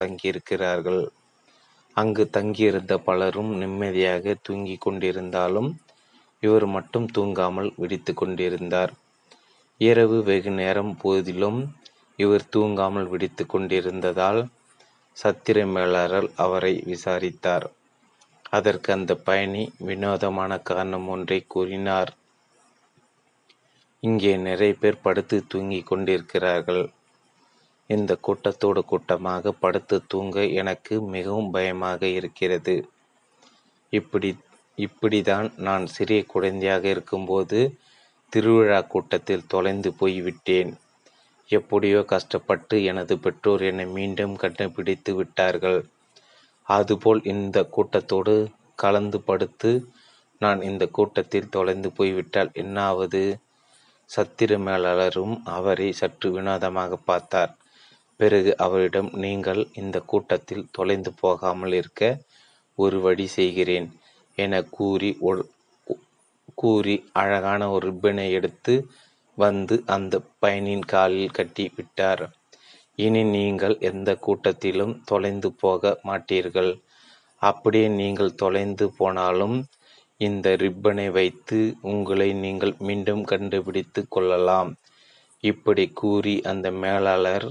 தங்கியிருக்கிறார்கள். அங்கு தங்கியிருந்த பலரும் நிம்மதியாக தூங்கிக் கொண்டிருந்தாலும் இவர் மட்டும் தூங்காமல் விழித்து கொண்டிருந்தார். இரவு வெகு நேரம் போதிலும் இவர் தூங்காமல் விழித்து கொண்டிருந்ததால் சத்திர மேலாளர் அவரை விசாரித்தார். அதற்கு அந்த பயணி வினோதமான காரணம் ஒன்றை கூறினார். இங்கே நிறைய பேர் படுத்து தூங்கிக் கொண்டிருக்கிறார்கள். இந்த கூட்டத்தோடு கூட்டமாக படுத்து தூங்க எனக்கு மிகவும் பயமாக இருக்கிறது. இப்படி இப்படிதான் நான் சிறிய குழந்தையாக இருக்கும்போது திருவிழா கூட்டத்தில் தொலைந்து போய்விட்டேன். எப்படியோ கஷ்டப்பட்டு எனது பெற்றோர் என்னை மீண்டும் கண்டுபிடித்து விட்டார்கள். அதுபோல் இந்த கூட்டத்தோடு கலந்து படுத்து நான் இந்த கூட்டத்தில் தொலைந்து போய்விட்டால் என்னாவது? சத்திர மேலாளரும் அவரை சற்று வினோதமாக பார்த்தார். பிறகு அவரிடம் நீங்கள் இந்த கூட்டத்தில் தொலைந்து போகாமல் இருக்க ஒரு வழி செய்கிறேன் என கூறி கூறி அழகான ஒரு ரிப்பனை எடுத்து வந்து அந்த பயனின் காலில் கட்டி விட்டார். இனி நீங்கள் எந்த கூட்டத்திலும் தொலைந்து போக மாட்டீர்கள். அப்படியே நீங்கள் தொலைந்து போனாலும் இந்த ரிப்பனை வைத்து உங்களை நீங்கள் மீண்டும் கண்டுபிடித்து கொள்ளலாம் இப்படி கூறி அந்த மேலாளர்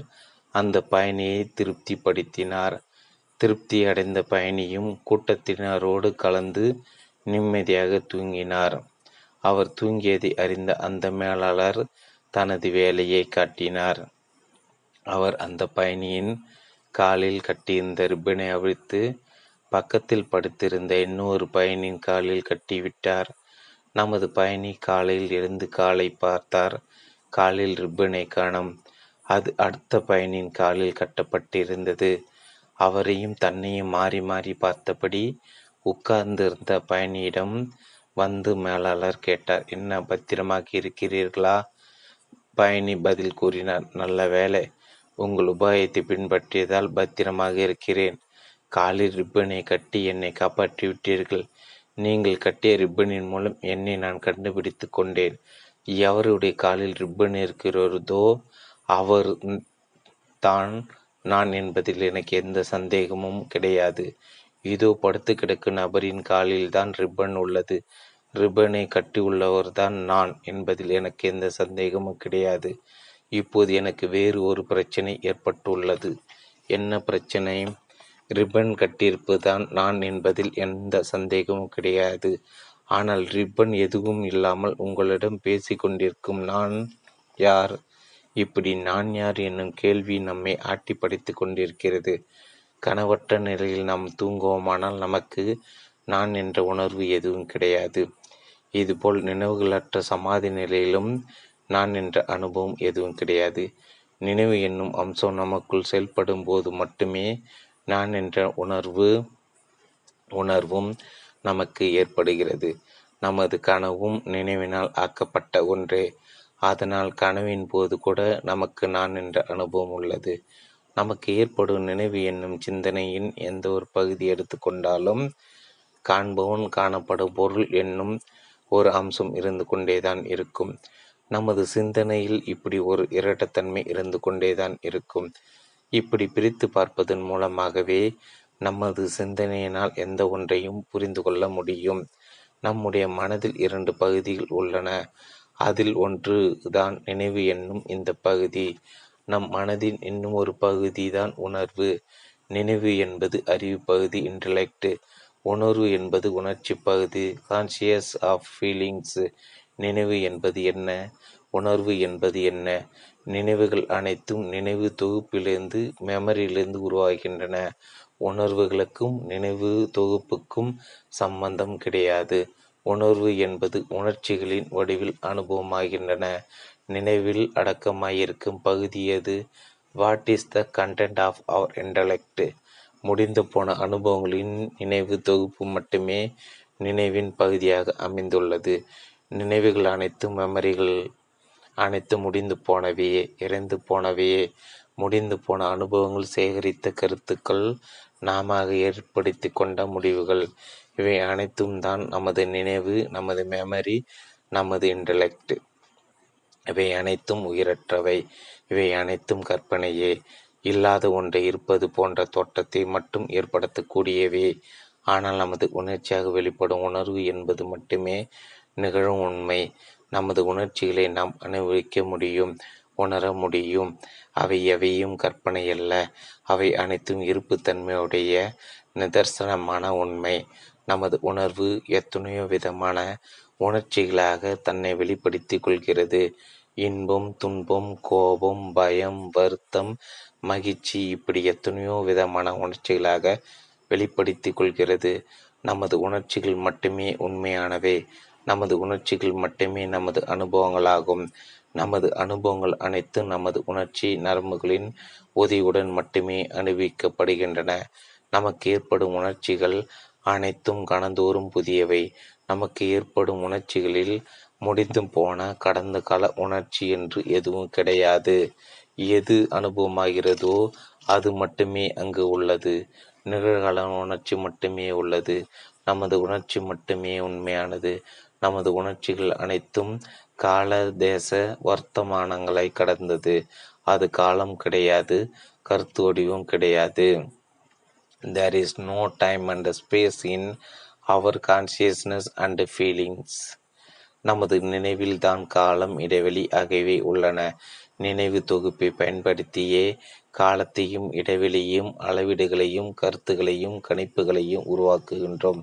அந்த பயணியை திருப்திப்படுத்தினார். திருப்தி அடைந்த பயணியும் கூட்டத்தினரோடு கலந்து நிம்மதியாக தூங்கினார். அவர் தூங்கியதை அறிந்த அந்த மேலாளர் தனது வேலையை காட்டினார். அவர் அந்த பயணியின் காலில் கட்டியிருந்த ரிப்பனை அவிழ்த்து பக்கத்தில் படுத்திருந்த இன்னொரு பயணியின் காலில் கட்டிவிட்டார். நமது பயணி காலையில் எழுந்து காலை பார்த்தார். காலில் ரிப்பனை காணும் அது அடுத்த பயணியின் காலில் கட்டப்பட்டிருந்தது. அவரையும் தன்னையும் மாறி மாறி பார்த்தபடி உட்கார்ந்திருந்த பயணியிடம் வந்து மேலாளர் கேட்டார் என்ன பத்திரமாக இருக்கிறீர்களா? பயணி பதில் கூறினார் நல்ல வேலை உங்கள் உபாயத்தை பின்பற்றியதால் பத்திரமாக இருக்கிறேன். காலில் ரிப்பனை கட்டி என்னை காப்பாற்றி விட்டீர்கள் நீங்கள் கட்டிய ரிப்பனின் மூலம் என்னை நான் கண்டுபிடித்து கொண்டேன். எவருடைய காலில் ரிப்பன் இருக்கிறதோ அவர் தான் நான் என்பதில் எனக்கு எந்த சந்தேகமும் கிடையாது. இதோ படுத்து கிடக்கும் நபரின் காலில் தான் ரிப்பன் உள்ளது. ரிப்பனை கட்டியுள்ளவர்தான் நான் என்பதில் எனக்கு எந்த சந்தேகமும் கிடையாது. இப்போது எனக்கு வேறு ஒரு பிரச்சனை ஏற்பட்டுள்ளது. என்ன பிரச்சனை? ரிப்பன் கட்டியிருப்பதுதான் நான் என்பதில் எந்த சந்தேகமும் கிடையாது. ஆனால் ரிப்பன் எதுவும் இல்லாமல் உங்களிடம் பேசி கொண்டிருக்கும் நான் யார்? இப்படி நான் யார் என்னும் கேள்வி நம்மை ஆட்டி படித்து கொண்டிருக்கிறது. கனவற்ற நிலையில் நாம் தூங்குவோமானால் நமக்கு நான் என்ற உணர்வு எதுவும் கிடையாது. இதுபோல் நினைவுகளற்ற சமாதி நிலையிலும் நான் என்ற அனுபவம் எதுவும் கிடையாது. நினைவு என்னும் அம்சம் நமக்குள் செயல்படும் போது மட்டுமே நான் என்ற உணர்வு உணர்வும் நமக்கு ஏற்படுகிறது. நமது கனவும் நினைவினால் ஆக்கப்பட்ட ஒன்றே. அதனால் கனவின் போது கூட நமக்கு நான் என்ற அனுபவம் உள்ளது. நமக்கு ஏற்படும் நினைவு என்னும் சிந்தனையின் எந்த ஒரு பகுதி எடுத்துக்கொண்டாலும் காண்பவன் காணப்படும் பொருள் என்னும் ஒரு அம்சம் இருந்து கொண்டேதான் இருக்கும். நமது சிந்தனையில் இப்படி ஒரு இரட்டத்தன்மை இருந்து கொண்டேதான் இருக்கும். இப்படி பிரித்து பார்ப்பதன் மூலமாகவே நமது சிந்தனையினால் எந்த ஒன்றையும் புரிந்து கொள்ள முடியும். நம்முடைய மனதில் இரண்டு பகுதிகள் உள்ளன. அதில் ஒன்று தான் நினைவு என்னும் இந்த பகுதி. நம் மனதின் இன்னும் ஒரு பகுதி தான் உணர்வு. நினைவு என்பது அறிவு பகுதி இன்டலெக்ட் உணர்வு என்பது உணர்ச்சி பகுதி. கான்சியஸ் ஆஃப் ஃபீலிங்ஸ் நினைவு என்பது என்ன? உணர்வு என்பது என்ன? நினைவுகள் அனைத்தும் நினைவு தொகுப்பிலிருந்து மெமரியிலிருந்து உருவாகின்றன. உணர்வுகளுக்கும் நினைவு தொகுப்புக்கும் சம்பந்தம் கிடையாது. உணர்வு என்பது உணர்ச்சிகளின் வடிவில் அனுபவமாகின்றன. நினைவில் அடக்கமாயிருக்கும் பகுதி எது? What is the content of our intellect முடிந்து போன அனுபவங்களின் நினைவு தொகுப்பு மட்டுமே நினைவின் பகுதியாக அமைந்துள்ளது. நினைவுகள் அனைத்தும் மெமரிகள் அனைத்து முடிந்து போனவையே இறந்து போனவையே. முடிந்து போன அனுபவங்கள் சேகரித்த கருத்துக்கள் நாம ஏற்படுத்தி கொண்ட முடிவுகள். இவை அனைத்தும் தான் நமது நினைவு நமது மெமரி நமது இன்டலெக்ட் இவை அனைத்தும் உயிரற்றவை. இவை அனைத்தும் கற்பனையே. இல்லாத ஒன்றை இருப்பது போன்ற தோட்டத்தை மட்டும் ஏற்படுத்தக்கூடியவே. ஆனால் நமது உணர்ச்சியாக வெளிப்படும் உணர்வு என்பது மட்டுமே நிகழும் உண்மை. நமது உணர்ச்சிகளை நாம் அனுபவிக்க முடியும் உணர முடியும். அவை எவையும் கற்பனை அல்ல. அவை அனைத்தும் இருப்புத்தன்மையுடைய நிதர்சனமான உண்மை. நமது உணர்வு எத்தனையோ விதமான உணர்ச்சிகளாக தன்னை வெளிப்படுத்தி கொள்கிறது. இன்பம் துன்பம் கோபம் பயம் வருத்தம் மகிழ்ச்சி இப்படி எத்தனையோ விதமான உணர்ச்சிகளாக வெளிப்படுத்தி கொள்கிறது. நமது உணர்ச்சிகள் மட்டுமே உண்மையானவை. நமது உணர்ச்சிகள் மட்டுமே நமது அனுபவங்களாகும். நமது அனுபவங்கள் அனைத்தும் நமது உணர்ச்சி நரம்புகளின் உதவியுடன் மட்டுமே அனுபவிக்கப்படுகின்றன. நமக்கு ஏற்படும் உணர்ச்சிகள் அனைத்தும் கணந்தோறும் புதியவை. நமக்கு ஏற்படும் உணர்ச்சிகளில் முடிந்து போன கடந்த கால உணர்ச்சி என்று எதுவும் கிடையாது. எது அனுபவமாகிறதோ அது மட்டுமே அங்கு உள்ளது. நிகழ்கால உணர்ச்சி மட்டுமே உள்ளது. நமது உணர்ச்சி மட்டுமே உண்மையானது. நமது உணர்ச்சிகள் அனைத்தும் கால தேச வர்த்தமானங்களை கடந்தது. அது காலம் கிடையாது. கருத்து வடிவம் கிடையாது. There is no time and space in our consciousness and feelings நமது நினைவில் தான் காலம் இடைவெளி ஆகியவை உள்ளன. நினைவு தொகுப்பை பயன்படுத்தியே காலத்தையும் இடைவெளியையும் அளவீடுகளையும் கருத்துகளையும் கணிப்புகளையும் உருவாக்குகின்றோம்.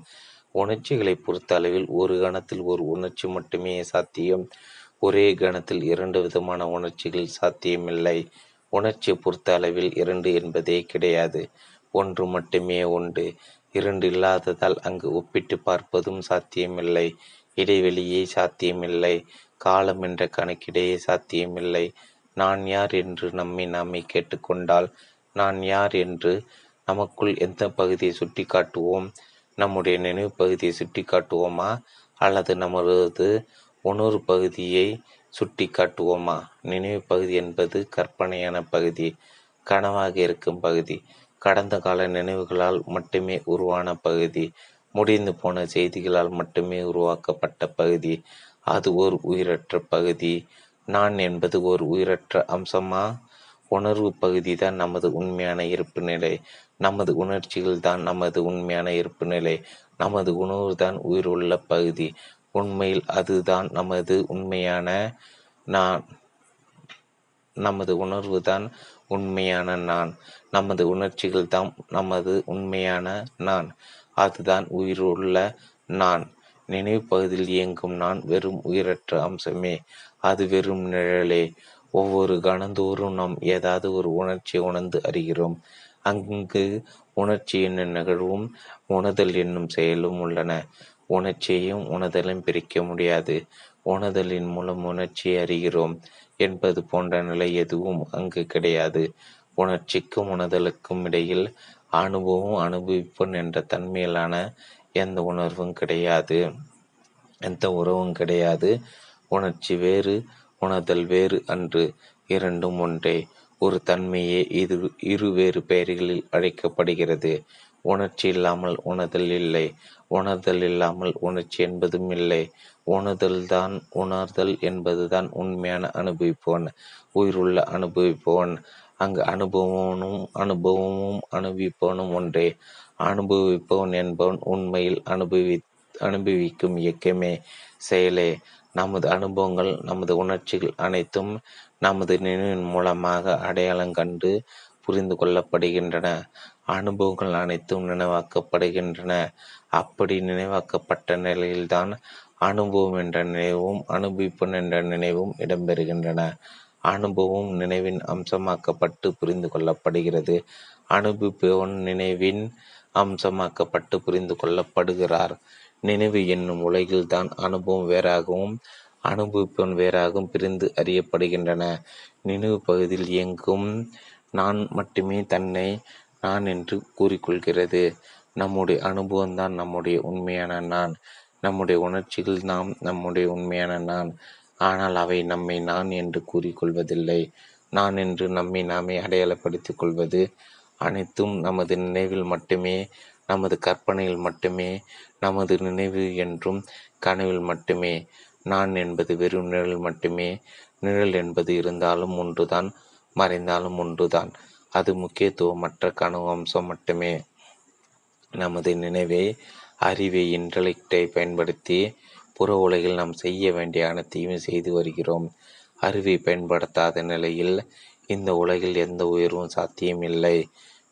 உணர்ச்சிகளை பொறுத்த அளவில் ஒரு கணத்தில் ஒரு உணர்ச்சி மட்டுமே சாத்தியம். ஒரே கணத்தில் இரண்டு விதமான உணர்ச்சிகள் சாத்தியமில்லை. உணர்ச்சியை பொறுத்த அளவில் இரண்டு என்பதே கிடையாது. ஒன்று மட்டுமே உண்டு. இரண்டு இல்லாததால் அங்கு ஒப்பிட்டு பார்ப்பதும் சாத்தியமில்லை. இடைவெளியே சாத்தியமில்லை. காலம் என்ற கணக்கிடையே சாத்தியமில்லை. நான் யார் என்று நம்மை நாமே கேட்டுக்கொண்டால் நான் யார் என்று நமக்குள் எந்த பகுதியை சுட்டி காட்டுவோம்? நம்முடைய நினைவு பகுதியை சுட்டி காட்டுவோமா? அல்லது நமது உணர்வு பகுதியை சுட்டி காட்டுவோமா? நினைவு பகுதி என்பது கற்பனையான பகுதி கனவாக இருக்கும் பகுதி. கடந்த கால நினைவுகளால் மட்டுமே உருவான பகுதி முடிந்து போன செய்திகளால் மட்டுமே உருவாக்கப்பட்ட பகுதி அது ஒரு உயிரற்ற பகுதி. நான் என்பது ஒரு உயிரற்ற அம்சமா? உணர்வு பகுதி தான் நமது உண்மையான இருப்பு நிலை. நமது உணர்ச்சிகள் தான் நமது உண்மையான இருப்பு நிலை. நமது உணர்வு தான் உயிருள்ள பகுதி. உண்மையில் அதுதான் நமது உண்மையான நான். நமது உணர்வு தான் உண்மையான நான். நமது உணர்ச்சிகள் தான் நமது உண்மையான நான். அதுதான் உயிருள்ள நான். நினைவு பகுதியில் இயங்கும் நான் வெறும் உயிரற்ற அம்சமே. அது வெறும் நிழலே. ஒவ்வொரு கணந்தோறும் நாம் ஏதாவது ஒரு உணர்ச்சியை உணர்ந்து அறிகிறோம். அங்கு உணர்ச்சி என்னும் நிகழ்வும் உணர்தல் என்னும் செயலும் உள்ளன. உணர்ச்சியையும் உணர்தலும் பிரிக்க முடியாது. உணர்தலின் மூலம் உணர்ச்சியை அறிகிறோம் என்பது போன்ற நிலை எதுவும் அங்கு கிடையாது. உணர்ச்சிக்கும் உணர்தலுக்கும் இடையில் அனுபவம் அனுபவிப்பன் என்ற தன்மையிலான எந்த உணர்வும் கிடையாது. எந்த உறவும் கிடையாது. உணர்ச்சி வேறு உணர்தல் வேறு அன்று இரண்டும் ஒன்றே. ஒரு தன்மையே இது இரு வேறு பெயர்களில் அழைக்கப்படுகிறது. உணர்ச்சி இல்லாமல் உணர்தல் இல்லை. உணர்தல் இல்லாமல் உணர்ச்சி என்பதும் இல்லை. உணர்தல் தான் உணர்தல் என்பதுதான் உண்மையான அனுபவிப்பவன் உயிருள்ள அனுபவிப்பவன் அங்கு அனுபவனும் அனுபவமும் அனுபவிப்பவனும் ஒன்றே. அனுபவிப்பவன் என்பவன் உண்மையில் அனுபவி அனுபவிக்கும் இயக்கமே. செயலே நமது அனுபவங்கள் நமது உணர்ச்சிகள் அனைத்தும் நமது நினைவின் மூலமாக அடையாளம் கண்டு புரிந்து கொள்ளப்படுகின்றன. அனுபவங்கள் அனைத்தும் நினைவாக்கப்படுகின்றன. அப்படி நினைவாக்கப்பட்ட நிலையில்தான் அனுபவம் என்ற நினைவும் அனுபவிப்பன் என்ற நினைவும் இடம்பெறுகின்றன. அனுபவம் நினைவின் அம்சமாக்கப்பட்டு புரிந்து கொள்ளப்படுகிறது. அனுபவிப்பவன் நினைவின் அம்சமாக்கப்பட்டு புரிந்து கொள்ளப்படுகிறார். நினைவு என்னும் உலகில்தான் அனுபவம் வேறாகவும் அனுபவிப்பவன் வேறாகவும் பிரிந்து அறியப்படுகின்றன. நினைவு பகுதியில் இயங்கும் நான் மட்டுமே தன்னை நான் என்று கூறிக்கொள்கிறது. நம்முடைய அனுபவம்தான் நம்முடைய உண்மையான நான். நம்முடைய உணர்ச்சிகள் நாம் நம்முடைய உண்மையான நான். ஆனால் அவை நம்மை நான் என்று கூறிக்கொள்வதில்லை. நான் என்று நம்மை நாமே அடையாளப்படுத்திக் கொள்வது அனைத்தும் நமது நினைவில் மட்டுமே நமது கற்பனையில் மட்டுமே நமது நினைவு என்றும் கனவில் மட்டுமே. நான் என்பது வெறும் நிழல் மட்டுமே. நிழல் என்பது இருந்தாலும் ஒன்றுதான் மறைந்தாலும் ஒன்றுதான். அது முக்கியத்துவமற்ற கனவு அம்சம் மட்டுமே. நமது நினைவை அறிவை இன்டலெக்டை பயன்படுத்தி புற உலகில் நாம் செய்ய வேண்டிய அனைத்தையும் செய்து வருகிறோம். அறிவை பயன்படுத்தாத நிலையில் இந்த உலகில் எந்த உயர்வும் சாத்தியம் இல்லை.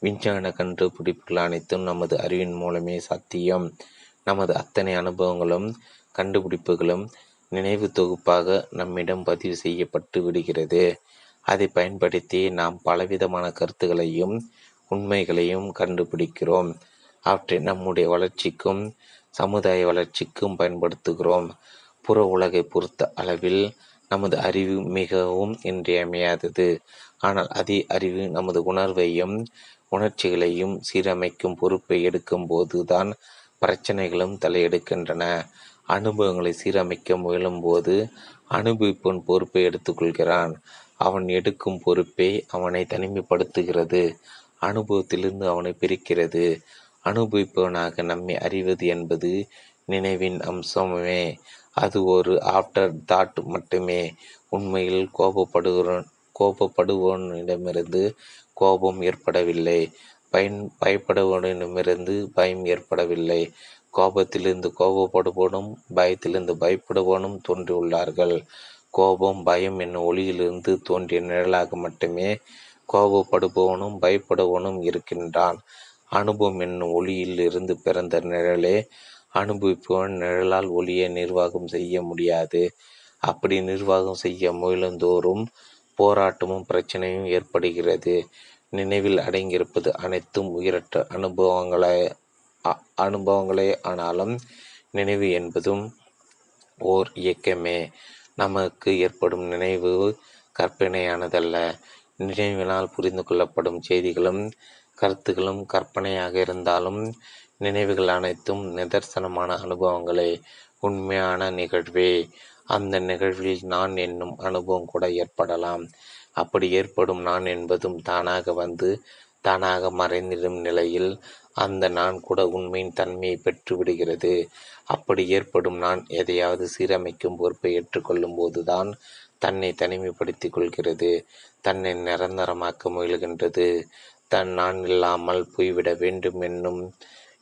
விஞ்ஞான கண்டுபிடிப்புகள் அனைத்தும் நமது அறிவின் மூலமே சாத்தியம். நமது அத்தனை அனுபவங்களும் கண்டுபிடிப்புகளும் நினைவு தொகுப்பாக நம்மிடம் பதிவு செய்யப்பட்டு விடுகிறது. அதை பயன்படுத்தி நாம் பலவிதமான கருத்துகளையும் உண்மைகளையும் கண்டுபிடிக்கிறோம். அவற்றை நம்முடைய வளர்ச்சிக்கும் சமுதாய வளர்ச்சிக்கும் பயன்படுத்துகிறோம். புற உலகை பொறுத்த அளவில் நமது அறிவு மிகவும் இன்றியமையாதது. ஆனால் அதே அறிவு நமது உணர்வையும் உணர்ச்சிகளையும் சீரமைக்கும் பொறுப்பை எடுக்கும் போதுதான் பிரச்சனைகளும் தலையெடுக்கின்றன. அனுபவங்களை சீரமைக்க முயலும்போது அனுபவிப்பவன் பொறுப்பை எடுத்துக்கொள்கிறான். அவன் எடுக்கும் பொறுப்பே அவனை தனிமைப்படுத்துகிறது. அனுபவத்திலிருந்து அவனை பிரிக்கிறது. அனுபவிப்பவனாக நம்மை அறிவது என்பது நினைவின் அம்சமே. அது ஒரு ஆஃப்டர் தாட் மட்டுமே. உண்மையில் கோபப்படுகிறோன் கோபப்படுவோனிடமிருந்து கோபம் ஏற்படவில்லை. பயன் பயப்படுவோனிடமிருந்து பயம் ஏற்படவில்லை. கோபத்திலிருந்து கோபப்படுபவனும் பயத்திலிருந்து பயப்படுபவனும் தோன்றியுள்ளார்கள். கோபம் பயம் என்னும் ஒளியிலிருந்து தோன்றிய நிழலாக மட்டுமே கோபப்படுபவனும் பயப்படுபவனும் இருக்கின்றான். அனுபவம் என்னும் ஒளியில் இருந்து பிறந்த நிழலே அனுபவிப்பவன் நிழலால் ஒளியை நிர்வாகம் செய்ய முடியாது. அப்படி நிர்வாகம் செய்ய முயலுந்தோறும் போராட்டமும் பிரச்சனையும் ஏற்படுகிறது. நினைவில் அடங்கியிருப்பது அனைத்தும் உயிரற்ற அனுபவங்களே அனுபவங்களே ஆனாலும் நினைவு என்பதும் ஓர் இயக்கமே. நமக்கு ஏற்படும் நினைவு கற்பனையானதல்ல. நினைவினால் புரிந்து கொள்ளப்படும் செய்திகளும் கருத்துகளும் கற்பனையாக இருந்தாலும் நினைவுகள் அனைத்தும் நிதர்சனமான அனுபவங்களே. உண்மையான நிகழ்வே. அந்த நிகழ்வில் நான் என்னும் அனுபவம் கூட ஏற்படலாம். அப்படி ஏற்படும் நான் என்பதும் தானாக வந்து தானாக மறைந்திடும் நிலையில் அந்த நான் கூட உண்மையின் தன்மையை பெற்றுவிடுகிறது. அப்படி ஏற்படும் நான் எதையாவது சீரமைக்கும் பொறுப்பை ஏற்றுக்கொள்ளும் போதுதான் தன்னை தனிமைப்படுத்திக் கொள்கிறது. தன்னை நிரந்தரமாக்க முயல்கின்றது. தன் நான் இல்லாமல் போய்விட வேண்டும் என்னும்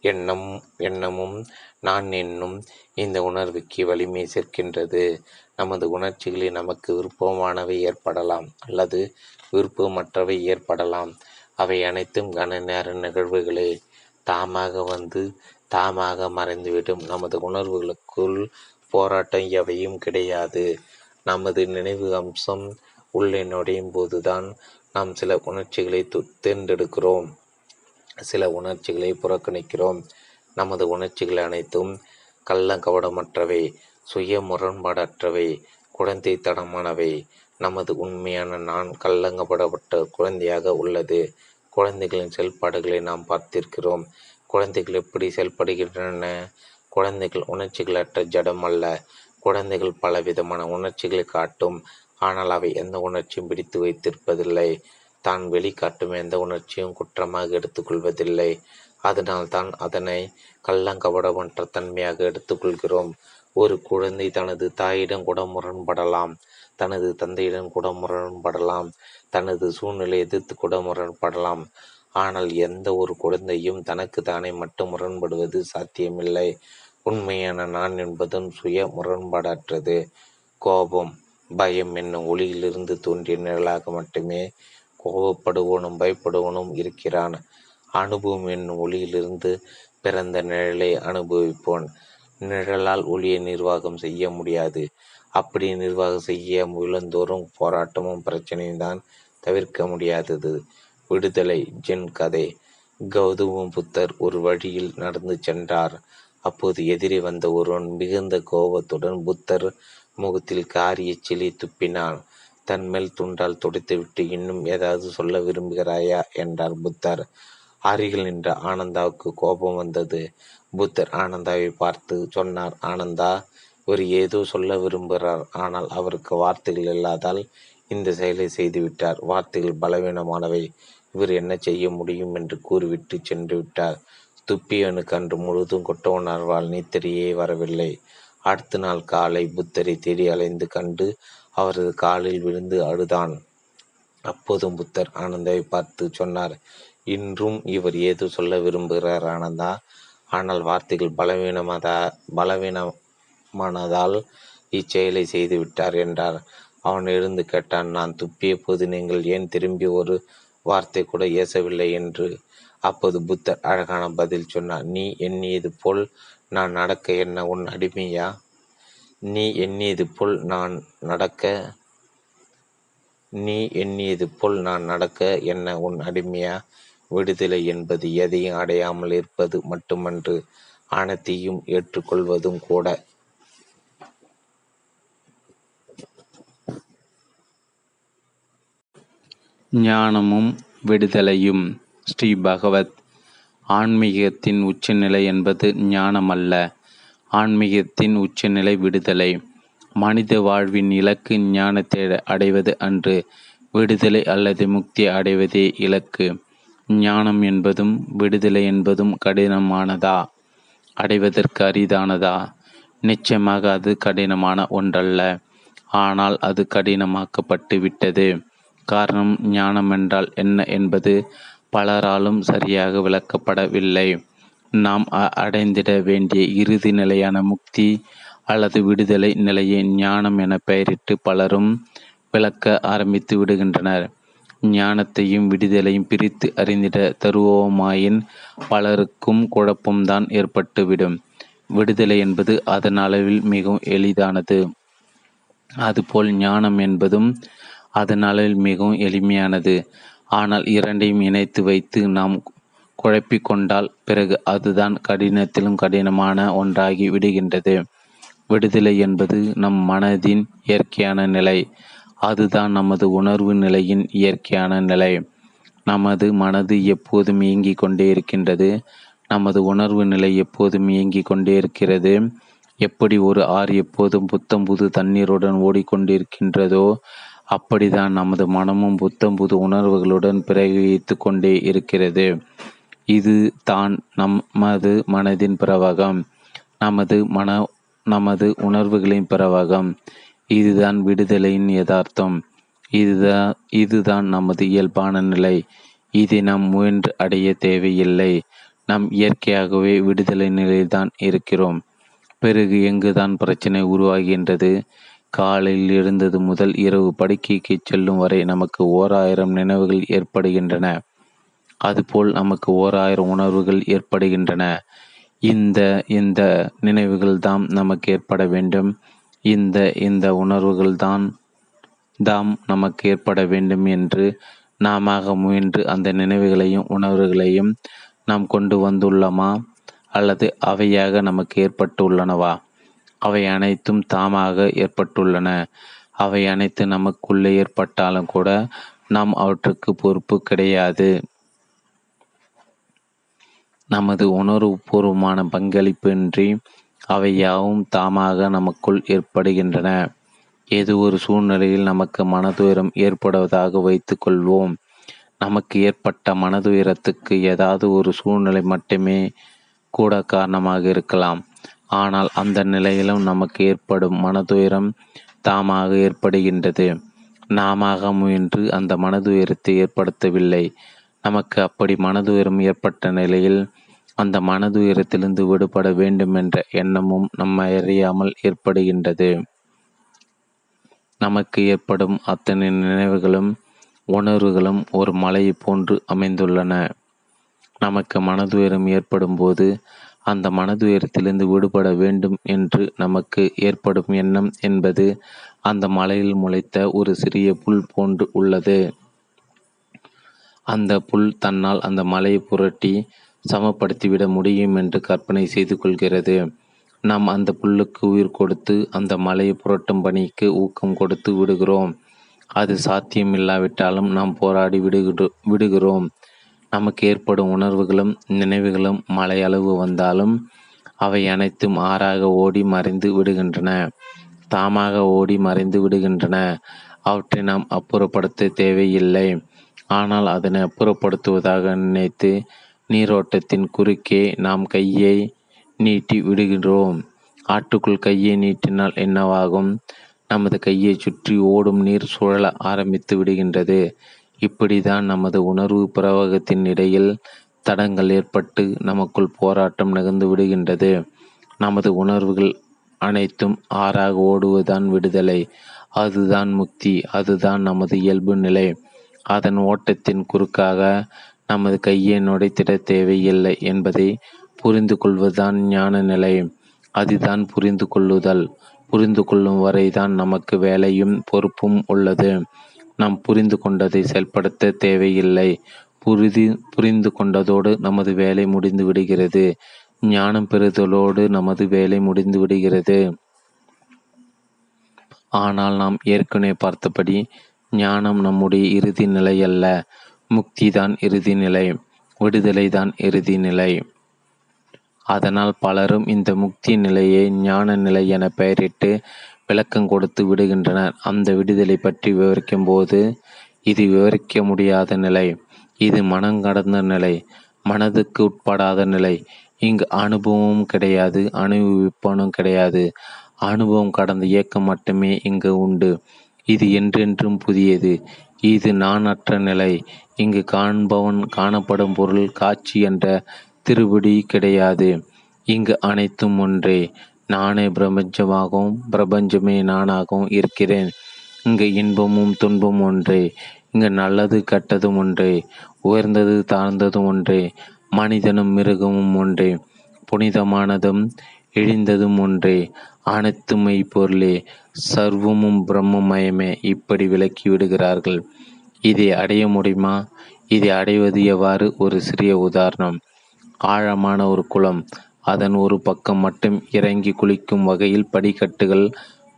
எண்ணம் எண்ணமும் நான் என்னும் இந்த உணர்வுக்கு வலிமை சேர்க்கின்றது. நமது உணர்ச்சிகளில் நமக்கு விருப்பமானவை ஏற்படலாம் அல்லது விருப்பமற்றவை ஏற்படலாம். அவை அனைத்தும் கன நேர நிகழ்வுகளே. தாமாக வந்து தாமாக மறைந்துவிடும் நமது உணர்வுகளுக்குள் போராட்டம் எவையும் கிடையாது. நமது நினைவு அம்சம் உள்ளே நுழையும் போதுதான் நாம் சில உணர்ச்சிகளை தேர்ந்தெடுக்கிறோம். சில உணர்ச்சிகளை புறக்கணிக்கிறோம். நமது உணர்ச்சிகள் அனைத்தும் கள்ளங்கவடமற்றவை சுய முரண்பாடற்றவை குழந்தைத்தனமானவை. நமது உண்மையான நான் கள்ளங்கப்படப்பட்ட குழந்தையாக உள்ளது. குழந்தைகளின் செயல்பாடுகளை நாம் பார்த்திருக்கிறோம். குழந்தைகள் எப்படி செயல்படுகின்றன? குழந்தைகள் உணர்ச்சிகளற்ற ஜடம் அல்ல. குழந்தைகள் பலவிதமான உணர்ச்சிகளை காட்டும் ஆனால் அவை எந்த உணர்ச்சியும் பிடித்து வைத்திருப்பதில்லை. தான் வெளிக்காட்டும் எந்த உணர்ச்சியும் குற்றமாக எடுத்துக்கொள்வதில்லை. அதனால் தான் அதனை கள்ளங்கபடமற்ற தன்மையாக எடுத்துக்கொள்கிறோம். ஒரு குழந்தை தனது தாயிடம் கூட முரண்படலாம். தனது தந்தையிடம் கூட முரண்படலாம். தனது சூழ்நிலை எதிர்த்து கூட முரண்படலாம். ஆனால் எந்த ஒரு குழந்தையும் தனக்கு தானே மட்டும் முரண்படுவது சாத்தியமில்லை. உண்மையான நான் என்பதும் சுய முரண்பாடற்றது. கோபம். பயம் என்னும் ஒளியிலிருந்து தோன்றிய நிழலாக மட்டுமே கோபப்படுவனும் பயப்படுவனும் இருக்கிறான். அனுபவம் என்னும் ஒளியிலிருந்து பிறந்த நிழலை அனுபவிப்போன் நிழலால் ஒளியை நிர்வாகம் செய்ய முடியாது. அப்படி நிர்வாகம் செய்ய முயலந்தோறும் போராட்டமும் பிரச்சனையும் தான் தவிர்க்க முடியாதது. விடுதலை ஜென் கதை. கௌதம புத்தர் ஒரு வழியில் நடந்து சென்றார். அப்போது எதிரே வந்த ஒருவன் மிகுந்த கோபத்துடன் புத்தர் முகத்தில் காரிய செளி துப்பினான். தன் மேல் துண்டால் துடைத்துவிட்டு இன்னும் ஏதாவது சொல்ல விரும்புகிறாயா? என்றார் புத்தர். அருகில் நின்ற ஆனந்தாவுக்கு கோபம் வந்தது. புத்தர் ஆனந்தாவை பார்த்து சொன்னார் ஆனந்தா இவர் ஏதோ சொல்ல விரும்புகிறார். ஆனால் அவருக்கு வார்த்தைகள் இல்லாதால் இந்த செயலை செய்துவிட்டார். வார்த்தைகள் பலவீனமானவை. இவர் என்ன செய்ய முடியும்? என்று கூறிவிட்டு சென்று விட்டார் துப்பியவனுக்கு அன்று முழுதும் கொட்ட உணர்வால் நீத்தரியே வரவில்லை. அடுத்த நாள் காலை புத்தரை தேடி அலைந்து கண்டு அவரது காலில் விழுந்து அழுதான். அப்போது புத்தர் ஆனந்தாவை பார்த்து சொன்னார் இன்றும் இவர் ஏதோ சொல்ல விரும்புகிறார் ஆனந்தா? ஆனால் வார்த்தைகள் பலவீனமதா பலவீனமானதால் இச்செயலை செய்து விட்டார் என்றார். அவன் எழுந்து கேட்டான் நான் துப்பிய போது நீங்கள் ஏன் திரும்பி ஒரு வார்த்தை கூட ஏசவில்லை? என்று. அப்போது புத்தர் அழகான பதில் சொன்னார் நீ எண்ணியது போல் நான் நடக்க என்ன உன் அடிமையா? நீ எண்ணியது போல் நான் நடக்க நீ எண்ணியது போல் நான் நடக்க என்ன உன் அடிமையா? விடுதலை என்பது எதையும் அடையாமல் இருப்பது மட்டுமன்று அனைத்தையும் ஏற்றுக்கொள்வதும் கூட. ஞானமும் விடுதலையும் ஸ்ரீ பகவத் ஆன்மீகத்தின் உச்சநிலை என்பது ஞானமல்ல. ஆன்மீகத்தின் உச்சநிலை விடுதலை. மனித வாழ்வின் இலக்கு ஞானத்தை அடைவது அன்று விடுதலை அல்லது முக்தி அடைவதே இலக்கு. ஞானம் என்பதும் விடுதலை என்பதும் கடினமானதா? அடைவதற்கு அரிதானதா? நிச்சயமாக அது கடினமான ஒன்றல்ல. ஆனால் அது கடினமாக்கப்பட்டு விட்டது காரணம் ஞானம் என்றால் என்ன என்பது? பலராலும் சரியாக விளக்கப்படவில்லை. நாம் அடைந்திட வேண்டிய இறுதி நிலையான முக்தி அல்லது விடுதலை நிலையை ஞானம் என பெயரிட்டு பலரும் விளக்க ஆரம்பித்து விடுகின்றனர். ஞானத்தையும் விடுதலையும் பிரித்து அறிந்திட தருவோமாயின் பலருக்கும் குழப்பம்தான் ஏற்பட்டுவிடும். விடுதலை என்பது அதன் அளவில் மிகவும் எளிதானது. அதுபோல் ஞானம் என்பதும் அதன் அளவில் மிகவும் எளிமையானது. ஆனால் இரண்டையும் இணைத்து வைத்து நாம் குழப்பிக்கொண்டால் பிறகு அதுதான் கடினத்திலும் கடினமான ஒன்றாகி விடுகின்றது. விடுதலை என்பது நம் மனதின் இயற்கையான நிலை. அதுதான் நமது உணர்வு நிலையின் இயற்கையான நிலை. நமது மனது எப்போதும் இயங்கிக் கொண்டே இருக்கின்றது. நமது உணர்வு நிலை எப்போதும் இயங்கிக் கொண்டே இருக்கிறது. எப்படி ஒரு ஆறு எப்போதும் புத்தம் புது தண்ணீருடன் ஓடிக்கொண்டிருக்கின்றதோ அப்படிதான் நமது மனமும் புத்தம் புது உணர்வுகளுடன் பிரயோகித்து கொண்டே இருக்கிறது. இது தான் நமது மனதின் பிரவாகம். நமது மன நமது உணர்வுகளின் பிரவாகம். இதுதான் விடுதலையின் யதார்த்தம். இதுதான் இதுதான் நமது இயல்பான நிலை. இதை நாம் முயன்று அடைய தேவையில்லை. நாம் இயற்கையாகவே விடுதலை நிலையில்தான் இருக்கிறோம். பிறகு எங்குதான் பிரச்சனை உருவாகின்றது? காலையில் எழுந்தது முதல் இரவு படுக்கைக்கு செல்லும் வரை நமக்கு ஓர் ஆயிரம் நினைவுகள் ஏற்படுகின்றன. அதுபோல் நமக்கு ஓர் ஆயிரம் உணர்வுகள் ஏற்படுகின்றன. இந்த இந்த நினைவுகள் தாம் நமக்கு ஏற்பட வேண்டும். இந்த இந்த உணர்வுகள் தான் தாம் நமக்கு ஏற்பட வேண்டும் என்று நாம முயன்று அந்த நினைவுகளையும் உணர்வுகளையும் நாம் கொண்டு வந்துள்ளோமா? அல்லது அவையாக நமக்கு ஏற்பட்டுள்ளனவா? அவை அனைத்தும் தாமாக ஏற்பட்டுள்ளன. அவை அனைத்து நமக்குள்ளே ஏற்பட்டாலும் கூட நாம் அவற்றுக்கு பொறுப்பு கிடையாது. நமது உணர்வுபூர்வமான பங்களிப்பின்றி அவை யாவும் தாமாக நமக்குள் ஏற்படுகின்றன. ஏதோ ஒரு சூழ்நிலையில் நமக்கு மனதுயரம் ஏற்படுவதாக வைத்துக் கொள்வோம் நமக்கு ஏற்பட்ட மனதுயரத்துக்கு ஏதாவது ஒரு சூழ்நிலை மட்டுமே கூட காரணமாக இருக்கலாம். ஆனால் அந்த நிலையிலும் நமக்கு ஏற்படும் மனதுயரம் தாமாக ஏற்படுகின்றது. நாம முயன்று அந்த மனதுயரத்தை ஏற்படுத்தவில்லை. நமக்கு அப்படி மனதுயரம் ஏற்பட்ட நிலையில் அந்த மனதுயரத்திலிருந்து விடுபட வேண்டும் என்ற எண்ணமும் நம்மை அறியாமல் ஏற்படுகின்றது. நமக்கு ஏற்படும் அத்தனை நினைவுகளும் உணர்வுகளும் ஒரு மலையை போன்று அமைந்துள்ளன. நமக்கு மனதுயரம் ஏற்படும் போது அந்த மனதுயரத்திலிருந்து விடுபட வேண்டும் என்று நமக்கு ஏற்படும் எண்ணம் என்பது அந்த மலையில் முளைத்த ஒரு சிறிய புல் போன்று உள்ளது. அந்த புல் தன்னால் அந்த மலையை புரட்டி சமப்படுத்திவிட முடியும் என்று கற்பனை செய்து கொள்கிறது. நாம் அந்த புல்லுக்கு உயிர் கொடுத்து அந்த மலையை புரட்டும் பணிக்கு ஊக்கம் கொடுத்து விடுகிறோம். அது சாத்தியமில்லாவிட்டாலும் நாம் போராடி விடுகிற விடுகிறோம். நமக்கு ஏற்படும் உணர்வுகளும் நினைவுகளும் மலையளவு வந்தாலும் அவை அனைத்தும் ஆறாக ஓடி மறைந்து விடுகின்றன. தாமாக ஓடி மறைந்து விடுகின்றன. அவற்றை நாம் அப்புறப்படுத்த தேவையில்லை. ஆனால் அதனை அப்புறப்படுத்துவதாக நினைத்து நீரோட்டத்தின் குறுக்கே நாம் கையை நீட்டி விடுகின்றோம். ஆட்டுக்குள் கையை நீட்டினால் என்னவாகும்? நமது கையை சுற்றி ஓடும் நீர் சுழல ஆரம்பித்து விடுகின்றது. இப்படிதான் நமது உணர்வு பிரவாகத்தின் இடையில் தடங்கள் ஏற்பட்டு நமக்குள் போராட்டம் நிகழ்ந்து விடுகின்றது. நமது உணர்வுகள் அனைத்தும் ஆறாக ஓடுவதுதான் விடுதலை. அதுதான் முக்தி அதுதான் நமது இயல்பு நிலை. அதன் ஓட்டத்தின் குறுக்காக நமது கையை நுடைத்திட தேவையில்லை என்பதை புரிந்து கொள்வதுதான் ஞான நிலை. அதுதான் புரிந்து கொள்ளுதல். புரிந்து கொள்ளும் வரைதான் நமக்கு வேலையும் பொறுப்பும் உள்ளது. நாம் புரிந்து கொண்டதை செயல்படுத்த தேவையில்லை. புரிதி புரிந்து கொண்டதோடு நமது வேலை முடிந்து விடுகிறது. ஞானம் பெறுதலோடு நமது வேலை முடிந்து விடுகிறது. ஆனால் நாம் ஏற்கனவே பார்த்தபடி ஞானம் நம்முடைய இறுதி நிலை அல்ல. முக்தி தான் இறுதி நிலை விடுதலை தான் இறுதி நிலை. அதனால் பலரும் இந்த முக்தி நிலையை ஞான நிலை என பெயரிட்டு விளக்கம் கொடுத்து விடுகின்றனர். அந்த விடுதலை பற்றி விவரிக்கும் போது இது விவரிக்க முடியாத நிலை. இது மனங்கடந்த நிலை. மனதுக்கு உட்படாத நிலை. இங்கு அனுபவமும் கிடையாது அனுபவிப்பனும் கிடையாது. அனுபவம் கடந்த இயக்கம் மட்டுமே இங்கு உண்டு. இது என்றென்றும் புதியது. இது நான் அற்ற நிலை. இங்கு காண்பவன் காணப்படும் பொருள் காட்சி என்ற திருபடி கிடையாது. இங்கு அனைத்தும் ஒன்றே. நானே பிரபஞ்சமாகவும் பிரபஞ்சமே நானாகவும் இருக்கிறேன். இங்கு இன்பமும் துன்பமும் ஒன்றே. இங்கு நல்லது கெட்டதும் ஒன்றே. உயர்ந்தது தாழ்ந்ததும் ஒன்றே. மனிதனும் மிருகமும் ஒன்றே. புனிதமானதும் இழிந்ததும் ஒன்றே. அனைத்து மெய்ப்பொருளே சர்வமும் பிரம்மமயமே இப்படி விளக்கி விடுகிறார்கள். இதை அடைய முடியுமா? இதை அடைவது எவ்வாறு ஒரு சிறிய உதாரணம். ஆழமான ஒரு குளம். அதன் ஒரு பக்கம் மட்டும் இறங்கி குளிக்கும் வகையில் படிக்கட்டுகள்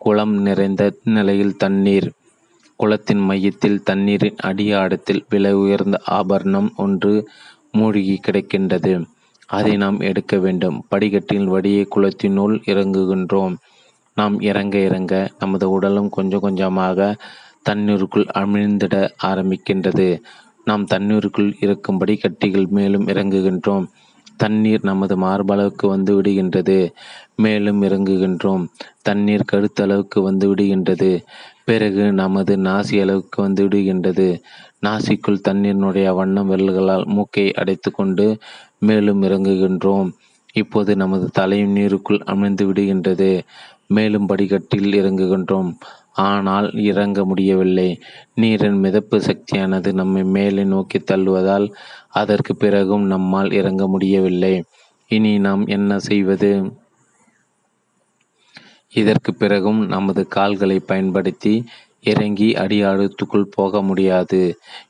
குளம் நிறைந்த நிலையில் தண்ணீர் குளத்தின் மையத்தில் தண்ணீரின் அடியாடத்தில் விலை உயர்ந்த ஆபரணம் ஒன்று மூழ்கி கிடக்கின்றது. அதை நாம் எடுக்க வேண்டும். படிக்கட்டின் வடியை குளத்தினுள் இறங்குகின்றோம். நாம் இறங்க இறங்க நமது உடலும் கொஞ்சம் கொஞ்சமாக தண்ணீருக்குள் அமிழ்ந்திட ஆரம்பிக்கின்றது. நாம் தண்ணீருக்குள் இருக்கும்படி கட்டிகள் மேலும் இறங்குகின்றோம். தண்ணீர் நமது மார்பளவுக்கு வந்து விடுகின்றது. மேலும் இறங்குகின்றோம். தண்ணீர் கழுத்தளவுக்கு வந்து விடுகின்றது. பிறகு நமது நாசி அளவுக்கு வந்து விடுகின்றது. நாசிக்குள் தண்ணீரினுடைய வண்ணம் விரல்களால் மூக்கை அடைத்து கொண்டு மேலும் இறங்குகின்றோம். இப்போது நமது தலையும் நீருக்குள் அமைந்து விடுகின்றது. மேலும் படிக்கட்டில் இறங்குகின்றோம். ஆனால் இறங்க முடியவில்லை. நீரின் மிதப்பு சக்தியானது நம்மை மேலே நோக்கி தள்ளுவதால் அதற்கு பிறகும் நம்மால் இறங்க முடியவில்லை. இனி நாம் என்ன செய்வது? இதற்கு பிறகும் நமது கால்களை பயன்படுத்தி இறங்கி அடியாழத்துக்குள் போக முடியாது.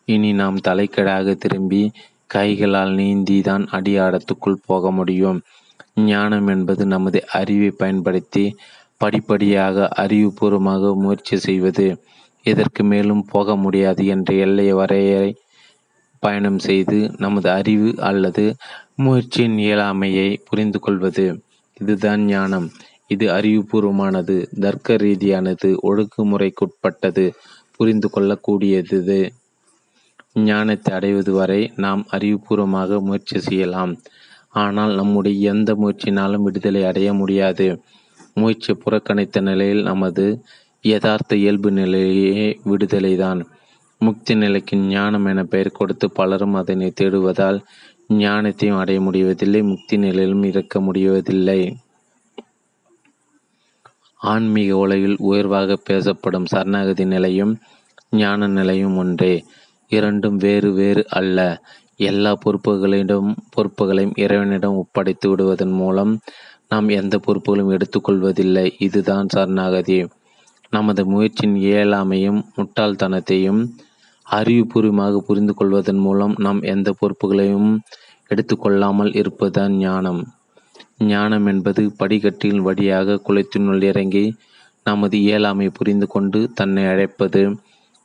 இனி நாம் தலைக்கடாக திரும்பி கைகளால் நீந்தி தான் அடியாழத்துக்குள் போக முடியும். ஞானம் என்பது நமது அறிவை பயன்படுத்தி படிப்படியாக அறிவுபூர்வமாக முயற்சி செய்வது. இதற்கு மேலும் போக முடியாது என்ற எல்லை வரையறை பயணம் செய்து நமது அறிவு அல்லது முயற்சியின் இயலாமையை புரிந்து கொள்வது. இதுதான் ஞானம். இது அறிவுபூர்வமானது. தர்க்க ரீதியானது ஒழுங்குமுறைக்குட்பட்டது. புரிந்து கொள்ளக்கூடியது. ஞானத்தை அடைவது வரை நாம் அறிவுபூர்வமாக முயற்சி செய்யலாம். ஆனால் நம்முடைய எந்த முயற்சினாலும் விடுதலை அடைய முடியாது. முயற்சி புறக்கணித்த நிலையில் நமது யதார்த்த இயல்பு நிலையே விடுதலைதான். முக்தி நிலைக்கு ஞானம் என பெயர் கொடுத்து பலரும் அதனை தேடுவதால் ஞானத்தையும் அடைய முடிவதில்லை முக்தி நிலையிலும் இருக்க முடிவதில்லை. ஆன்மீக உலகில் உயர்வாக பேசப்படும் சரணாகதி நிலையும் ஞான நிலையும் ஒன்றே. இரண்டும் வேறு வேறு அல்ல. எல்லா பொறுப்புகளிடம் பொறுப்புகளையும் இறைவனிடம் ஒப்படைத்து விடுவதன் மூலம் நாம் எந்த பொறுப்புகளும் எடுத்துக்கொள்வதில்லை. இதுதான் சரணாகதி. நமது முயற்சியின் இயலாமையும் முட்டாள்தனத்தையும் அறிவுபூர்வமாக புரிந்து கொள்வதன் மூலம் நாம் எந்த பொறுப்புகளையும் எடுத்துக்கொள்ளாமல் இருப்பதுதான் ஞானம். ஞானம் என்பது படிக்கட்டின் வழியாக குளத்தினுள் இறங்கி நமது இயலாமை புரிந்து கொண்டு தன்னை அழைப்பது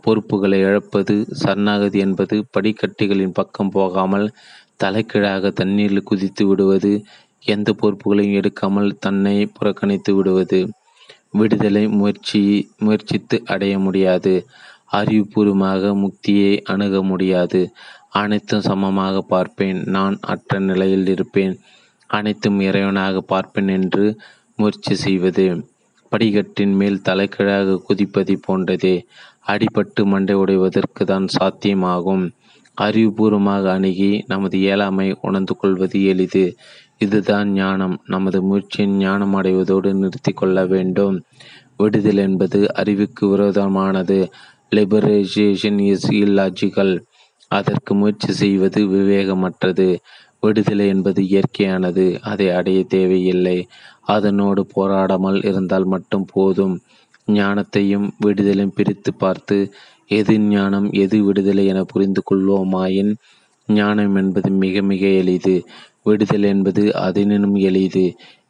பொறுப்புகளை இழப்பது சரணாகதி என்பது படிக்கட்டிகளின் பக்கம் போகாமல் தலைக்கீழாக தண்ணீரில் குதித்து விடுவது எந்த பொறுப்புகளையும் எடுக்காமல் தன்னை புறக்கணித்து விடுவது. விடுதலை முயற்சி முயற்சித்து அடைய முடியாது. அறிவுபூர்வமாக முக்தியை அணுக முடியாது. அனைத்தும் சமமாக பார்ப்பேன். நான் அற்ற நிலையில் இருப்பேன். அனைத்தும் இறைவனாக பார்ப்பேன் என்று முயற்சி செய்வது. படிக்கட்டின் மேல் தலைக்கீழாக குதிப்பதை போன்றதே. அடிபட்டு மண்டை உடைவதற்கு தான் சாத்தியமாகும். அறிவுபூர்வமாக அணுகி நமது இயலாமை உணர்ந்து கொள்வது எளிது. இதுதான் ஞானம். நமது முயற்சியின் ஞானம் அடைவதோடு நிறுத்தி கொள்ள வேண்டும். விடுதல் என்பது அறிவுக்கு விரோதமானது. லிபரேஷன் இஸ் இல்லாஜிக்கல் அதற்கு முயற்சி செய்வது விவேகமற்றது. விடுதலை என்பது இயற்கையானது. அதை அடைய தேவையில்லை. அதனோடு போராடாமல் இருந்தால் மட்டும் போதும். ஞானத்தையும் விடுதலையும் பிரித்து பார்த்து எது ஞானம் எது விடுதலை என புரிந்து கொள்வோமாயின்? ஞானம் என்பது மிக மிக எளிது. விடுதல் என்பது அதனினும் எளிது.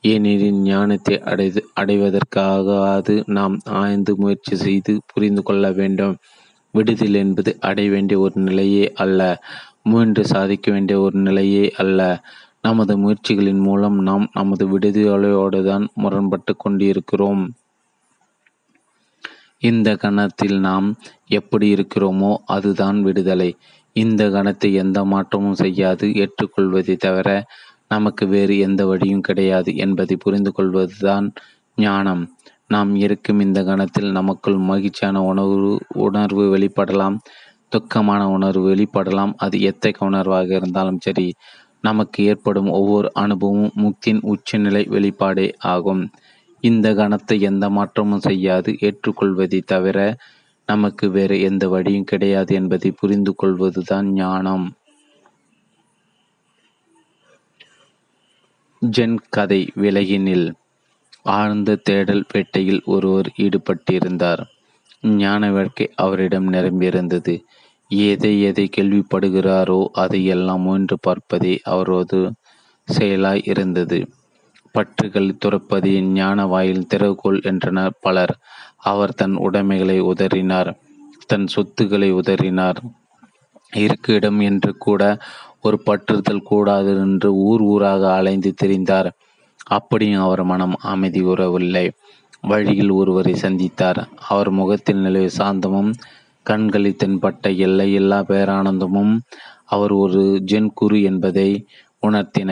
ஏனெனில் ஞானத்தை அடை அடைவதற்காகாது நாம் ஆய்ந்து முயற்சி செய்து புரிந்து கொள்ள வேண்டும். விடுதல் என்பது அடைய வேண்டிய ஒரு நிலையே அல்ல. முயன்று சாதிக்க வேண்டிய ஒரு நிலையே அல்ல. நமது முயற்சிகளின் மூலம் நாம் நமது விடுதலையோடு தான் முரண்பட்டு கொண்டிருக்கிறோம். இந்த கணத்தில் நாம் எப்படி இருக்கிறோமோ அதுதான் விடுதலை. இந்த கணத்தை எந்த மாற்றமும் செய்யாது ஏற்றுக்கொள்வதை தவிர நமக்கு வேறு எந்த வழியும் கிடையாது என்பதை புரிந்து கொள்வதுதான் ஞானம். நாம் இருக்கும் இந்த கணத்தில் நமக்குள் மகிழ்ச்சியான உணர்வு உணர்வு வெளிப்படலாம் துக்கமான உணர்வு வெளிப்படலாம். அது எத்தகைய உணர்வாக இருந்தாலும் சரி நமக்கு ஏற்படும் ஒவ்வொரு அனுபவமும் முக்தியின் உச்சநிலை வெளிப்பாடே ஆகும். இந்த கணத்தை எந்த மாற்றமும் செய்யாது ஏற்றுக்கொள்வதை தவிர நமக்கு வேறு எந்த வழியும் கிடையாது என்பதை புரிந்து கொள்வதுதான் ஞானம். ஜென் கதை விலகினில் ஆழ்ந்த தேடல் வேட்டையில் ஒருவர் ஈடுபட்டிருந்தார். ஞான வேட்கை அவரிடம் நிரம்பியிருந்தது. எதை எதை கேள்விப்படுகிறாரோ அதையெல்லாம் முயன்று பார்ப்பதே அவரது செயலாய் இருந்தது. பற்றுகள் துறப்பதே ஞான வாயில் திறவுகோள் என்றனர் பலர். அவர் தன் உடைமைகளை உதறினார். தன் சொத்துக்களை உதறினார். இருக்கு இடம் என்று கூட ஒரு பற்றுதல் கூடாது என்று ஊர் ஊராக அலைந்து திரிந்தார். அப்படியும் அவர் மனம் அமைதி உறவில்லை வழியில் ஒருவரை சந்தித்தார். அவர் முகத்தில் நிலவு சாந்தமும் கண்களில் தென்பட்ட எல்லையில்லா பேரானந்தமும் அவர் ஒரு ஜென் குரு என்பதை உணர்த்தின.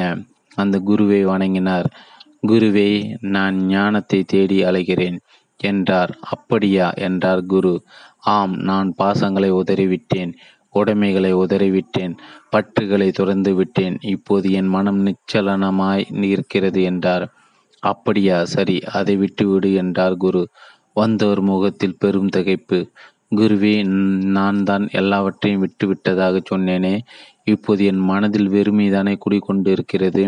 அந்த குருவை வணங்கினார். குருவே நான் ஞானத்தை தேடி அலைகிறேன் என்றார். அப்படியா என்றார் குரு. ஆம் நான் பாசங்களை உதறிவிட்டேன். உடைமைகளை உதறிவிட்டேன் பற்றுகளை துறந்து விட்டேன் இப்போது என் மனம் நிச்சலனமாய் இருக்கிறது என்றார். அப்படியா சரி அதை விட்டுவிடு என்றார் குரு. வந்தவர் முகத்தில் பெரும் திகைப்பு. குருவே நான் தான் எல்லாவற்றையும் விட்டுவிட்டதாக சொன்னேனே. இப்போது என் மனதில் வெறுமைதானே குடிகொண்டிருக்கிறது.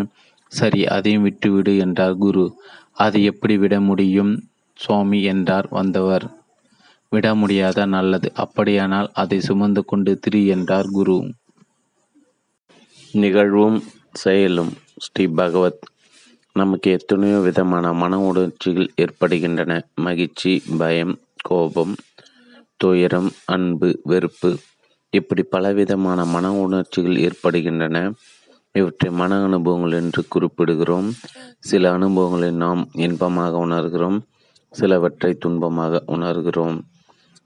சரி அதையும் விட்டுவிடு என்றார் குரு. அதை எப்படி விட முடியும்? சுவாமி என்றார் வந்தவர். விட முடியாத நல்லது. அப்படியானால் அதை சுமந்து கொண்டு திரி என்றார் குரு. நிகழ்வும் செயலும். ஸ்ரீ பகவத். நமக்கு எத்தனையோ விதமான மன உணர்ச்சிகள் ஏற்படுகின்றன. மகிழ்ச்சி பயம் கோபம் துயரம் அன்பு வெறுப்பு இப்படி பலவிதமான மன உணர்ச்சிகள் ஏற்படுகின்றன. இவற்றை மன அனுபவங்கள் என்று குறிப்பிடுகிறோம். சில அனுபவங்களை நாம் இன்பமாக உணர்கிறோம். சிலவற்றை துன்பமாக உணர்கிறோம்.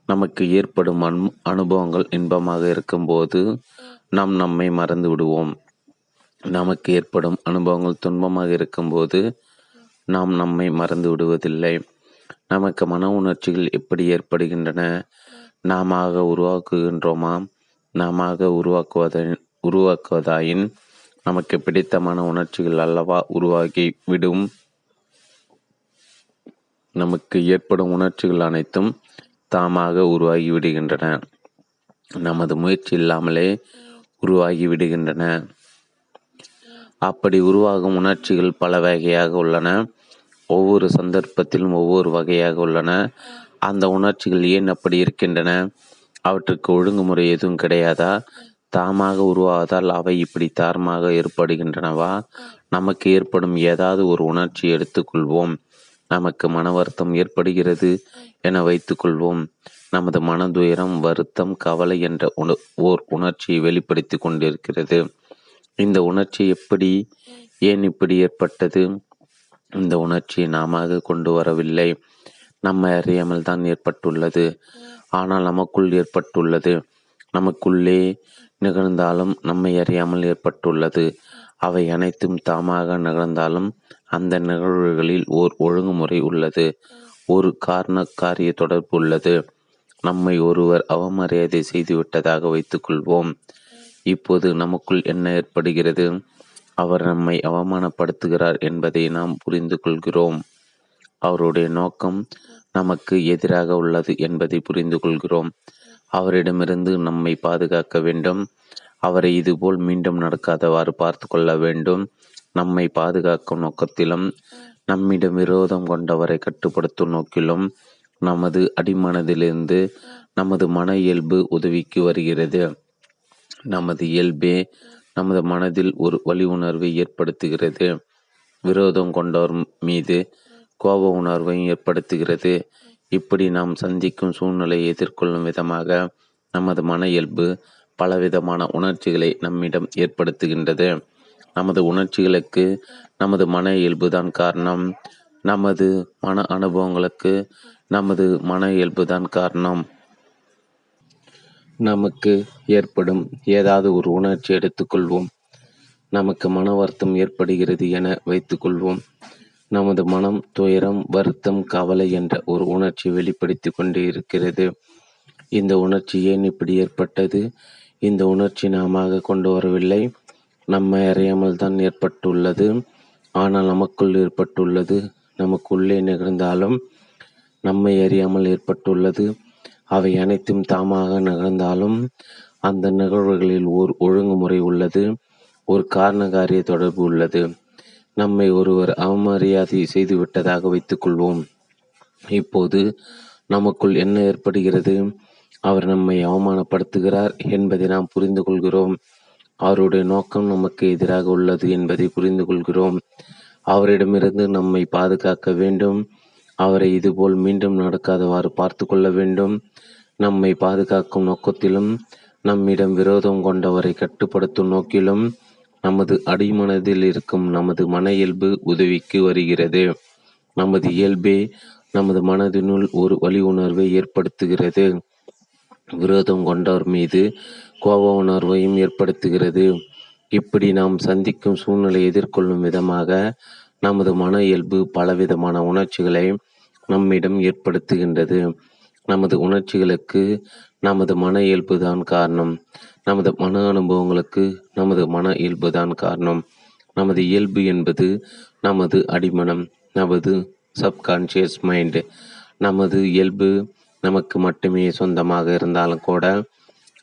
நமக்கு ஏற்படும் அன் அனுபவங்கள் இன்பமாக இருக்கும்போது நாம் நம்மை மறந்து விடுவோம். நமக்கு ஏற்படும் அனுபவங்கள் துன்பமாக இருக்கும்போது நாம் நம்மை மறந்து விடுவதில்லை. நமக்கு மன உணர்ச்சிகள் எப்படி ஏற்படுகின்றன? நாம உருவாக்குகின்றோமா? நாம உருவாக்குவதை உருவாக்குவதாயின் நமக்கு பிடித்தமான உணர்ச்சிகள் அல்லவா உருவாகி விடும்? நமக்கு ஏற்படும் உணர்ச்சிகள் அனைத்தும் தாமாக உருவாகி விடுகின்றன நமது முயற்சி இல்லாமலே உருவாகி விடுகின்றன அப்படி உருவாகும் உணர்ச்சிகள் பல வகையாக உள்ளன. ஒவ்வொரு சந்தர்ப்பத்திலும் ஒவ்வொரு வகையாக உள்ளன. அந்த உணர்ச்சிகள் ஏன் அப்படி இருக்கின்றன? அவற்றுக்கு ஒழுங்குமுறை எதுவும் கிடையாதா? தாமாக உருவாவதால் அவை இப்படி தாரமாக ஏற்படுகின்றனவா? நமக்கு ஏற்படும் ஏதாவது ஒரு உணர்ச்சி எடுத்துக்கொள்வோம். நமக்கு மன வருத்தம் ஏற்படுகிறது. என வைத்துக்கொள்வோம். நமது மனதுயரம் வருத்தம் கவலை என்ற உண ஓர் உணர்ச்சியை வெளிப்படுத்தி கொண்டிருக்கிறது. இந்த உணர்ச்சி எப்படி ஏன் இப்படி ஏற்பட்டது? இந்த உணர்ச்சியை நாம கொண்டு வரவில்லை. நம்மை அறியாமல் தான் ஏற்பட்டுள்ளது. ஆனால் நமக்குள் ஏற்பட்டுள்ளது. நமக்குள்ளே நிகழ்ந்தாலும் நம்மை அறியாமல் ஏற்பட்டுள்ளது. அவை அனைத்தும் தாமாக நிகழ்ந்தாலும் அந்த நிகழ்வுகளில் ஓர் ஒழுங்குமுறை உள்ளது. ஒரு காரண காரிய தொடர்பு உள்ளது. நம்மை ஒருவர் அவமரியாதை செய்துவிட்டதாக வைத்துக்கொள்வோம். இப்போது நமக்குள் என்ன ஏற்படுகிறது? அவர் நம்மை அவமானப்படுத்துகிறார் என்பதை நாம் புரிந்து கொள்கிறோம். அவருடைய நோக்கம் நமக்கு எதிராக உள்ளது என்பதை புரிந்து கொள்கிறோம். அவரிடமிருந்து நம்மை பாதுகாக்க வேண்டும். அவரை இதுபோல் மீண்டும் நடக்காதவாறு பார்த்து கொள்ள வேண்டும். நம்மை பாதுகாக்கும் நோக்கத்திலும் நம்மிடம் விரோதம் கொண்டவரை கட்டுப்படுத்தும் நோக்கிலும் நமது அடிமனதிலிருந்து நமது மன இயல்பு உதவிக்கு வருகிறது. நமது இயல்பே நமது மனதில் ஒரு வழி உணர்வை ஏற்படுத்துகிறது. விரோதம் கொண்டவர் மீது கோப உணர்வையும் ஏற்படுத்துகிறது. இப்படி நாம் சந்திக்கும் சூழ்நிலையை எதிர்கொள்ளும் விதமாக நமது மன இயல்பு பலவிதமான உணர்ச்சிகளை நம்மிடம் ஏற்படுத்துகின்றது. நமது உணர்ச்சிகளுக்கு நமது மன இயல்புதான் காரணம். நமது மன அனுபவங்களுக்கு நமது மன இயல்புதான் காரணம். நமக்கு ஏற்படும் ஏதாவது ஒரு உணர்ச்சி எடுத்துக்கொள்வோம் நமக்கு மன வருத்தம் ஏற்படுகிறது என வைத்துக்கொள்வோம் நமது மனம் துயரம் வருத்தம் கவலை என்ற ஒரு உணர்ச்சி வெளிப்படுத்தி கொண்டே இருக்கிறது. இந்த உணர்ச்சி ஏன் இப்படி ஏற்பட்டது? இந்த உணர்ச்சி நாம கொண்டு வரவில்லை. நம்மை அறியாமல் தான் ஏற்பட்டுள்ளது. ஆனால் நமக்குள் ஏற்பட்டுள்ளது. நமக்குள்ளே நிகழ்ந்தாலும் நம்மை அறியாமல் ஏற்பட்டுள்ளது. அவை அனைத்தும் தாமாக நிகழ்ந்தாலும் அந்த நிகழ்வுகளில் ஓர் ஒழுங்குமுறை உள்ளது. ஒரு காரண காரிய தொடர்பு உள்ளது. நம்மை ஒருவர் அவமரியாதை செய்துவிட்டதாக வைத்துக்கொள்வோம். இப்போது நமக்குள் என்ன ஏற்படுகிறது? அவர் நம்மை அவமானப்படுத்துகிறார் என்பதை நாம் புரிந்து கொள்கிறோம் அவருடைய நோக்கம் நமக்கு எதிராக உள்ளது என்பதை புரிந்து கொள்கிறோம். அவரிடமிருந்து நம்மை பாதுகாக்க வேண்டும். அவரை இதுபோல் மீண்டும் நடக்காதவாறு பார்த்து கொள்ள வேண்டும். நம்மை பாதுகாக்கும் நோக்கத்திலும் நம்மிடம் விரோதம் கொண்டவரை கட்டுப்படுத்தும் நோக்கிலும் நமது அடிமனதில் இருக்கும் நமது மன இயல்பு உதவிக்கு வருகிறது. நமது இயல்பே நமது மனதினுள் ஒரு வழி உணர்வை ஏற்படுத்துகிறது. விரோதம் கொண்டவர் மீது கோப உணர்வையும் ஏற்படுத்துகிறது. இப்படி நாம் சந்திக்கும் சூழ்நிலையை எதிர்கொள்ளும் விதமாக நமது மன இயல்பு பலவிதமான உணர்ச்சிகளை நம்மிடம் ஏற்படுத்துகின்றது. நமது உணர்ச்சிகளுக்கு நமது மன இயல்பு தான் காரணம். நமது மன அனுபவங்களுக்கு நமது மன இயல்பு தான் காரணம். நமது இயல்பு என்பது நமது அடிமனம் நமது சப்கான்ஷியஸ் மைண்டு. நமது இயல்பு நமக்கு மட்டுமே சொந்தமாக இருந்தாலும் கூட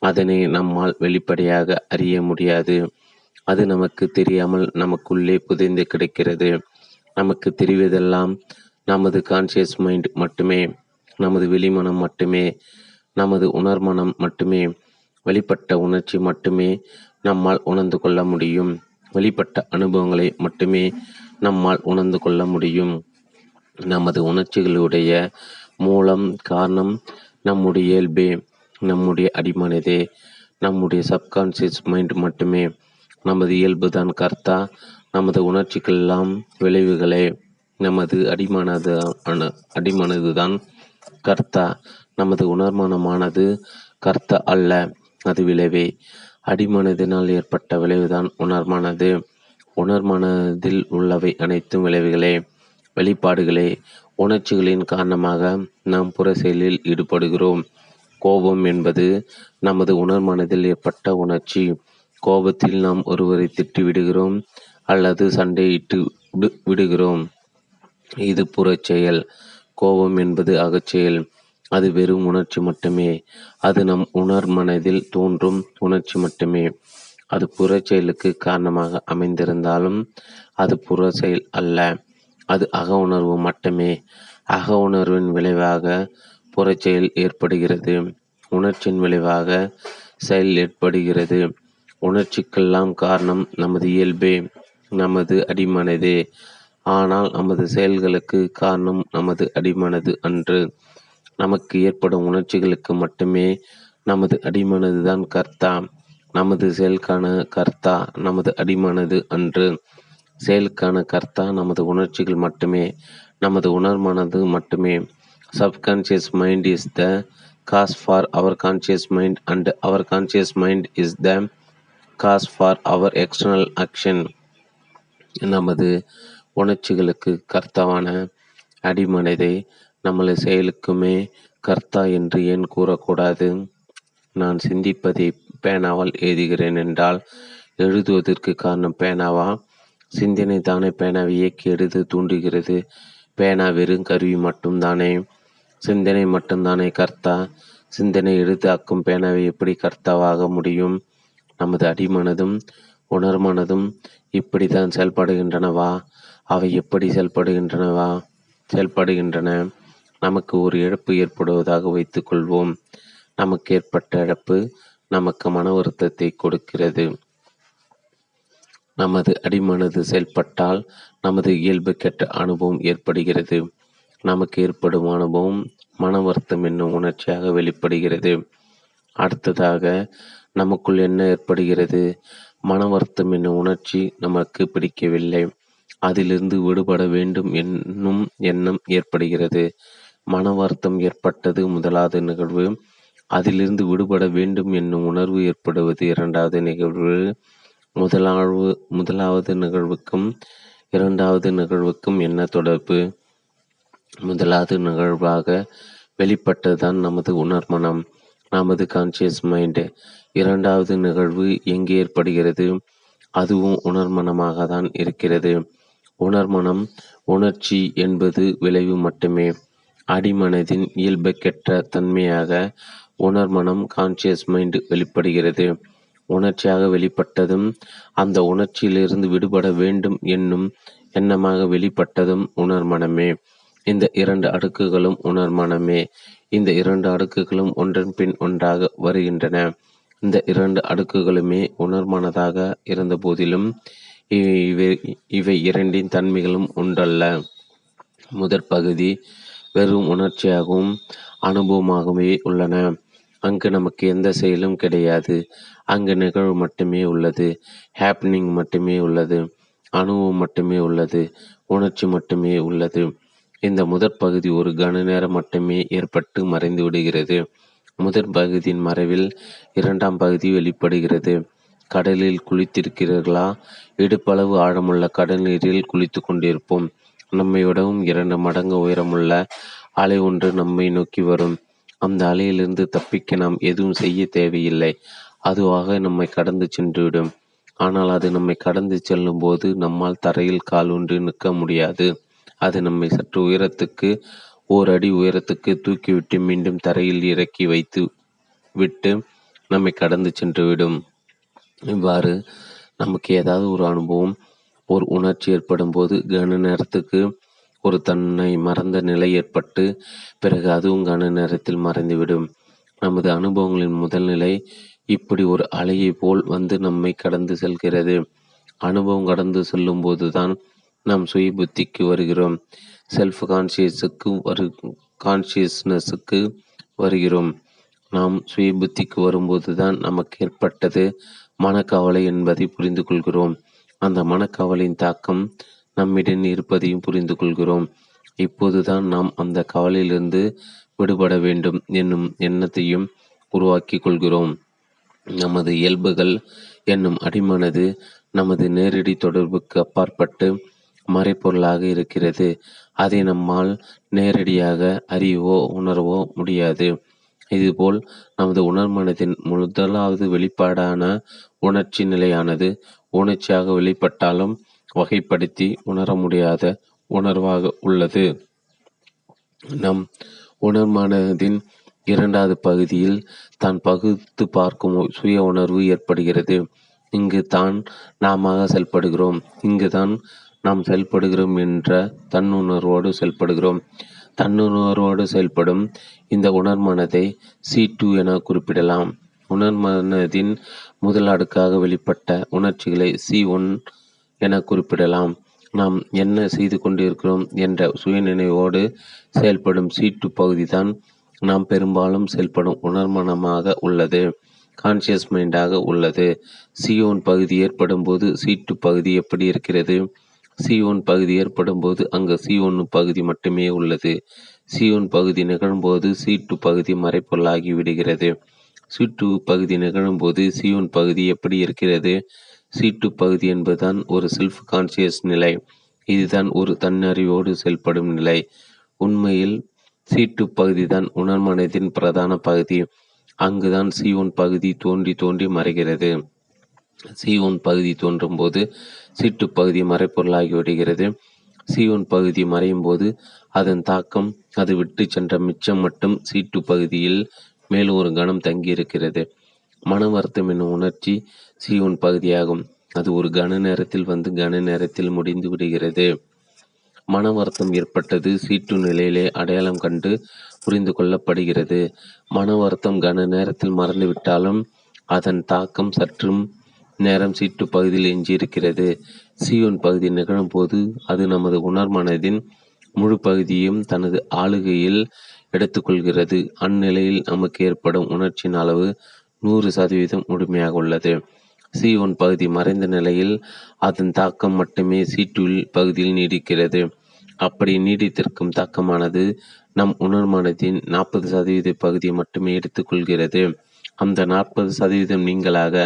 அதனை நம்மால் வெளிப்படையாக அறிய முடியாது. அது நமக்கு தெரியாமல் நமக்குள்ளே புதைந்து கிடைக்கிறது. நமக்கு தெரிவதெல்லாம் நமது கான்சியஸ் மைண்ட் மட்டுமே நமது வெளிமனம் மட்டுமே நமது உணர்மனம் மட்டுமே வெளிப்பட்ட உணர்ச்சி மட்டுமே நம்மால் உணர்ந்து கொள்ள முடியும். வெளிப்பட்ட அனுபவங்களை மட்டுமே நம்மால் உணர்ந்து கொள்ள முடியும். நமது உணர்ச்சிகளுடைய மூலம் காரணம் நம்முடைய இயல்பே. நம்முடைய அடிமனதே நம்முடைய சப்கான்சியஸ் மைண்ட் மட்டுமே நமது இயல்புதான் கர்த்தா. நமது உணர்ச்சிக்கெல்லாம் விளைவுகளே நமது அடிமனது அடிமனதுதான் கர்த்தா. நமது உணர்மனமானது கர்த்தா அல்ல அது விளைவே. அடிமனதினால் ஏற்பட்ட விளைவுதான் உணர்மானது. உணர்மனதில் உள்ளவை அனைத்தும் விளைவுகளே வெளிப்பாடுகளே. உணர்ச்சிகளின் காரணமாக நாம் புற செயலில் ஈடுபடுகிறோம். கோபம் என்பது நமது உணர்மனதில் ஏற்பட்ட உணர்ச்சி. கோபத்தில் நாம் ஒருவரை திட்டி விடுகிறோம் அல்லது சண்டையிட்டு விடுகிறோம். இது புறச் செயல். கோபம் என்பது அகச்செயல். அது வெறும் உணர்ச்சி மட்டுமே. அது நம் உணர் மனதில் தோன்றும் உணர்ச்சி மட்டுமே. அது புற செயலுக்கு காரணமாக அமைந்திருந்தாலும் அது புற செயல் அல்ல. அது அக உணர்வு மட்டுமே. அக உணர்வின் விளைவாக புறச்செயல் ஏற்படுகிறது. உணர்ச்சியின் விளைவாக செயல் ஏற்படுகிறது. உணர்ச்சிக்கெல்லாம் காரணம் நமது இயல்பே நமது அடிமனதே. ஆனால் நமது செயல்களுக்கு காரணம் நமது அடிமனது அன்று. நமக்கு ஏற்படும் உணர்ச்சிகளுக்கு மட்டுமே நமது அடிமனது தான் கர்த்தா. நமது செயலுக்கான கர்த்தா நமது அடிமனது அன்று. செயலுக்கான கர்த்தா நமது உணர்ச்சிகள் மட்டுமே நமது உணர்மனது மட்டுமே. Subconscious mind is the cause for our conscious mind and our conscious mind is the cause for our external action நமது உணர்ச்சிகளுக்கு கர்த்தாவான அடிமனதை நம்மளது செயலுக்குமே கர்த்தா என்று ஏன் கூறக்கூடாது? நான் சிந்திப்பதை பேனாவால் எழுதுகிறேன் என்றால் எழுதுவதற்கு காரணம் பேனாவா? சிந்தனை தானே பேனாவை இயக்கி எழுத தூண்டுகிறது. பேனா வெறும் கருவி மட்டும்தானே. சிந்தனை மட்டும்தானே கர்த்தா? சிந்தனை எழுத்தாக்கும் பேனாவை எப்படி கர்த்தாவாக முடியும்? நமது அடிமனதும் உணர்மனதும் இப்படித்தான் செயல்படுகின்றனவா? அவை எப்படி செயல்படுகின்றனவா? செயல்படுகின்றன. நமக்கு ஒரு இழப்பு ஏற்படுவதாக வைத்துக்கொள்வோம் நமக்கு ஏற்பட்ட இழப்பு நமக்கு மன வருத்தத்தை கொடுக்கிறது. நமது அடிமனது செயல்பட்டால் நமது இயல்பு கெட்ட அனுபவம் ஏற்படுகிறது. நமக்கு ஏற்படும் அனுபவம் மன வருத்தம் என்னும் உணர்ச்சியாக வெளிப்படுகிறது. அடுத்ததாக நமக்குள் என்ன ஏற்படுகிறது? மன வருத்தம் என்னும் உணர்ச்சி நமக்கு பிடிக்கவில்லை. அதிலிருந்து விடுபட வேண்டும் என்னும் எண்ணம் ஏற்படுகிறது. மன வருத்தம் ஏற்பட்டது முதலாவது நிகழ்வு. அதிலிருந்து விடுபட வேண்டும் என்னும் உணர்வு ஏற்படுவது இரண்டாவது நிகழ்வு. முதலாவது முதலாவது நிகழ்வுக்கும் இரண்டாவது நிகழ்வுக்கும் என்ன தொடர்பு? முதலாவது நிகழ்வாக வெளிப்பட்டதுதான் நமது உணர்மனம் நமது கான்சியஸ் மைண்டு இரண்டாவது நிகழ்வு எங்கே ஏற்படுகிறது? அதுவும் உணர்மனமாக தான் இருக்கிறது. உணர்மனம் உணர்ச்சி என்பது விளைவு மட்டுமே. அடிமனதின் இயல்புக்கெற்ற தன்மையாக உணர்மனம் கான்சியஸ் மைண்டு வெளிப்படுகிறது. உணர்ச்சியாக வெளிப்பட்டதும் அந்த உணர்ச்சியிலிருந்து விடுபட வேண்டும் என்னும் எண்ணமாக வெளிப்பட்டதும் உணர்மனமே. இந்த இரண்டு அடுக்குகளும் உணர்மனமே இந்த இரண்டு அடுக்குகளும் ஒன்றன் பின் ஒன்றாக வருகின்றன. இந்த இரண்டு அடுக்குகளுமே உணர்மனதாக இருந்த போதிலும் இவை இவை இரண்டின் தன்மைகளும் ஒன்றல்ல. முதற் பகுதி வெறும் உணர்ச்சியாகவும் அனுபவமாகவே உள்ளன. அங்கு நமக்கு எந்த செயலும் கிடையாது. அங்கு நிகழ்வு மட்டுமே உள்ளது. ஹேப்பனிங் மட்டுமே உள்ளது. அனுபவம் மட்டுமே உள்ளது. உணர்ச்சி மட்டுமே உள்ளது. இந்த முதற் பகுதி ஒரு கன நேரம் மட்டுமே ஏற்பட்டு மறைந்து விடுகிறது. முதற் பகுதியின் மறைவில் இரண்டாம் பகுதி வெளிப்படுகிறது. கடலில் குளித்திருக்கிறீர்களா? இடுப்பளவு ஆழமுள்ள கடல் நீரில் குளித்து கொண்டிருப்போம். நம்மை விடவும் இரண்டு மடங்கு உயரமுள்ள அலை ஒன்று நம்மை நோக்கி வரும். அந்த அலையிலிருந்து தப்பிக்க நாம் எதுவும் செய்ய தேவையில்லை. அதுவாக நம்மை கடந்து சென்றுவிடும். ஆனால் அது நம்மை கடந்து செல்லும் போது நம்மால் தரையில் கால் ஒன்று நிற்க முடியாது. அது நம்மை சற்று உயரத்துக்கு ஓர் அடி உயரத்துக்கு தூக்கிவிட்டு மீண்டும் தரையில் இறக்கி வைத்து விட்டு நம்மை கடந்து சென்றுவிடும். இவ்வாறு நமக்கு ஏதாவது ஒரு அனுபவம் ஒரு உணர்ச்சி ஏற்படும் போது கன நேரத்துக்கு ஒரு தன்னை மறந்த நிலை ஏற்பட்டு பிறகு அதுவும் கன நேரத்தில் மறைந்துவிடும். நமது அனுபவங்களின் முதல் நிலை இப்படி ஒரு அலையை போல் வந்து நம்மை கடந்து செல்கிறது. அனுபவம் கடந்து செல்லும் போதுதான் நாம் சுய புத்திக்கு வருகிறோம். செல்ஃப் கான்சியஸுக்கு வரு கான்சியஸ்னஸுக்கு வருகிறோம். நாம் சுய புத்திக்கு வரும்போது தான் நமக்கு ஏற்பட்டது மனக்கவலை என்பதை புரிந்து கொள்கிறோம். அந்த மனக்கவலையின் தாக்கம் நம்மிடம் இருப்பதையும் புரிந்து கொள்கிறோம். இப்போதுதான் நாம் அந்த கவலையிலிருந்து விடுபட வேண்டும் என்னும் எண்ணத்தையும் உருவாக்கி கொள்கிறோம். நமது இயல்புகள் என்னும் அடிமனது நமது நேரடி தொடர்புக்கு அப்பாற்பட்டு மறைப்பொருளாக இருக்கிறது. அதை நம்மால் நேரடியாக அறியவோ உணரவோ முடியாது. இதுபோல் நமது உணர்மனதின் முதலாவது வெளிப்பாடான உணர்ச்சி நிலையானது உணர்ச்சியாக வெளிப்பட்டாலும் வகைப்படுத்தி உணர முடியாத உணர்வாக உள்ளது. நம் உணர்மனதின் இரண்டாவது பகுதியில் தான் பகுத்து பார்க்கும் சுய உணர்வு ஏற்படுகிறது. இங்கு தான் நாம செயல்படுகிறோம். இங்கு தான் நாம் செயல்படுகிறோம் என்ற தன்னுணர்வோடு செயல்படுகிறோம். தன்னுணர்வோடு செயல்படும் இந்த உணர்மனதை சி டூ என குறிப்பிடலாம். உணர்மனதின் முதல் அடுக்காக வெளிப்பட்ட உணர்ச்சிகளை சி ஒன் என குறிப்பிடலாம். நாம் என்ன செய்து கொண்டிருக்கிறோம் என்ற சுயநினைவோடு செயல்படும் சி டூ பகுதி தான் நாம் பெரும்பாலும் செயல்படும் உணர்மனமாக உள்ளது கான்சியஸ் மைண்டாக உள்ளது. சி ஒன் பகுதி ஏற்படும் போது சி டூ பகுதி எப்படி இருக்கிறது? சி ஒன் பகுதி ஏற்படும் போது அங்கு சி ஒன்று பகுதி மட்டுமே உள்ளது. சி ஒன் பகுதி நிகழும்போது சி டூ பகுதி மறைப்பொருளாகி விடுகிறது. சி டூ பகுதி நிகழும்போது சி ஒன் பகுதி எப்படி இருக்கிறது? சி டூ பகுதி என்பதுதான் ஒரு செல்ஃப் கான்சியஸ் நிலை. இதுதான் ஒரு தன்னறிவோடு செயல்படும் நிலை. உண்மையில் சி டூ பகுதி தான் உணர்மனதின் பிரதான பகுதி. அங்குதான் சி ஒன் பகுதி தோன்றி தோன்றி மறைகிறது. சி ஒன் பகுதி தோன்றும் போது சீட்டு பகுதி மறைப்பொருளாகி விடுகிறது. சி பகுதி மறையும் போது அதன் தாக்கம் அது விட்டு சென்ற மிச்சம் மட்டும் சீட்டு பகுதியில் மேலும் ஒரு கணம் தங்கியிருக்கிறது. மன வருத்தம் என்னும் உணர்ச்சி சி ஒன் பகுதியாகும். அது ஒரு கன நேரத்தில் வந்து கன நேரத்தில் முடிந்து விடுகிறது. மன வருத்தம் ஏற்பட்டது சீட்டு நிலையிலே அடையாளம் கண்டு புரிந்து கொள்ளப்படுகிறது. மன வருத்தம் கன நேரத்தில் மறந்துவிட்டாலும் அதன் தாக்கம் சற்றும் நேரம் சீட்டு பகுதியில் எஞ்சியிருக்கிறது சியோன் பகுதி நிகழும் போது அது நமது உணர்மனதின் முழு பகுதியும் தனது ஆளுகையில் எடுத்துக்கொள்கிறது அந்நிலையில் நமக்கு ஏற்படும் உணர்ச்சியின் அளவு நூறு சதவீதம் முழுமையாக உள்ளது. சி ஒன் பகுதி மறைந்த நிலையில் அதன் தாக்கம் மட்டுமே சீட்டுள் பகுதியில் நீடிக்கிறது. அப்படி நீடித்திருக்கும் தாக்கமானது நம் உணர்மனத்தின் நாற்பது சதவீத பகுதியை மட்டுமே எடுத்துக்கொள்கிறது அந்த நாற்பது சதவீதம் நீங்களாக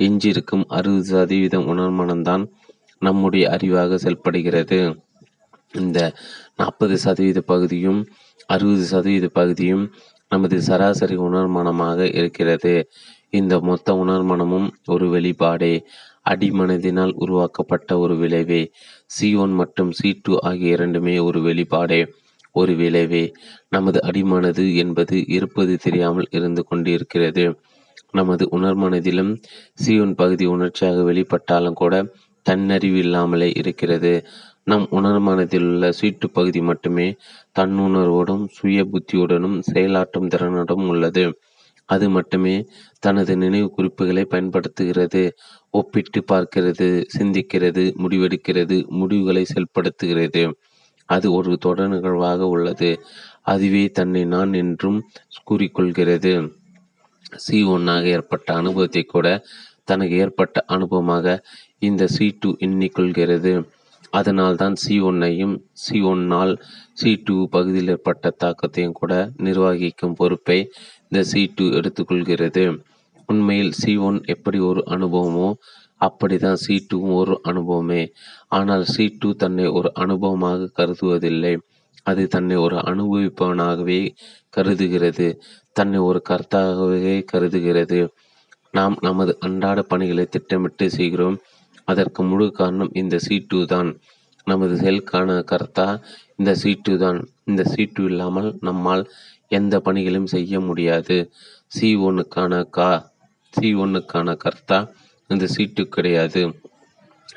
எஞ்சியிருக்கும் அறுபது சதவீதம் உணர்மனம்தான் நம்முடைய அறிவாக செயல்படுகிறது. இந்த நாற்பது சதவீத பகுதியும் அறுபது சதவீத பகுதியும் நமது சராசரி உணர்மனமாக இருக்கிறது. இந்த மொத்த உணர்மனமும் ஒரு வெளிப்பாடே அடிமனதினால் உருவாக்கப்பட்ட ஒரு விளைவே. சி ஒன் மற்றும் சி டூ ஆகிய இரண்டுமே ஒரு வெளிப்பாடே ஒரு விளைவே. நமது அடிமனது என்பது இருப்பது தெரியாமல் இருந்து கொண்டிருக்கிறது. நமது உணர்மனதிலும் சி பகுதி உணர்ச்சியாக வெளிப்பட்டாலும் கூட தன்னறிவு இல்லாமலே இருக்கிறது. நம் உணர்மனதிலுள்ள சீட்டு பகுதி மட்டுமே தன்னுணர்வோடும் சுய புத்தியுடனும் செயலாற்றும் திறனுடன் உள்ளது. அது மட்டுமே தனது நினைவு குறிப்புகளை பயன்படுத்துகிறது ஒப்பிட்டு பார்க்கிறது சிந்திக்கிறது முடிவெடுக்கிறது முடிவுகளை செயல்படுத்துகிறது. அது ஒரு தொடர் நிகழ்வாக உள்ளது. அதுவே தன்னை நான் என்றும் கூறிக்கொள்கிறது. சி ஒன்னாக ஏற்பட்ட அனுபவத்தை கூட தனக்கு ஏற்பட்ட அனுபவமாக இந்த சி டூ எண்ணிக்கொள்கிறது. அதனால்தான் சி ஒன்னையும் சி ஒன்னால் சி டூ பகுதியில் ஏற்பட்ட தாக்கத்தையும் கூட நிர்வகிக்கும் பொறுப்பை இந்த சி டூ எடுத்துக்கொள்கிறது. உண்மையில் சி ஒன் எப்படி ஒரு அனுபவமோ அப்படிதான் சி டூவும் ஒரு அனுபவமே. ஆனால் சி டூ தன்னை ஒரு அனுபவமாக கருதுவதில்லை. அது தன்னை ஒரு அனுபவிப்பவனாகவே கருதுகிறது. தன்னை ஒரு கருத்தாகவே கருதுகிறது. நாம் நமது அன்றாட பணிகளை திட்டமிட்டு செய்கிறோம். அதற்கு முழு காரணம் இந்த சீட்டு தான். நமது செயலுக்கான கர்த்தா? இந்த சீட்டு தான். இந்த சீட்டு இல்லாமல் நம்மால் எந்த பணிகளையும் செய்ய முடியாது. சி ஒன்னுக்கான கா சி ஒன்னுக்கான கர்த்தா? இந்த சீட்டு கிடையாது.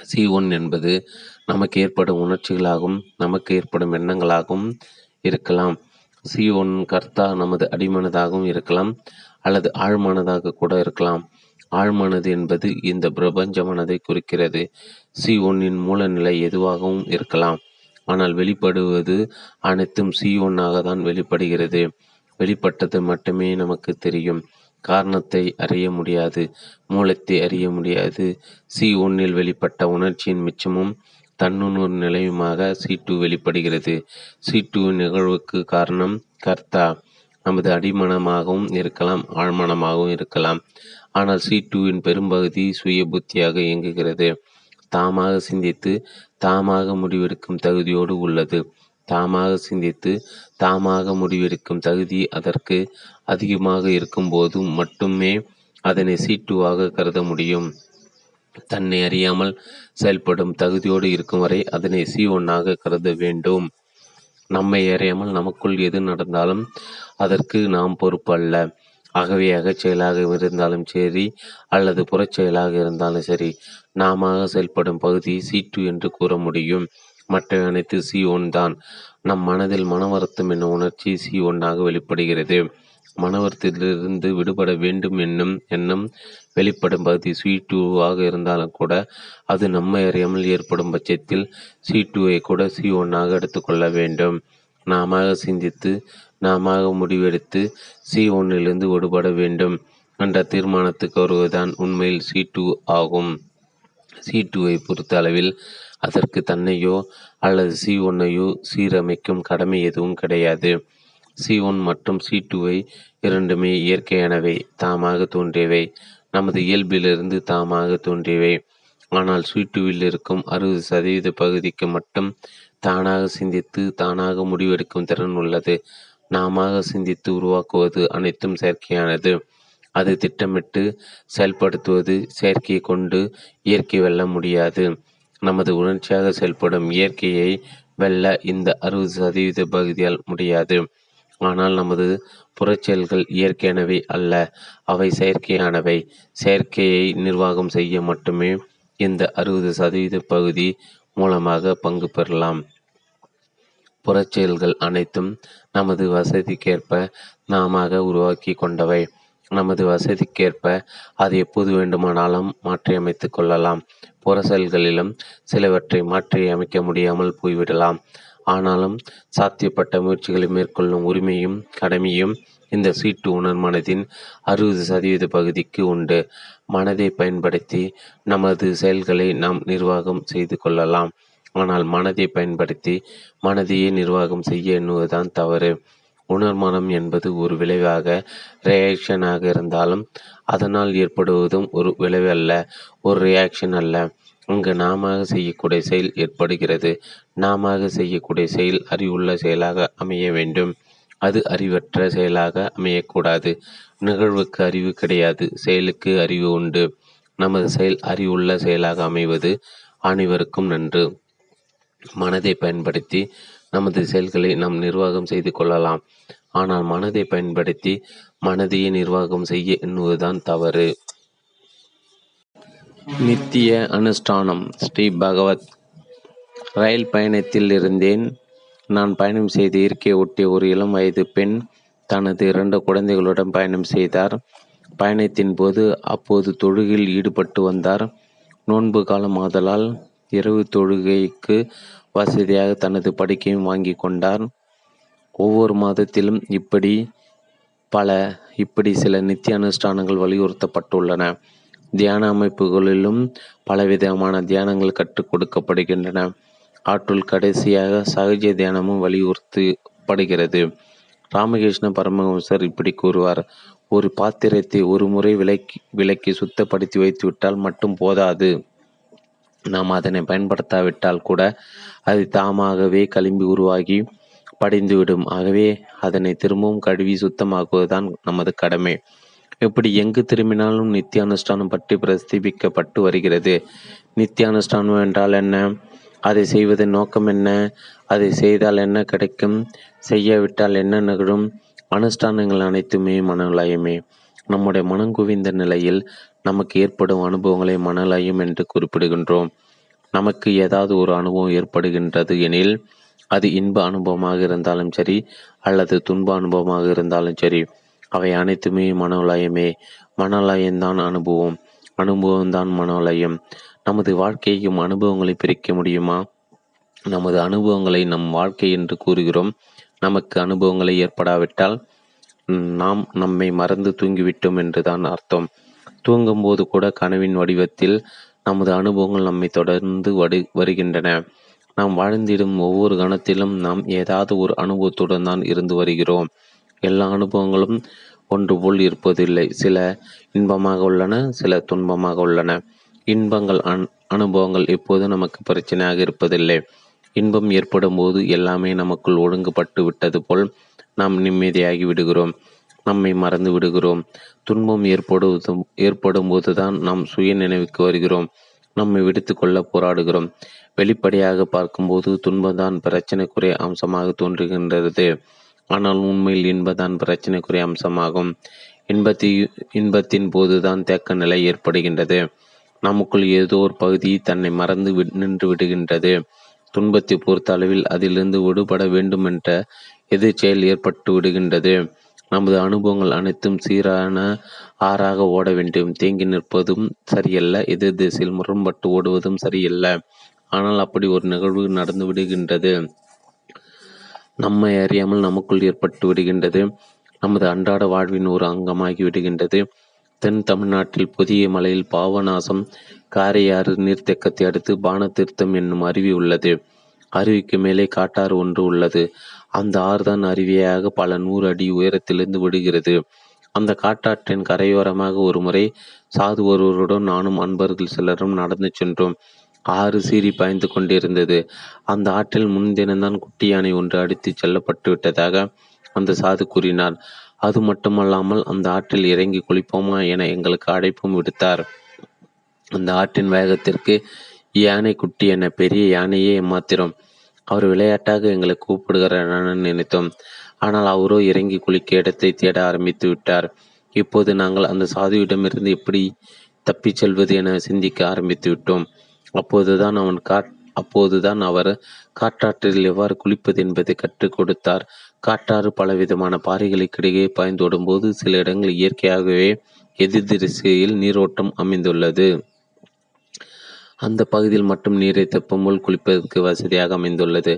சி ஒன் என்பது நமக்கு ஏற்படும் உணர்ச்சிகளாகவும் நமக்கு ஏற்படும் எண்ணங்களாகவும் இருக்கலாம். சி ஒன் கர்த்தா நமது அடிமனதாகவும் இருக்கலாம் அல்லது ஆழ்மனதாக கூட இருக்கலாம். ஆழ்மனது என்பது இந்த பிரபஞ்ச மனதை குறிக்கிறது. சி ஒன்னின் மூலநிலை எதுவாகவும் இருக்கலாம். ஆனால் வெளிப்படுவது அனைத்தும் சி ஒன்னாக தான் வெளிப்படுகிறது. வெளிப்பட்டது மட்டுமே நமக்கு தெரியும். காரணத்தை அறிய முடியாது. மூலத்தை அறிய முடியாது. சி ஒன்னில் வெளிப்பட்ட உணர்ச்சியின் மிச்சமும் தன்னுணர் நிலையுமாக சி வெளிப்படுகிறது. சி டூ நிகழ்வுக்கு காரணம் கர்த்தா நமது அடிமனமாகவும் இருக்கலாம் ஆழ்மனமாகவும் இருக்கலாம். ஆனால் சி பெரும்பகுதி சுய புத்தியாக இயங்குகிறது. தாமாக சிந்தித்து தாமாக முடிவெடுக்கும் தகுதியோடு உள்ளது. தாமாக சிந்தித்து தாமாக முடிவெடுக்கும் தகுதி அதற்கு அதிகமாக இருக்கும்போது மட்டுமே அதனை சி கருத முடியும். தன்னை அறியாமல் செயல்படும் தகுதியோடு இருக்கும் வரை அதனை சி ஒன்னாக கருத வேண்டும். நம்மை அறியாமல் நமக்குள் எது நடந்தாலும் அதற்கு நாம் பொறுப்பல்ல. ஆகவே அகச்செயலாக இருந்தாலும் சரி அல்லது புறச்செயலாக இருந்தாலும் சரி நாம செயல்படும் பகுதி சி டூ என்று கூற முடியும். மற்ற அனைத்து சி ஒன் தான். நம் மனதில் மன வருத்தம் என்னும் உணர்ச்சி சி ஒன்னாக வெளிப்படுகிறது. மன வருத்தத்திலிருந்து விடுபட வேண்டும் என்னும் எண்ணம் வெளிப்படும் பகுதி சி டூவாக இருந்தாலும் கூட அது நம்மை அறியாமல் ஏற்படும் பட்சத்தில் சி டூவை கூட சி ஒன்னாக எடுத்துக்கொள்ள வேண்டும். நாம சிந்தித்து நாம முடிவெடுத்து சி ஒன்னிலிருந்து விடுபட வேண்டும் என்ற தீர்மானத்துக்கு வருவதுதான் உண்மையில் சி டூ ஆகும். சி டூவை பொறுத்த அளவில் அதற்கு தன்னையோ அல்லது சி ஒன்னையோ சீரமைக்கும் கடமை எதுவும் கிடையாது. சி ஒன் மற்றும் சி டூவை இரண்டுமே இயற்கையானவை தாமாக தோன்றியவை. நமது இயல்பிலிருந்து தாமாக தோன்றியவை. ஆனால் சி டூவில் இருக்கும் அறுபது சதவீத பகுதிக்கு மட்டும் தானாக சிந்தித்து தானாக முடிவெடுக்கும் திறன் உள்ளது. நாம சிந்தித்து உருவாக்குவது அனைத்தும் செயற்கையானது. அது திட்டமிட்டு செயல்படுத்துவது செயற்கையை கொண்டு இயற்கை வெல்ல முடியாது. நமது உணர்ச்சியாக செயல்படும் இயற்கையை வெல்ல இந்த அறுபது சதவீத பகுதியால் முடியாது. ஆனால் நமது புறச்செயல்கள் இயற்கையானவை அல்ல அவை செயற்கையானவை. செயற்கையை நிர்வாகம் செய்ய மட்டுமே இந்த அறுபது சதவீத பகுதி மூலமாக பங்கு பெறலாம். புறச்செயல்கள் அனைத்தும் நமது வசதிக்கேற்ப நாம உருவாக்கி கொண்டவை. நமது வசதிக்கேற்ப அது எப்போது வேண்டுமானாலும் மாற்றியமைத்து கொள்ளலாம். புறச்செயல்களிலும் சிலவற்றை மாற்றி அமைக்க முடியாமல் போய்விடலாம். ஆனாலும் சாத்தியப்பட்ட முயற்சிகளை மேற்கொள்ளும் உரிமையும் கடமையும் இந்த சீட்டு உணர் மனதின் அறுபது சதவீத பகுதிக்கு உண்டு. மனதை பயன்படுத்தி நமது செயல்களை நாம் நிர்வாகம் செய்து கொள்ளலாம். ஆனால் மனதை பயன்படுத்தி மனதையே நிர்வாகம் செய்ய எண்ணுவதுதான் தவறு. உணர்மனம் என்பது ஒரு விளைவாக ரியாக்ஷனாக இருந்தாலும் அதனால் ஏற்படுவதும் ஒரு விளைவு அல்ல. ஒரு ரியாக்ஷன் அல்ல. அங்கு நாம செய்யக்கூடிய செயல் ஏற்படுகிறது. நாம செய்யக்கூடிய செயல் அறிவுள்ள செயலாக அமைய வேண்டும். அது அறிவற்ற செயலாக அமையக்கூடாது. நிகழ்வுக்கு அறிவு கிடையாது. செயலுக்கு அறிவு உண்டு. நமது செயல் அறிவுள்ள செயலாக அமைவது அனைவருக்கும் நன்று. மனதை பயன்படுத்தி நமது செயல்களை நாம் நிர்வாகம் செய்து கொள்ளலாம். ஆனால் மனதை பயன்படுத்தி மனதையே நிர்வாகம் செய்ய எண்ணுவதுதான் தவறு. நித்திய அனுஷ்டானம் ஸ்ரீ பகவத். ரயில் பயணத்தில் இருந்தேன். நான் பயணம் செய்த இருக்கையை ஒட்டிய ஒரு இளம் வயது பெண் தனது இரண்டு குழந்தைகளுடன் பயணம் செய்தார். பயணத்தின் போது அப்போது தொழுகையில் ஈடுபட்டு வந்தார். நோன்பு காலம் ஆதலால் இரவு தொழுகைக்கு வசதியாக தனது படுக்கையும் வாங்கி கொண்டார். ஒவ்வொரு மாதத்திலும் இப்படி பல இப்படி சில நித்திய அனுஷ்டானங்கள் வலியுறுத்தப்பட்டுள்ளன. தியான அமைப்புகளிலும் பலவிதமான தியானங்கள் கற்றுக் கொடுக்கப்படுகின்றன. ஆற்றுள் கடைசியாக சகஜ தியானமும் வலியுறுத்தப்படுகிறது. ராமகிருஷ்ண பரமஹம்சர் இப்படி கூறுவார் ஒரு பாத்திரத்தை ஒரு முறை விலக்கி விலக்கி சுத்தப்படுத்தி வைத்துவிட்டால் மட்டும் போதாது. நாம் அதனை பயன்படுத்தாவிட்டால் கூட அது தாமாகவே களிம்பி உருவாகி படிந்துவிடும். ஆகவே அதனை திரும்பவும் கழுவி சுத்தமாக்குவதுதான் நமது கடமை. இப்படி எங்கு திரும்பினாலும் நித்தியானுஷ்டானம் பற்றி பிரஸ்திபிக்கப்பட்டு வருகிறது. நித்தியானுஷ்டானம் என்றால் என்ன? அதை செய்வதன் நோக்கம் என்ன? அதை செய்தால் என்ன கிடைக்கும்? செய்யாவிட்டால் என்ன நிகழும்? அனுஷ்டானங்கள் அனைத்துமே மனலயமே நம்முடைய மனம் குவிந்த நிலையில் நமக்கு ஏற்படும் அனுபவங்களை மனலயம் என்று குறிப்பிடுகின்றோம். நமக்கு ஏதாவது ஒரு அனுபவம் ஏற்படுகின்றது எனில் அது இன்ப அனுபவமாக இருந்தாலும் சரி அல்லது துன்ப அனுபவமாக இருந்தாலும் சரி அவை அனைத்துமே மனோலயமே. மனோலயம்தான் அனுபவம். அனுபவம்தான் மனோலயம். நமது வாழ்க்கையும் அனுபவங்களை பிரிக்க முடியுமா? நமது அனுபவங்களை நம் வாழ்க்கை என்று கூறுகிறோம். நமக்கு அனுபவங்களை ஏற்படாவிட்டால் நாம் நம்மை மறந்து தூங்கிவிட்டோம் என்றுதான் அர்த்தம். தூங்கும்போது கூட கனவின் வடிவத்தில் நமது அனுபவங்கள் நம்மை தொடர்ந்து வடு வருகின்றன. நாம் வாழ்ந்திடும் ஒவ்வொரு கணத்திலும் நாம் ஏதாவது ஒரு அனுபவத்துடன் தான் இருந்து வருகிறோம். எல்லா அனுபவங்களும் ஒன்று போல் இருப்பதில்லை. சில இன்பமாக உள்ளன சில துன்பமாக உள்ளன. இன்பங்கள் அன் அனுபவங்கள் எப்போது நமக்கு பிரச்சனையாக இருப்பதில்லை. இன்பம் ஏற்படும் போது எல்லாமே நமக்குள் ஒழுங்குபட்டு விட்டது போல் நாம் நிம்மதியாகி விடுகிறோம். நம்மை மறந்து விடுகிறோம். துன்பம் ஏற்படுவதும் ஏற்படும் போதுதான் நாம் சுய நினைவுக்கு வருகிறோம். நம்மை விடுத்து கொள்ள போராடுகிறோம். வெளிப்படையாக பார்க்கும்போது துன்பம்தான் பிரச்சனைக்குரிய அம்சமாக தோன்றுகின்றது. ஆனால் உண்மையில் இன்பதான் பிரச்சனைக்குரிய அம்சமாகும். இன்பத்தி இன்பத்தின் போதுதான் தேக்க நிலை ஏற்படுகின்றது. நமக்குள் ஏதோ ஒரு பகுதி தன்னை மறந்து நின்று விடுகின்றது. துன்பத்தை பொறுத்த அளவில் அதிலிருந்து விடுபட வேண்டுமென்ற எதிர்ச்செயல் ஏற்பட்டு விடுகின்றது. நமது அனுபவங்கள் அனைத்தும் சீரான ஆறாக ஓட வேண்டும். தேங்கி நிற்பதும் சரியல்ல எதிர் திசையில் முரண்பட்டு ஓடுவதும் சரியல்ல. ஆனால் அப்படி ஒரு நிகழ்வு நடந்து விடுகின்றது. நம்மை அறியாமல் நமக்குள் ஏற்பட்டு விடுகின்றது. நமது அன்றாட வாழ்வின் ஒரு அங்கமாகி விடுகின்றது. தென் தமிழ்நாட்டில் புதிய மலையில் பாவநாசம் காரையாறு நீர்த்தேக்கத்தை அடுத்து பானதீர்த்தம் என்னும் அருவி உள்ளது. அருவிக்கு மேலே காட்டாறு ஒன்று உள்ளது. அந்த ஆறுதான் அருவியாக பல நூறு அடி உயரத்திலிருந்து விடுகிறது. அந்த காட்டாற்றின் கரையோரமாக ஒரு முறை சாது ஒருவருடன் நானும் அன்பர்கள் சிலரும் நடந்து சென்றோம். ஆறு சீறி பாய்ந்து கொண்டிருந்தது. அந்த ஆற்றில் முன்தினம்தான் குட்டி யானை ஒன்று அடித்து செல்லப்பட்டு விட்டதாக அந்த சாது கூறினார். அது மட்டுமல்லாமல் அந்த ஆற்றில் இறங்கி குளிப்போமா என எங்களுக்கு அழைப்பும் விடுத்தார். அந்த ஆற்றின் வேகத்திற்கு யானை குட்டி என பெரிய யானையே மாத்திரம் அவர் விளையாட்டாக எங்களை கூப்பிடுகிறார் நினைத்தோம். ஆனால் அவரோ இறங்கி குளிக்க இடத்தை தேட ஆரம்பித்து விட்டார். இப்போது நாங்கள் அந்த சாதுவிடமிருந்து எப்படி தப்பிச் செல்வது என சிந்திக்க ஆரம்பித்து விட்டோம். அப்போதுதான் அவன் காட் அப்போதுதான் அவர் காற்றாற்றில் எவ்வாறு குளிப்பது என்பதை கற்றுக் கொடுத்தார். காற்றாறு பலவிதமான பாறைகளுக்கிடையே பாய்ந்தோடும் போது சில இடங்கள் இயற்கையாகவே எதிர் திசையில் நீரோட்டம் அமைந்துள்ளது. அந்த பகுதியில் மட்டும் நீரை தெப்பமுள் குளிப்பதற்கு வசதியாக அமைந்துள்ளது.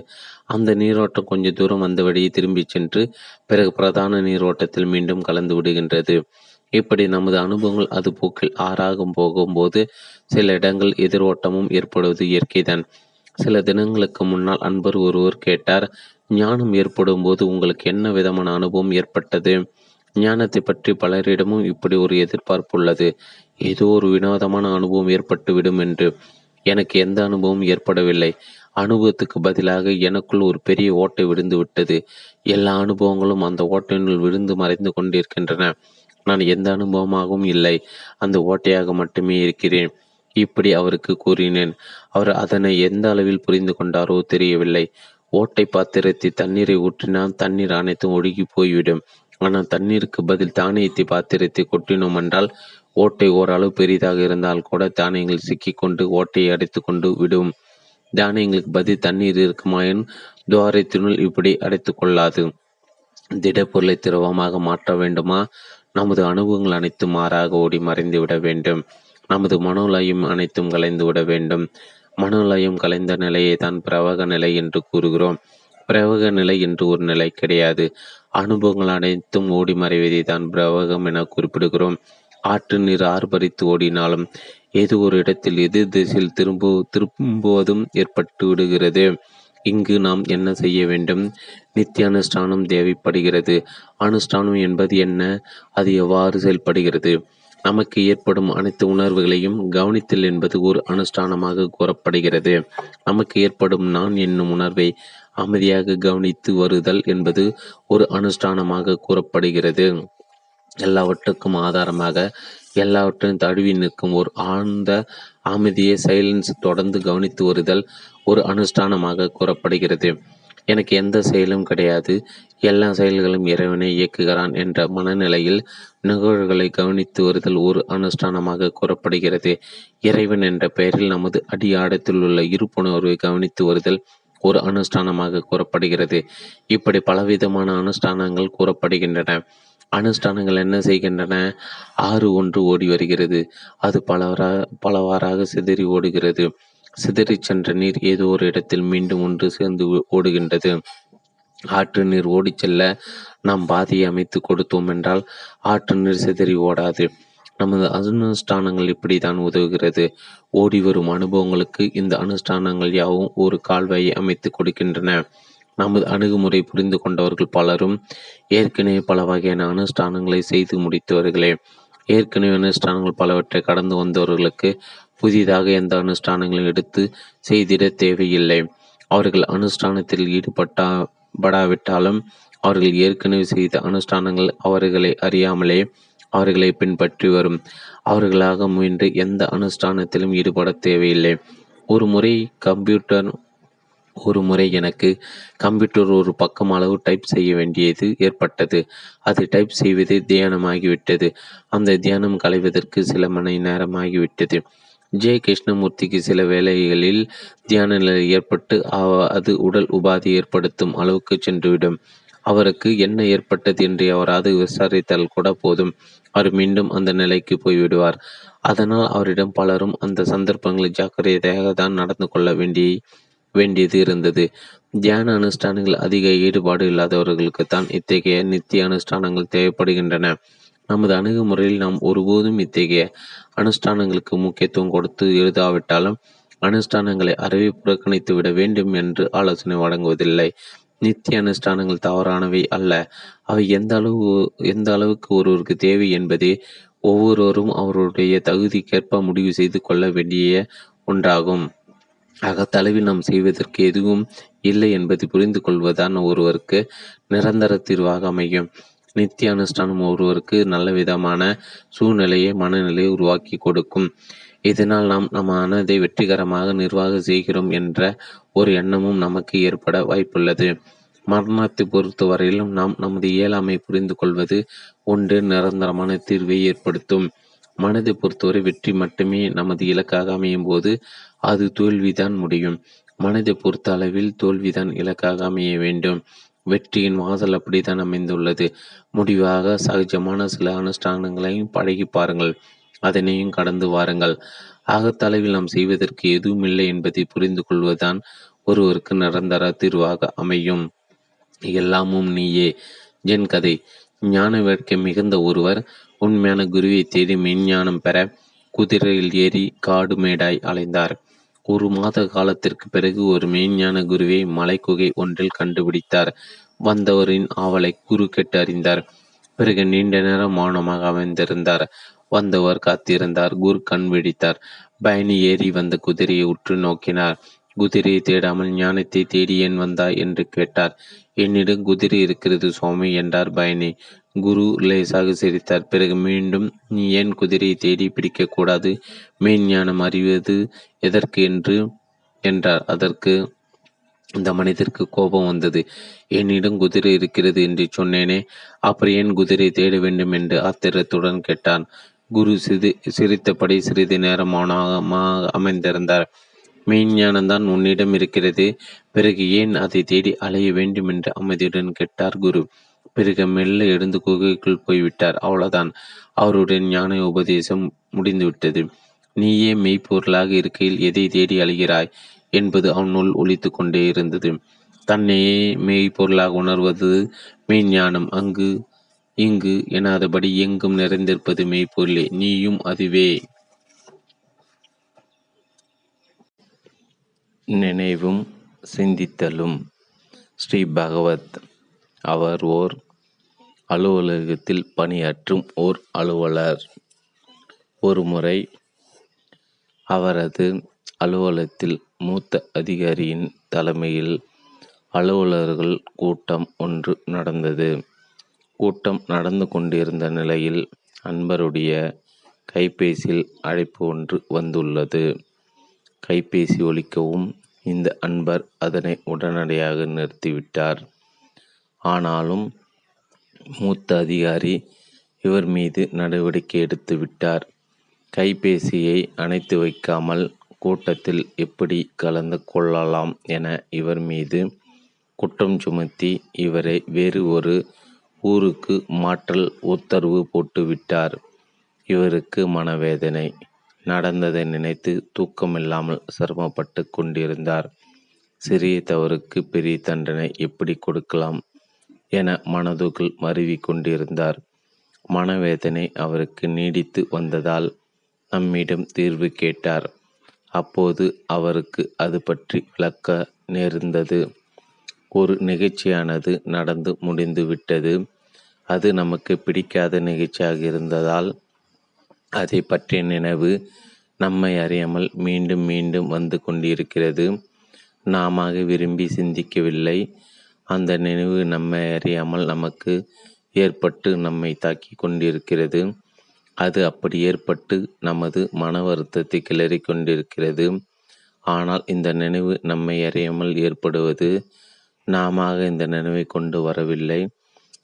அந்த நீரோட்டம் கொஞ்ச தூரம் வந்த வழியை திரும்பிச் சென்று பிறகு பிரதான நீரோட்டத்தில் மீண்டும் கலந்து விடுகின்றது. இப்படி நமது அனுபவங்கள் அது போக்கில் ஆறாகும் போகும்போது சில இடங்கள் எதிரோட்டமும் ஏற்படுவது இயற்கைதான். சில தினங்களுக்கு முன்னால் அன்பர் ஒருவர் கேட்டார் ஞானம் ஏற்படும் போது உங்களுக்கு என்ன விதமான அனுபவம் ஏற்பட்டது? ஞானத்தை பற்றி பலரிடமும் இப்படி ஒரு எதிர்பார்ப்பு உள்ளது. ஏதோ ஒரு வினோதமான அனுபவம் ஏற்பட்டுவிடும் என்று. எனக்கு எந்த அனுபவமும் ஏற்படவில்லை. அனுபவத்துக்கு பதிலாக எனக்குள் ஒரு பெரிய ஓட்டை விழுந்து விட்டது. எல்லா அனுபவங்களும் அந்த ஓட்டையினுள் விழுந்து மறைந்து கொண்டிருக்கின்றன. நான் எந்த அனுபவமாகவும் இல்லை. அந்த ஓட்டையாக மட்டுமே இருக்கிறேன். இப்படி அவருக்கு கூறினேன். அவர் அதனை எந்த அளவில் புரிந்து கொண்டாரோ தெரியவில்லை. ஓட்டை பாத்திரத்தை தண்ணீரை ஊற்றினால் தண்ணீர் அனைத்தும் ஒழுகி போய்விடும். ஆனால் தண்ணீருக்கு பதில் தானியத்தை பாத்திரத்தை கொட்டினோம் என்றால் ஓட்டை ஓரளவு பெரிதாக இருந்தால் கூட தானியங்கள் சிக்கிக்கொண்டு ஓட்டையை அடைத்து கொண்டு விடும். தானியங்களுக்கு பதில் தண்ணீர் இருக்குமாயின் துவாரத்தினுள் இப்படி அடைத்து கொள்ளாது திடப்பொருளை திரவமாக மாற்ற வேண்டுமா? நமது அனுபவங்கள் அனைத்தும் மாறாக ஓடி மறைந்து விட வேண்டும். நமது மனோலயம் அனைத்தும் கலைந்து விட வேண்டும். மனோலயம் கலைந்த நிலையை தான் பிரவக நிலை என்று கூறுகிறோம். பிரவக நிலை என்று ஒரு நிலை கிடையாது. அனுபவங்கள் அனைத்தும் ஓடி மறைவதை தான் பிரவகம் என குறிப்பிடுகிறோம். ஆற்று நீர் ஆர்ப்பரித்து ஓடினாலும் ஏதோ ஒரு இடத்தில் எதிர் திசையில் திரும்ப திரும்புவதும் ஏற்பட்டு விடுகிறது. இங்கு நாம் என்ன செய்ய வேண்டும்? நித்திய அனுஷ்டானம் தேவைப்படுகிறது. அனுஷ்டானம் என்பது என்ன? அது எவ்வாறு செயல்படுகிறது? நமக்கு ஏற்படும் அனைத்து உணர்வுகளையும் கவனித்தல் என்பது ஒரு அனுஷ்டானமாக கூறப்படுகிறது. நமக்கு ஏற்படும் நான் என்னும் உணர்வை அமைதியாக கவனித்து வருதல் என்பது ஒரு அனுஷ்டானமாக கூறப்படுகிறது. எல்லாவற்றுக்கும் ஆதாரமாக எல்லாவற்றையும் தழுவி நிற்கும் ஒரு ஆழ்ந்த அமைதியை சைலன்ஸ் தொடர்ந்து கவனித்து வருதல் ஒரு அனுஷ்டானமாக கூறப்படுகிறது. எனக்கு எந்த செயலும் கிடையாது. எல்லா செயல்களும் இறைவனை இயக்குகிறான் என்ற மனநிலையில் நிகழ்வுகளை கவனித்து வருதல் ஒரு அனுஷ்டானமாக கூறப்படுகிறது. இறைவன் என்ற பெயரில் நமது அடியாடத்தில் உள்ள இருப்புணர்வை கவனித்து வருதல் ஒரு அனுஷ்டானமாக கூறப்படுகிறது. இப்படி பலவிதமான அனுஷ்டானங்கள் கூறப்படுகின்றன. அனுஷ்டானங்கள் என்ன செய்கின்றன? ஆறு ஒன்று ஓடி வருகிறது. அது பலவரா பலவாறாக சிதறி ஓடுகிறது. சிதறிச் சென்ற நீர் ஏதோ ஒரு இடத்தில் மீண்டும் ஒன்று சேர்ந்து ஓடுகின்றது. ஆற்று நீர் ஓடிச் செல்ல நாம் பாதையை அமைத்து கொடுத்தோம் என்றால் ஆற்று நீர் சிதறி ஓடாது. நமது அனுஷ்டானங்கள் இப்படித்தான் உதவுகிறது. ஓடி வரும் அனுபவங்களுக்கு இந்த அனுஷ்டானங்கள் யாவும் ஒரு கால்வாயை அமைத்து கொடுக்கின்றன. நமது அணுகுமுறை புரிந்து கொண்டவர்கள் பலரும் ஏற்கனவே பல வகையான அனுஷ்டானங்களை செய்து முடித்தவர்களே. ஏற்கனவே அனுஷ்டானங்கள் பலவற்றை கடந்து வந்தவர்களுக்கு புதிதாக எந்த அனுஷ்டானங்களையும் எடுத்து செய்திட தேவையில்லை. அவர்கள் அனுஷ்டானத்தில் ஈடுபட்ட படாவிட்டாலும் அவர்கள் ஏற்கனவே செய்த அனுஷ்டானங்கள் அவர்களை அறியாமலே அவர்களை பின்பற்றி வரும். அவர்களாக முயன்று எந்த அனுஷ்டானத்திலும் ஈடுபட தேவையில்லை. ஒரு முறை கம்ப்யூட்டர் ஒரு முறை எனக்கு கம்ப்யூட்டர் ஒரு பக்கம் அளவு டைப் செய்ய வேண்டியது ஏற்பட்டது. அது டைப் செய்வது தியானமாகிவிட்டது. அந்த தியானம் களைவதற்கு சில மணி நேரமாகிவிட்டது. ஜே கிருஷ்ணமூர்த்திக்கு சில வேளைகளில் தியான நிலை ஏற்பட்டு அது உடல் உபாதி ஏற்படுத்தும் அளவுக்கு சென்றுவிடும். அவருக்கு என்ன ஏற்பட்டது என்று அவராது விசாரித்தால் கூட போதும். அவர் மீண்டும் அந்த நிலைக்கு போய்விடுவார். அதனால் அவரிடம் பலரும் அந்த சந்தர்ப்பங்களில் ஜாக்கிரதையாக தான் நடந்து கொள்ள வேண்டிய வேண்டியது இருந்தது. தியான அனுஷ்டானங்கள் அதிக ஈடுபாடு இல்லாதவர்களுக்கு தான் இத்தகைய நித்திய அனுஷ்டானங்கள் தேவைப்படுகின்றன. நமது அணுகுமுறையில் நாம் ஒருபோதும் இத்தகைய அனுஷ்டானங்களுக்கு முக்கியத்துவம் கொடுத்து எழுதாவிட்டாலும் அனுஷ்டானங்களை அறவே புறக்கணித்து விட வேண்டும் என்று ஆலோசனை வழங்குவதில்லை. நித்திய அனுஷ்டானங்கள் தவறானவை அல்ல. அவை எந்த அளவு எந்த அளவுக்கு ஒருவருக்கு தேவை என்பதே ஒவ்வொருவரும் அவருடைய தகுதிக்கேற்ப முடிவு செய்து கொள்ள வேண்டிய ஒன்றாகும். அகத்தளவில் நாம் செய்வதற்கு எதுவும் இல்லை என்பதை புரிந்து கொள்வதுதான் ஒருவருக்கு நிரந்தர தீர்வாக அமையும். நித்திய அனுஷ்டானம் ஒருவருக்கு நல்ல விதமான சூழ்நிலையை மனநிலையை உருவாக்கி கொடுக்கும். இதனால் நாம் நம் மனதை வெற்றிகரமாக நிர்வாகம் செய்கிறோம் என்ற ஒரு எண்ணமும் நமக்கு ஏற்பட வாய்ப்புள்ளது. மரணத்தை பொறுத்தவரையிலும் நாம் நமது இயலாமை புரிந்து கொள்வது ஒன்று நிரந்தரமான தீர்வை ஏற்படுத்தும். மனதை பொறுத்தவரை வெற்றி மட்டுமே நமது இலக்காக அமையும் போது அது தோல்விதான் முடியும். மனதை பொறுத்த அளவில் தோல்விதான் இலக்காக அமைய வேண்டும். வெற்றியின் வாசல் அப்படித்தான் அமைந்துள்ளது. முடிவாக சகஜமான சில அனுஷ்டானங்களையும் பழகி பாருங்கள். அதனையும் கடந்து வாருங்கள். ஆகத்தளவில் நாம் செய்வதற்கு எதுவும் இல்லை என்பதை புரிந்து கொள்வதுதான் ஒருவருக்கு நிரந்தர தீர்வாக அமையும். எல்லாமும் நீயே. ஜென் கதை. ஞான வேட்கை மிகுந்த ஒருவர் உண்மையான குருவை தேடி மெஞ்ஞானம் பெற குதிரையில் ஏறி காடு மேடாய் அலைந்தார். ஒரு மாத காலத்திற்கு பிறகு ஒரு மெய்ஞான குருவை மலைக்குகை ஒன்றில் கண்டுபிடித்தார். வந்தவரின் ஆவலை குரு கேட்டு அறிந்தார். பிறகு நீண்ட நேரம் மௌனமாக அமைந்திருந்தார். வந்தவர் காத்திருந்தார். குரு கண் விழித்தார். பயணி ஏறி வந்த குதிரையை உற்று நோக்கினார். குதிரையை தேடாமல் ஞானத்தை தேடி ஏன் வந்தாய்? என்று கேட்டார். என்னிடம் குதிரை இருக்கிறது சுவாமி என்றார் பயணி. குரு லேசாக சிரித்தார். பிறகு மீண்டும் நீ ஏன் குதிரையை தேடி பிடிக்கக்கூடாது மெய்ஞானம் அறிவது எதற்கு என்று என்றார். அதற்கு இந்த மனிதருக்கு கோபம் வந்தது. என்னிடம் குதிரை இருக்கிறது என்று சொன்னேனே அப்புறம் ஏன் குதிரை தேட வேண்டும் என்று ஆத்திரத்துடன் கேட்டான். குரு சிது சிரித்தபடி சிறிது நேரமான அமைந்திருந்தார். மெய்ஞானம்தான் உன்னிடம் இருக்கிறது. பிறகு ஏன் அதை தேடி அலைய வேண்டும் என்று அமைதியுடன் கேட்டார் குரு. பிறகு மெல்ல எழுந்து குகைக்குள் போய்விட்டார். அவ்வளவுதான். அவருடைய ஞான உபதேசம் முடிந்துவிட்டது. நீயே மெய்ப்பொருளாக இருக்கையில் எதை தேடி அழுகிறாய் என்பது அவனுள் ஒழித்து கொண்டே இருந்தது. தன்னையே மெய்ப்பொருளாக உணர்வது மெய்ஞானம். அங்கு இங்கு எனாதபடி எங்கும் நிறைந்திருப்பது மெய்ப்பொருளே. நீயும் அதுவே. நினைவும் சிந்தித்தலும். ஸ்ரீ பகவத் அவர் ஓர் அலுவலகத்தில் பணியாற்றும் ஓர் அலுவலர். ஒருமுறை அவரது அலுவலகத்தில் மூத்த அதிகாரியின் தலைமையில் அலுவலர்கள் கூட்டம் ஒன்று நடந்தது. கூட்டம் நடந்து கொண்டிருந்த நிலையில் அன்பருடைய கைபேசியில் அழைப்பு ஒன்று வந்துள்ளது. கைபேசி ஒலிக்கவும் இந்த அன்பர் அதனை உடனடியாக நிறுத்திவிட்டார். ஆனாலும் மூத்த அதிகாரி இவர் மீது நடவடிக்கை எடுத்து விட்டார். கைபேசியை அணைத்து வைக்காமல் கூட்டத்தில் எப்படி கலந்து கொள்ளலாம் என இவர் மீது குற்றம் சுமத்தி இவரை வேறு ஒரு ஊருக்கு மாற்றல் உத்தரவு போட்டுவிட்டார் இவருக்கு மனவேதனை. நடந்ததை நினைத்து தூக்கமில்லாமல் சிரமப்பட்டு கொண்டிருந்தார். சிறிய தவறுக்கு பெரிய தண்டனை எப்படி கொடுக்கலாம்? என மனதுக்குள் மருவி கொண்டிருந்தார் மனவேதனை அவருக்கு நீடித்து வந்ததால் நம்மிடம் தீர்வு கேட்டார். அப்போது அவருக்கு அது பற்றி விளக்க நேர்ந்தது. ஒரு நிகழ்ச்சியானது நடந்து முடிந்து விட்டது. அது நமக்கு பிடிக்காத நிகழ்ச்சியாக இருந்ததால் அதை பற்றிய நினைவு நம்மை அறியாமல் மீண்டும் மீண்டும் வந்து கொண்டிருக்கிறது. நாம விரும்பி சிந்திக்கவில்லை. அந்த நினைவு நம்மை அறியாமல் நமக்கு ஏற்பட்டு நம்மை தாக்கி கொண்டிருக்கிறது. அது அப்படி ஏற்பட்டு நமது மன வருத்தத்தை கிளறி கொண்டிருக்கிறது. ஆனால் இந்த நினைவு நம்மை அறியாமல் ஏற்படுவது நாம இந்த நினைவை கொண்டு வரவில்லை.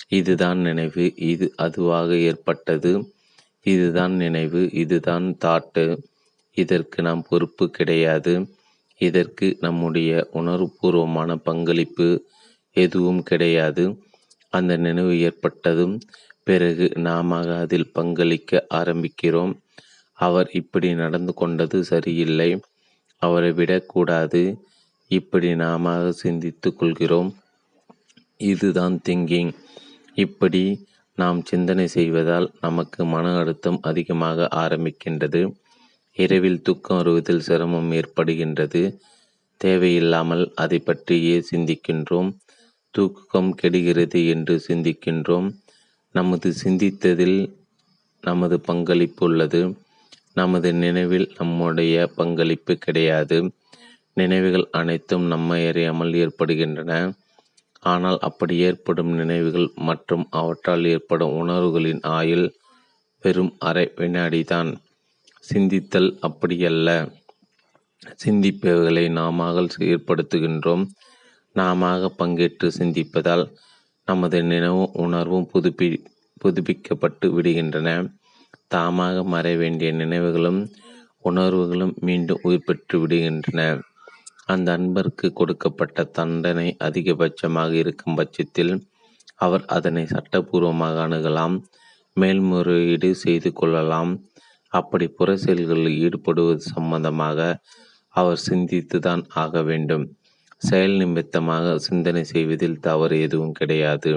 இதுதான் நினைவு. இது அதுவாக ஏற்பட்டது. இதுதான் நினைவு. இதுதான் தாட்டு. இதற்கு நாம் பொறுப்பு கிடையாது. இதற்கு நம்முடைய உணர்வுபூர்வமான பங்களிப்பு எதுவும் கிடையாது. அந்த நினைவு ஏற்பட்டதும் பிறகு நாம அதில் பங்களிக்க ஆரம்பிக்கிறோம். அவர் இப்படி நடந்து கொண்டது சரியில்லை. அவரை விடக்கூடாது இப்படி நாம சிந்தித்து கொள்கிறோம். இதுதான் திங்கிங் இப்படி நாம் சிந்தனை செய்வதால் நமக்கு மன அழுத்தம் அதிகமாக ஆரம்பிக்கின்றது. இரவில் தூக்கம் வருவதில் சிரமம் ஏற்படுகின்றது. தேவையில்லாமல் அதை பற்றியே சிந்திக்கின்றோம். தூக்கம் கெடுகிறது என்று சிந்திக்கின்றோம். நமது சிந்தித்ததில் நமது பங்களிப்பு உள்ளது. நமது நினைவில் நம்முடைய பங்களிப்பு கிடையாது. நினைவுகள் அனைத்தும் நம்மை அறியாமல் ஏற்படுகின்றன. ஆனால் அப்படி ஏற்படும் நினைவுகள் மற்றும் அவற்றால் ஏற்படும் உணர்வுகளின் ஆயுள் வெறும் அரை வினாடிதான். சிந்தித்தல் அப்படியல்ல. சிந்திப்பவைகளை நாம ஏற்படுத்துகின்றோம். நாம பங்கேற்று சிந்திப்பதால் நமது நினைவும் உணர்வும் புதுப்பி புதுப்பிக்கப்பட்டு விடுகின்றன. தாமாக மறைய வேண்டிய நினைவுகளும் உணர்வுகளும் மீண்டும் உயிர் பெற்று விடுகின்றன. அந்த அன்பருக்கு கொடுக்கப்பட்ட தண்டனை அதிகபட்சமாக இருக்கும் பட்சத்தில் அவர் அதனை சட்டபூர்வமாக அணுகலாம் மேல்முறையீடு செய்து கொள்ளலாம். அப்படி புற செயல்களில் ஈடுபடுவது சம்பந்தமாக அவர் சிந்தித்துதான் ஆக வேண்டும். செயல் நிமித்தமாக சிந்தனை செய்வதில் தவறு எதுவும் கிடையாது.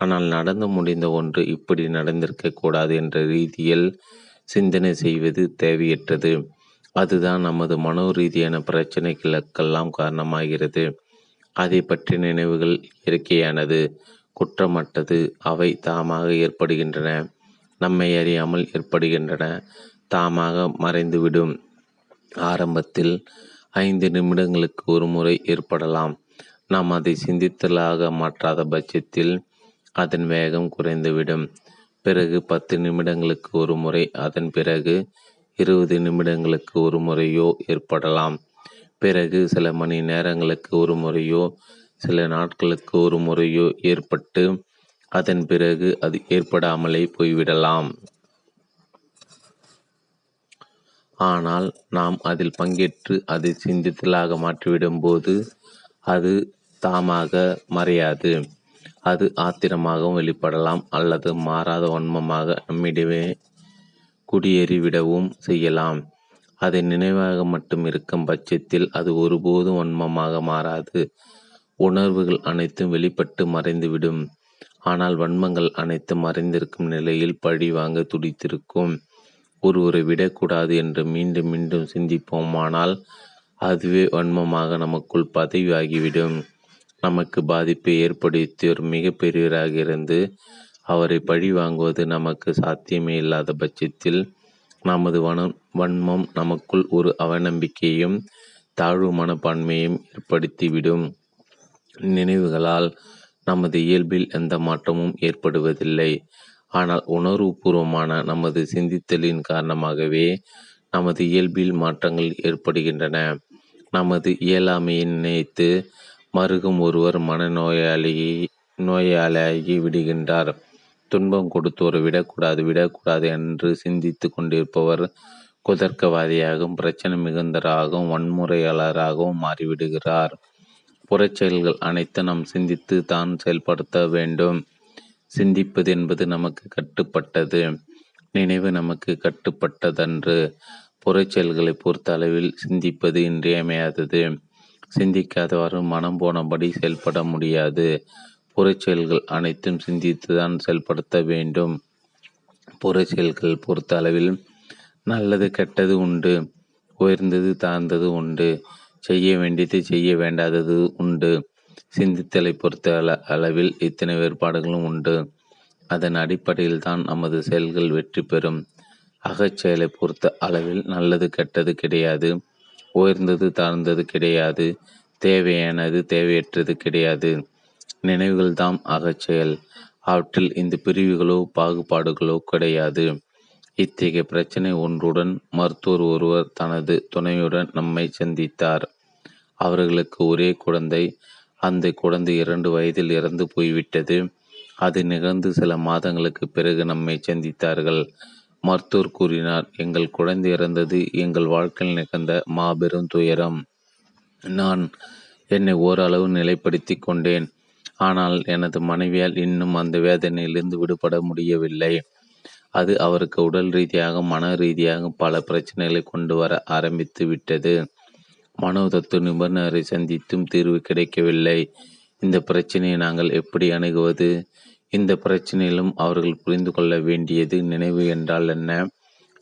ஆனால் நடந்து முடிந்த ஒன்று இப்படி நடந்திருக்க கூடாது என்ற ரீதியில் சிந்தனை செய்வது தேவையற்றது. அதுதான் நமது மனோ ரீதியான பிரச்சனைகளுக்கெல்லாம் காரணமாகிறது. அதை பற்றிய நினைவுகள் இயற்கையானது குற்றமற்றது அவை தாமாக ஏற்படுகின்றன. நம்மை அறியாமல் ஏற்படுகின்றன. தாமாக மறைந்துவிடும். ஆரம்பத்தில் ஐந்து நிமிடங்களுக்கு ஒரு முறை ஏற்படலாம். நாம் அதை சிந்தித்தலாக மாற்றாத பட்சத்தில் அதன் வேகம் குறைந்துவிடும். பிறகு பத்து நிமிடங்களுக்கு ஒரு முறை அதன் பிறகு இருபது நிமிடங்களுக்கு ஒரு முறையோ ஏற்படலாம். பிறகு சில மணி நேரங்களுக்கு ஒரு முறையோ சில நாட்களுக்கு ஒரு முறையோ ஏற்பட்டு அதன் பிறகு அது ஏற்படாமலே போய்விடலாம். ஆனால் நாம் அதில் பங்கேற்று அதை சிந்தித்தலாக மாற்றிவிடும் போது அது தாமாக மறையாது. அது ஆத்திரமாகவும் வெளிப்படலாம் அல்லது மாறாத வன்மமாக நம்மிடவே குடியேறிவிடவும் செய்யலாம். அதை நினைவாக மட்டும் இருக்கும் பட்சத்தில் அது ஒருபோதும் வன்மமாக மாறாது. உணர்வுகள் அனைத்தும் வெளிப்பட்டு மறைந்துவிடும். ஆனால் வன்மங்கள் அனைத்தும் மறைந்திருக்கும் நிலையில் பழி வாங்க துடித்திருக்கும். ஒருவரை விடக்கூடாது என்று மீண்டும் மீண்டும் சிந்திப்போமானால் அதுவே வன்மமாக நமக்குள் பதவியாகிவிடும். நமக்கு பாதிப்பை ஏற்படுத்தியோர் மிகப்பெரியவராக இருந்து அவரை பழி வாங்குவது நமக்கு சாத்தியமே இல்லாத பட்சத்தில் நமது வன வன்மம் நமக்குள் ஒரு அவநம்பிக்கையும் தாழ்வு மனப்பான்மையும் ஏற்படுத்திவிடும். நினைவுகளால் நமது இயல்பில் எந்த மாற்றமும் ஏற்படுவதில்லை. ஆனால் உணர்வுபூர்வமான நமது சிந்தித்தலின் காரணமாகவே நமது இயல்பில் மாற்றங்கள் ஏற்படுகின்றன. நமது இயலாமையை நினைத்து மருகும் ஒருவர் மனநோயாளியை நோயாளியாகி விடுகின்றார். துன்பம் கொடுத்தோர் விடக்கூடாது விடக்கூடாது என்று சிந்தித்து கொண்டிருப்பவர் குதர்க்கவாதியாகவும் பிரச்சனை மிகுந்தராகவும் வன்முறையாளராகவும் மாறிவிடுகிறார். புறச்செயல்கள் அனைத்து நாம் சிந்தித்து தான் செயல்படுத்த வேண்டும். சிந்திப்பது என்பது நமக்கு கட்டுப்பட்டது. நினைவு நமக்கு கட்டுப்பட்டதன்று. புறச்செயல்களை பொறுத்த அளவில் சிந்திப்பது இன்றியமையாதது. சிந்திக்காதவாறு மனம் போனபடி செயல்பட முடியாது. புறச்செயல்கள் அனைத்தும் சிந்தித்துதான் செயல்படுத்த வேண்டும். புறச்செயல்கள் பொறுத்த அளவில் நல்லது கெட்டது உண்டு. உயர்ந்தது தாழ்ந்தது உண்டு. செய்ய வேண்டியது செய்ய வேண்டாதது உண்டு. சிந்தித்தலை பொறுத்த அள அளவில் இத்தனை வேறுபாடுகளும் உண்டு. அதன் அடிப்படையில் தான் நமது செயல்கள் வெற்றி பெறும். அகச்செயலை பொறுத்த அளவில் நல்லது கெட்டது கிடையாது. உயர்ந்தது தாழ்ந்தது கிடையாது. தேவையானது தேவையற்றது கிடையாது. நினைவுகள்தாம் அகச்செயல் அவற்றில் இந்த பிரிவுகளோ பாகுபாடுகளோ கிடையாது. இத்தகைய பிரச்சனை ஒன்றுடன் மருத்துவர் ஒருவர் தனது துணையுடன் நம்மை சந்தித்தார். அவர்களுக்கு ஒரே குழந்தை அந்த குழந்தை இரண்டு வயதில் இறந்து போய்விட்டது. அது நிகழ்ந்து சில மாதங்களுக்கு பிறகு நம்மை சந்தித்தார்கள். மருத்துவர் கூறினார் எங்கள் குழந்தை இறந்தது எங்கள் வாழ்க்கையில் நிகழ்ந்த மாபெரும் துயரம். நான் என்னை ஓரளவு நிலைப்படுத்தி கொண்டேன். ஆனால் எனது மனைவியால் இன்னும் அந்த வேதனையிலிருந்து விடுபட முடியவில்லை. அது அவருக்கு உடல் ரீதியாக மன ரீதியாக பல பிரச்சனைகளை கொண்டு வர ஆரம்பித்து விட்டது மனோ தத்துவ நிபுணரை சந்தித்தும் தீர்வு கிடைக்கவில்லை. இந்த பிரச்சனையை நாங்கள் எப்படி அணுகுவது? இந்த பிரச்சனையிலும் அவர்கள் புரிந்து கொள்ள வேண்டியது நினைவு என்றால் என்ன?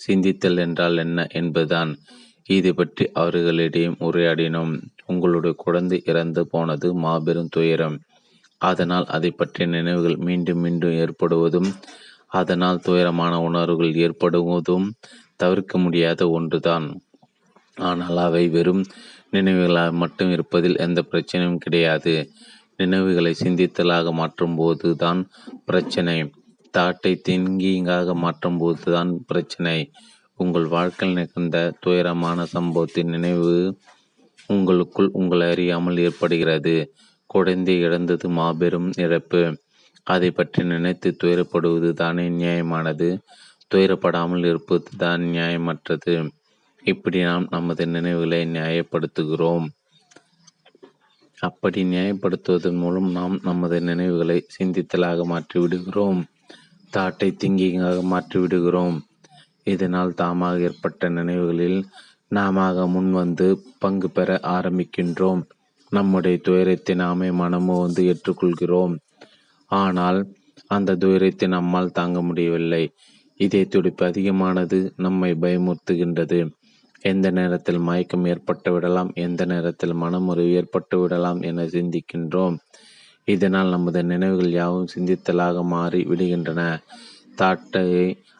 சிந்தித்தல் என்றால் என்ன என்பதுதான். இது பற்றி அவர்களிடையே உரையாடினோம். உங்களுடைய குழந்தை இறந்து போனது மாபெரும் துயரம். அதனால் அதை பற்றிய நினைவுகள் மீண்டும் மீண்டும் ஏற்படுவதும் அதனால் துயரமான உணர்வுகள் ஏற்படுவதும் தவிர்க்க முடியாத ஒன்றுதான். ஆனால் அவை வெறும் நினைவுகளால் மட்டும் இருப்பதில் எந்த பிரச்சனையும் கிடையாது. நினைவுகளை சிந்தித்தலாக மாற்றும் போது தான் பிரச்சனை. தாட்டை திங்கிங்காக மாற்றும் போது தான் பிரச்சனை. உங்கள் வாழ்க்கையில் நிகழ்ந்த துயரமான சம்பவத்தின் நினைவு உங்களுக்குள் உங்களை அறியாமல் ஏற்படுகிறது. குழந்தை இழந்தது மாபெரும் இழப்பு. அதை பற்றி நினைத்து துயரப்படுவது தானே நியாயமானது. துயரப்படாமல் இருப்பது தான் நியாயமற்றது. இப்படி நாம் நமது நினைவுகளை நியாயப்படுத்துகிறோம். அப்படி நியாயப்படுத்துவதன் மூலம் நாம் நமது நினைவுகளை சிந்தித்தலாக மாற்றி விடுகிறோம் தாட்டை திங்கிங்காக மாற்றி விடுகிறோம் இதனால் தாமாக ஏற்பட்ட நினைவுகளில் நாம முன் வந்து பங்கு பெற ஆரம்பிக்கின்றோம். நம்முடைய துயரத்தை நாமே மனமோ வந்து ஏற்றுக்கொள்கிறோம். ஆனால் அந்த துயரத்தை நம்மால் தாங்க முடியவில்லை. இதே துடிப்பு அதிகமானது நம்மை பயமுறுத்துகின்றது. எந்த நேரத்தில் மயக்கம் ஏற்பட்டு விடலாம் எந்த நேரத்தில் மனமுறிவு ஏற்பட்டு விடலாம் என சிந்திக்கின்றோம். இதனால் நமது நினைவுகள் யாவும் சிந்தித்தலாக மாறி விடுகின்றன. தாட்டை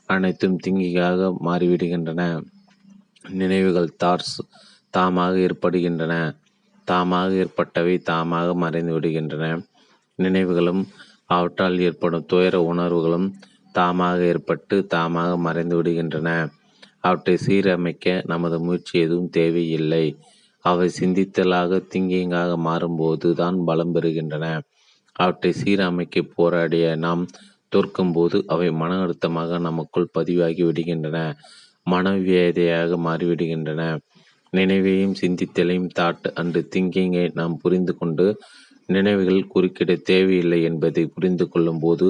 அனைத்தும் திங்கியாக மாறிவிடுகின்றன நினைவுகள் தார்ஸ் தாமாக ஏற்படுகின்றன. தாமாக ஏற்பட்டவை தாமாக மறைந்து விடுகின்றன. நினைவுகளும் அவற்றால் ஏற்படும் துயர உணர்வுகளும் தாமாக ஏற்பட்டு தாமாக மறைந்து விடுகின்றன. அவற்றை சீரமைக்க நமது முயற்சி எதுவும் தேவையில்லை. அவை சிந்தித்தலாக திங்கிங்காக மாறும்போது தான் பலம் பெறுகின்றன. அவற்றை சீரமைக்க போராடிய நாம் தோற்கும்போது அவை மன அழுத்தமாக நமக்குள் பதிவாகி விடுகின்றன. மனவியதையாக மாறிவிடுகின்றன. நினைவையும் சிந்தித்தலையும் தாட் அண்டு திங்கிங்கை நாம் புரிந்து கொண்டு நினைவுகள் குறுக்கிட தேவையில்லை என்பதை புரிந்து கொள்ளும் போது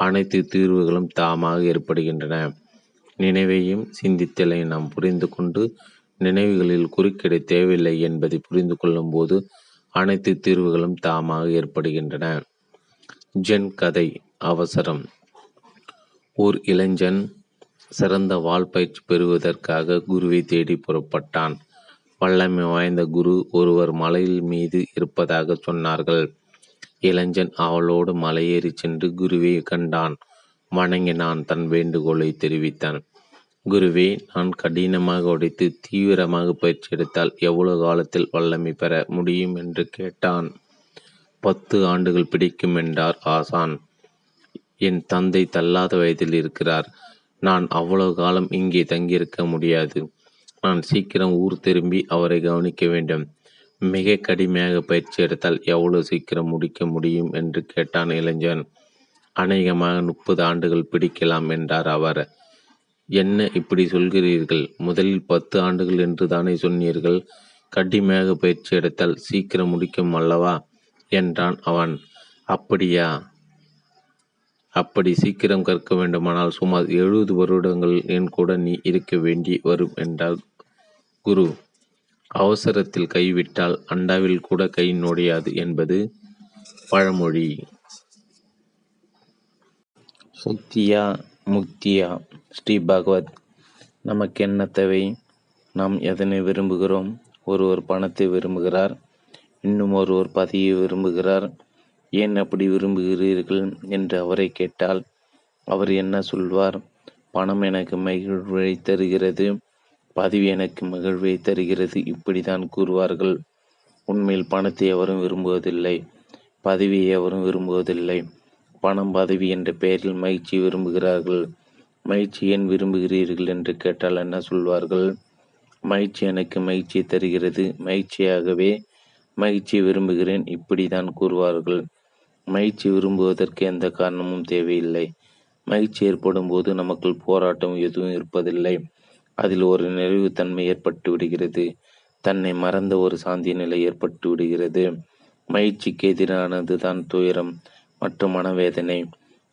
அனைத்து தீர்வுகளும் தாமாக ஏற்படுகின்றன. நினைவையும் சிந்தித்தலையும் நாம் புரிந்து கொண்டு நினைவுகளில் குறுக்கிட தேவையில்லை என்பதை புரிந்து கொள்ளும் போது அனைத்து தீர்வுகளும் தாமாக ஏற்படுகின்றன. ஜென் கதை அவசரம். ஓர் இளைஞன் சிறந்த வால் பயிற்சி பெறுவதற்காக குருவை தேடி புறப்பட்டான். வல்லமை வாய்ந்த குரு ஒருவர் மலையில் மீது இருப்பதாக சொன்னார்கள். இளைஞன் அவளோடு மலையேறி சென்று குருவை கண்டான். வணங்கினான் தன் வேண்டுகோளை தெரிவித்தான். குருவே நான் கடினமாக உடைத்து தீவிரமாக பயிற்சி எடுத்தால் எவ்வளவு காலத்தில் வல்லமை பெற முடியும்? என்று கேட்டான். பத்து ஆண்டுகள் பிடிக்கும் என்றார் ஆசான். என் தந்தை தள்ளாத வயதில் இருக்கிறார். நான் அவ்வளவு காலம் இங்கே தங்கியிருக்க முடியாது. நான் சீக்கிரம் ஊர் திரும்பி அவரை கவனிக்க வேண்டும். மிக கடுமையாக பயிற்சி எடுத்தால் எவ்வளவு சீக்கிரம் முடிக்க முடியும்? என்று கேட்டான் இளைஞன். அநேகமாக முப்பது ஆண்டுகள் பிடிக்கலாம் என்றார் அவர். என்ன இப்படி சொல்கிறீர்கள்? முதலில் பத்து ஆண்டுகள் என்று தானே சொன்னீர்கள். கடுமையாக பயிற்சி எடுத்தால் சீக்கிரம் முடிக்கும் அல்லவா? என்றான் அவன். அப்படியா? அப்படி சீக்கிரம் கற்க வேண்டுமானால் சுமார் எழுபது வருடங்கள் என் கூட நீ இருக்க வேண்டி வரும் என்றார் குரு. அவசரத்தில் கைவிட்டால் அண்டாவில் கூட கை நொடியாது என்பது பழமொழி. சுக்தியா முக்தியா ஸ்ரீ பகவத் நமக்கு என்ன தேவை? நாம் எதனை விரும்புகிறோம்? ஒருவர் பணத்தை விரும்புகிறார். இன்னும் ஒருவர் பதவியை விரும்புகிறார். ஏன் அப்படி விரும்புகிறீர்கள் என்று அவரை கேட்டால் அவர் என்ன சொல்வார்? பணம் எனக்கு மகிழ்வை தருகிறது. பதவி எனக்கு மகிழ்வை தருகிறது. இப்படிதான் கூறுவார்கள். உண்மையில் பணத்தை எவரும் விரும்புவதில்லை. பதவியை எவரும் விரும்புவதில்லை. பணம் பதவி என்ற பெயரில் மகிழ்ச்சி விரும்புகிறார்கள். மகிழ்ச்சி ஏன் விரும்புகிறீர்கள் என்று கேட்டால் என்ன சொல்வார்கள்? மகிழ்ச்சி எனக்கு மகிழ்ச்சியை தருகிறது. மகிழ்ச்சியாகவே மகிழ்ச்சியை விரும்புகிறேன் இப்படி தான் கூறுவார்கள். மகிழ்ச்சி விரும்புவதற்கு எந்த காரணமும் தேவையில்லை. மகிழ்ச்சி ஏற்படும் போது நமக்குள் போராட்டம் எதுவும் இருப்பதில்லை. அதில் ஒரு நிறைவுத்தன்மை ஏற்பட்டு விடுகிறது. தன்னை மறந்த ஒரு சாந்தி நிலை ஏற்பட்டு விடுகிறது. மகிழ்ச்சிக்கு எதிரானது தான் துயரம். மற்றும் மனவேதனை.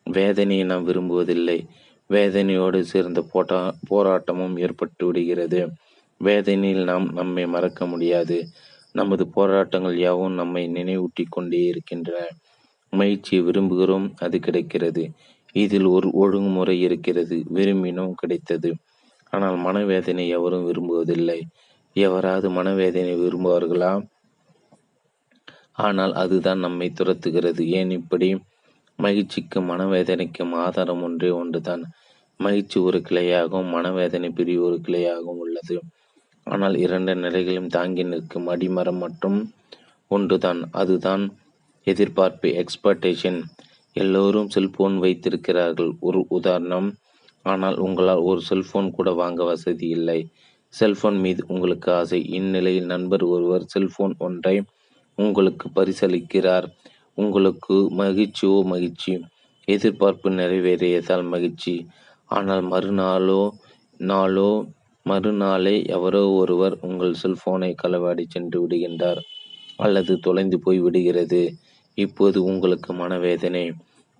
வேதனையை நாம் விரும்புவதில்லை. வேதனையோடு சேர்ந்த போட்டா போராட்டமும் ஏற்பட்டு விடுகிறது. வேதனையில் நாம் நம்மை மறக்க முடியாது. நமது போராட்டங்கள் யாவும் நம்மை நினைவூட்டி கொண்டே இருக்கின்றன. மகிழ்ச்சியை விரும்புகிறோம் அது கிடைக்கிறது. இதில் ஒரு ஒழுங்குமுறை இருக்கிறது விரும்பினோம் கிடைத்தது. ஆனால் மனவேதனை எவரும் விரும்புவதில்லை. எவராது மனவேதனை விரும்புவார்களா? ஆனால் அதுதான் நம்மை துரத்துகிறது. ஏன் இப்படி? மகிழ்ச்சிக்கும் மனவேதனைக்கும் ஆதாரம் ஒன்றே ஒன்றுதான். மகிழ்ச்சி ஒரு கிளையாகவும் மனவேதனை பிரிவு ஒரு கிளையாகவும் உள்ளது. ஆனால் இரண்டு நிலைகளையும் தாங்கி நிற்கும் அடிமரம் மற்றும் ஒன்றுதான். அதுதான் எதிர்பார்ப்பு எக்ஸ்பெக்டேஷன் எல்லோரும் செல்போன் வைத்திருக்கிறார்கள். ஒரு உதாரணம் ஆனால் உங்களால் ஒரு செல்போன் கூட வாங்க வசதி இல்லை. செல்போன் மீது உங்களுக்கு ஆசை. இந்நிலையில் நண்பர் ஒருவர் செல்போன் ஒன்றை உங்களுக்கு பரிசளிக்கிறார். உங்களுக்கு மகிழ்ச்சியோ மகிழ்ச்சி. எதிர்பார்ப்பு நிறைவேறியதால் மகிழ்ச்சி. ஆனால் மறுநாளோ நாளோ மறுநாளே எவரோ ஒருவர் உங்கள் செல்போனை களவாடி சென்று விடுகின்றார். அல்லது தொலைந்து போய் விடுகிறது. இப்போது உங்களுக்கு மனவேதனை.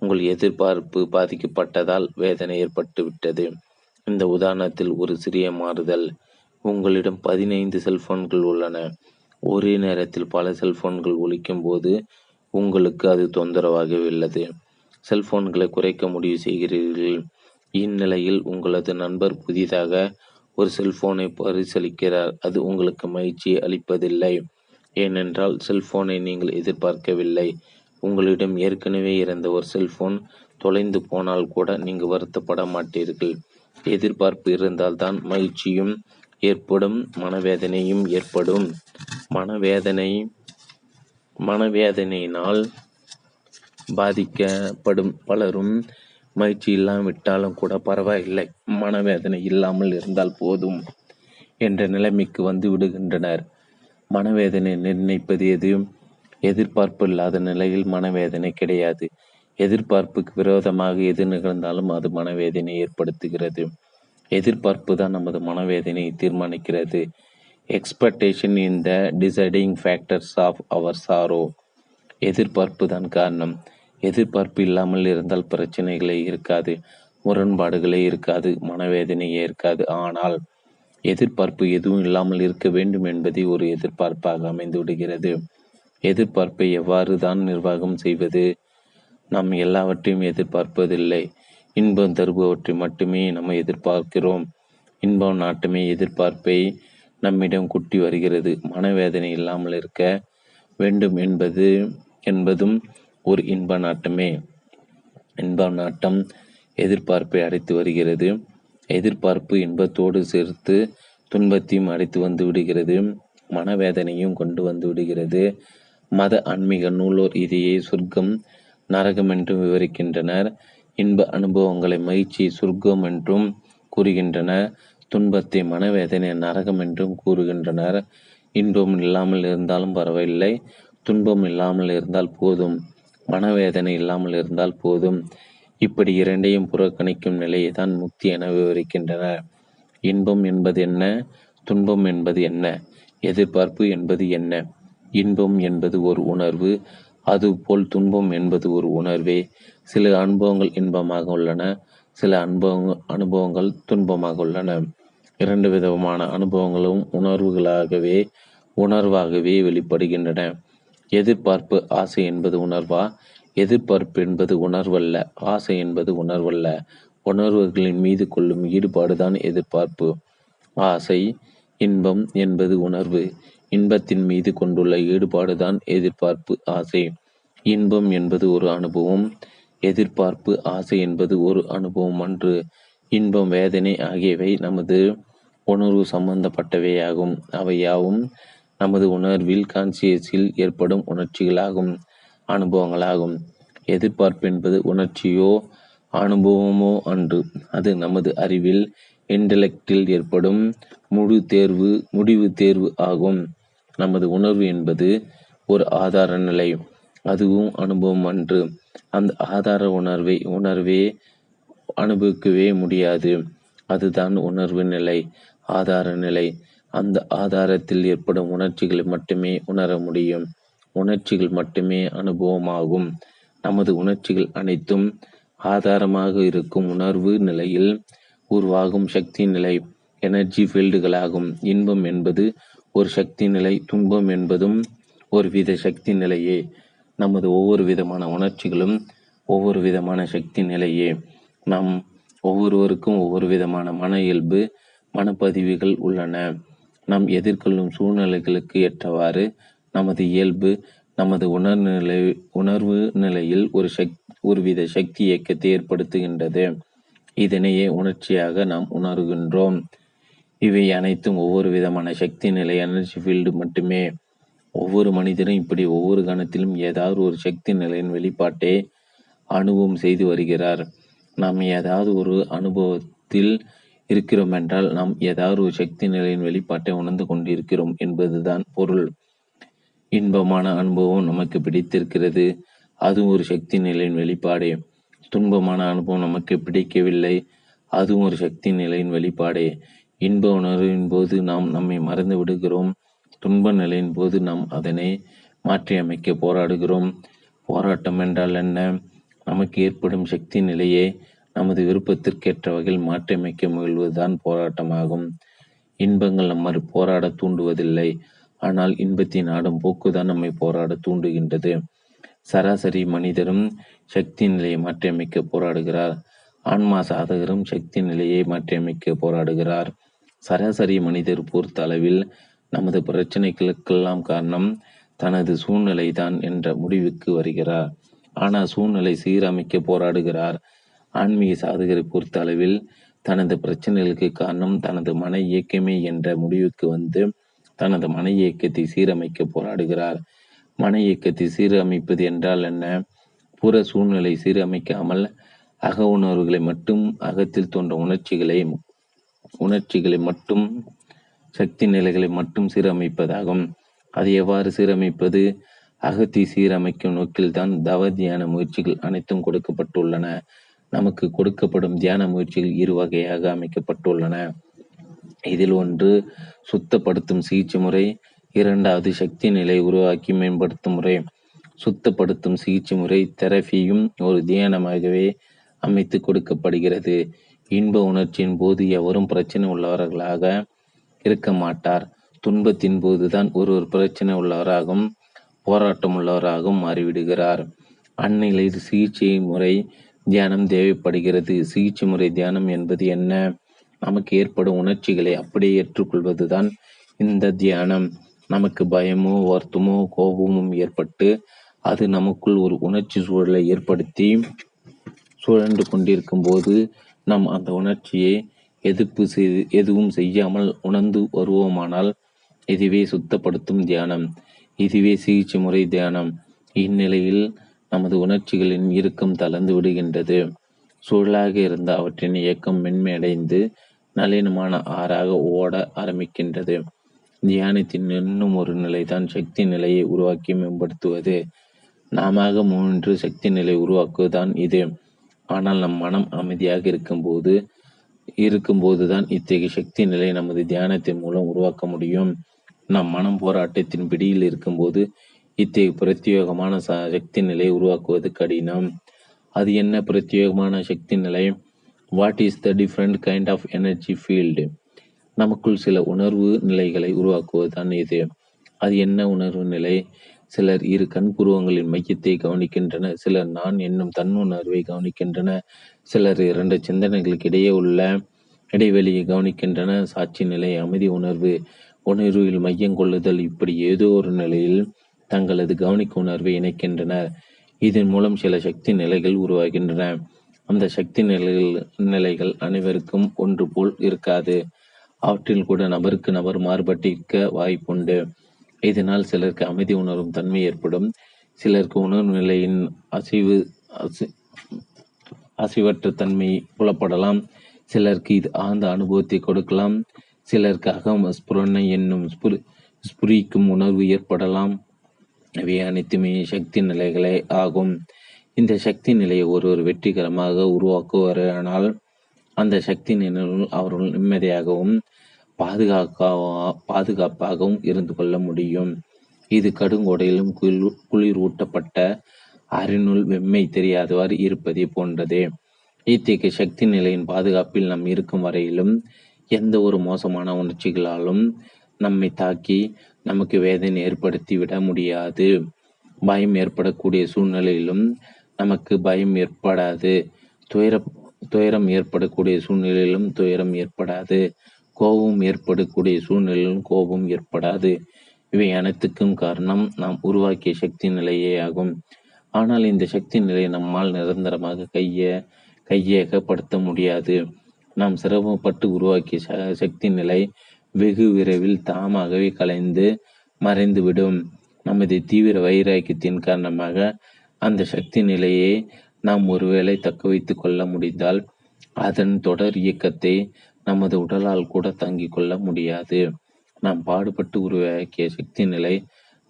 உங்கள் எதிர்பார்ப்பு பாதிக்கப்பட்டதால் வேதனை ஏற்பட்டு விட்டது இந்த உதாரணத்தில் ஒரு சிறிய மாறுதல். உங்களிடம் பதினைந்து செல்போன்கள் உள்ளன. ஒரே நேரத்தில் பல செல்போன்கள் ஒழிக்கும் போது உங்களுக்கு அது தொந்தரவாக உள்ளது செல்போன்களை குறைக்க முடிவு செய்கிறீர்கள். இந்நிலையில் உங்களது நண்பர் புதிதாக ஒரு செல்போனை பரிசளிக்கிறார் அது உங்களுக்கு மகிழ்ச்சியை அளிப்பதில்லை. ஏனென்றால் செல்போனை நீங்கள் எதிர்பார்க்கவில்லை. உங்களிடம் ஏற்கனவே இருந்த ஒரு செல்போன் தொலைந்து போனால் கூட நீங்கள் வருத்தப்பட மாட்டீர்கள். எதிர்பார்ப்பு இருந்தால்தான் மகிழ்ச்சியும் ஏற்படும் மனவேதனையும் ஏற்படும். மனவேதனை மனவேதனையினால் பாதிக்கப்படும் பலரும் மகிழ்ச்சி இல்லாவிட்டாலும் கூட பரவாயில்லை. மனவேதனை இல்லாமல் இருந்தால் போதும் என்ற நிலைமைக்கு வந்து விடுகின்றனர். மனவேதனை நிர்ணயிப்பது எது? எதிர்பார்ப்பு இல்லாத நிலையில் மனவேதனை கிடையாது. எதிர்பார்ப்புக்கு விரோதமாக எது நிகழ்ந்தாலும் அது மனவேதனை ஏற்படுத்துகிறது. எதிர்பார்ப்பு தான் நமது மனவேதனையை தீர்மானிக்கிறது. Expectation in the deciding factors of our sorrow எதிர்பார்ப்பு தான் காரணம். எதிர்பார்ப்பு இல்லாமல் இருந்தால் பிரச்சனைகளே இருக்காது முரண்பாடுகளே இருக்காது மனவேதனையே இருக்காது. ஆனால் எதிர்பார்ப்பு எதுவும் இல்லாமல் இருக்க வேண்டும் என்பதை ஒரு எதிர்பார்ப்பாக அமைந்து விடுகிறது எதிர்பார்ப்பை எவ்வாறு தான் நிர்வாகம் செய்வது? நாம் எல்லாவற்றையும் எதிர்பார்ப்பதில்லை. இன்பம் தருபவற்றை மட்டுமே நம்ம எதிர்பார்க்கிறோம். இன்பம் நாட்டுமே எதிர்பார்ப்பை நம்மிடம் குட்டி வருகிறது. மனவேதனை இல்லாமல் இருக்க வேண்டும் என்பது என்பதும் ஒரு இன்ப நாட்டமே. இன்ப நாட்டம் எதிர்பார்ப்பை அடைத்து வருகிறது. எதிர்பார்ப்பு இன்பத்தோடு சேர்த்து துன்பத்தையும் அடைத்து வந்து விடுகிறது. மனவேதனையும் கொண்டு வந்து விடுகிறது. மத ஆன்மீக நூலோர் இதையே சொர்க்கம் நரகம் என்றும் விவரிக்கின்றனர். இன்ப அனுபவங்களை மகிழ்ச்சி சுர்க்கம் என்றும் கூறுகின்றனர் துன்பத்தை மனவேதனை நரகம் என்றும் கூறுகின்றனர். இன்பம் இல்லாமல் இருந்தாலும் பரவாயில்லை. துன்பம் இல்லாமல் இருந்தால் போதும். மனவேதனை இல்லாமல் இருந்தால் போதும். இப்படி இரண்டையும் புறக்கணிக்கும் நிலையை தான் முக்தி என விவரிக்கின்றனர் இன்பம் என்பது என்ன? துன்பம் என்பது என்ன? எதிர்பார்ப்பு என்பது என்ன? இன்பம் என்பது ஒரு உணர்வு. அதுபோல் துன்பம் என்பது ஒரு உணர்வே. சில அனுபவங்கள் இன்பமாக உள்ளன சில அனுபவங்கள் அனுபவங்கள் துன்பமாக உள்ளன. இரண்டு விதமான அனுபவங்களும் உணர்வுகளாகவே உணர்வாகவே வெளிப்படுகின்றன. எதிர்பார்ப்பு ஆசை என்பது உணர்வா? எதிர்பார்ப்பு என்பது உணர்வல்ல ஆசை என்பது உணர்வல்ல. உணர்வுகளின் மீது கொள்ளும் ஈடுபாடுதான் எதிர்பார்ப்பு. ஆசை இன்பம் என்பது உணர்வு. இன்பத்தின் மீது கொண்டுள்ள ஈடுபாடுதான் எதிர்பார்ப்பு ஆசை. இன்பம் என்பது ஒரு அனுபவம். எதிர்பார்ப்பு ஆசை என்பது ஒரு அனுபவம் அன்று இன்பம் வேதனை ஆகியவை நமது உணர்வு சம்பந்தப்பட்டவையாகும். அவை யாவும் நமது உணர்வில் கான்சியஸில் ஏற்படும் உணர்ச்சிகளாகும் அனுபவங்களாகும். எதிர்பார்ப்பு என்பது உணர்ச்சியோ அனுபவமோ அன்று. அது நமது அறிவில் இன்டலெக்டில் ஏற்படும் முழு தேர்வு முடிவு தேர்வு ஆகும். நமது உணர்வு என்பது ஒரு ஆதார நிலை. அதுவும் அனுபவம் அன்று. அந்த ஆதார உணர்வை உணர்வே அனுபவிக்கவே முடியாது. அதுதான் உணர்வு நிலை ஆதார நிலை. அந்த ஆதாரத்தில் ஏற்படும் உணர்ச்சிகளை மட்டுமே உணர முடியும். உணர்ச்சிகள் மட்டுமே அனுபவமாகும். நமது உணர்ச்சிகள் அனைத்தும் ஆதாரமாக இருக்கும் உணர்வு நிலையில் உருவாகும் சக்தி நிலை எனர்ஜி ஃபீல்டுகளாகும் இன்பம் என்பது ஒரு சக்தி நிலை துன்பம் என்பதும் ஒரு வித சக்தி நிலையே. நமது ஒவ்வொரு விதமான உணர்ச்சிகளும் ஒவ்வொரு விதமான சக்தி நிலையே நாம் ஒவ்வொருவருக்கும் ஒவ்வொரு விதமான மன இயல்பு மனப்பதிவுகள் உள்ளன. நாம் எதிர்கொள்ளும் சூழ்நிலைகளுக்கு ஏற்றவாறு நமது இயல்பு நமது உணர்நிலை உணர்வு நிலையில் ஒரு சக் ஒருவித சக்தி இயக்கத்தை ஏற்படுத்துகின்றது. இதனையே உணர்ச்சியாக நாம் உணர்கின்றோம். இவை அனைத்தும் ஒவ்வொரு விதமான சக்தி நிலை எனர்ஜி ஃபீல்டு மட்டுமே. ஒவ்வொரு மனிதரும் இப்படி ஒவ்வொரு கணத்திலும் ஏதாவது ஒரு சக்தி நிலையின் வெளிப்பாட்டை அனுபவம் செய்து வருகிறார். நாம் ஏதாவது ஒரு அனுபவத்தில் இருக்கிறோம் என்றால் நாம் ஏதாவது ஒரு சக்தி நிலையின் வெளிப்பாட்டை உணர்ந்து கொண்டிருக்கிறோம் என்பதுதான் பொருள். இன்பமான அனுபவம் நமக்கு பிடித்திருக்கிறது. அது ஒரு சக்தி நிலையின் வெளிப்பாடே. துன்பமான அனுபவம் நமக்கு பிடிக்கவில்லை. அதுவும் ஒரு சக்தி நிலையின் வெளிப்பாடே. இன்ப உணர்வின் போது நாம் நம்மை மறந்து விடுகிறோம். துன்ப நிலையின் போது நாம் அதனை மாற்றியமைக்க போராடுகிறோம். போராட்டம் என்றால் என்ன? நமக்கு ஏற்படும் சக்தி நிலையை நமது விருப்பத்திற்கேற்ற வகையில் மாற்றியமைக்க முயல்வதுதான் போராட்டமாகும். இன்பங்கள் நம்மை போராட தூண்டுவதில்லை. ஆனால் இன்பத்தின் ஆடும் போக்குதான் நம்மை போராட தூண்டுகின்றது. சராசரி மனிதரும் சக்தி நிலையை மாற்றியமைக்க போராடுகிறார். ஆன்மா சாதகரும் சக்தி நிலையை மாற்றியமைக்க போராடுகிறார். சராசரி மனிதர் பொறுத்த அளவில் நமது பிரச்சனைகளுக்கெல்லாம் காரணம் தனது சூழ்நிலை தான் என்ற முடிவுக்கு வருகிறார். ஆனால் சூழ்நிலை சீரமைக்க போராடுகிறார். ஆன்மீக சாதகரை பொறுத்த அளவில் தனது பிரச்சனைகளுக்கு காரணம் தனது மன இயக்கமே என்ற முடிவுக்கு வந்து தனது மன இயக்கத்தை சீரமைக்க போராடுகிறார். மன இயக்கத்தை சீரமைப்பது என்றால் என்ன? புற சூழ்நிலை சீரமைக்காமல் அக உணர்வுகளை மட்டும் அகத்தில் தோன்ற உணர்ச்சிகளை உணர்ச்சிகளை மட்டும் சக்தி நிலைகளை மட்டும் சீரமைப்பதாகும். அதை எவ்வாறு சீரமைப்பது? அகத்தி சீரமைக்கும் நோக்கில்தான் தவ தியான முயற்சிகள் அனைத்தும் கொடுக்கப்பட்டுள்ளன. நமக்கு கொடுக்கப்படும் தியான முயற்சிகள் இரு வகையாக அமைக்கப்பட்டுள்ளன. இதில் ஒன்று சுத்தப்படுத்தும் சிகிச்சை முறை. இரண்டாவது சக்தி நிலை உருவாக்கி மேம்படுத்தும் முறை. சுத்தப்படுத்தும் சிகிச்சை முறை தெரபியும் ஒரு தியானமாகவே அமைத்து கொடுக்கப்படுகிறது. இன்ப உணர்ச்சியின் போது எவரும் பிரச்சனை உள்ளவர்களாக இருக்க மாட்டார் துன்பத்தின் போதுதான் ஒருவர் பிரச்சனை உள்ளவராகவும் போராட்டம் உள்ளவராகவும் மாறிவிடுகிறார். அந்நிலையில் சிகிச்சை முறை தியானம் தேவைப்படுகிறது. சிகிச்சை முறை தியானம் என்பது என்ன? நமக்கு ஏற்படும் உணர்ச்சிகளை அப்படியே ஏற்றுக்கொள்வதுதான் இந்த தியானம். நமக்கு பயமோ வருத்தமோ கோபமும் ஏற்பட்டு அது நமக்குள் ஒரு உணர்ச்சி சூழலை ஏற்படுத்தி சுழன்று கொண்டிருக்கும் போது நாம் அந்த உணர்ச்சியை எதிர்ப்பு செய்து எதுவும் செய்யாமல் உணர்ந்து வருவோமானால் இதுவே சுத்தப்படுத்தும் தியானம். இதுவே சிகிச்சை முறை தியானம். இந்நிலையில் நமது உணர்ச்சிகளின் இறுக்கம் தளர்ந்து விடுகின்றது. சூழலாக இருந்த அவற்றின் இயக்கம் மென்மையடைந்து நளினமான ஆறாக ஓட ஆரம்பிக்கின்றது. தியானத்தின் இன்னும் ஒரு நிலைதான் சக்தி நிலையை உருவாக்கி மேம்படுத்துவது. நாம மூன்று சக்தி நிலை உருவாக்குவதுதான் இது. ஆனால் நம் மனம் அமைதியாக இருக்கும்போது இருக்கும்போதுதான் இத்தகைய சக்தி நிலை நமது தியானத்தின் மூலம் உருவாக்க முடியும். நம் மனம் போராட்டத்தின் பிடியில் இருக்கும்போது இத்தகைய பிரத்யேகமான சக்தி நிலையை உருவாக்குவது கடினம். அது என்ன பிரத்யேகமான சக்தி நிலை? What is the different kind of energy field நமக்குள் சில உணர்வு நிலைகளை உருவாக்குவதுதான் இது. அது என்ன உணர்வு நிலை? சிலர் இரு கண்புருவங்களின் மையத்தை கவனிக்கின்றனர் சிலர் நான் என்னும் தன்னுணர்வை கவனிக்கின்றன சிலர் இரண்டு சிந்தனைகளுக்கு இடையே உள்ள இடைவெளியை கவனிக்கின்றன. சாட்சி நிலை அமைதி உணர்வு உணர்வில் மையம் கொள்ளுதல் இப்படி ஏதோ ஒரு நிலையில் தங்களது கவனிக்க உணர்வை இணைக்கின்றனர். இதன் மூலம் சில சக்தி நிலைகள் உருவாகின்றன. அந்த சக்தி நிலைகள் நிலைகள் அனைவருக்கும் ஒன்று போல் இருக்காது. அவற்றில் கூட நபருக்கு நபர் மாறுபட்டிருக்க வாய்ப்புண்டு. இதனால் சிலருக்கு அமைதி உணரும் தன்மை ஏற்படும். சிலருக்கு உணர்வு நிலையின் அசைவு அசைவற்ற தன்மை புலப்படலாம். சிலருக்கு இது ஆழ்ந்த அனுபவத்தை கொடுக்கலாம். சிலருக்காக ஸ்புரணை என்னும் ஸ்புரிக்கும் உணர்வு ஏற்படலாம். இவை அனைத்துமே சக்தி நிலைகளே ஆகும். இந்த சக்தி நிலையை ஒருவர் வெற்றிகரமாக உருவாக்குவாரானால் அந்த சக்தி நிலையில் அவர்கள் நிம்மதியாகவும் பாதுகாக்க பாதுகாப்பாகவும் இருந்து கொள்ள முடியும். இது கடுங்கொடையிலும் குளிர் குளிர் ஊட்டப்பட்ட அறிநூல் வெம்மை தெரியாதவாறு இருப்பதை போன்றதே. இத்தகைய சக்தி நிலையின் பாதுகாப்பில் நாம் இருக்கும் வரையிலும் எந்த ஒரு மோசமான உணர்ச்சிகளாலும் நம்மை தாக்கி நமக்கு வேதனை ஏற்படுத்தி விட முடியாது. பயம் ஏற்படக்கூடிய சூழ்நிலையிலும் நமக்கு பயம் ஏற்படாது. துயர துயரம் ஏற்படக்கூடிய சூழ்நிலையிலும் துயரம் ஏற்படாது. கோபம் ஏற்படக்கூடிய சூழ்நிலையிலும் கோபம் ஏற்படாது. இவை அனைத்துக்கும் காரணம் நாம் உருவாக்கிய சக்தி நிலையே ஆகும் ஆனால் இந்த சக்தி நிலையை நம்மால் நிரந்தரமாக கைய கையகப்படுத்த முடியாது. நாம் சிரமப்பட்டு உருவாக்கிய சக்தி நிலை வெகு விரைவில் தாமாகவே கலைந்து மறைந்துவிடும் நமது தீவிர வைராக்கியத்தின் காரணமாக அந்த சக்தி நிலையை நாம் ஒருவேளை தக்க வைத்துக் கொள்ள முடிந்தால் அதன் தொடர் இயக்கத்தை நமது உடலால் கூட தாங்கிக் கொள்ள முடியாது. நாம் பாடுபட்டு உருவாக்கிய சக்தி நிலை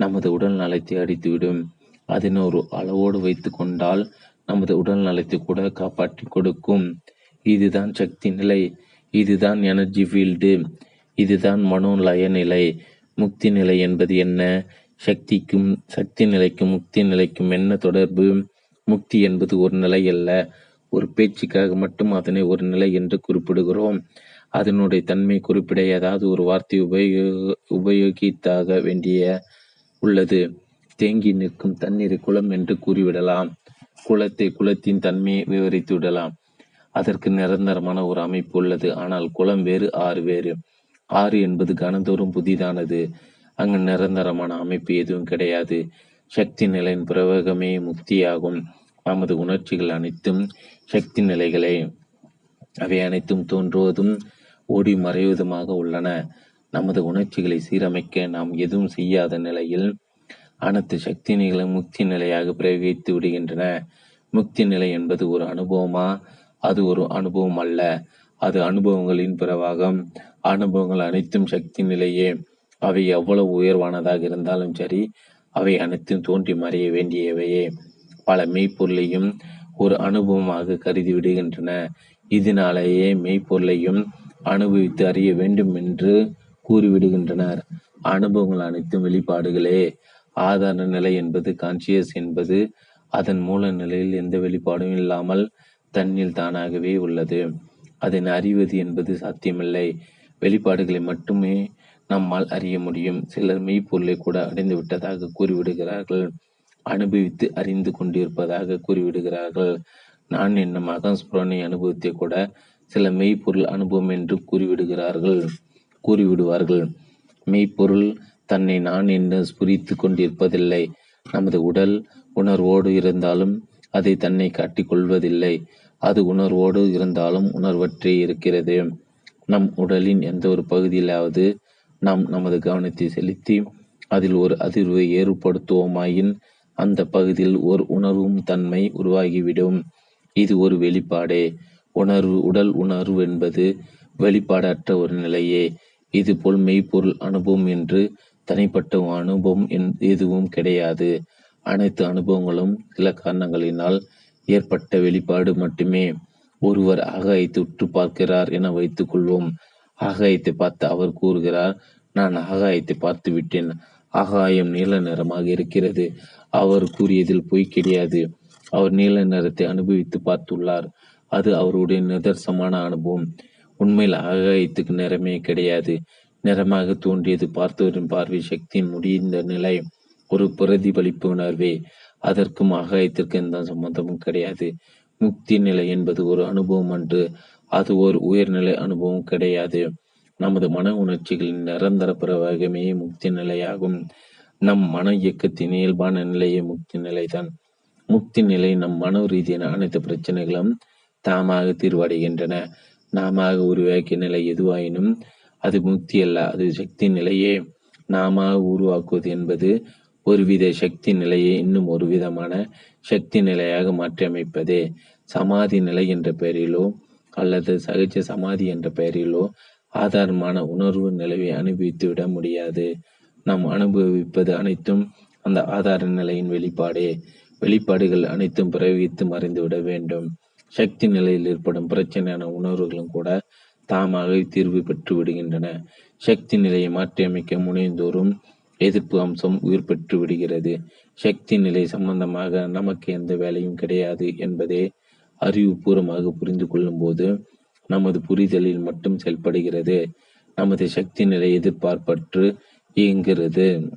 நமது உடல் நலத்தை அடித்துவிடும். அதனை ஒரு அளவோடு வைத்து கொண்டால் நமது உடல் நலத்தை கூட காப்பாற்றி கொடுக்கும். இதுதான் சக்தி நிலை. இதுதான் எனர்ஜி ஃபீல்டு இதுதான் மனோலய நிலை. முக்தி நிலை என்பது என்ன? சக்திக்கும் சக்தி நிலைக்கும் முக்தி நிலைக்கும் என்ன தொடர்பு? முக்தி என்பது ஒரு நிலை அல்ல. ஒரு பேச்சுக்காக மட்டும் அதனை ஒரு நிலை என்று குறிப்பிடுகிறோம். அதனுடைய தன்மை குறிப்பிட ஏதாவது ஒரு வார்த்தை உபயோக உபயோகித்தாக வேண்டிய உள்ளது. தேங்கி நிற்கும் தண்ணீரை குளம் என்று கூறிவிடலாம். குளத்தை குளத்தின் தன்மையை விவரித்து விடலாம். அதற்கு நிரந்தரமான ஒரு அமைப்பு உள்ளது. ஆனால் குளம் வேறு ஆறு வேறு. ஆறு என்பது கனந்தோறும் புதிதானது. அங்கு நிரந்தரமான அமைப்பு எதுவும் கிடையாது. சக்தி நிலையின் பிரவேகமே முக்தியாகும். நமது உணர்ச்சிகள் அனைத்தும் சக்தி நிலைகளே அவை அனைத்தும் தோன்றுவதும் ஓடி மறைவதுமாக உள்ளன. நமது உணர்ச்சிகளை சீரமைக்க நாம் எதுவும் செய்யாத நிலையில் அனைத்து சக்தி நிலைகளும் முக்தி நிலையாக பிரயோகித்து விடுகின்றன. முக்தி நிலை என்பது ஒரு அனுபவமா? அது ஒரு அனுபவம் அல்ல. அது அனுபவங்களின் பிறவாகம் அனுபவங்கள் அனைத்தும் சக்தி நிலையே. அவை எவ்வளவு உயர்வானதாக இருந்தாலும் சரி அவை அனைத்தும் தோன்றி மறைய வேண்டியவையே. பல மெய்ப்பொருளையும் ஒரு அனுபவமாக கருதி விடுகின்றன. இதனாலேயே மெய்ப்பொருளையும் அனுபவித்து அறிய வேண்டும் என்று கூறிவிடுகின்றனர். அனுபவங்கள் அனைத்தும் வெளிப்பாடுகளே. ஆதார நிலை என்பது கான்சியஸ் என்பது அதன் மூல நிலையில் எந்த வெளிப்பாடும் இல்லாமல் தன்னில் தானாகவே உள்ளது. அதனை அறிவது என்பது சாத்தியமில்லை. வெளிப்பாடுகளை மட்டுமே நம்மால் அறிய முடியும். சிலர் மெய்ப்பொருளை கூட அடைந்து விட்டதாக கூறிவிடுகிறார்கள். அனுபவித்து அறிந்து கொண்டிருப்பதாக கூறிவிடுகிறார்கள். நான் என்னும் அகஸ்புரணை அனுபவத்தை கூட சில மெய்ப்பொருள் அனுபவம் என்று கூறிவிடுகிறார்கள். கூறிவிடுவார்கள். மெய்ப்பொருள் தன்னை நான் என்று ஸ்புரித்து கொண்டிருப்பதில்லை. நமது உடல் உணர்வோடு இருந்தாலும் அதை தன்னை காட்டிக் கொள்வதில்லை. அது உணர்வோடு இருந்தாலும் உணர்வற்றே இருக்கிறது. நம் உடலின் எந்த ஒரு பகுதியிலாவது நாம் நமது கவனத்தை செலுத்தி அதில் ஒரு அதிர்வை ஏற்படுத்துவோமாயின் அந்த பகுதியில் ஒரு உணர்வும் தன்மை உருவாகிவிடும். இது ஒரு வெளிப்பாடே. உணர்வு உடல் உணர்வு என்பது வெளிப்பாடற்ற ஒரு நிலையே. இதுபோல் மெய்ப்பொருள் அனுபவம் என்று தனிப்பட்ட அனுபவம் எதுவும் கிடையாது. அனைத்து அனுபவங்களும் சில காரணங்களினால் ஏற்பட்ட வெளிப்பாடு மட்டுமே ஒருவர் ஆகாயத்தை உற்று பார்க்கிறார் என வைத்துக் கொள்வோம். ஆகாயத்தை பார்த்து அவர் கூறுகிறார் நான் ஆகாயத்தை பார்த்து விட்டேன். ஆகாயம் நீல நிறமாக இருக்கிறது. அவர் கூறியதில் பொய் கிடையாது. அவர் நீல நிறத்தை அனுபவித்து பார்த்துள்ளார். அது அவருடைய நிதர்சமான அனுபவம். உண்மையில் ஆகாயத்துக்கு நிறமே கிடையாது. நிறமாக தோன்றியது. பார்த்தவரின் பார்வை சக்தியின் முடிந்த நிலை ஒரு பிரதிபலிப்பு உணர்வே. அதற்கும் ஆகாயத்திற்கு எந்த சம்பந்தமும் கிடையாது. முக்தி நிலை என்பது ஒரு அனுபவம் அன்று. அது ஒரு உயர்நிலை அனுபவம் கிடையாது. நமது மன உணர்ச்சிகளின் நிரந்தர பிரவாகமே முக்தி நிலையாகும். நம் மன இயக்கத்தின் இயல்பான நிலையே முக்தி நிலைதான். முக்தி நிலை நம் மன ரீதியான அனைத்து பிரச்சனைகளும் தாமாக தீர்வடைகின்றன. நாம உருவாக்கிய நிலை எதுவாயினும் அது முக்தி அல்ல அது சக்தி நிலையே நாம உருவாக்குவது என்பது ஒருவித சக்தி நிலையை இன்னும் ஒரு விதமான சக்தி நிலையாக மாற்றியமைப்பதே சமாதி நிலை என்ற பெயரிலோ அல்லது சகஜ சமாதி என்ற பெயரிலோ ஆதாரமான உணர்வு நிலையை அனுபவித்து விட முடியாது. நாம் அனுபவிப்பது அனைத்தும் அந்த ஆதார நிலையின் வெளிப்பாடே. வெளிப்பாடுகள் அனைத்தும் பிரயோகித்து மறைந்துவிட வேண்டும். சக்தி நிலையில் ஏற்படும் பிரச்சனையான உணர்வுகளும் கூட தாமாக தீர்வு பெற்று விடுகின்றன. சக்தி நிலையை மாற்றியமைக்க முனைந்தோறும் எதிர்ப்பு அம்சம் உயிர் பெற்று விடுகிறது. சக்தி நிலை சம்பந்தமாக நமக்கு எந்த வேலையும் கிடையாது என்பதே அறிவுபூர்வமாக புரிந்து கொள்ளும் போது நமது புரிதலில் மட்டும் செயல்படுகிறது. நமது சக்தி நிலை எதிர்பார்ப்பற்று இயங்குகிறது.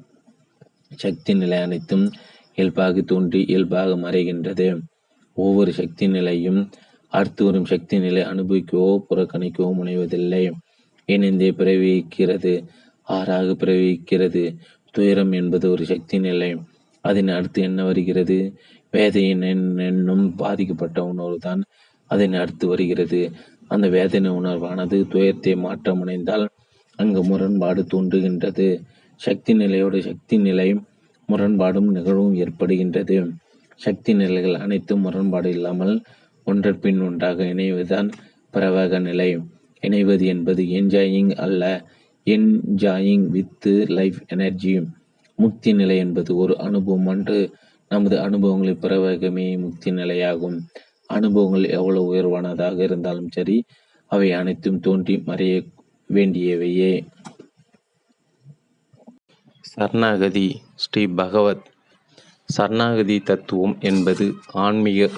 சக்தி நிலை அனைத்தும் இயல்பாக தோன்றி இயல்பாக மறைகின்றது. ஒவ்வொரு சக்தி நிலையும் அடுத்து வரும் சக்தி நிலை அனுபவிக்கவோ புறக்கணிக்கவோ முனைவதில்லை. இணைந்தே பிரவிக்கிறது ஆறாக பிரவிக்கிறது துயரம் என்பது ஒரு சக்தி நிலை அதன் அடுத்து என்ன வருகிறது? வேதையின் என்னும் பாதிக்கப்பட்ட உணர்வு தான் அதன் அடுத்து வருகிறது. அந்த வேதனை உணர்வானது துயரத்தை மாற்ற முனைந்தால் அங்கு முரண்பாடு தோன்றுகின்றது. சக்தி நிலையோடு சக்தி நிலை முரண்பாடும் நிகழ்வும் ஏற்படுகின்றது. சக்தி நிலைகள் அனைத்தும் முரண்பாடு இல்லாமல் ஒன்றன்பின் ஒன்றாக இணைவதுதான் பிரவக நிலை. இணைவது என்பது என்ஜாயிங் அல்ல என்ஜாயிங் வித் லைஃப் எனர்ஜி. முக்தி நிலை என்பது ஒரு அனுபவம் அன்று நமது அனுபவங்களை பிரவேகமே முக்தி நிலையாகும். அனுபவங்கள் எவ்வளவு உயர்வானதாக இருந்தாலும் சரி அவை அனைத்தும் தோன்றி மறைய வேண்டியவையே. சரணாகதி ஸ்ரீ பகவத். சரணாகதி தத்துவம் என்பது ஆன்மீக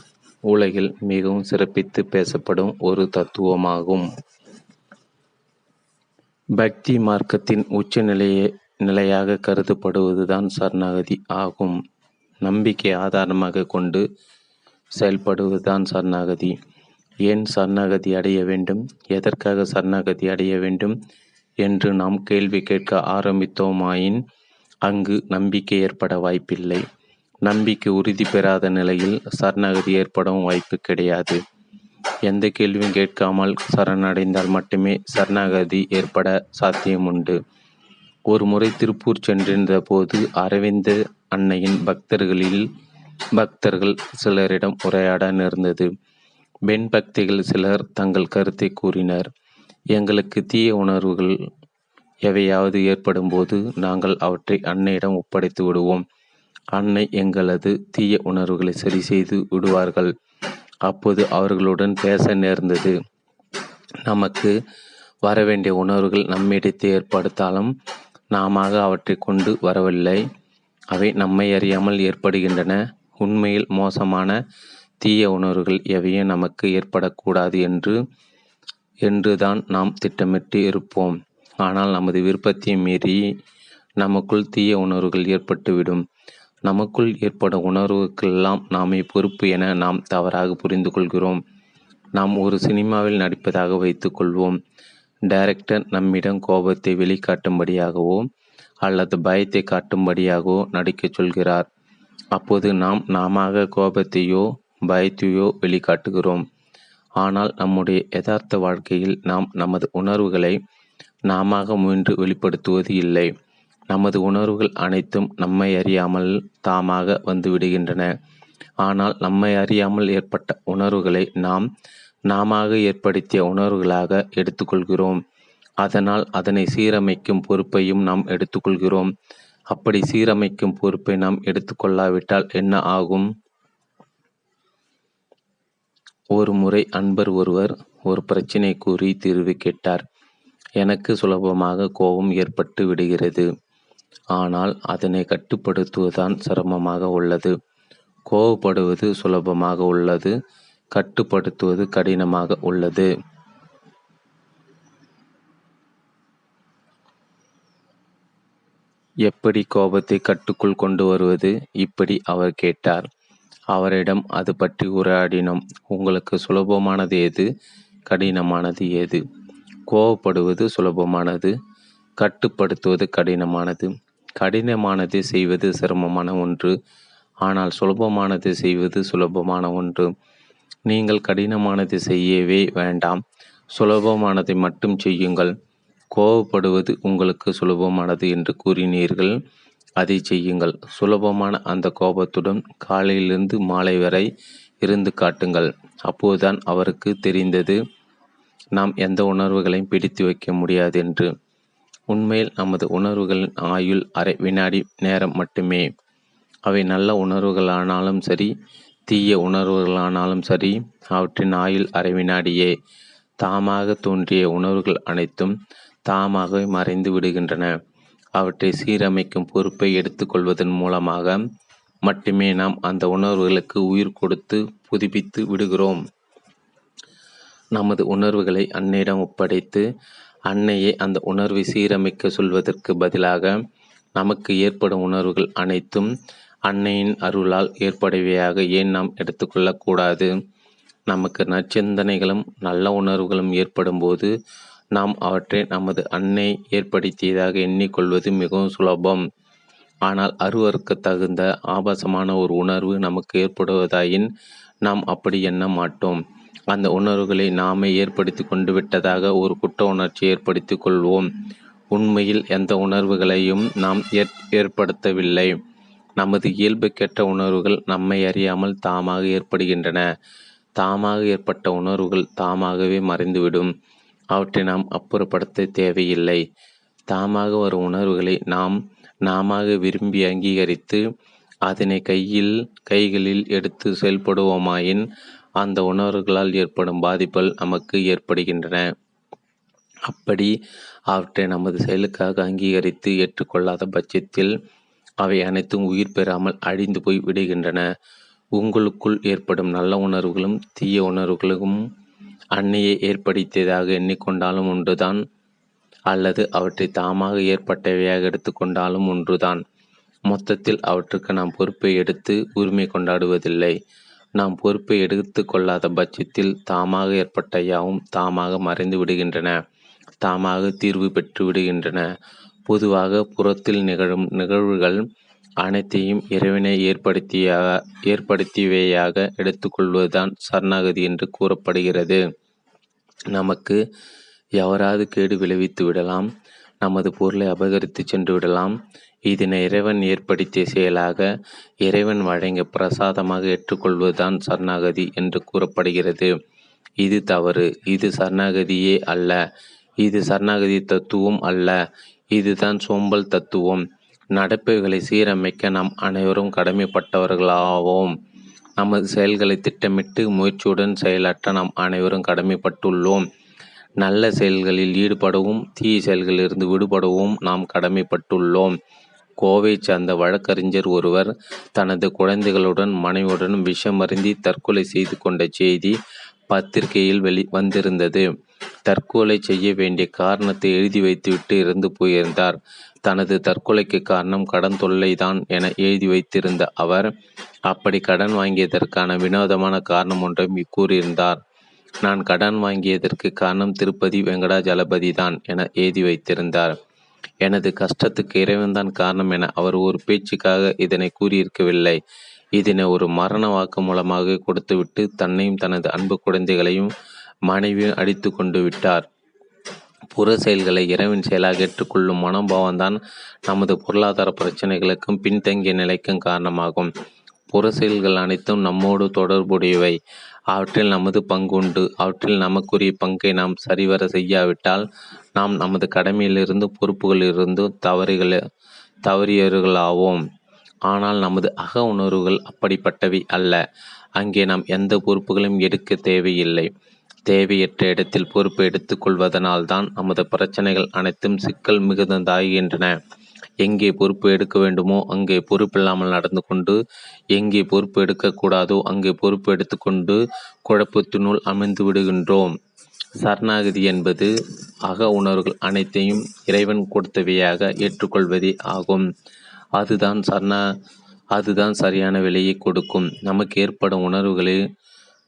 உலகில் மிகவும் சிறப்பித்து பேசப்படும் ஒரு தத்துவமாகும். பக்தி மார்க்கத்தின் உச்ச நிலையை நிலையாக கருதப்படுவதுதான் சரணாகதி ஆகும். நம்பிக்கை ஆதாரமாக கொண்டு செயல்படுவதுதான் சரணாகதி. ஏன் சரணாகதி அடைய வேண்டும்? எதற்காக சரணாகதி அடைய வேண்டும் என்று நாம் கேள்வி கேட்க ஆரம்பித்தோமாயின் அங்கு நம்பிக்கை ஏற்பட வாய்ப்பில்லை. நம்பிக்கை உறுதி பெறாத நிலையில் சரணாகதி ஏற்படவும் வாய்ப்பு கிடையாது. எந்த கேள்வியும் கேட்காமல் சரணடைந்தால் மட்டுமே சரணாகதி ஏற்பட சாத்தியம் உண்டு ஒரு முறை திருப்பூர் சென்றிருந்த போது அரவிந்த அன்னையின் பக்தர்களில் பக்தர்கள் சிலரிடம் உரையாட நேர்ந்தது. பெண் பக்திகள் சிலர் தங்கள் கருத்தை கூறினர். எங்களுக்கு தீய உணர்வுகள் எவையாவது ஏற்படும் போது நாங்கள் அவற்றை அன்னையிடம் ஒப்படைத்து விடுவோம். அன்னை எங்களது தீய உணர்வுகளை சரி செய்து விடுவார்கள். அப்போது அவர்களுடன் பேச நேர்ந்தது. நமக்கு வரவேண்டிய உணர்வுகள் நம்மிடத்தை ஏற்படுத்தாலும் நாம அவற்றை கொண்டு வரவில்லை. அவை நம்மை அறியாமல் ஏற்படுகின்றன. உண்மையில் மோசமான தீய உணர்வுகள் எவையும் நமக்கு ஏற்படக்கூடாது என்று என்றுதான் நாம் திட்டமிட்டு இருப்போம். ஆனால் நமது விருப்பத்தை மீறி நமக்குள் தீய உணர்வுகள் ஏற்பட்டுவிடும். நமக்குள் ஏற்படும் உணர்வுக்கெல்லாம் நாமே பொறுப்பு என நாம் தவறாக புரிந்து கொள்கிறோம் நாம் ஒரு சினிமாவில் நடிப்பதாக வைத்துக்கொள்வோம். டைரக்டர் நம்மிடம் கோபத்தை வெளிக்காட்டும்படியாகவோ அல்லது பயத்தை காட்டும்படியாகவோ நடிக்கச் சொல்கிறார். அப்போது நாம் நாம கோபத்தையோ பயத்தையோ வெளிக்காட்டுகிறோம். ஆனால் நம்முடைய யதார்த்த வாழ்க்கையில் நாம் நமது உணர்வுகளை நாம முயன்று வெளிப்படுத்துவது இல்லை. நமது உணர்வுகள் அனைத்தும் நம்மை அறியாமல் தாமாக வந்துவிடுகின்றன ஆனால் நம்மை அறியாமல் ஏற்பட்ட உணர்வுகளை நாம் நாம ஏற்படுத்திய உணர்வுகளாக எடுத்துக்கொள்கிறோம். அதனால் அதனை சீரமைக்கும் பொறுப்பையும் நாம் எடுத்துக்கொள்கிறோம். அப்படி சீரமைக்கும் பொறுப்பை நாம் எடுத்துக்கொள்ளாவிட்டால் என்ன ஆகும்? ஒரு முறை அன்பர் ஒருவர் ஒரு பிரச்சினை கூறி தீர்வு கேட்டார். எனக்கு சுலபமாக கோபம் ஏற்பட்டு விடுகிறது. ஆனால் அதனை கட்டுப்படுத்துவதுதான் சிரமமாக உள்ளது. கோவப்படுவது சுலபமாக உள்ளது கட்டுப்படுத்துவது கடினமாக உள்ளது. எப்படி கோபத்தை கட்டுக்குள் கொண்டு வருவது? இப்படி அவர் கேட்டார். அவரிடம் அது பற்றி உரையாடினோம். உங்களுக்கு சுலபமானது எது? கடினமானது ஏது கோவப்படுவது சுலபமானது. கட்டுப்படுத்துவது கடினமானது. கடினமானது செய்வது சிரமமான ஒன்று. ஆனால் சுலபமானது செய்வது சுலபமான ஒன்று. நீங்கள் கடினமானது செய்யவே வேண்டாம். சுலபமானதை மட்டும் செய்யுங்கள். கோவப்படுவது உங்களுக்கு சுலபமானது என்று கூறினீர்கள். அதை செய்யுங்கள். சுலபமான அந்த கோபத்துடன் காலையிலிருந்து மாலை வரை இருந்து காட்டுங்கள். அப்போதுதான் அவருக்கு தெரிந்தது. நாம் எந்த உணர்வுகளையும் பிடித்து வைக்க முடியாது என்று. உண்மையில் நமது உணர்வுகளின் ஆயுள் அரை வினாடி நேரம் மட்டுமே. அவை நல்ல உணர்வுகளானாலும் சரி தீய உணர்வுகளானாலும் சரி அவற்றின் ஆயுள் அரை வினாடியே. தாமாக தோன்றிய உணர்வுகள் அனைத்தும் தாமாகவே மறைந்து விடுகின்றன. அவற்றை சீரமைக்கும் பொறுப்பை எடுத்துக்கொள்வதன் மூலமாக மட்டுமே நாம் அந்த உணர்வுகளுக்கு உயிர் கொடுத்து புதுப்பித்து விடுகிறோம். நமது உணர்வுகளை அன்னிடம் ஒப்படைத்து அன்னையை அந்த உணர்வை சீரமைக்க சொல்வதற்கு பதிலாக நமக்கு ஏற்படும் உணர்வுகள் அனைத்தும் அன்னையின் அருளால் ஏற்படவையாக ஏன் நாம் எடுத்துக்கொள்ளக்கூடாது? நமக்கு நச்சிந்தனைகளும் நல்ல உணர்வுகளும் ஏற்படும் போது நாம் அவற்றை நமது அன்னை ஏற்படுத்தியதாக எண்ணிக்கொள்வது மிகவும் சுலபம். ஆனால் அருவருக்கு தகுந்த ஆபாசமான ஒரு உணர்வு நமக்கு ஏற்படுவதாயின் நாம் அப்படி எண்ண மாட்டோம். அந்த உணர்வுகளை நாமே ஏற்படுத்தி கொண்டு விட்டதாக ஒரு குற்ற உணர்ச்சி ஏற்படுத்தி கொள்வோம். உண்மையில் எந்த உணர்வுகளையும் நாம் ஏற் ஏற்படுத்தவில்லை. நமது இயல்பு கெட்ட உணர்வுகள் நம்மை அறியாமல் தாமாக ஏற்படுகின்றன. தாமாக ஏற்பட்ட உணர்வுகள் தாமாகவே மறைந்துவிடும். அவற்றை நாம் அப்புறப்படுத்த தேவையில்லை. தாமாக வரும் உணர்வுகளை நாம் நாம விரும்பி அங்கீகரித்து அதனை கையில் கைகளில் எடுத்து செயல்படுவோமாயின் அந்த உணர்வுகளால் ஏற்படும் பாதிப்புகள் நமக்கு ஏற்படுகின்றன. அப்படி அவற்றை நமது செயலுக்காக அங்கீகரித்து ஏற்றுக்கொள்ளாத பட்சத்தில் அவை அனைத்தும் உயிர் பெறாமல் அழிந்து போய் விடுகின்றன. உங்களுக்குள் ஏற்படும் நல்ல உணர்வுகளும் தீய உணர்வுகளும் அன்னையை ஏற்படுத்தியதாக எண்ணிக்கொண்டாலும் ஒன்றுதான் அல்லது அவற்றை தாமாக ஏற்பட்டவையாக எடுத்துக்கொண்டாலும் ஒன்றுதான். மொத்தத்தில் அவற்றுக்கு நாம் பொறுப்பை எடுத்து உரிமை கொண்டாடுவதில்லை. நாம் பொறுப்பை எடுத்து கொள்ளாத பட்சத்தில் தாமாக ஏற்பட்ட யாவும் தாமாக மறைந்து விடுகின்றன. தாமாக தீர்வு பெற்று விடுகின்றன. பொதுவாக புறத்தில் நிகழும் நிகழ்வுகள் அனைத்தையும் இறைவனை ஏற்படுத்திய ஏற்படுத்தியவையாக எடுத்துக்கொள்வதுதான் சரணாகதி என்று கூறப்படுகிறது. நமக்கு எவராது கேடு விளைவித்து விடலாம். நமது பொருளை அபகரித்து சென்று விடலாம். இதனை இறைவன் ஏற்படுத்திய செயலாக இறைவன் வழங்கிய பிரசாதமாக ஏற்றுக்கொள்வதுதான் சரணாகதி என்று கூறப்படுகிறது. இது தவறு. இது சரணாகதியே அல்ல. இது சரணாகதி தத்துவம் அல்ல. இதுதான் சோம்பல் தத்துவம். நடப்பைகளை சீரமைக்க நாம் அனைவரும் கடமைப்பட்டவர்களாவோம். நமது செயல்களை திட்டமிட்டு முயற்சியுடன் செயலாற்ற நாம் அனைவரும் கடமைப்பட்டுள்ளோம். நல்ல செயல்களில் ஈடுபடவும் தீய செயல்களிலிருந்து விடுபடவும் நாம் கடமைப்பட்டுள்ளோம். கோவை சார்ந்த வழக்கறிஞர் ஒருவர் தனது குழந்தைகளுடன் மனைவியுடன் விஷமருந்தி தற்கொலை செய்து கொண்ட செய்தி பத்திரிகையில் வெளி வந்திருந்தது. தற்கொலை செய்ய வேண்டிய காரணத்தை எழுதி வைத்துவிட்டு இறந்து போயிருந்தார். தனது தற்கொலைக்கு காரணம் கடன் தொல்லைதான் என எழுதி வைத்திருந்த அவர் அப்படி கடன் வாங்கியதற்கான வினோதமான காரணம் ஒன்றையும் கூறியிருந்தார் நான் கடன் வாங்கியதற்கு காரணம் திருப்பதி வெங்கடாஜலபதி தான் என எழுதி வைத்திருந்தார். எனது கஷ்டத்துக்கு இறைவன்தான் காரணம் என அவர் ஒரு பேச்சுக்காக இதனை கூறியிருக்கவில்லை. இதனை ஒரு மரண வாக்கு மூலமாக கொடுத்துவிட்டு தன்னையும் தனது அன்பு குழந்தைகளையும் மனைவியும் அடித்து கொண்டு விட்டார். புற செயல்களை இறைவன் செயலாக ஏற்றுக்கொள்ளும் மனோபாவம்தான் நமது பொருளாதார பிரச்சனைகளுக்கும் பின்தங்கிய நிலைக்கும் காரணமாகும். புற செயல்கள் அனைத்தும் நம்மோடு தொடர்புடையவை. அவற்றில் நமது பங்கு உண்டு அவற்றில் நமக்குரிய பங்கை நாம் சரிவர செய்யாவிட்டால் நாம் நமது கடமையிலிருந்து பொறுப்புகளிலிருந்து தவறுகள தவறியவர்களாவோம். ஆனால் நமது அக உணர்வுகள் அப்படிப்பட்டவை அல்ல. அங்கே நாம் எந்த பொறுப்புகளையும் எடுக்க தேவையில்லை. தேவையற்ற இடத்தில் பொறுப்பு எடுத்துக்கொள்வதனால்தான் நமது பிரச்சனைகள் அனைத்தும் சிக்கல் மிகுந்ததாகின்றன. எங்கே பொறுப்பு எடுக்க வேண்டுமோ அங்கே பொறுப்பில்லாமல் நடந்து கொண்டு எங்கே பொறுப்பு எடுக்கக்கூடாதோ அங்கே பொறுப்பு எடுத்துக்கொண்டு குழப்பத்தினுள் அமைந்து விடுகின்றோம். சரணாகதி என்பது அக உணர்வுகள் அனைத்தையும் இறைவன் கொடுத்தவையாக ஏற்றுக்கொள்வதே ஆகும். அதுதான் சரணா அதுதான் சரியான விலையை கொடுக்கும். நமக்கு ஏற்படும் உணர்வுகளில்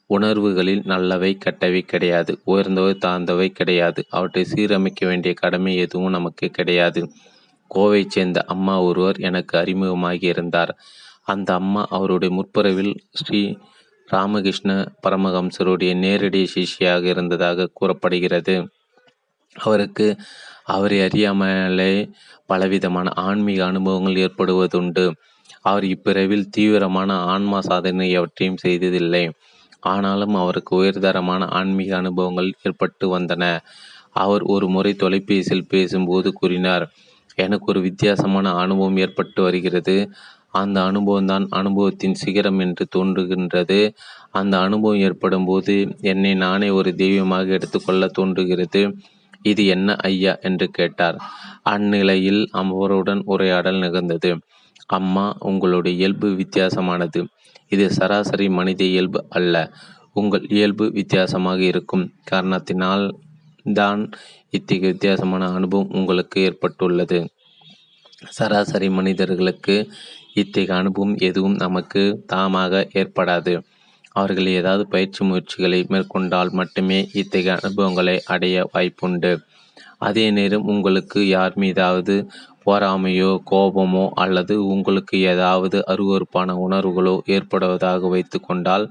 உணர்வுகளில் நல்லவை கெட்டவை கிடையாது. உயர்ந்தவை தாழ்ந்தவை கிடையாது. அவற்றை சீரமைக்க வேண்டிய கடமை எதுவும் நமக்கு கிடையாது. கோவை சேர்ந்த அம்மா ஒருவர் எனக்கு அறிமுகமாகி இருந்தார் அந்த அம்மா அவருடைய முற்புறவில் ஸ்ரீ ராமகிருஷ்ண பரமஹம்சருடைய நேரடி சிஷியாக இருந்ததாக கூறப்படுகிறது. அவருக்கு அவரை அறியாமலே பலவிதமான ஆன்மீக அனுபவங்கள் ஏற்படுவதுண்டு. அவர் இப்பிறவில் தீவிரமான ஆன்மா சாதனை எவற்றையும் செய்ததில்லை. ஆனாலும் அவருக்கு உயர்தரமான ஆன்மீக அனுபவங்கள் ஏற்பட்டு வந்தன. அவர் ஒரு முறை தொலைபேசியில் பேசும்போது கூறினார் எனக்கு ஒரு வித்தியாசமான அனுபவம் ஏற்பட்டு வருகிறது. அந்த அனுபவம் தான் அனுபவத்தின் சிகரம் என்று தோன்றுகின்றது. அந்த அனுபவம் ஏற்படும் போது என்னை நானே ஒரு தெய்வமாக எடுத்துக்கொள்ள தோன்றுகிறது. இது என்ன ஐயா என்று கேட்டார். அந்நிலையில் அவருடன் உரையாடல் நிகழ்ந்தது. அம்மா உங்களுடைய இயல்பு வித்தியாசமானது. இது சராசரி மனித இயல்பு அல்ல. உங்கள் இயல்பு வித்தியாசமாக இருக்கும் காரணத்தினால் தான் இத்தகைய வித்தியாசமான அனுபவம் உங்களுக்கு ஏற்பட்டுள்ளது. சராசரி மனிதர்களுக்கு இத்தகைய அனுபவம் எதுவும் நமக்கு தாமாக ஏற்படாது. அவர்கள் ஏதாவது பயிற்சி முயற்சிகளை மேற்கொண்டால் மட்டுமே இத்தகைய அனுபவங்களை அடைய வாய்ப்புண்டு. அதே நேரம் உங்களுக்கு யார் மீதாவது போராமையோ கோபமோ அல்லது உங்களுக்கு ஏதாவது அருவறுப்பான உணர்வுகளோ ஏற்படுவதாக வைத்து கொண்டால்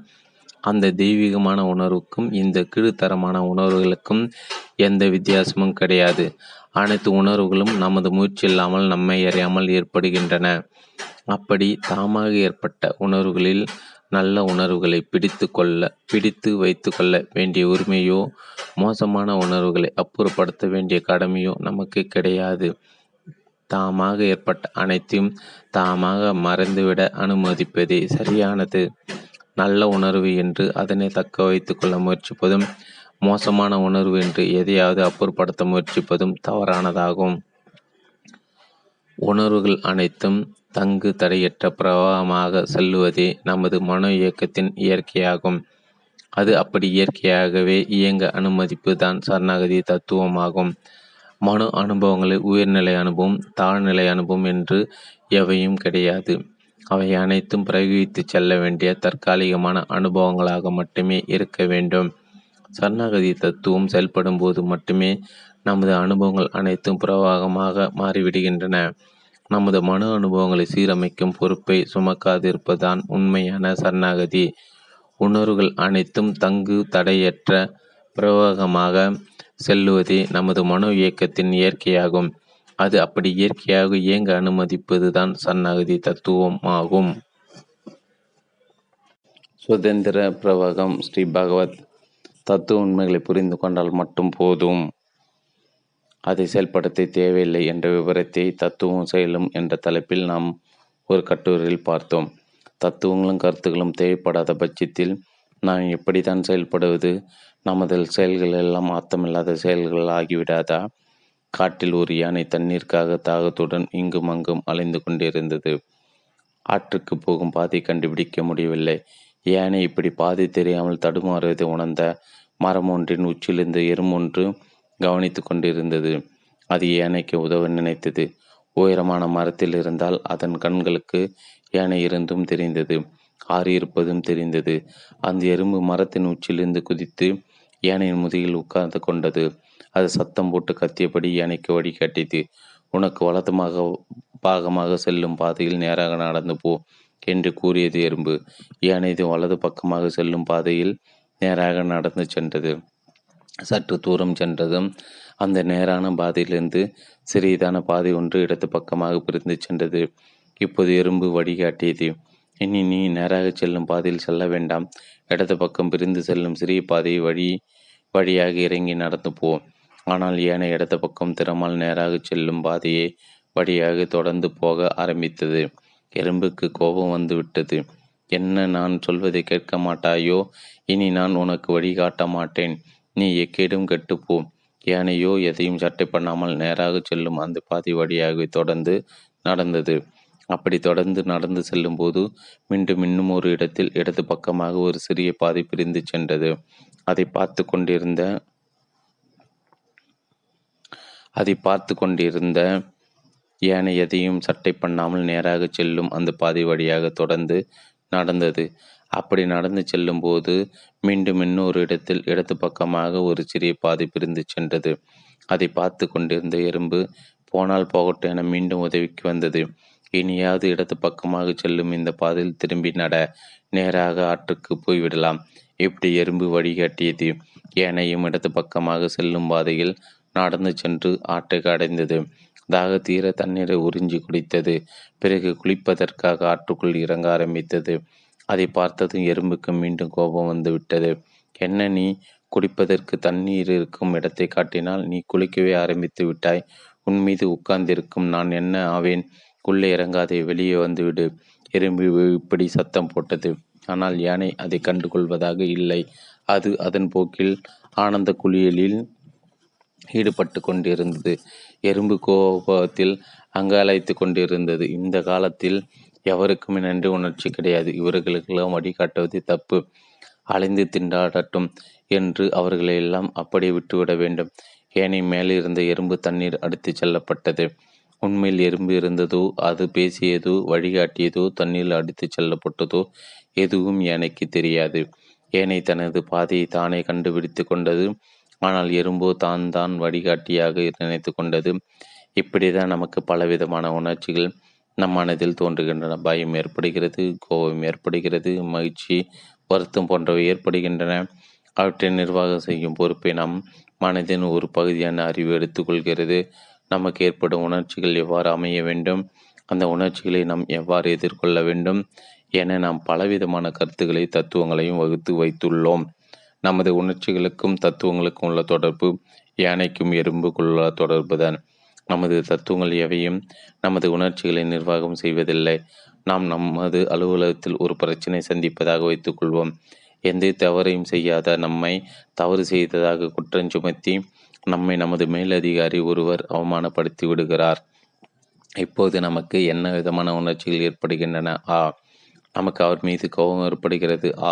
அந்த தெய்வீகமான உணர்வுக்கும் இந்த கீழ்த்தரமான உணர்வுகளுக்கும் எந்த வித்தியாசமும் கிடையாது. அனைத்து உணர்வுகளும் நமது முயற்சி இல்லாமல் நம்மை அறியாமல் ஏற்படுகின்றன. அப்படி தாமாக ஏற்பட்ட உணர்வுகளில் நல்ல உணர்வுகளை பிடித்து கொள்ள பிடித்து வைத்து கொள்ள வேண்டிய உரிமையோ மோசமான உணர்வுகளை அப்புறப்படுத்த வேண்டிய கடமையோ நமக்கு கிடையாது. தாமாக ஏற்பட்ட அனைத்தையும் தாமாக மறைந்துவிட அனுமதிப்பதே சரியானது. நல்ல உணர்வு என்று அதனை தக்க வைத்துக் கொள்ள முயற்சிப்பதும் மோசமான உணர்வு என்று எதையாவது அப்புறப்படுத்த முயற்சிப்பதும் தவறானதாகும். உணர்வுகள் அனைத்தும் தங்கு தடையற்ற பிரவாகமாக செல்லுவதே நமது மனோ இயக்கத்தின் இயற்கையாகும். அது அப்படி இயற்கையாகவே இயங்க அனுமதிப்பு தான் சரணாகதி தத்துவமாகும். மனு அனுபவங்களை உயர்நிலை அனுபவம் தாழ்நிலை அனுபவம் என்று எவையும் கிடையாது. அவை அனைத்தும் பிரயோகித்து செல்ல வேண்டிய தற்காலிகமான அனுபவங்களாக மட்டுமே இருக்க வேண்டும். சரணாகதி தத்துவம் செயல்படும் போது மட்டுமே நமது அனுபவங்கள் அனைத்தும் பிரவாகமாக மாறிவிடுகின்றன. நமது மன அனுபவங்களை சீரமைக்கும் பொறுப்பை சுமக்காதிருப்பதுதான் உண்மையான சரணாகதி. உணர்வுகள் அனைத்தும் தங்கு தடையற்ற பிரவாகமாக செல்லுவதே நமது மனோ இயக்கத்தின் இயற்கையாகும். அது அப்படி இயற்கையாக இயங்க அனுமதிப்பதுதான் சரணாகதி தத்துவம் ஆகும் சுதந்திர பிரவாகம் ஸ்ரீ பகவத் தத்துவ உண்மைகளை புரிந்து கொண்டால் மட்டும் போதும். அதை செயல்படுத்த தேவையில்லை என்ற விவரத்தை தத்துவம் செயலும் என்ற தலைப்பில் நாம் ஒரு கட்டுரையில் பார்த்தோம். தத்துவங்களும் கருத்துக்களும் தேவைப்படாத பட்சத்தில் நான் எப்படித்தான் செயல்படுவது? நமது செயல்கள் எல்லாம் அர்த்தமில்லாத செயல்கள் ஆகிவிடாதா? காட்டில் ஒரு யானை தண்ணீருக்காக தாகத்துடன் இங்கும் அங்கும் அலைந்து கொண்டிருந்தது. ஆற்றுக்கு போகும் பாதை கண்டுபிடிக்க முடியவில்லை. யானை இப்படி பாதை தெரியாமல் தடுமாறுவதை உணர்ந்த மரம் ஒன்றின் உச்சிலிருந்து எறும்பொன்று கவனித்து கொண்டிருந்தது. அது யானைக்கு உதவ நினைத்தது. உயரமான மரத்தில் இருந்தால் அதன் கண்களுக்கு யானை இருந்தும் தெரிந்தது. ஆறு இருப்பதும் தெரிந்தது. அந்த எறும்பு மரத்தின் உச்சிலிருந்து குதித்து யானையின் முதுகில் உட்கார்ந்து கொண்டது. அது சத்தம் போட்டு கத்தியபடி யானைக்கு வழிகாட்டியது உனக்கு வலதுமாக பாகமாக செல்லும் பாதையில் நேராக நடந்து போ என்று கூறியது எறும்பு. யானைது வலது பக்கமாக செல்லும் பாதையில் நேராக நடந்து சென்றது. சற்று தூரம் சென்றதும் அந்த நேரான பாதையிலிருந்து சிறியதான பாதை ஒன்று இடது பக்கமாக பிரிந்து சென்றது. இப்போது எறும்பு வழிகாட்டியது இனி நீ நேராக செல்லும் பாதையில் செல்ல வேண்டாம். இடது பக்கம் பிரிந்து செல்லும் சிறிய பாதையை வழி வழியாக இறங்கி நடந்து போ. ஆனால் ஏனைய இடது பக்கம் திறமால் நேராக செல்லும் பாதையை வழியாக தொடர்ந்து போக ஆரம்பித்தது. எறும்புக்கு கோபம் வந்துவிட்டது. என்ன நான் சொல்வதை கேட்க மாட்டாயோ? இனி நான் உனக்கு வழிகாட்ட மாட்டேன். நீ எக்கேடும் கெட்டுப்போ யானையோ எதையும் சட்டை பண்ணாமல் நேராக செல்லும் அந்த பாதை வழியாக தொடர்ந்து நடந்தது. அப்படி தொடர்ந்து நடந்து செல்லும்போது மீண்டும் இன்னும் ஒரு இடத்தில் இடது பக்கமாக ஒரு சிறிய பாதை பிரிந்து சென்றது. அதை பார்த்து கொண்டிருந்த அதை பார்த்து கொண்டிருந்த யானை எதையும் சட்டை பண்ணாமல் நேராக செல்லும் அந்த பாதை வழியாக தொடர்ந்து நடந்தது. அப்படி நடந்து செல்லும் போது மீண்டும் இன்னொரு இடத்தில் இடது பக்கமாக ஒரு சிறிய பாதை பிரிந்து சென்றது. அதை பார்த்து கொண்டிருந்த எறும்பு போனால் போகட்டும் என மீண்டும் உதவிக்கு வந்தது. இனியாவது இடது பக்கமாக செல்லும் இந்த பாதையில் திரும்பி நட. நேராக ஆற்றுக்கு போய்விடலாம். இப்படி எறும்பு வழிகாட்டியது. ஏனையும் இடது பக்கமாக செல்லும் பாதையில் நடந்து சென்று ஆட்டை அடைந்தது. தாக தீர தண்ணீரை உறிஞ்சி குடித்தது. பிறகு குளிப்பதற்காக ஆற்றுக்குள் இறங்க ஆரம்பித்தது. அதை பார்த்ததும் எறும்புக்கு மீண்டும் கோபம் வந்துவிட்டது என்ன நீ? குடிப்பதற்கு தண்ணீர் இருக்கும் இடத்தை காட்டினால் நீ குளிக்கவே ஆரம்பித்து விட்டாய். உன் மீது உட்கார்ந்திருக்கும் நான் என்ன ஆவேன்? உள்ளே இறங்காதே வெளியே வந்துவிடு எறும்பு இப்படி சத்தம் போட்டது. ஆனால் யானை அதை கண்டுகொள்வதாக இல்லை. அது அதன் போக்கில் ஆனந்த குளியலில் ஈடுபட்டு கொண்டிருந்தது. எறும்பு கோபத்தில் அங்காலைத்து கொண்டிருந்தது. இந்த காலத்தில் எவருக்கும் நன்றி உணர்ச்சி கிடையாது. இவர்களுக்கெல்லாம் வழிகாட்டுவது தப்பு. அலைந்து திண்டாடட்டும் என்று அவர்களை எல்லாம் அப்படியே விட்டுவிட வேண்டும். ஏனை மேலே இருந்த எறும்பு தண்ணீர் அடித்து செல்லப்பட்டது. உண்மையில் எறும்பு இருந்ததோ அது பேசியதோ வழிகாட்டியதோ தண்ணீர் அடித்து செல்லப்பட்டதோ எதுவும் எனக்கு தெரியாது. ஏனை தனது பாதையை தானே கண்டுபிடித்து கொண்டது. ஆனால் எறும்பு தான் தான் வழிகாட்டியாக நினைத்து கொண்டது. இப்படிதான் நமக்கு பலவிதமான உணர்ச்சிகள் நம் மனதில் தோன்றுகின்றன. பயம் ஏற்படுகிறது கோபம் ஏற்படுகிறது மகிழ்ச்சி வருத்தம் போன்றவை ஏற்படுகின்றன. அவற்றை நிர்வாகம் செய்யும் பொறுப்பை நம் மனதின் ஒரு பகுதியான அறிவு எடுத்துக்கொள்கிறது நமக்கு ஏற்படும் உணர்ச்சிகள் எவ்வாறு அமைய வேண்டும்? அந்த உணர்ச்சிகளை நாம் எவ்வாறு எதிர்கொள்ள வேண்டும்? என நாம் பலவிதமான கருத்துக்களை தத்துவங்களையும் வகுத்து வைத்துள்ளோம். நமது உணர்ச்சிகளுக்கும் தத்துவங்களுக்கும் உள்ள தொடர்பு யானைக்கும் எறும்புக்குள்ள தொடர்பு தான். நமது தத்துவங்கள் எவையும் நமது உணர்ச்சிகளை நிர்வாகம் செய்வதில்லை. நாம் நமது அலுவலகத்தில் ஒரு பிரச்சனை சந்திப்பதாக வைத்துக்கொள்வோம் எந்த தவறையும் செய்யாத நம்மை தவறு செய்ததாக குற்றம் சுமத்தி நம்மை நமது மேலதிகாரி ஒருவர் அவமானப்படுத்தி விடுகிறார். இப்போது நமக்கு என்ன விதமான உணர்ச்சிகள் ஏற்படுகின்றன? ஆ நமக்கு அவர் மீது கோபம் ஏற்படுகிறது. ஆ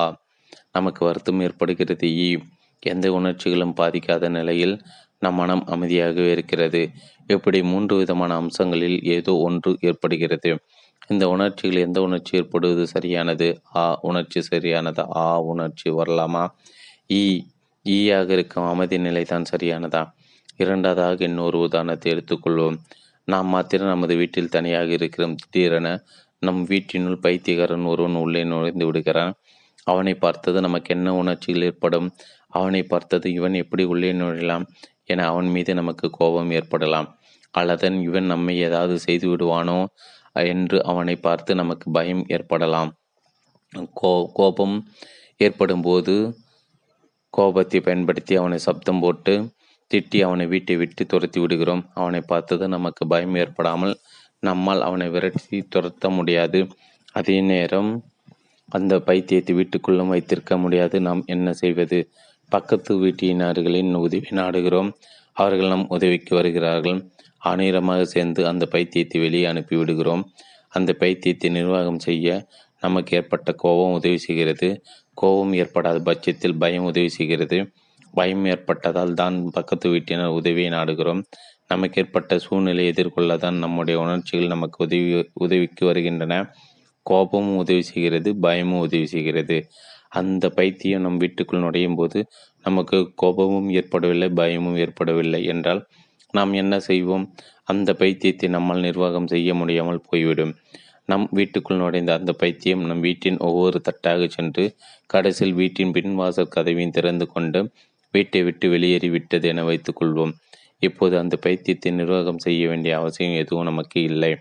நமக்கு வருத்தம் ஏற்படுகிறது. ஈ எந்த உணர்ச்சிகளும் பாதிக்காத நிலையில் நம் மனம் அமைதியாகவே இருக்கிறது. இப்படி மூன்று விதமான அம்சங்களில் ஏதோ ஒன்று ஏற்படுகிறது. இந்த உணர்ச்சிகள் எந்த உணர்ச்சி ஏற்படுவது சரியானது? ஆ உணர்ச்சி சரியானதா? ஆ உணர்ச்சி வரலாமா? ஈ ஈயாக இருக்கும் அமைதி நிலை தான் சரியானதா? இரண்டாவதாக இன்னொரு உதாரணத்தை எடுத்துக்கொள்வோம். நாம் மாத்திரம் நமது வீட்டில் தனியாக இருக்கிறோம். திடீரென நம் வீட்டினுள் பைத்தியகாரன் ஒருவன் உள்ளே நுழைந்து விடுகிறான். அவனை பார்த்தது நமக்கு என்ன உணர்ச்சிகள் ஏற்படும்? அவனை பார்த்தது இவன் எப்படி உள்ளே நுழையலாம் என அவன் மீது நமக்கு கோபம் ஏற்படலாம். அல்லது இவன் நம்மை ஏதாவது செய்து விடுவானோ? என்று அவனை பார்த்து நமக்கு பயம் ஏற்படலாம். கோ கோபம் ஏற்படும் போது கோபத்தை பயன்படுத்தி அவனை சப்தம் போட்டு திட்டி அவனை வீட்டை விட்டு துரத்தி விடுகிறோம். அவனை பார்த்தது நமக்கு பயம் ஏற்படாமல் நம்மால் அவனை விரட்டி துரத்த முடியாது. அதே நேரம் அந்த பைத்தியத்தை வீட்டுக்குள்ளும் வைத்திருக்க முடியாது. நாம் என்ன செய்வது? பக்கத்து வீட்டினர்களின் உதவி நாடுகிறோம். அவர்கள் நம் உதவிக்கு வருகிறார்கள். ஆணிரமாக சேர்ந்து அந்த பைத்தியத்தை வெளியே அனுப்பி விடுகிறோம் அந்த பைத்தியத்தை நிர்வாகம் செய்ய நமக்கு ஏற்பட்ட கோபம் உதவி செய்கிறது. கோபம் ஏற்படாத பட்சத்தில் பயம் உதவி செய்கிறது. பயம் ஏற்பட்டதால் தான் பக்கத்து வீட்டினர் உதவியை நாடுகிறோம். நமக்கு ஏற்பட்ட சூழ்நிலையை எதிர்கொள்ள தான் நம்முடைய உணர்ச்சிகள் நமக்கு உதவி உதவிக்கு வருகின்றன. கோபமும் உதவி செய்கிறது பயமும் உதவி செய்கிறது. அந்த பைத்தியம் நம் வீட்டுக்குள் நுழையும் போது நமக்கு கோபமும் ஏற்படவில்லை பயமும் ஏற்படவில்லை என்றால் நாம் என்ன செய்வோம்? அந்த பைத்தியத்தை நம்மால் நிர்வாகம் செய்ய முடியாமல் போய்விடும். நம் வீட்டுக்குள் நுழைந்த அந்த பைத்தியம் நம் வீட்டின் ஒவ்வொரு தட்டாக சென்று கடைசியில் வீட்டின் பின்வாசல் கதவையும் திறந்து கொண்டு வீட்டை விட்டு வெளியேறி விட்டது என வைத்துக்கொள்வோம் இப்போது அந்த பைத்தியத்தை நிர்வாகம் செய்ய வேண்டிய அவசியம் எதுவும் நமக்கு இல்லை.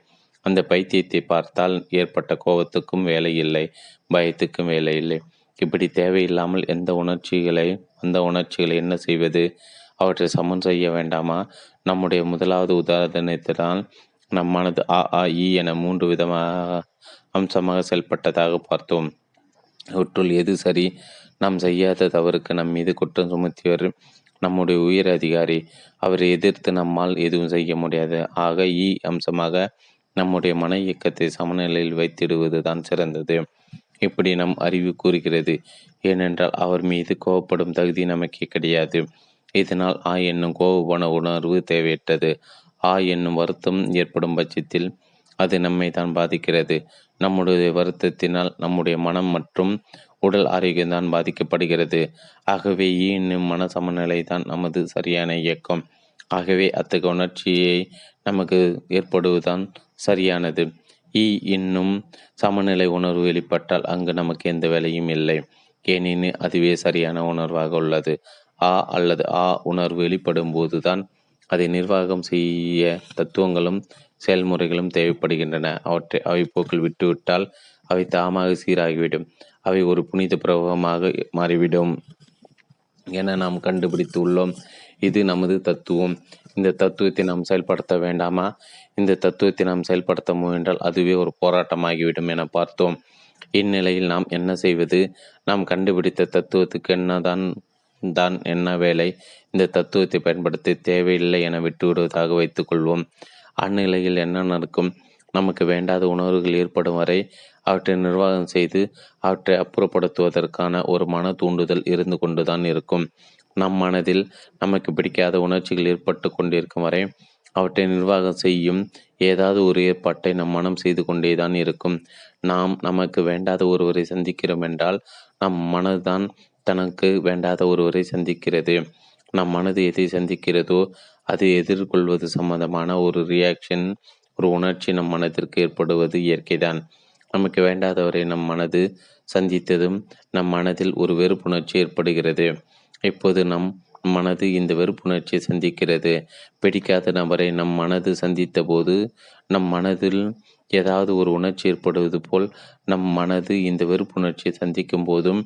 அந்த பைத்தியத்தை பார்த்தால் ஏற்பட்ட கோபத்துக்கும் வேலை இல்லை பயத்துக்கும் வேலை இல்லை. இப்படி தேவையில்லாமல் எந்த உணர்ச்சிகளை அந்த உணர்ச்சிகளை என்ன செய்வது? அவற்றை சமன் செய்ய வேண்டாமா? நம்முடைய முதலாவது உதாரணத்தினால் நம் மனது ஆ ஆ இ என மூன்று விதமாக அம்சமாக செயல்பட்டதாக பார்த்தோம். அவற்றுள் எது சரி? நாம் செய்யாத தவறுக்கு நம் மீது குற்றம் சுமத்தியவர் நம்முடைய உயர் அதிகாரி. அவரை எதிர்த்து நம்மால் எதுவும் செய்ய முடியாது. ஆக இ அம்சமாக நம்முடைய மன இயக்கத்தை சமநிலையில் வைத்திடுவது தான் சிறந்தது. இப்படி நம் அறிவு கூறுகிறது. ஏனென்றால் அவர் மீது கோவப்படும் தகுதி நமக்கு கிடையாது. இதனால் ஆ என்னும் கோபமான உணர்வு தேவையற்றது. ஆ என்னும் வருத்தம் ஏற்படும் பட்சத்தில் அது நம்மை தான் பாதிக்கிறது. நம்முடைய வருத்தத்தினால் நம்முடைய மனம் மற்றும் உடல் ஆரோக்கியம்தான் பாதிக்கப்படுகிறது. ஆகவே என்னும் மன சமநிலை தான் நமது சரியான இயக்கம். ஆகவே அத்தகைய உணர்ச்சியை நமக்கு ஏற்படுவதுதான் சரியானது. ஈ இன்னும் சமநிலை உணர்வு வெளிப்பட்டால் அங்கு நமக்கு எந்த வேலையும் இல்லை. ஏனெனில் அதுவே சரியான உணர்வாக உள்ளது. ஆ அல்லது ஆ உணர்வு வெளிப்படும் போதுதான் அதை நிர்வாகம் செய்ய தத்துவங்களும் செயல்முறைகளும் தேவைப்படுகின்றன. அவற்றை அவை போக்கில் விட்டுவிட்டால் அவை தாமாக சீராகிவிடும். அவை ஒரு புனித பிரபமாக மாறிவிடும். என நாம் கண்டுபிடித்து உள்ளோம் இது நமது தத்துவம். இந்த தத்துவத்தை நாம் செயல்படுத்த வேண்டாமா? இந்த தத்துவத்தை நாம் செயல்படுத்த முயன்றால் அதுவே ஒரு போராட்டமாகிவிடும் என பார்த்தோம். இந்நிலையில் நாம் என்ன செய்வது? நாம் கண்டுபிடித்த தத்துவத்துக்கு என்னதான் தான் என்ன வேலை? இந்த தத்துவத்தை பயன்படுத்தி தேவையில்லை என விட்டுவிடுவதாக வைத்துக்கொள்வோம் அந்நிலையில் என்ன நடக்கும்? நமக்கு வேண்டாத உணர்வுகள் ஏற்படும் வரை அவற்றை நிர்வாகம் செய்து அவற்றை அப்புறப்படுத்துவதற்கான ஒரு மன தூண்டுதல் இருந்து கொண்டுதான் இருக்கும். நம் மனதில் நமக்கு பிடிக்காத உணர்ச்சிகள் ஏற்பட்டு கொண்டிருக்கும் வரை அவற்றை நிர்வாகம் செய்யும் ஏதாவது ஒரு ஏற்பாட்டை நம் மனம் செய்து கொண்டேதான் இருக்கும். நாம் நமக்கு வேண்டாத ஒருவரை சந்திக்கிறோம் என்றால் நம் மனதுதான் தனக்கு வேண்டாத ஒருவரை சந்திக்கிறது. நம் மனது எதை சந்திக்கிறதோ அதை எதிர்கொள்வது சம்பந்தமான ஒரு ரியாக்ஷன் ஒரு உணர்ச்சி நம் மனதிற்கு ஏற்படுவது இயற்கைதான். நமக்கு வேண்டாதவரை நம் மனது சந்தித்ததும் நம் மனதில் ஒரு வெறுப்புணர்ச்சி ஏற்படுகிறது. இப்போது நம் மனது இந்த வெறுப்புணர்ச்சியை சந்திக்கிறது. பிடிக்காத நபரை நம் மனது சந்தித்த போது நம் மனதில் ஏதாவது ஒரு உணர்ச்சி ஏற்படுவது போல் நம் மனது இந்த வெறுப்புணர்ச்சியை சந்திக்கும் போதும்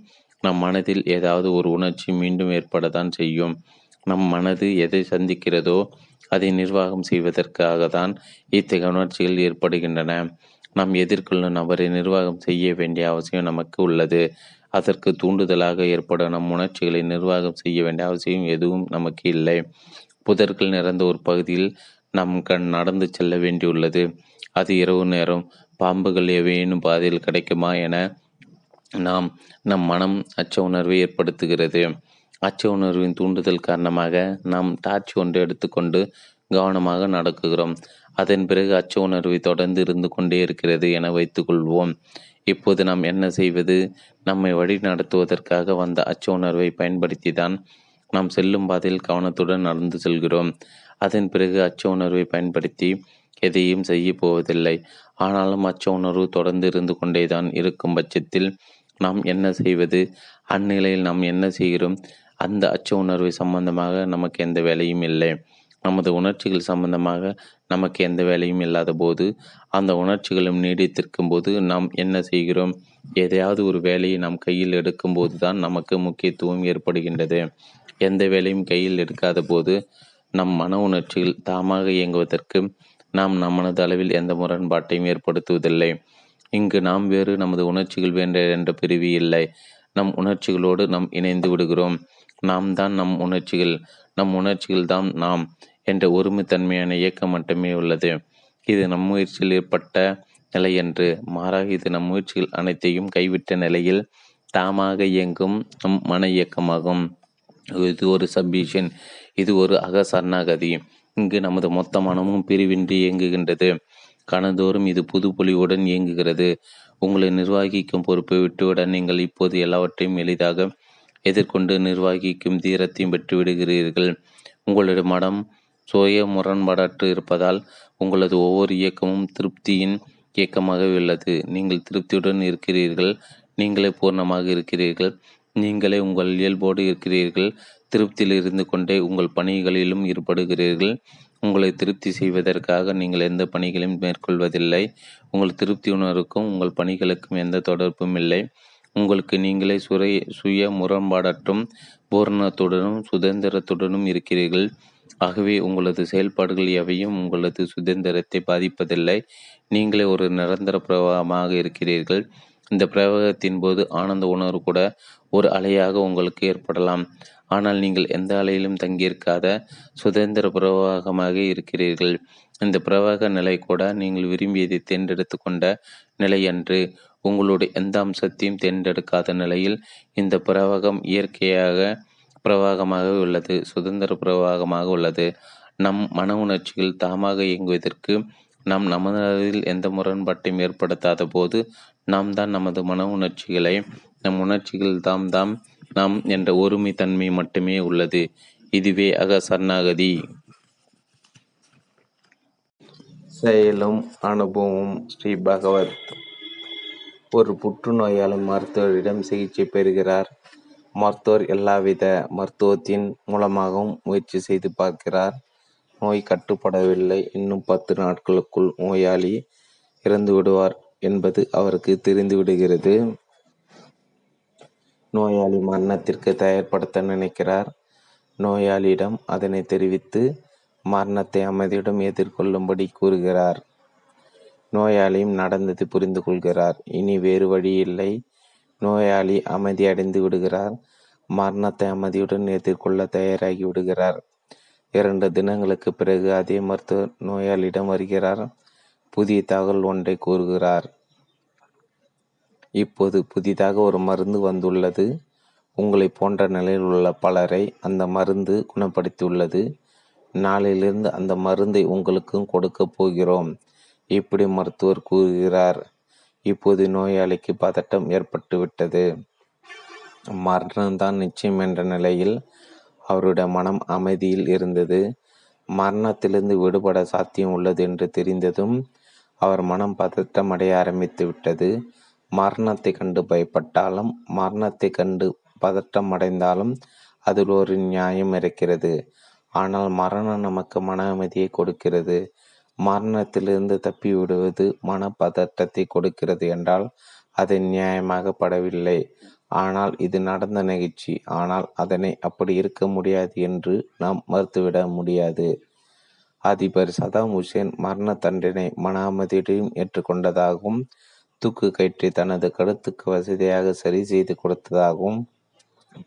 நம் மனதில் ஏதாவது ஒரு உணர்ச்சி மீண்டும் ஏற்படத்தான் செய்யும். நம் மனது எதை சந்திக்கிறதோ அதை நிர்வாகம் செய்வதற்காக தான் இத்தகைய உணர்ச்சிகள் ஏற்படுகின்றன. நாம் எதிர்கொள்ளும் நபரை நிர்வாகம் செய்ய வேண்டிய அவசியம் நமக்கு உள்ளது. அதற்கு தூண்டுதலாக ஏற்படும். நம் உணர்ச்சிகளை நிர்வாகம் செய்ய வேண்டிய அவசியம் எதுவும் நமக்கு இல்லை. புதர்கள் நிறைந்த ஒரு பகுதியில் நாம் கண் நடந்து செல்ல வேண்டியுள்ளது. அது இரவு நேரம் பாம்புகள் எவையேனும் பாதையில் கிடைக்குமா என நாம் நம் மனம் அச்ச உணர்வை ஏற்படுத்துகிறது. அச்ச உணர்வின் தூண்டுதல் காரணமாக நாம் டார்ச் ஒன்று எடுத்துக்கொண்டு கவனமாக நடக்குகிறோம். அதன் பிறகு அச்ச உணர்வை தொடர்ந்து இருந்து கொண்டே இருக்கிறது என வைத்துக்கொள்வோம். இப்போது நாம் என்ன செய்வது? நம்மை வழி நடத்துவதற்காக வந்த அச்ச உணர்வை பயன்படுத்தி தான் நாம் செல்லும் பாதையில் கவனத்துடன் நடந்து செல்கிறோம். அதன் பிறகு அச்ச உணர்வை பயன்படுத்தி எதையும் செய்ய போவதில்லை. ஆனாலும் அச்ச உணர்வு தொடர்ந்து இருந்து கொண்டேதான் இருக்கும் பட்சத்தில் நாம் என்ன செய்வது? அந்நிலையில் நாம் என்ன செய்கிறோம்? அந்த அச்ச உணர்வை சம்பந்தமாக நமக்கு எந்த வேலையும் இல்லை. நமது உணர்ச்சிகள் சம்பந்தமாக நமக்கு எந்த வேலையும் இல்லாத போது அந்த உணர்ச்சிகளும் நீடித்திருக்கும் போது நாம் என்ன செய்கிறோம்? எதையாவது ஒரு வேலையை நாம் கையில் எடுக்கும்போது தான் நமக்கு முக்கியத்துவம் ஏற்படுகின்றது. எந்த வேலையும் கையில் எடுக்காத போது நம் மன உணர்ச்சிகள் தாமாக இயங்குவதற்கு நாம் நம்மனது அளவில் எந்த முரண்பாட்டையும் ஏற்படுத்துவதில்லை. இங்கு நாம் வேறு நமது உணர்ச்சிகள் வேண்ட என்ற பிரிவு இல்லை. நம் உணர்ச்சிகளோடு நாம் இணைந்து விடுகிறோம். நாம் தான் நம் உணர்ச்சிகள். நம் உணர்ச்சிகள் தான் நாம். என்ற ஒருமைத்தன்மையான இயக்கம் மட்டுமே உள்ளது. இது நம் முயற்சியில் ஏற்பட்ட நிலை என்று மாறாக இது நம் முயற்சிகள் அனைத்தையும் கைவிட்ட நிலையில் தாமாக இயங்கும் நம் மன இயக்கமாகும். இது ஒரு சப்மிஷன் இது ஒரு அகசரணாகதி. இங்கு நமது மொத்த மனமும் பிரிவின்றி இயங்குகின்றது. கணந்தோறும் இது புது பொலிவுடன் இயங்குகிறது. உங்களை நிர்வகிக்கும் பொறுப்பை விட்டுவிட நீங்கள் இப்போது எல்லாவற்றையும் எளிதாக எதிர்கொண்டு நிர்வகிக்கும் தீரத்தையும் பெற்றுவிடுகிறீர்கள். உங்களுடைய மடம் சுய முரண்பாடற்று இருப்பதால் உங்களது ஒவ்வொரு இயக்கமும் திருப்தியின் இயக்கமாக உள்ளது. நீங்கள் திருப்தியுடன் இருக்கிறீர்கள். நீங்களே பூர்ணமாக இருக்கிறீர்கள். நீங்களே உங்கள் இயல்போடு இருக்கிறீர்கள். திருப்தியில் இருந்து கொண்டே உங்கள் பணிகளிலும் ஈடுபடுகிறீர்கள். உங்களை திருப்தி செய்வதற்காக நீங்கள் எந்த பணிகளையும் மேற்கொள்வதில்லை. உங்கள் திருப்தி உணர்வுக்கும் உங்கள் பணிகளுக்கும் எந்த தொடர்பும் இல்லை. உங்களுக்கு நீங்களே சுய சுய முரண்பாடற்றும் பூரணத்துடனும் சுதந்திரத்துடனும் இருக்கிறீர்கள். ஆகவே உங்களது செயல்பாடுகள் எவையும் உங்களது சுதந்திரத்தை பாதிப்பதில்லை. நீங்களே ஒரு நிரந்தர பிரவாகமாக இருக்கிறீர்கள். இந்த பிரவாகத்தின் போது ஆனந்த உணர்வு கூட ஒரு அலையாக உங்களுக்கு ஏற்படலாம். ஆனால் நீங்கள் எந்த அலையிலும் தங்கியிருக்காத சுதந்திர பிரவாகமாக இருக்கிறீர்கள். இந்த பிரவாக நிலை கூட நீங்கள் விரும்பியதை தேர்ந்தெடுத்து கொண்ட நிலை அன்று. உங்களுடைய எந்த அம்சத்தையும் தேர்ந்தெடுக்காத நிலையில் இந்த பிரவாகம் இயற்கையாக பிரவாகமாக உள்ளது சுதந்திர பிரவாகமாக உள்ளது. நம் மன உணர்ச்சிகள் தாமாக இயங்குவதற்கு நாம் நமதில் எந்த முரண்பாட்டையும் ஏற்படுத்தாத போது நாம் தான் நமது மன உணர்ச்சிகளை நம் உணர்ச்சிகள் தாம் தாம் நாம் என்ற ஒருமை தன்மை மட்டுமே உள்ளது. இதுவே அக சரணாகதி. செயலும் அனுபவமும் ஸ்ரீ பகவத். ஒரு புற்றுநோயாளி மருத்துவரிடம் சிகிச்சை பெறுகிறார். மருத்துவர் எல்லாவித மருத்துவத்தின் மூலமாகவும் முயற்சி செய்து பார்க்கிறார். நோய் கட்டுப்படவில்லை. இன்னும் பத்து நாட்களுக்குள் நோயாளி இறந்து விடுவார் என்பது அவருக்கு தெரிந்து விடுகிறது. நோயாளி மரணத்திற்கு தயார்படுத்த நினைக்கிறார். நோயாளியிடம் அதனை தெரிவித்து மரணத்தை அமைதியுடன் எதிர்கொள்ளும்படி கூறுகிறார். நோயாளியும் நடந்தது புரிந்து கொள்கிறார். இனி வேறு வழி இல்லை. நோயாளி அமைதியடைந்து விடுகிறார். மரணத்தை அமைதியுடன் எதிர்கொள்ள தயாராகி விடுகிறார். இரண்டு தினங்களுக்கு பிறகு அதே மருத்துவர் நோயாளியிடம் வருகிறார். புதிய தகவல் ஒன்றை கூறுகிறார். இப்போது புதிதாக ஒரு மருந்து வந்துள்ளது. உங்களை போன்ற நிலையில் உள்ள பலரை அந்த மருந்து குணப்படுத்தியுள்ளது. நாளிலிருந்து அந்த மருந்தை உங்களுக்கும் கொடுக்கப் போகிறோம். இப்படி மருத்துவர் கூறுகிறார். இப்போது நோயாளிக்கு பதட்டம் ஏற்பட்டுவிட்டது மரணம்தான் நிச்சயம் என்ற நிலையில் அவருடைய மனம் அமைதியில் இருந்தது. மரணத்திலிருந்து விடுபட சாத்தியம் உள்ளது என்று தெரிந்ததும் அவர் மனம் பதட்டமடைய ஆரம்பித்து விட்டது. மரணத்தை கண்டு பயப்பட்டாலும் மரணத்தை கண்டு பதட்டம் அடைந்தாலும் அதில் ஒரு நியாயம் இருக்கிறது. ஆனால் மரணம் நமக்கு மன அமைதியை கொடுக்கிறது. மரணத்திலிருந்து தப்பி விடுவது மன பதட்டத்தை கொடுக்கிறது என்றால் அது நியாயமாகப்படவில்லை ஆனால் இது நடந்த நிகழ்ச்சி. ஆனால் அதனை அப்படி இருக்க முடியாது என்று நாம் மறுத்துவிட முடியாது. அதிபர் சதாம் ஹுசேன் மரண தண்டனை மன அமைதியுடன் ஏற்றுக்கொண்டதாகவும் தூக்கு கயிற்றை தனது கருத்துக்கு வசதியாக சரி செய்து கொடுத்ததாகவும்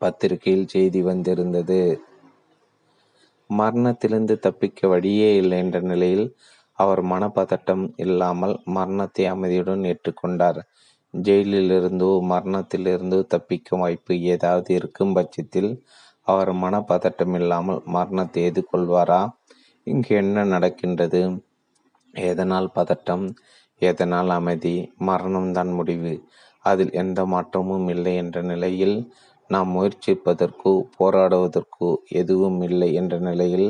பத்திரிகையில் செய்தி வந்திருந்தது. மரணத்திலிருந்து தப்பிக்க வழியே இல்லை என்ற நிலையில் அவர் மனப்பதட்டம் இல்லாமல் மரணத்தை அமைதியுடன் ஏற்றுக்கொண்டார். ஜெயிலிலிருந்தோ மரணத்திலிருந்தோ தப்பிக்கும் வாய்ப்பு ஏதாவது இருக்கும் பட்சத்தில் அவர் மனப்பதட்டம் இல்லாமல் மரணத்தை எதிர்கொள்வாரா? இங்கு என்ன நடக்கின்றது? எதனால் பதட்டம்? எதனால் அமைதி? மரணம்தான் முடிவு. அதில் எந்த மாற்றமும் இல்லை என்ற நிலையில் நாம் முயற்சிப்பதற்கோ போராடுவதற்கோ எதுவும் இல்லை என்ற நிலையில்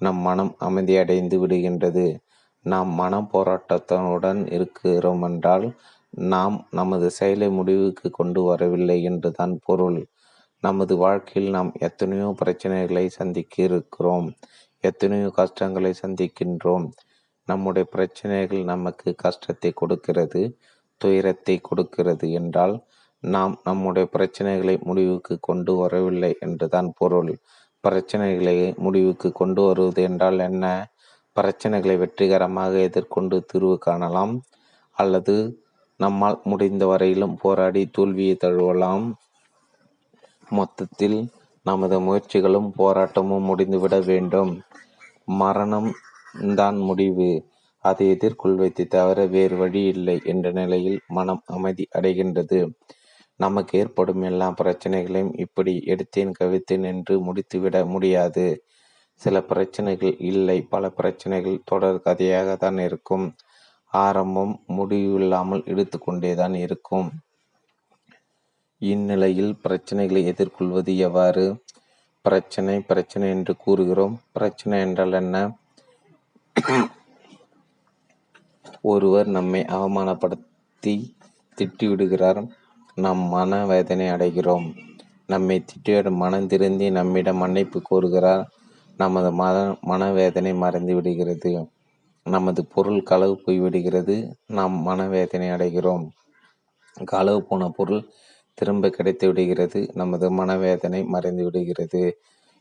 நம் மனம் அமைதியடைந்து விடுகின்றது. நாம் மன போராட்டத்துடன் இருக்கிறோம் என்றால் நாம் நமது செயலை முடிவுக்கு கொண்டு வரவில்லை என்றுதான் பொருள். நமது வாழ்க்கையில் நாம் எத்தனையோ பிரச்சனைகளை சந்திக்க இருக்கிறோம் எத்தனையோ கஷ்டங்களை சந்திக்கின்றோம். நம்முடைய பிரச்சனைகள் நமக்கு கஷ்டத்தை கொடுக்கிறது துயரத்தை கொடுக்கிறது என்றால் நாம் நம்முடைய பிரச்சனைகளை முடிவுக்கு கொண்டு வரவில்லை என்றுதான் பொருள். பிரச்சனைகளை முடிவுக்கு கொண்டு வருவது என்றால் என்ன? பிரச்சனைகளை வெற்றிகரமாக எதிர்கொண்டு தீர்வு காணலாம். அல்லது நம்மால் முடிந்த வரையிலும் போராடி தோல்வியை தழுவலாம். மொத்தத்தில் நமது முயற்சிகளும் போராட்டமும் முடிந்துவிட வேண்டும். மரணம் தான் முடிவு. அதை எதிர்கொள்வதை தவிர வேறு வழி இல்லை என்ற நிலையில் மனம் அமைதி அடைகின்றது. நமக்கு ஏற்படும் எல்லா பிரச்சனைகளையும் இப்படி எடுத்தேன் கவித்தேன் என்று முடித்துவிட முடியாது. சில பிரச்சனைகள் இல்லை. பல பிரச்சனைகள் தொடர் கதையாக தான் இருக்கும். ஆரம்பம் முடிவு இல்லாமல் எடுத்துக்கொண்டேதான் இருக்கும். இந்நிலையில் பிரச்சனைகளை எதிர்கொள்வது எவ்வாறு? பிரச்சனை பிரச்சனை என்று கூறுகிறோம். பிரச்சனை என்றால் என்ன? ஒருவர் நம்மை அவமானப்படுத்தி திட்டிவிடுகிறார். நாம் மன வேதனை அடைகிறோம். நம்மை திட்டியோடு மனம் திருந்தி நம்மிடம் மன்னிப்பு கோருகிறார். நமது மன மனவேதனை மறைந்து விடுகிறது. நமது பொருள் களவு போய்விடுகிறது நாம் மனவேதனை அடைகிறோம். களவு போன பொருள் திரும்ப கிடைத்து விடுகிறது. நமது மனவேதனை மறைந்து விடுகிறது.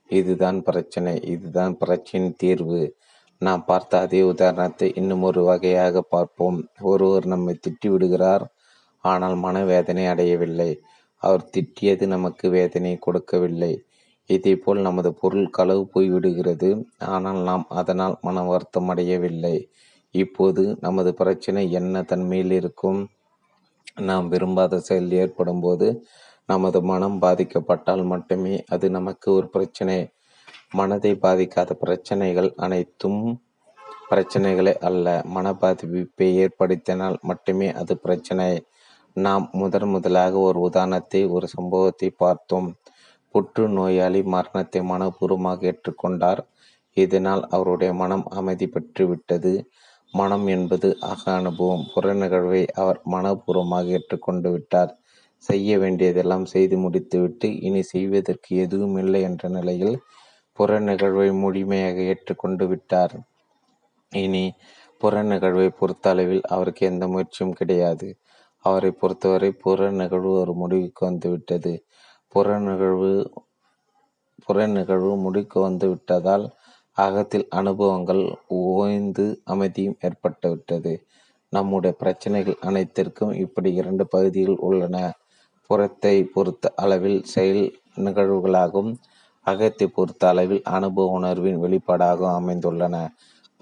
இதுதான் பிரச்சனை. இதுதான் பிரச்சனையின் தீர்வு. நாம் பார்த்த அதே உதாரணத்தை இன்னும் ஒரு வகையாக பார்ப்போம். ஒருவர் நம்மை திட்டி விடுகிறார். ஆனால் மனவேதனை அடையவில்லை. அவர் திட்டியது நமக்கு வேதனை கொடுக்கவில்லை. இதேபோல் நமது பொருள் களவு போய்விடுகிறது. ஆனால் நாம் அதனால் மன வருத்தம் அடையவில்லை. இப்போது நமது பிரச்சனை என்ன? தன்மையில் இருக்கும் நாம் விரும்பாத செயல் ஏற்படும் போது நமது மனம் பாதிக்கப்பட்டால் மட்டுமே அது நமக்கு ஒரு பிரச்சனை. மனதை பாதிக்காத பிரச்சனைகள் அனைத்தும் பிரச்சனைகளே அல்ல. மன பாதிப்பை ஏற்படுத்தினால் மட்டுமே அது பிரச்சனை. நாம் முதன் முதலாக ஒரு உதாரணத்தை ஒரு சம்பவத்தை பார்த்தோம். புற்று நோயாளி மரணத்தை மனப்பூர்வமாக ஏற்றுக்கொண்டார். இதனால் அவருடைய மனம் அமைதி பெற்றுவிட்டது. மனம் என்பது அக அனுபவம் புற நிகழ்வை அவர் மனப்பூர்வமாக ஏற்றுக்கொண்டு விட்டார். செய்ய வேண்டியதெல்லாம் செய்து முடித்துவிட்டு இனி செய்வதற்கு எதுவும் இல்லை என்ற நிலையில் புற நிகழ்வை முழுமையாக ஏற்றுக்கொண்டு விட்டார். இனி புற நிகழ்வை பொறுத்த அளவில் அவருக்கு எந்த முயற்சியும் கிடையாது. அவரை பொறுத்தவரை புற நிகழ்வு ஒரு முடிவுக்கு வந்துவிட்டது. புற நிகழ்வு புற நிகழ்வு முடிக்க வந்து விட்டதால் அகத்தில் அனுபவங்கள் ஓய்ந்து அமைதியும் ஏற்பட்டுவிட்டது நம்முடைய பிரச்சனைகள் அனைத்திற்கும் இப்படி இரண்டு பகுதிகள் உள்ளன. புறத்தை பொறுத்த அளவில் செயல் நிகழ்வுகளாகவும் அகத்தை பொறுத்த அளவில் அனுபவ உணர்வின் வெளிப்பாடாகவும் அமைந்துள்ளன.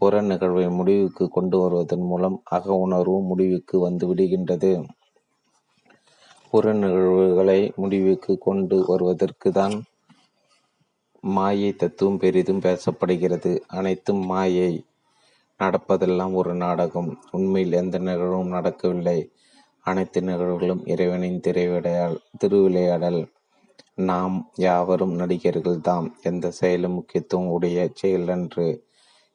புற நிகழ்வை முடிவுக்கு கொண்டு வருவதன் மூலம் அக உணர்வு முடிவுக்கு வந்து விடுகின்றது. புற நிகழ்வுகளை முடிவுக்கு கொண்டு வருவதற்கு தான் மாயை தத்துவம் பெரிதும் பேசப்படுகிறது. அனைத்தும் மாயை நடப்பதெல்லாம் ஒரு நாடகம். உண்மையில் எந்த நிகழ்வும் நடக்கவில்லை. அனைத்து நிகழ்வுகளும் இறைவனின் திரைவிடையால் திருவிளையாடல். நாம் யாவரும் நடிகர்கள் தாம் எந்த செயலும் முக்கியத்துவம் உடைய செயலன்று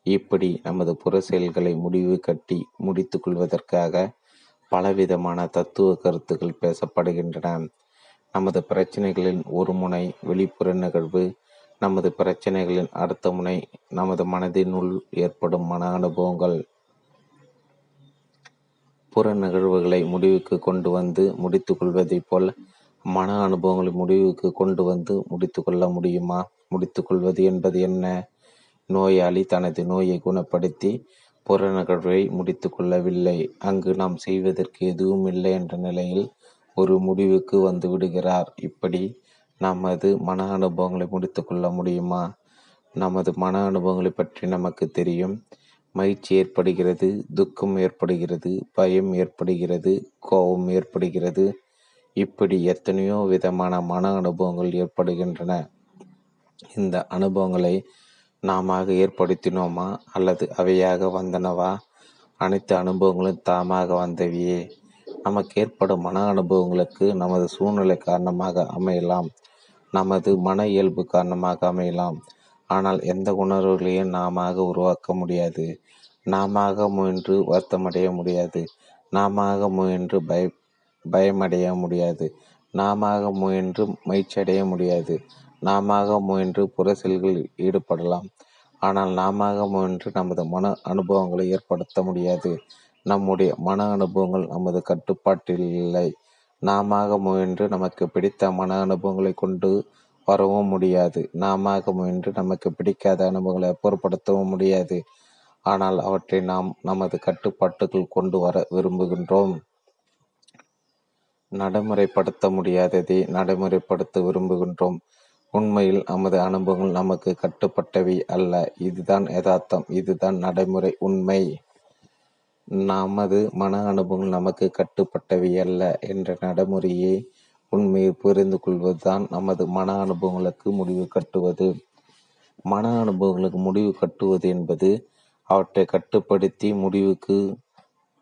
இப்படி நமது புற செயல்களை முடிவு கட்டி முடித்து கொள்வதற்காக பலவிதமான தத்துவ கருத்துக்கள் பேசப்படுகின்றன. நமது பிரச்சனைகளின் ஒரு முனை வெளிப்புற நிகழ்வு நமது பிரச்சனைகளின் அடுத்த முனை நமது மனதினுள் ஏற்படும் மன அனுபவங்கள். புற நிகழ்வுகளை முடிவுக்கு கொண்டு வந்து முடித்து கொள்வதைப் போல் மன அனுபவங்களை முடிவுக்கு கொண்டு வந்து முடித்து கொள்ள முடியுமா? முடித்து கொள்வது என்பது என்ன? நோயாளி தனது நோயை குணப்படுத்தி புற நிகழ்வை முடித்து கொள்ளவில்லை அங்கு நாம் செய்வதற்கு எதுவும் இல்லை என்ற நிலையில் ஒரு முடிவுக்கு வந்து விடுகிறார். இப்படி நமது மன அனுபவங்களை முடித்து கொள்ள முடியுமா? நமது மன அனுபவங்களை பற்றி நமக்கு தெரியும். மகிழ்ச்சி ஏற்படுகிறது துக்கம் ஏற்படுகிறது பயம் ஏற்படுகிறது கோபம் ஏற்படுகிறது. இப்படி எத்தனையோ விதமான மன அனுபவங்கள் ஏற்படுகின்றன. இந்த அனுபவங்களை நாம ஏற்படுத்தினோமா? அல்லது அவையாக வந்தனவா? அனைத்து அனுபவங்களும் தாமாக வந்தவையே. நமக்கு ஏற்படும் மன அனுபவங்களுக்கு நமது சூழ்நிலை காரணமாக அமையலாம். நமது மன இயல்பு காரணமாக அமையலாம். ஆனால் எந்த உணர்வுகளையும் நாம உருவாக்க முடியாது. நாம முயன்று வருத்தமடைய முடியாது. நாம முயன்று பய பயமடைய முடியாது. நாம முயன்று மகிழ்ச்சியடைய முடியாது. நாம முயன்று புற செயல்களில் ஈடுபடலாம். ஆனால் நாம முயன்று நமது மன அனுபவங்களை ஏற்படுத்த முடியாது. நம்முடைய மன அனுபவங்கள் நமது கட்டுப்பாட்டில் இல்லை. நாம முயன்று நமக்கு பிடித்த மன அனுபவங்களை கொண்டு வரவும் முடியாது. நாம முயன்று நமக்கு பிடிக்காத அனுபவங்களை அப்புறப்படுத்தவும் முடியாது. ஆனால் அவற்றை நாம் நமது கட்டுப்பாட்டுக்குள் கொண்டு வர விரும்புகின்றோம். நடைமுறைப்படுத்த முடியாததை நடைமுறைப்படுத்த விரும்புகின்றோம். உண்மையில் நமது அனுபவங்கள் நமக்கு கட்டுப்பட்டவை அல்ல. இதுதான் யதார்த்தம் இதுதான் நடைமுறை உண்மை. நமது மன அனுபவங்கள் நமக்கு கட்டுப்பட்டவை அல்ல என்ற நடைமுறையை உண்மையை புரிந்து கொள்வதுதான் நமது மன அனுபவங்களுக்கு முடிவு கட்டுவது. மன அனுபவங்களுக்கு முடிவு கட்டுவது என்பது அவற்றை கட்டுப்படுத்தி முடிவுக்கு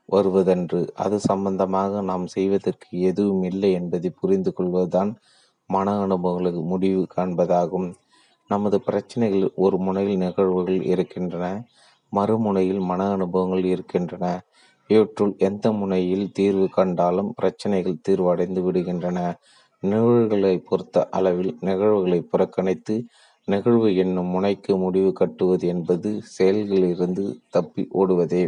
வருவதன்று. அது சம்பந்தமாக நாம் செய்வதற்கு எதுவும் இல்லை என்பதை புரிந்து கொள்வதுதான் மன அனுபவங்களுக்கு முடிவு காண்பதாகும். நமது பிரச்சனைகள் ஒரு முனையில் நிகழ்வுகள் இருக்கின்றன. மறுமுனையில் மன அனுபவங்கள் இருக்கின்றன. இவற்றுள் எந்த முனையில் தீர்வு கண்டாலும் பிரச்சனைகள் தீர்வடைந்து விடுகின்றன. நிகழ்வுகளை பொறுத்த அளவில் நிகழ்வுகளை புறக்கணித்து நிகழ்வு என்னும் முனைக்கு முடிவு கட்டுவது என்பது செயல்களிலிருந்து தப்பி ஓடுவதே.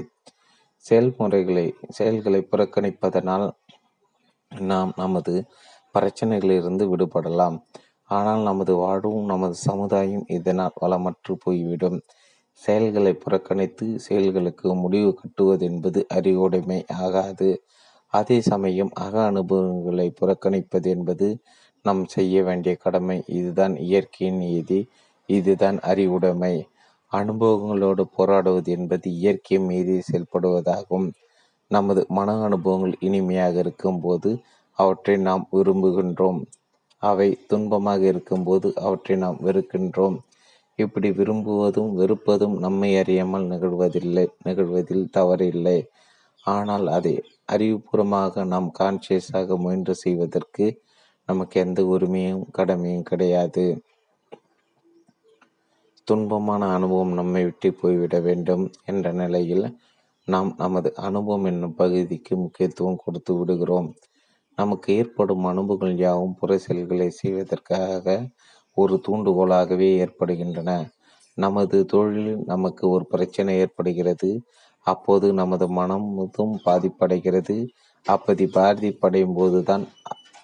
செயல்முறைகளை செயல்களை புறக்கணிப்பதனால் நாம் நமது பிரச்சனைகளிலிருந்து விடுபடலாம். ஆனால் நமது வாழ்வும் நமது சமுதாயம் இதனால் வளமற்று போய்விடும். செயல்களை புறக்கணித்து செயல்களுக்கு முடிவு கட்டுவது என்பது அறிவுடைமை ஆகாது. அதே சமயம் அக அனுபவங்களை புறக்கணிப்பது என்பது நாம் செய்ய வேண்டிய கடமை. இதுதான் இயற்கையின் நீதி. இதுதான் அறிவுடைமை. அனுபவங்களோடு போராடுவது என்பது இயற்கை மீறி செயல்படுவதாகும். நமது மன அனுபவங்கள் இனிமையாக இருக்கும்போது அவற்றை நாம் விரும்புகின்றோம். அவை துன்பமாக இருக்கும்போது அவற்றை நாம் வெறுக்கின்றோம். இப்படி விரும்புவதும் வெறுப்பதும் நம்மை அறியாமல் நிகழ்வதில்லை நிகழ்வதில் தவறில்லை. ஆனால் அதை அறிவுபூர்வமாக நாம் கான்சியஸாக முயன்று செய்வதற்கு நமக்கு எந்த உரிமையும் கடமையும் கிடையாது. துன்பமான அனுபவம் நம்மை விட்டு போய்விட வேண்டும் என்ற நிலையில் நாம் நமது அனுபவம் என்னும் பகுதிக்கு முக்கியத்துவம் கொடுத்து விடுகிறோம். நமக்கு ஏற்படும் அனுபவங்கள் யாவும் புற செயல்களை செய்வதற்காக ஒரு தூண்டுகோலாகவே ஏற்படுகின்றன. நமது தொழிலில் நமக்கு ஒரு பிரச்சனை ஏற்படுகிறது. அப்போது நமது மனமும் பாதிப்படைகிறது. அப்படி பாதிப்படையும் போதுதான்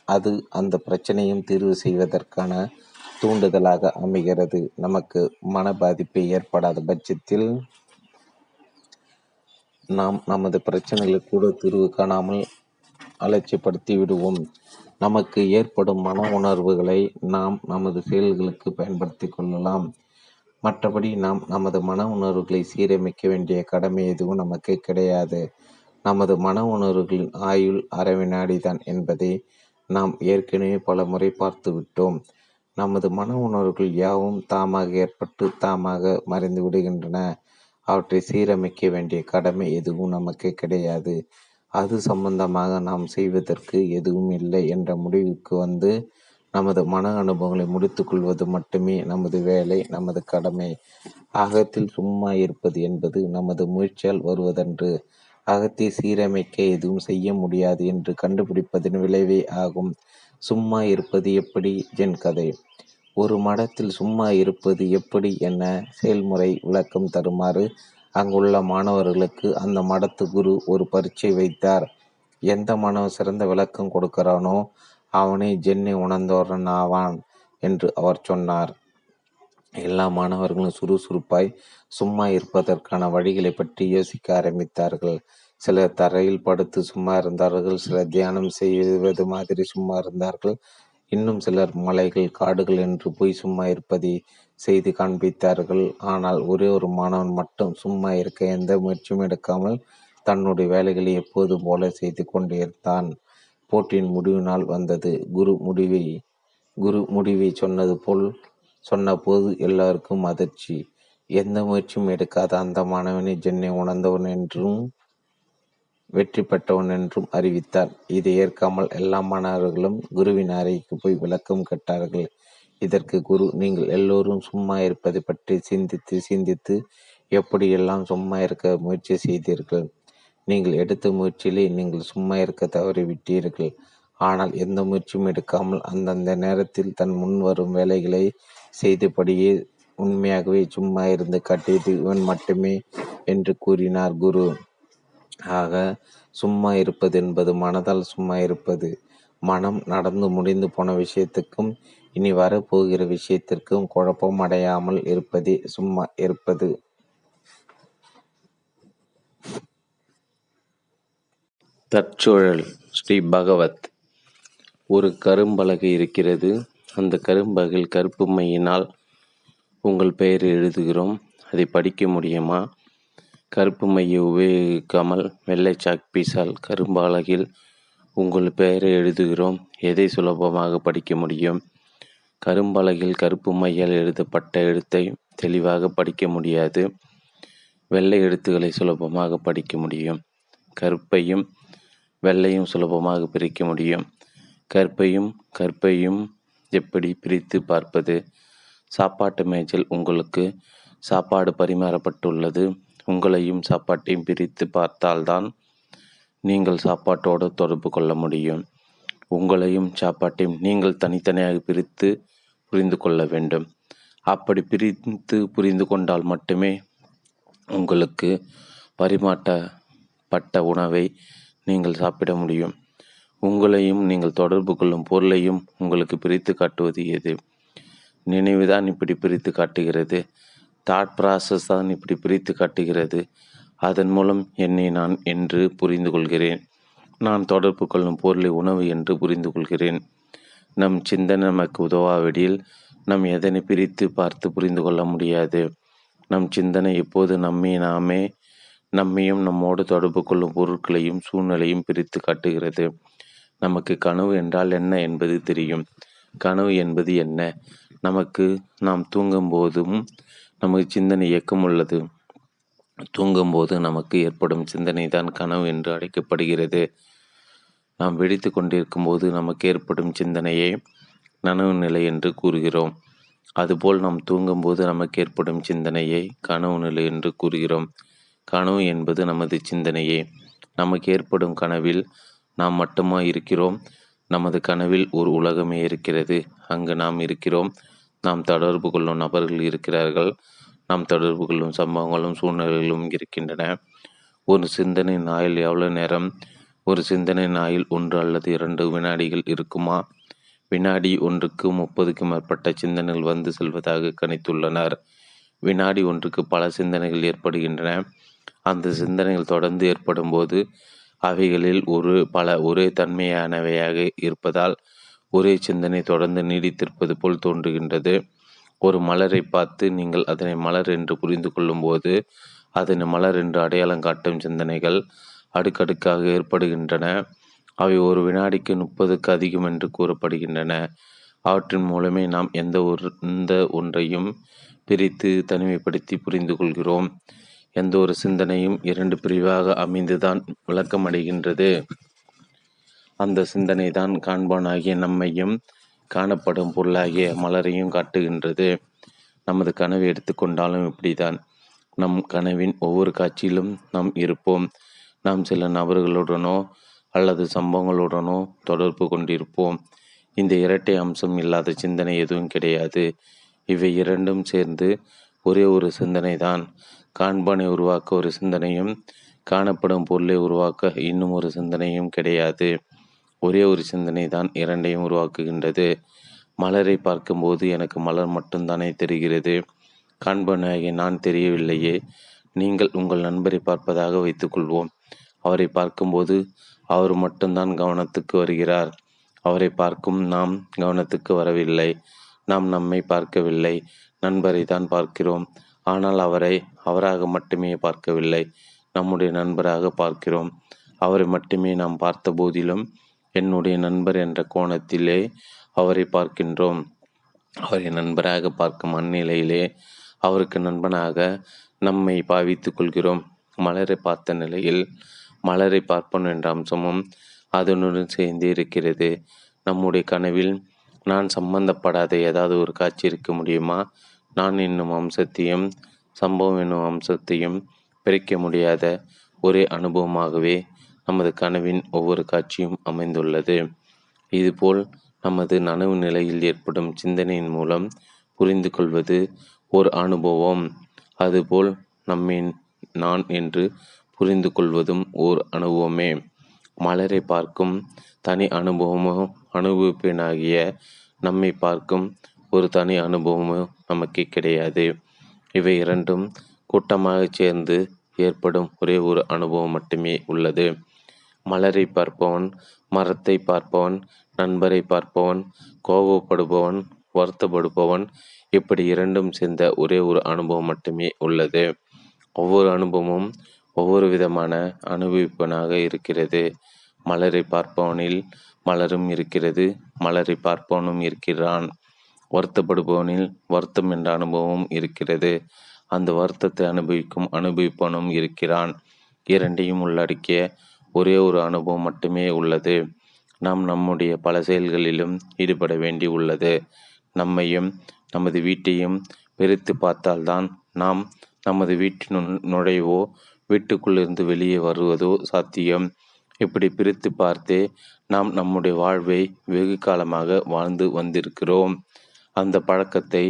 அது அந்த பிரச்சனையும் தீர்வு செய்வதற்கான தூண்டுதலாக அமைகிறது. நமக்கு மன பாதிப்பு ஏற்படாத பட்சத்தில் நாம் நமது பிரச்சனைகளுக்கு கூட தீர்வு காணாமல் அலட்சியப்படுத்தி விடுவோம் நமக்கு ஏற்படும் மன உணர்வுகளை நாம் நமது செயல்களுக்கு பயன்படுத்தி கொள்ளலாம். மற்றபடி நாம் நமது மன உணர்வுகளை சீரமைக்க வேண்டிய கடமை எதுவும் நமக்கு கிடையாது. நமது மன உணர்வுகளின் ஆயுள் அரை வினாடிதான் என்பதை நாம் ஏற்கனவே பல முறை பார்த்து விட்டோம் நமது மன உணர்வுகள் யாவும் தாமாக ஏற்பட்டு தாமாக மறைந்து விடுகின்றன அவற்றை சீரமைக்க வேண்டிய கடமை எதுவும் நமக்கு கிடையாது. அது சம்பந்தமாக நாம் செய்வதற்கு எதுவும் இல்லை என்ற முடிவுக்கு வந்து நமது மன அனுபவங்களை முடித்து கொள்வது மட்டுமே நமது வேலை நமது கடமை. அகத்தில் சும்மா இருப்பது என்பது நமது முயற்சியால் வருவதன்று. அகத்தை சீரமைக்க எதுவும் செய்ய முடியாது என்று கண்டுபிடிப்பதன் விளைவே ஆகும். சும்மா இருப்பது எப்படி? என் கதை. ஒரு மடத்தில் சும்மா இருப்பது எப்படி? என செயல்முறை விளக்கம் தருமாறு அங்குள்ள மாணவர்களுக்கு அந்த மடத்து குரு ஒரு பரீட்சை வைத்தார். எந்த மாணவன் சிறந்த விளக்கம் கொடுக்கிறானோ அவனே ஜென்னை உணர்ந்தவன் ஆவான் என்று அவர் சொன்னார். எல்லா மாணவர்களும் சுறுசுறுப்பாய் சும்மா இருப்பதற்கான வழிகளை பற்றி யோசிக்க ஆரம்பித்தார்கள். சிலர் தரையில் படுத்து சும்மா இருந்தார்கள் சிலர் தியானம் செய்வது மாதிரி சும்மா இருந்தார்கள். இன்னும் சிலர் மலைகள் காடுகள் என்று போய் சும்மா இருப்பதை செய்து காண்பித்தார்கள். ஆனால் ஒரே ஒரு மாணவன் மட்டும் சும்மா இருக்க எந்த முயற்சியும் எடுக்காமல் தன்னுடைய வேலைகளை எப்போது போல செய்து கொண்டிருந்தான் போட்டியின் முடிவு நாள் வந்தது. குரு முடிவை குரு முடிவை சொன்னது போல் சொன்னபோது எல்லாருக்கும் அதிர்ச்சி. எந்த முயற்சியும் எடுக்காத அந்த மாணவனை ஜென்னை உணர்ந்தவன் என்றும் வெற்றி பெற்றவன் என்றும் அறிவித்தார். இதை ஏற்காமல் எல்லா மாணவர்களும் குருவின் அறைக்கு போய் விளக்கம் கேட்டார்கள். இதற்கு குரு நீங்கள் எல்லோரும் சும்மா இருப்பதை பற்றி சிந்தித்து சிந்தித்து எப்படியெல்லாம் சும்மா இருக்க முயற்சி செய்தீர்கள்? நீங்கள் எடுத்த முயற்சியிலே நீங்கள் சும்மா இருக்க தவறிவிட்டீர்கள். ஆனால் எந்த முயற்சியும் எடுக்காமல் அந்தந்த நேரத்தில் தன் முன் வரும் வேலைகளை செய்தபடியே உண்மையாகவே சும்மா இருந்து காட்டியது இவன் மட்டுமே என்று கூறினார் குரு. ஆக சும்மா இருப்பது என்பது மனதால் சும்மா இருப்பது. மனம் நடந்து முடிந்து போன விஷயத்துக்கும் இனி வரப்போகிற விஷயத்திற்கும் குழப்பம் அடையாமல் இருப்பதே சும்மா இருப்பது. தற்சூழல் ஸ்ரீ பகவத். ஒரு கரும்பலகை இருக்கிறது. அந்த கரும்பலகையில் கருப்பு மையினால் உங்கள் பெயரை எழுதுகிறோம். அதை படிக்க முடியுமா? கருப்பு மையை உபயோகிக்காமல் வெள்ளை சாக் பீஸால் கரும்பலகையில் உங்கள் பெயரை எழுதுகிறோம். எதை சுலபமாக படிக்க முடியும்? கரும்பலகையில் கருப்பு மையால் எழுதப்பட்ட எழுத்தை தெளிவாக படிக்க முடியாது. வெள்ளை எழுத்துக்களை சுலபமாக படிக்க முடியும். கருப்பையும் வெள்ளையும் சுலபமாக பிரிக்க முடியும். கற்பையும் கற்பையும் எப்படி பிரித்து பார்ப்பது? சாப்பாட்டு மேஜில் உங்களுக்கு சாப்பாடு பரிமாறப்பட்டுள்ளது. உங்களையும் சாப்பாட்டையும் பிரித்து பார்த்தால்தான் நீங்கள் சாப்பாட்டோடு தொடர்பு கொள்ள முடியும். உங்களையும் சாப்பாட்டையும் நீங்கள் தனித்தனியாக பிரித்து புரிந்து கொள்ள வேண்டும். அப்படி பிரித்து புரிந்து கொண்டால் மட்டுமே உங்களுக்கு பரிமாற்றப்பட்ட உணவை நீங்கள் சாப்பிட முடியும். உங்களையும் நீங்கள் தொடர்பு கொள்ளும் பொருளையும் உங்களுக்கு பிரித்து காட்டுவது எது? நினைவுதான் இப்படி பிரித்து காட்டுகிறது. தாட் ப்ராசஸ் தான் இப்படி பிரித்து காட்டுகிறது. அதன் மூலம் என்னை நான் என்று புரிந்து கொள்கிறேன். நான் தொடர்பு கொள்ளும் பொருளை உணவு என்று புரிந்து கொள்கிறேன். நம் சிந்தனை நமக்கு உதவாவிடில் நம் எதனை பிரித்து பார்த்து புரிந்து கொள்ள முடியாது. நம் சிந்தனை எப்போது நம்மை நாமே நம்மையும் நம்மோடு தொடர்பு கொள்ளும் பொருட்களையும் சூழ்நிலையும் பிரித்து காட்டுகிறது. நமக்கு கனவு என்றால் என்ன என்பது தெரியும். கனவு என்பது என்ன? நமக்கு நாம் தூங்கும் போதும் நமக்கு சிந்தனை இயக்கம் உள்ளது. தூங்கும்போது நமக்கு ஏற்படும் சிந்தனை தான் கனவு என்று அழைக்கப்படுகிறது. நாம் வெடித்து கொண்டிருக்கும் போது நமக்கு ஏற்படும் சிந்தனையே நனவு நிலை என்று கூறுகிறோம். அதுபோல் நாம் தூங்கும்போது நமக்கு ஏற்படும் சிந்தனையை கனவு நிலை என்று கூறுகிறோம். கனவு என்பது நமது சிந்தனையே. நமக்கு ஏற்படும் கனவில் நாம் மட்டுமா இருக்கிறோம்? நமது கனவில் ஒரு உலகமே இருக்கிறது. அங்கு நாம் இருக்கிறோம். நாம் தொடர்பு கொள்ளும் நபர்கள் இருக்கிறார்கள். நாம் தொடர்பு கொள்ளும் சம்பவங்களும் சூழ்நிலைகளும் இருக்கின்றன. ஒரு சிந்தனை நாயில் எவ்வளோ நேரம் ஒரு சிந்தனை நாயில் ஒன்று அல்லது இரண்டு வினாடிகள் இருக்குமா? வினாடி ஒன்றுக்கு முப்பதுக்கும் மேற்பட்ட சிந்தனைகள் வந்து செல்வதாக கணித்துள்ளனர். வினாடி ஒன்றுக்கு பல சிந்தனைகள் ஏற்படுகின்றன. அந்த சிந்தனைகள் தொடர்ந்து ஏற்படும் போது அவைகளில் ஒரு பல ஒரே தன்மையானவையாக இருப்பதால் ஒரே சிந்தனை தொடர்ந்து நீடித்திருப்பது போல் தோன்றுகின்றது. ஒரு மலரை பார்த்து நீங்கள் அதனை மலர் என்று புரிந்து கொள்ளும்போது அதனை மலர் என்று அடையாளம் காட்டும் சிந்தனைகள் அடுக்கடுக்காக ஏற்படுகின்றன. அவை ஒரு வினாடிக்கு முப்பதுக்கு அதிகம் என்று கூறப்படுகின்றன. அவற்றின் மூலமே நாம் எந்த ஒரு எந்த ஒன்றையும் பிரித்து தனிமைப்படுத்தி புரிந்து கொள்கிறோம். எந்த ஒரு சிந்தனையும் இரண்டு பிரிவாக அமைந்துதான் விளக்கமடைகின்றது. அந்த சிந்தனை தான் காண்பானாகிய நம்மையும் காணப்படும் பொருளாகிய மலரையும் காட்டுகின்றது. நமது கனவை எடுத்துக்கொண்டாலும் இப்படிதான். நம் கனவின் ஒவ்வொரு காட்சியிலும் நாம் இருப்போம். நாம் சில நபர்களுடனோ அல்லது சம்பவங்களுடனோ தொடர்பு கொண்டிருப்போம். இந்த இரட்டை அம்சம் இல்லாத சிந்தனை எதுவும் கிடையாது. இவை இரண்டும் சேர்ந்து ஒரே ஒரு சிந்தனை தான் காண்பானை உருவாக்க ஒரு சிந்தனையும் காணப்படும் பொருளை உருவாக்க இன்னும் ஒரு சிந்தனையும் கிடையாது. ஒரே ஒரு சிந்தனை தான் இரண்டையும் உருவாக்குகின்றது. மலரை பார்க்கும்போது எனக்கு மலர் மட்டும்தானே தெரிகிறது. காண்பனாகி நான் தெரியவில்லையே. நீங்கள் உங்கள் நண்பரை பார்ப்பதாக வைத்துக்கொள்வோம். அவரை பார்க்கும்போது அவர் மட்டும்தான் கவனத்துக்கு வருகிறார். அவரை பார்க்கும் நாம் கவனத்துக்கு வரவில்லை. நாம் நம்மை பார்க்கவில்லை. நண்பரை தான் பார்க்கிறோம். ஆனால் அவரை அவராக மட்டுமே பார்க்கவில்லை. நம்முடைய நண்பராக பார்க்கிறோம். அவரை மட்டுமே நாம் பார்த்த போதிலும் என்னுடைய நண்பர் என்ற கோணத்திலே அவரை பார்க்கின்றோம். அவரை நண்பராக பார்க்கும் அந்நிலையிலே அவருக்கு நண்பனாக நம்மை பாவித்துக் கொள்கிறோம். மலரை பார்த்த நிலையில் மலரை பார்ப்போம் என்ற அம்சமும் அதனுடன் சேர்ந்து இருக்கிறது. நம்முடைய கனவில் நான் சம்பந்தப்படாத ஏதாவது ஒரு காட்சி இருக்க முடியுமா? நான் என்னும் அம்சத்தையும் சம்பவம் என்னும் அம்சத்தையும் பிரிக்க முடியாத ஒரே அனுபவமாகவே நமது கனவின் ஒவ்வொரு காட்சியும் அமைந்துள்ளது. இதுபோல் நமது நனவு நிலையில் ஏற்படும் சிந்தனையின் மூலம் புரிந்து கொள்வது ஒரு அனுபவம். அதுபோல் நம்மின் நான் என்று புரிந்து கொள்வதும் ஓர் அனுபவமே. மலரை பார்க்கும் தனி அனுபவமோ அனுபவிப்பேனாகிய நம்மை பார்க்கும் ஒரு தனி அனுபவமோ நமக்கு கிடையாது. இவை இரண்டும் கூட்டமாக சேர்ந்து ஏற்படும் ஒரே ஒரு அனுபவம் மட்டுமே உள்ளது. மலரை பார்ப்பவன் மரத்தை பார்ப்பவன் நண்பரை பார்ப்பவன் கோபப்படுபவன் வருத்தப்படுபவன் இப்படி இரண்டும் சேர்ந்த ஒரே ஒரு அனுபவம் மட்டுமே உள்ளது. ஒவ்வொரு அனுபவமும் ஒவ்வொரு விதமான அனுபவிப்பனாக இருக்கிறது. மலரை பார்ப்பவனில் மலரும் இருக்கிறது. மலரை பார்ப்பவனும் இருக்கிறான். வருத்தப்படுபவனில் வருத்தம் என்ற அனுபவமும் இருக்கிறது. அந்த வருத்தத்தை அனுபவிக்கும் அனுபவிப்பவனும் இருக்கிறான். இரண்டையும் உள்ளடக்கிய ஒரே ஒரு அனுபவம் மட்டுமே உள்ளது. நாம் நம்முடைய பல செயல்களிலும் ஈடுபட வேண்டி உள்ளது. நம்மையும் நமது வீட்டையும் பிரித்து பார்த்தால்தான் நாம் நமது வீட்டினுள் நுழைவோ வீட்டுக்குள்ளிருந்து வெளியே வருவதோ சாத்தியம். இப்படி பிரித்து பார்த்தே நாம் நம்முடைய வாழ்வை வெகு காலமாக வாழ்ந்து வந்திருக்கிறோம். அந்த பழக்கத்தை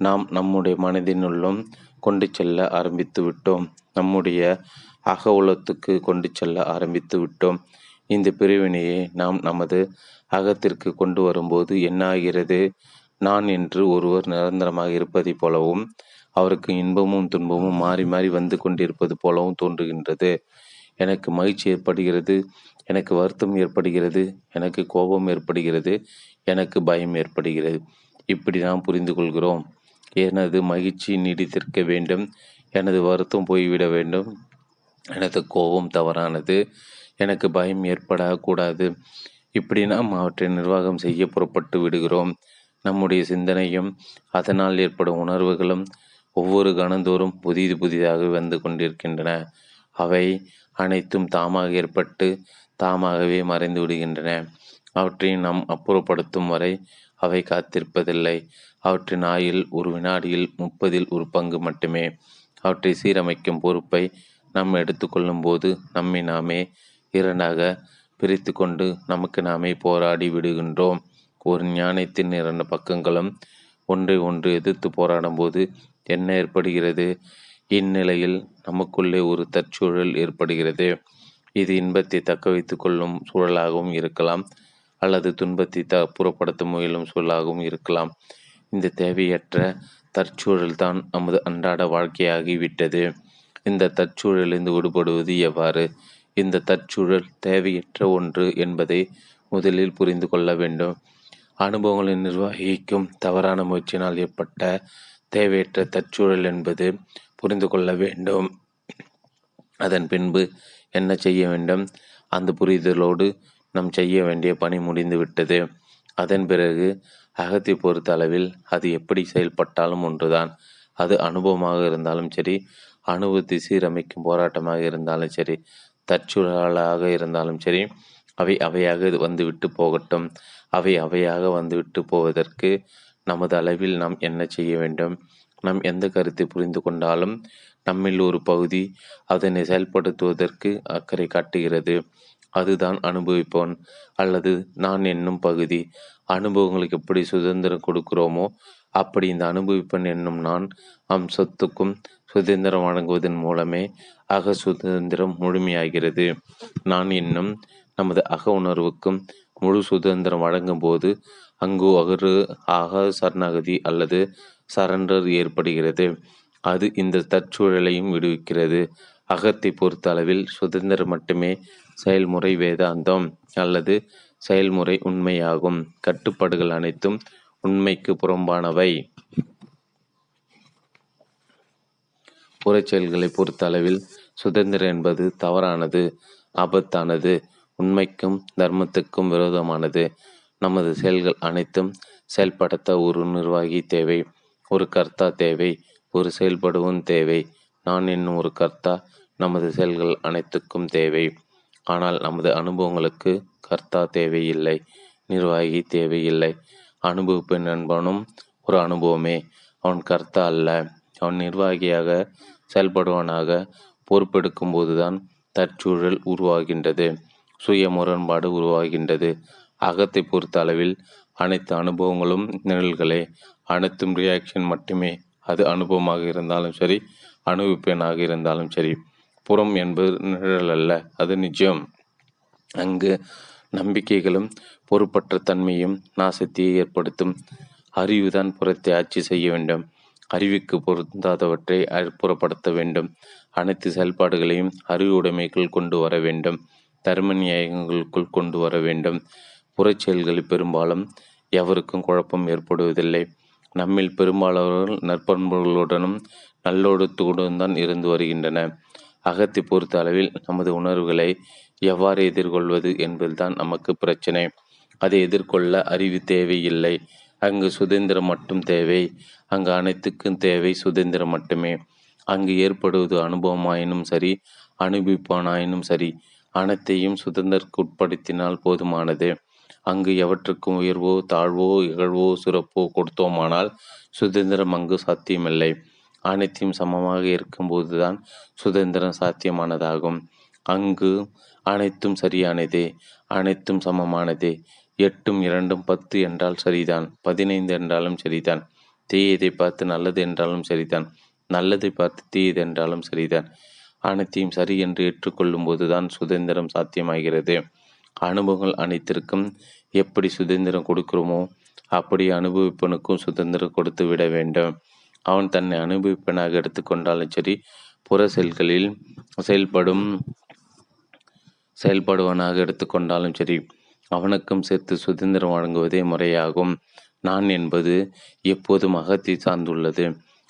நாம் நம்முடைய மனதினுள்ளும் கொண்டு செல்ல ஆரம்பித்து விட்டோம். நம்முடைய அக உலகத்துக்கு கொண்டு செல்ல ஆரம்பித்து விட்டோம். இந்த பிரிவினையை நாம் நமது அகத்திற்கு கொண்டு வரும்போது என்ன ஆகிறது நான் என்று ஒருவர் நிரந்தரமாக இருப்பதைப் போலவும் அவருக்கு இன்பமும் துன்பமும் மாறி மாறி வந்து கொண்டிருப்பது போலவும் தோன்றுகின்றது. எனக்கு மகிழ்ச்சி ஏற்படுகிறது எனக்கு வருத்தம் ஏற்படுகிறது எனக்கு கோபம் ஏற்படுகிறது எனக்கு பயம் ஏற்படுகிறது. இப்படி நாம் புரிந்து கொள்கிறோம். எனது மகிழ்ச்சி நீடித்திருக்க வேண்டும் எனது வருத்தம் போய்விட வேண்டும். எனது கோபம் தவறானது எனக்கு பயம் ஏற்படக்கூடாது இப்படி நாம் அவற்றை நிர்வாகம் செய்ய புறப்பட்டு விடுகிறோம். நம்முடைய சிந்தனையும் அதனால் ஏற்படும் உணர்வுகளும் ஒவ்வொரு கணந்தோறும் புதிது புதிதாக வந்து கொண்டிருக்கின்றன. அவை அனைத்தும் தாமாக ஏற்பட்டு தாமாகவே மறைந்து விடுகின்றன. அவற்றை நாம் அப்புறப்படுத்தும் வரை அவை காத்திருப்பதில்லை. அவற்றின் ஆயில் ஒரு வினாடியில் முப்பதில் ஒரு பங்கு மட்டுமே. அவற்றை சீரமைக்கும் பொறுப்பை நாம் எடுத்துக்கொள்ளும் போது நம்மை நாமே இரண்டாக பிரித்து கொண்டு நமக்கு நாமே போராடி விடுகின்றோம். ஒரு ஞானத்தின் இரண்டு பக்கங்களும் ஒன்றை ஒன்று எதிர்த்து போராடும் போது என்ன ஏற்படுகிறது? இந்நிலையில் நமக்குள்ளே ஒரு தற்சூழல் ஏற்படுகிறது. இது இன்பத்தை தக்க வைத்து கொள்ளும் சூழலாகவும் இருக்கலாம் அல்லது துன்பத்தை த புறப்படுத்த முயலும் சூழலாகவும் இருக்கலாம். இந்த தேவையற்ற தற்சூழல் தான் நமது அன்றாட வாழ்க்கையாகிவிட்டது. இந்த தற்சூழலிருந்து விடுபடுவது எவ்வாறு? இந்த தற்சூழல் தேவையற்ற ஒன்று என்பதை முதலில் புரிந்து கொள்ள வேண்டும். அனுபவங்களை நிர்வகிக்கும் தவறான முயற்சியினால் ஏற்பட்ட தேவையற்ற தற்சூழல் என்பது புரிந்து கொள்ள வேண்டும். அதன் பின்பு என்ன செய்ய வேண்டும்? அந்த புரிதலோடு நாம் செய்ய வேண்டிய பணி முடிந்துவிட்டது அதன் பிறகு அகத்தை பொறுத்த அளவில் அது எப்படி செயல்பட்டாலும் ஒன்றுதான். அது அனுபவமாக இருந்தாலும் சரி அனுபவத்தை சீரமைக்கும் போராட்டமாக இருந்தாலும் சரி தற்சூழலாக இருந்தாலும் சரி அவை அவையாக வந்துவிட்டு போகட்டும். அவை அவையாக வந்துவிட்டு போவதற்கு நமது அளவில் நாம் என்ன செய்ய வேண்டும்? நாம் எந்த கருத்தை புரிந்து கொண்டாலும் நம்மில் ஒரு பகுதி அதனை செயல்படுத்துவதற்கு அக்கறை காட்டுகிறது. அதுதான் அனுபவிப்பவன் அல்லது நான் என்னும் பகுதி அனுபவங்களுக்கு எப்படி சுதந்திரம் கொடுக்கிறோமோ அப்படி இந்த அனுபவிப்பன் என்னும் நான் அம்சத்துக்கும் சுதந்திரம் வழங்குவதன் மூலமே அக சுதந்திரம் முழுமையாகிறது. நான் என்னும் நமது அக உணர்வுக்கும் முழு சுதந்திரம் வழங்கும் போது அங்கு அகரு ஆக சரணாகதி அல்லது சரண்டர் ஏற்படுகிறது. அது இந்த தற்சூழலையும் விடுவிக்கிறது. அகத்தை பொறுத்த அளவில் சுதந்திரம் மட்டுமே செயல்முறை வேதாந்தம் அல்லது செயல்முறை உண்மையாகும். கட்டுப்பாடுகள் அனைத்தும் உண்மைக்கு புறம்பானவை. புறச்செயல்களை பொறுத்த அளவில் சுதந்திரம் என்பது தவறானது ஆபத்தானது. உண்மைக்கும் தர்மத்துக்கும் விரோதமானது. நமது செயல்கள் அனைத்தும் செயல்படுத்த ஒரு நிர்வாகி தேவை ஒரு கர்த்தா தேவை ஒரு செயல்படுவும் தேவை. நான் என்னும் ஒரு கர்த்தா நமது செயல்கள் அனைத்துக்கும் தேவை. ஆனால் நமது அனுபவங்களுக்கு கர்த்தா தேவையில்லை நிர்வாகி தேவையில்லை. அனுபவிப்பின் நண்பனும் ஒரு அனுபவமே. அவன் கர்த்தா அல்ல. அவன் நிர்வாகியாக செயல்படுவனாக. பொறுப்பெடுக்கும் போதுதான் தற்சூழல் உருவாகின்றது. சுய முரண்பாடு உருவாகின்றது. அகத்தை பொறுத்த அளவில் அனைத்து அனுபவங்களும் நிழல்களே. அனைத்தும் ரியாக்ஷன் மட்டுமே. அது அனுபவமாக இருந்தாலும் சரி அனுபவிப்பேனாக இருந்தாலும் சரி. புறம் என்பது நிழல் அல்ல அது நிஜம். அங்கு நம்பிக்கைகளும் பொறுப்பற்ற தன்மையும் நாசத்தையே ஏற்படுத்தும். அறிவுதான் புறத்தை ஆட்சி செய்ய வேண்டும். அறிவுக்கு பொருந்தாதவற்றை புறப்படுத்த வேண்டும். அனைத்து செயல்பாடுகளையும் அறிவு உடைமைக்குள் கொண்டு வர வேண்டும். தர்ம நியாயங்களுக்குள் கொண்டு வர வேண்டும். புறச்செயல்களில் பெரும்பாலும் எவருக்கும் குழப்பம் ஏற்படுவதில்லை. நம்மில் பெரும்பாலானவர்கள் நற்பண்புகளுடனும் நல்லொழுத்துடன் தான் இருந்து வருகின்றன. அகத்தை பொறுத்த அளவில் நமது உணர்வுகளை எவ்வாறு எதிர்கொள்வது என்பதுதான் நமக்கு பிரச்சனை. அதை எதிர்கொள்ள அறிவு தேவையில்லை. அங்கு சுதந்திரம் மட்டும் தேவை. அங்கு அனைத்துக்கும் தேவை சுதந்திரம் மட்டுமே. அங்கு ஏற்படுவது அனுபவமாயினும் சரி அனுபவிப்பானாயினும் சரி அனைத்தையும் சுதந்திரக்கு உட்படுத்தினால் போதுமானது. அங்கு எவற்றுக்கும் உயர்வோ தாழ்வோ இகழ்வோ சிறப்போ கொடுத்தோமானால் சுதந்திரம் அங்கு சாத்தியமில்லை. அனைத்தையும் சமமாக இருக்கும்போதுதான் சுதந்திரம் சாத்தியமானதாகும். அங்கு அனைத்தும் சரியானதே அனைத்தும் சமமானதே. எட்டும் இரண்டும் பத்து என்றால் சரிதான். பதினைந்து என்றாலும் சரிதான். தீயதை பார்த்து நல்லது என்றாலும் சரிதான். நல்லதை பார்த்து தீயது என்றாலும் சரிதான். அனைத்தையும் சரி என்று ஏற்றுக்கொள்ளும் போதுதான் சுதந்திரம் சாத்தியமாகிறது. அனுபவங்கள் அனைத்திற்கும் எப்படி சுதந்திரம் கொடுக்கிறோமோ அப்படி அனுபவிப்பனுக்கும் சுதந்திரம் கொடுத்து விட வேண்டும். அவன் தன்னை அனுபவிப்பனாக எடுத்துக்கொண்டாலும் சரி புற செயல்களில் செயல்படும் செயல்படுவனாக எடுத்துக்கொண்டாலும் சரி அவனுக்கும் சேர்த்து சுதந்திரம் வழங்குவதே முறையாகும். நான் என்பது எப்போதும் அகத்தை சார்ந்துள்ளது.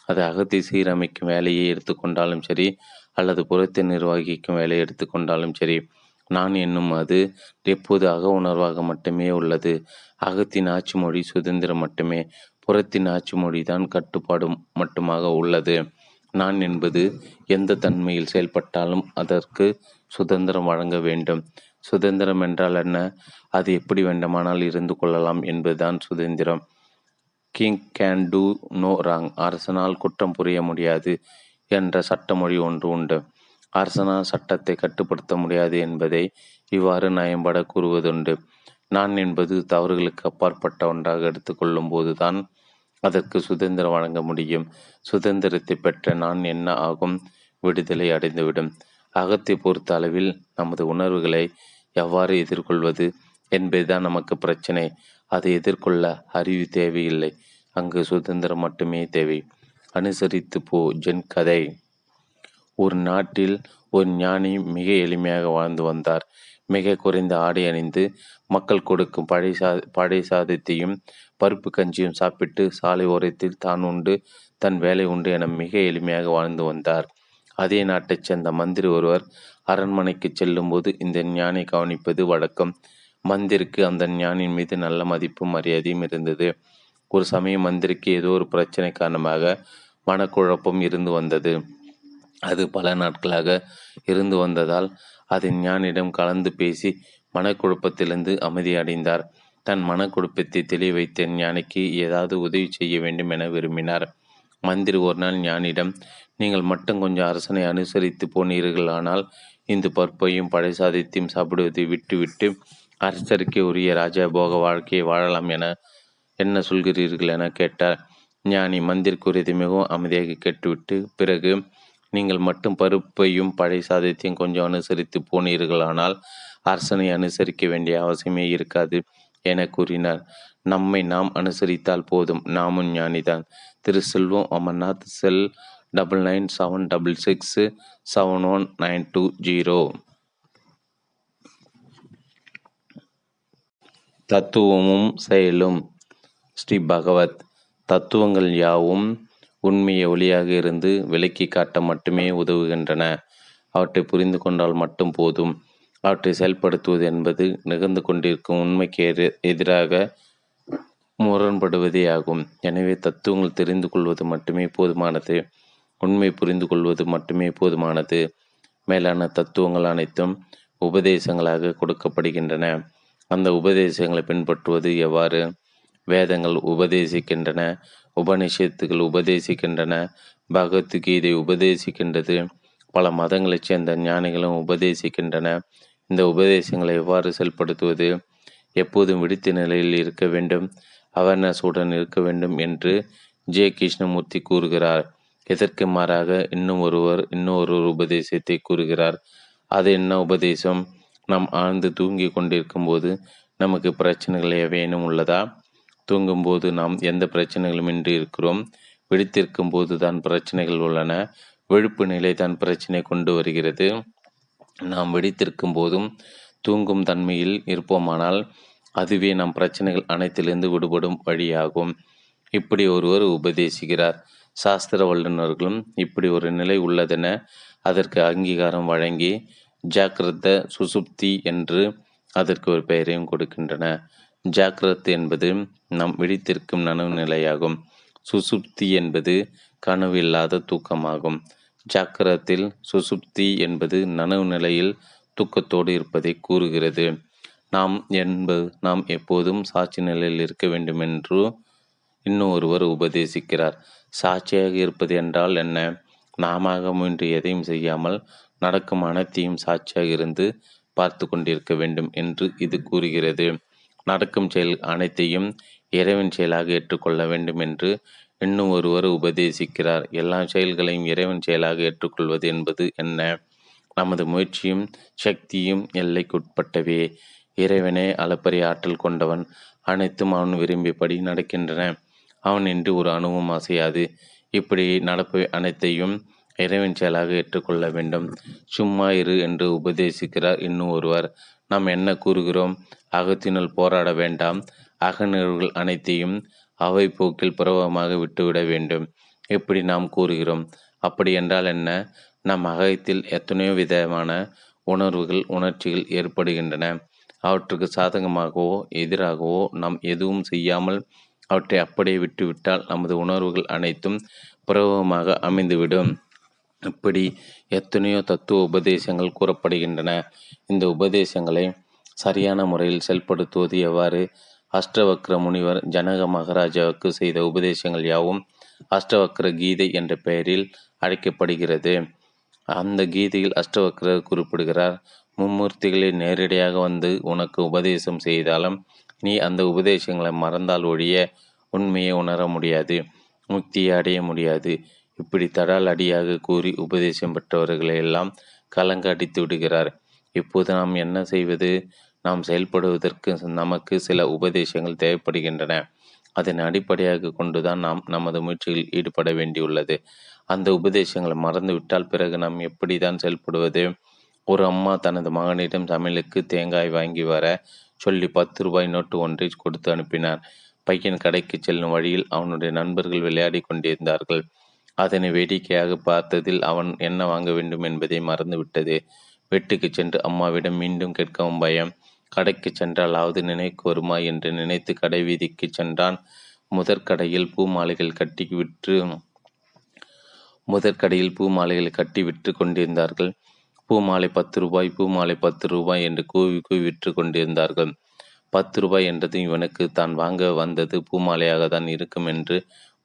அது அகத்தை சீரமைக்கும் வேலையை எடுத்துக்கொண்டாலும் சரி அல்லது புறத்தை நிர்வகிக்கும் வேலையை எடுத்துக்கொண்டாலும் சரி நான் என்னும் அது எப்போது அக உணர்வாக மட்டுமே உள்ளது. அகத்தின் ஆட்சி மொழி சுதந்திரம் மட்டுமே புறத்தின் ஆட்சி மொழி தான் கட்டுப்பாடு மட்டுமாக உள்ளது. நான் என்பது எந்த தன்மையில் செயல்பட்டாலும் அதற்கு சுதந்திரம் வழங்க வேண்டும். சுதந்திரம் என்றால் என்ன? அது எப்படி வேண்டுமானால் இருந்து கொள்ளலாம் என்பதுதான் சுதந்திரம். King can do no wrong. அரசனால் குற்றம் புரிய முடியாது என்ற சட்டமொழி ஒன்று உண்டு. அரசனால் சட்டத்தை கட்டுப்படுத்த முடியாது என்பதை இவ்வாறு நயம்பட கூறுவதுண்டு. நான் என்பது தவறுகளுக்கு அப்பாற்பட்ட ஒன்றாக எடுத்துக்கொள்ளும் போதுதான் அதற்கு சுதந்திரம் வழங்க முடியும். சுதந்திரத்தை பெற்ற நான் என்ன ஆகும்? விடுதலை அடைந்துவிடும். அகத்தை பொறுத்த அளவில் நமது உணர்வுகளை எவ்வாறு எதிர்கொள்வது என்பதுதான் நமக்கு பிரச்சனை. அதை எதிர்கொள்ள அறிவு தேவையில்லை. அங்கு சுதந்திரம் மட்டுமே தேவை. அனுசரித்து போ ஜென் கதை. ஒரு நாட்டில் ஒரு ஞானி மிக எளிமையாக வாழ்ந்து வந்தார். மிக குறைந்த ஆடை அணிந்து மக்கள் கொடுக்கும் பழை சா பழை சாதத்தையும் பருப்பு கஞ்சியும் சாப்பிட்டு சாலை ஓரத்தில் தான் உண்டு தன் வேலை உண்டு என மிக எளிமையாக வாழ்ந்து வந்தார். அதே நாட்டைச் சேர்ந்த மந்திரி ஒருவர் அரண்மனைக்கு செல்லும்போது இந்த ஞானை கவனிப்பது வழக்கம். மந்திரிக்கு அந்த ஞானின் மீது நல்ல மதிப்பும் மரியாதையும் இருந்தது. ஒரு சமயம் மந்திரிக்கு ஏதோ ஒரு பிரச்சனை காரணமாக மனக்குழப்பம் இருந்து வந்தது. அது பல நாட்களாக இருந்து வந்ததால் அதை ஞானிடம் கலந்து பேசி மனக்குழப்பத்திலிருந்து அமைதியடைந்தார் தன் மனக்குழப்பத்தை தெளிய வைத்த ஞானிக்கு ஏதாவது உதவி செய்ய வேண்டும் என விரும்பினார். மந்திரி ஒரு நாள் ஞானிடம் நீங்கள் மட்டும் கொஞ்சம் அரசனை அனுசரித்து போனீர்கள் ஆனால் இந்த பற்பையும் படை சாதித்தையும் சாப்பிடுவதை விட்டுவிட்டு அரசருக்கு உரிய ராஜபோக வாழ்க்கையை வாழலாம் என என்ன சொல்கிறீர்கள் என கேட்டார். ஞானி மந்திர் கூறியது மிகவும் அமைதியாக கேட்டுவிட்டு பிறகு நீங்கள் மட்டும் பருப்பையும் பழைய சாதத்தையும் கொஞ்சம் அனுசரித்து போனீர்களானால் அரசனை அனுசரிக்க வேண்டிய அவசியமே இருக்காது என கூறினார். நம்மை நாம் அனுசரித்தால் போதும். நாமும் ஞானிதான். Thiru Selvam Amarnath cell double nine seven double six seven one nine two zero. தத்துவமும் செயலும். ஸ்ரீ பகவத் தத்துவங்கள் யாவும் உண்மையை ஒளியாக இருந்து விலக்கி காட்ட மட்டுமே உதவுகின்றன. அவற்றை புரிந்து கொண்டால் மட்டும் போதும். அவற்றை செயல்படுத்துவது என்பது நிகழ்ந்து கொண்டிருக்கும் உண்மைக்கு எதிராக முரண்படுவதே ஆகும். எனவே தத்துவங்கள் தெரிந்து கொள்வது மட்டுமே போதுமானது. உண்மை புரிந்து கொள்வது மட்டுமே போதுமானது. மேலான தத்துவங்கள் அனைத்தும் உபதேசங்களாக கொடுக்கப்படுகின்றன. அந்த உபதேசங்களை பின்பற்றுவது எவ்வாறு? வேதங்கள் உபதேசிக்கின்றன. உபநிஷத்துகள் உபதேசிக்கின்றன. பகவத்கீதை உபதேசிக்கின்றது. பல மதங்களைச் சேர்ந்த ஞானிகளும் உபதேசிக்கின்றன. இந்த உபதேசங்களை எவ்வாறு செயல்படுத்துவது? எப்போதும் விடுத்த நிலையில் இருக்க வேண்டும். அவேர்னஸுடன் இருக்க வேண்டும் என்று ஜே. கிருஷ்ணமூர்த்தி கூறுகிறார். இதற்கு மாறாக இன்னும் ஒருவர் இன்னொரு உபதேசத்தை கூறுகிறார். அது என்ன உபதேசம்? நாம் ஆழ்ந்து தூங்கி கொண்டிருக்கும் போது நமக்கு பிரச்சனைகள் எவையேனும் உள்ளதா? தூங்கும்போது நாம் எந்த பிரச்சனைகளும் இன்றி இருக்கிறோம். விழித்திருக்கும் போது தான் பிரச்சனைகள் உள்ளன. விழுப்பு நிலை தான் பிரச்சனை கொண்டு வருகிறது. நாம் வெடித்திருக்கும் போதும் தூங்கும் தன்மையில் இருப்போமானால் அதுவே நம் பிரச்சனைகள் அனைத்திலிருந்து விடுபடும் வழியாகும். இப்படி ஒருவர் உபதேசிக்கிறார். சாஸ்திர வல்லுநர்களும் இப்படி ஒரு நிலை உள்ளதென அதற்கு அங்கீகாரம் வழங்கி ஜாக்கிரத சுசுப்தி என்று அதற்கு ஒரு பெயரையும் கொடுக்கின்றன ஜாக்கிரத் என்பது நாம் விழித்திருக்கும் நனவு நிலையாகும் சுசுப்தி என்பது கனவு இல்லாத தூக்கமாகும். ஜாக்கிரத்தில் சுசுப்தி என்பது நனவு நிலையில் தூக்கத்தோடு இருப்பதை கூறுகிறது. நாம் என்பது நாம் எப்போதும் சாட்சி நிலையில் இருக்க வேண்டும் என்று இன்னும் ஒருவர் உபதேசிக்கிறார். சாட்சியாக இருப்பது என்றால் என்ன? நாம முயன்று எதையும் செய்யாமல் நடக்கும் அனைத்தையும் சாட்சியாக இருந்து பார்த்து கொண்டிருக்க வேண்டும் என்று இது கூறுகிறது. நடக்கும் செயல் அனைத்தையும் இறைவன் செயலாக ஏற்றுக்கொள்ள வேண்டும் என்று இன்னும் ஒருவர் உபதேசிக்கிறார். எல்லா செயல்களையும் இறைவன் செயலாக ஏற்றுக்கொள்வது என்பது என்ன? நமது முயற்சியும் சக்தியும் எல்லைக்குட்பட்டவே. இறைவனே அளப்பரிய ஆற்றல் கொண்டவன். அனைத்தும் அவன் விரும்பியபடி நடக்கின்றன. அவன் என்று ஒரு அணுவும் அசையாது. இப்படி நடப்பவை அனைத்தையும் இறைவன் செயலாக ஏற்றுக்கொள்ள வேண்டும். சும்மா இரு என்று உபதேசிக்கிறார் இன்னும் ஒருவர். நாம் என்ன கூறுகிறோம்? அகத்தினுள் போராட வேண்டாம். அகநிகழ்வுகள் அனைத்தையும் அவை போக்கில் புறவமாக விட்டுவிட வேண்டும். எப்படி நாம் கூறுகிறோம்? அப்படி என்றால் என்ன? நம் அகத்தில் எத்தனையோ விதமான உணர்வுகள் உணர்ச்சிகள் ஏற்படுகின்றன. அவற்றுக்கு சாதகமாகவோ எதிராகவோ நாம் எதுவும் செய்யாமல் அவற்றை அப்படியே விட்டுவிட்டால் நமது உணர்வுகள் அனைத்தும் புறவமாக அமைந்துவிடும். இப்படி எத்தனையோ தத்துவ உபதேசங்கள் கூறப்படுகின்றன. இந்த உபதேசங்களை சரியான முறையில் செயல்படுத்துவது எவ்வாறு? அஷ்டவக்ர முனிவர் ஜனக மகாராஜாவுக்கு செய்த உபதேசங்கள் யாவும் அஷ்டவக்ர கீதை என்ற பெயரில் அழைக்கப்படுகிறது. அந்த கீதையில் அஷ்டவக்ரர் குறிப்பிடுகிறார் மும்மூர்த்திகளை நேரடியாக வந்து உனக்கு உபதேசம் செய்தாலும் நீ அந்த உபதேசங்களை மறந்தால் ஒழிய உண்மையை உணர முடியாது முக்தியை அடைய முடியாது இப்படி தடால் அடியாக கூறி உபதேசம் பெற்றவர்களை எல்லாம் கலங்கடித்து விடுகிறார். இப்போது நாம் என்ன செய்வது? நாம் செயல்படுவதற்கு நமக்கு சில உபதேசங்கள் தேவைப்படுகின்றன. அதனை அடிப்படையாக கொண்டுதான் நாம் நமது முயற்சியில் ஈடுபட வேண்டியுள்ளது. அந்த உபதேசங்களை மறந்துவிட்டால் பிறகு நாம் எப்படி தான் செயல்படுவது? ஒரு அம்மா தனது மகனிடம் சமையலுக்கு தேங்காய் வாங்கி வர சொல்லி பத்து ரூபாய் நோட்டு ஒன்றை கொடுத்து அனுப்பினார். பையன் கடைக்கு செல்லும் வழியில் அவனுடைய நண்பர்கள் விளையாடி கொண்டிருந்தார்கள். அதனை வேடிக்கையாக பார்த்ததில் அவன் என்ன வாங்க வேண்டும் என்பதை மறந்துவிட்டது. வீட்டுக்கு சென்று அம்மாவிடம் மீண்டும் கேட்கவும் பயம். கடைக்கு சென்றாலாவது நினைக்கு வருமா என்று நினைத்து கடை வீதிக்கு சென்றான். முதற்கடையில் பூ மாலைகள் கட்டி விற்று முதற்கடையில் பூ மாலைகள் கட்டி விற்று கொண்டிருந்தார்கள். பூ மாலை பத்து ரூபாய் பூ மாலை பத்து ரூபாய் என்று கூவி கூவி விற்று கொண்டிருந்தார்கள். பத்து ரூபாய் என்றதும் இவனுக்கு தான் வாங்க வந்தது. பூமாலையாக தான் இருக்கும் என்று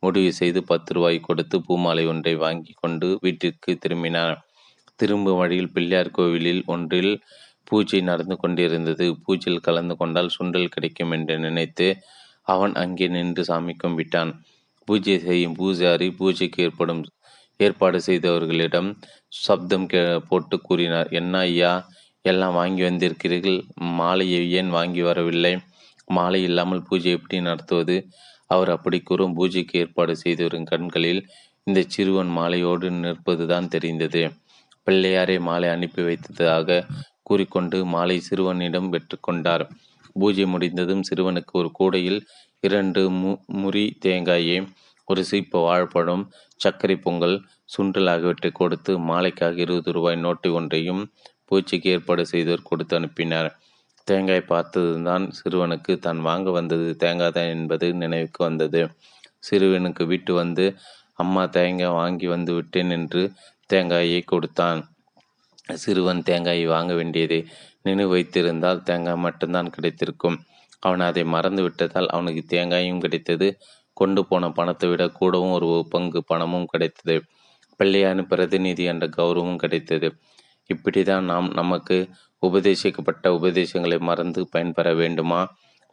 முடிவு செய்து பத்து ரூபாய் கொடுத்து பூமாலை ஒன்றை வாங்கி கொண்டு வீட்டிற்கு திரும்பினான். திரும்பும் வழியில் பிள்ளையார் கோவிலில் ஒன்றில் பூஜை நடந்து கொண்டிருந்தது. பூஜையில் கலந்து கொண்டால் சுண்டல் கிடைக்கும் என்று நினைத்து அவன் அங்கே நின்று சாமி கும்பிட்டான் பூஜை செய்யும் பூஜாரி பூஜைக்கு ஏற்படும் ஏற்பாடு செய்தவர்களிடம் சப்தம் கே போட்டு கூறினார். என்ன ஐயா எல்லாம் வாங்கி வந்திருக்கிறீர்கள்? மாலையை ஏன் வாங்கி வரவில்லை? மாலை இல்லாமல் பூஜை எப்படி நடத்துவது? அவர் அப்படி கூறும். பூஜைக்கு ஏற்பாடு செய்தவரின் கண்களில் இந்த சிறுவன் மாலையோடு நிற்பதுதான் தெரிந்தது. பிள்ளையாரை மாலை அனுப்பி வைத்ததாக கூறிக்கொண்டு மாலை சிறுவனிடம் பெற்றுக்கொண்டார் பூஜை முடிந்ததும் சிறுவனுக்கு ஒரு கூடையில் இரண்டு மு முறி தேங்காயை ஒரு சீப்பு வாழைப்பழம் சர்க்கரை பொங்கல் சுண்டல் ஆகியவற்றை கொடுத்து மாலைக்காக இருபது ரூபாய் நோட்டு ஒன்றையும் பூச்சிக்கு ஏற்பாடு செய்தவர் கொடுத்து அனுப்பினார். தேங்காய் பார்த்ததுதான் சிறுவனுக்கு தான் வாங்க வந்தது. தேங்காய் தான் என்பது நினைவுக்கு வந்தது. சிறுவனுக்கு வீட்டு வந்து அம்மா தேங்காய் வாங்கி வந்து விட்டேன் என்று தேங்காயை கொடுத்தான். சிறுவன் தேங்காயை வாங்க வேண்டியது நினைவு வைத்திருந்தால் தேங்காய் மட்டும்தான் கிடைத்திருக்கும். அவன் அதை மறந்து விட்டதால் அவனுக்கு தேங்காயும் கிடைத்தது. கொண்டு போன பணத்தை விட கூடவும் ஒரு பங்கு பணமும் கிடைத்தது. பிள்ளையான பிரதிநிதி என்ற கௌரவமும் கிடைத்தது. இப்படிதான் நாம் நமக்கு உபதேசிக்கப்பட்ட உபதேசங்களை மறந்து பயன்பெற வேண்டுமா?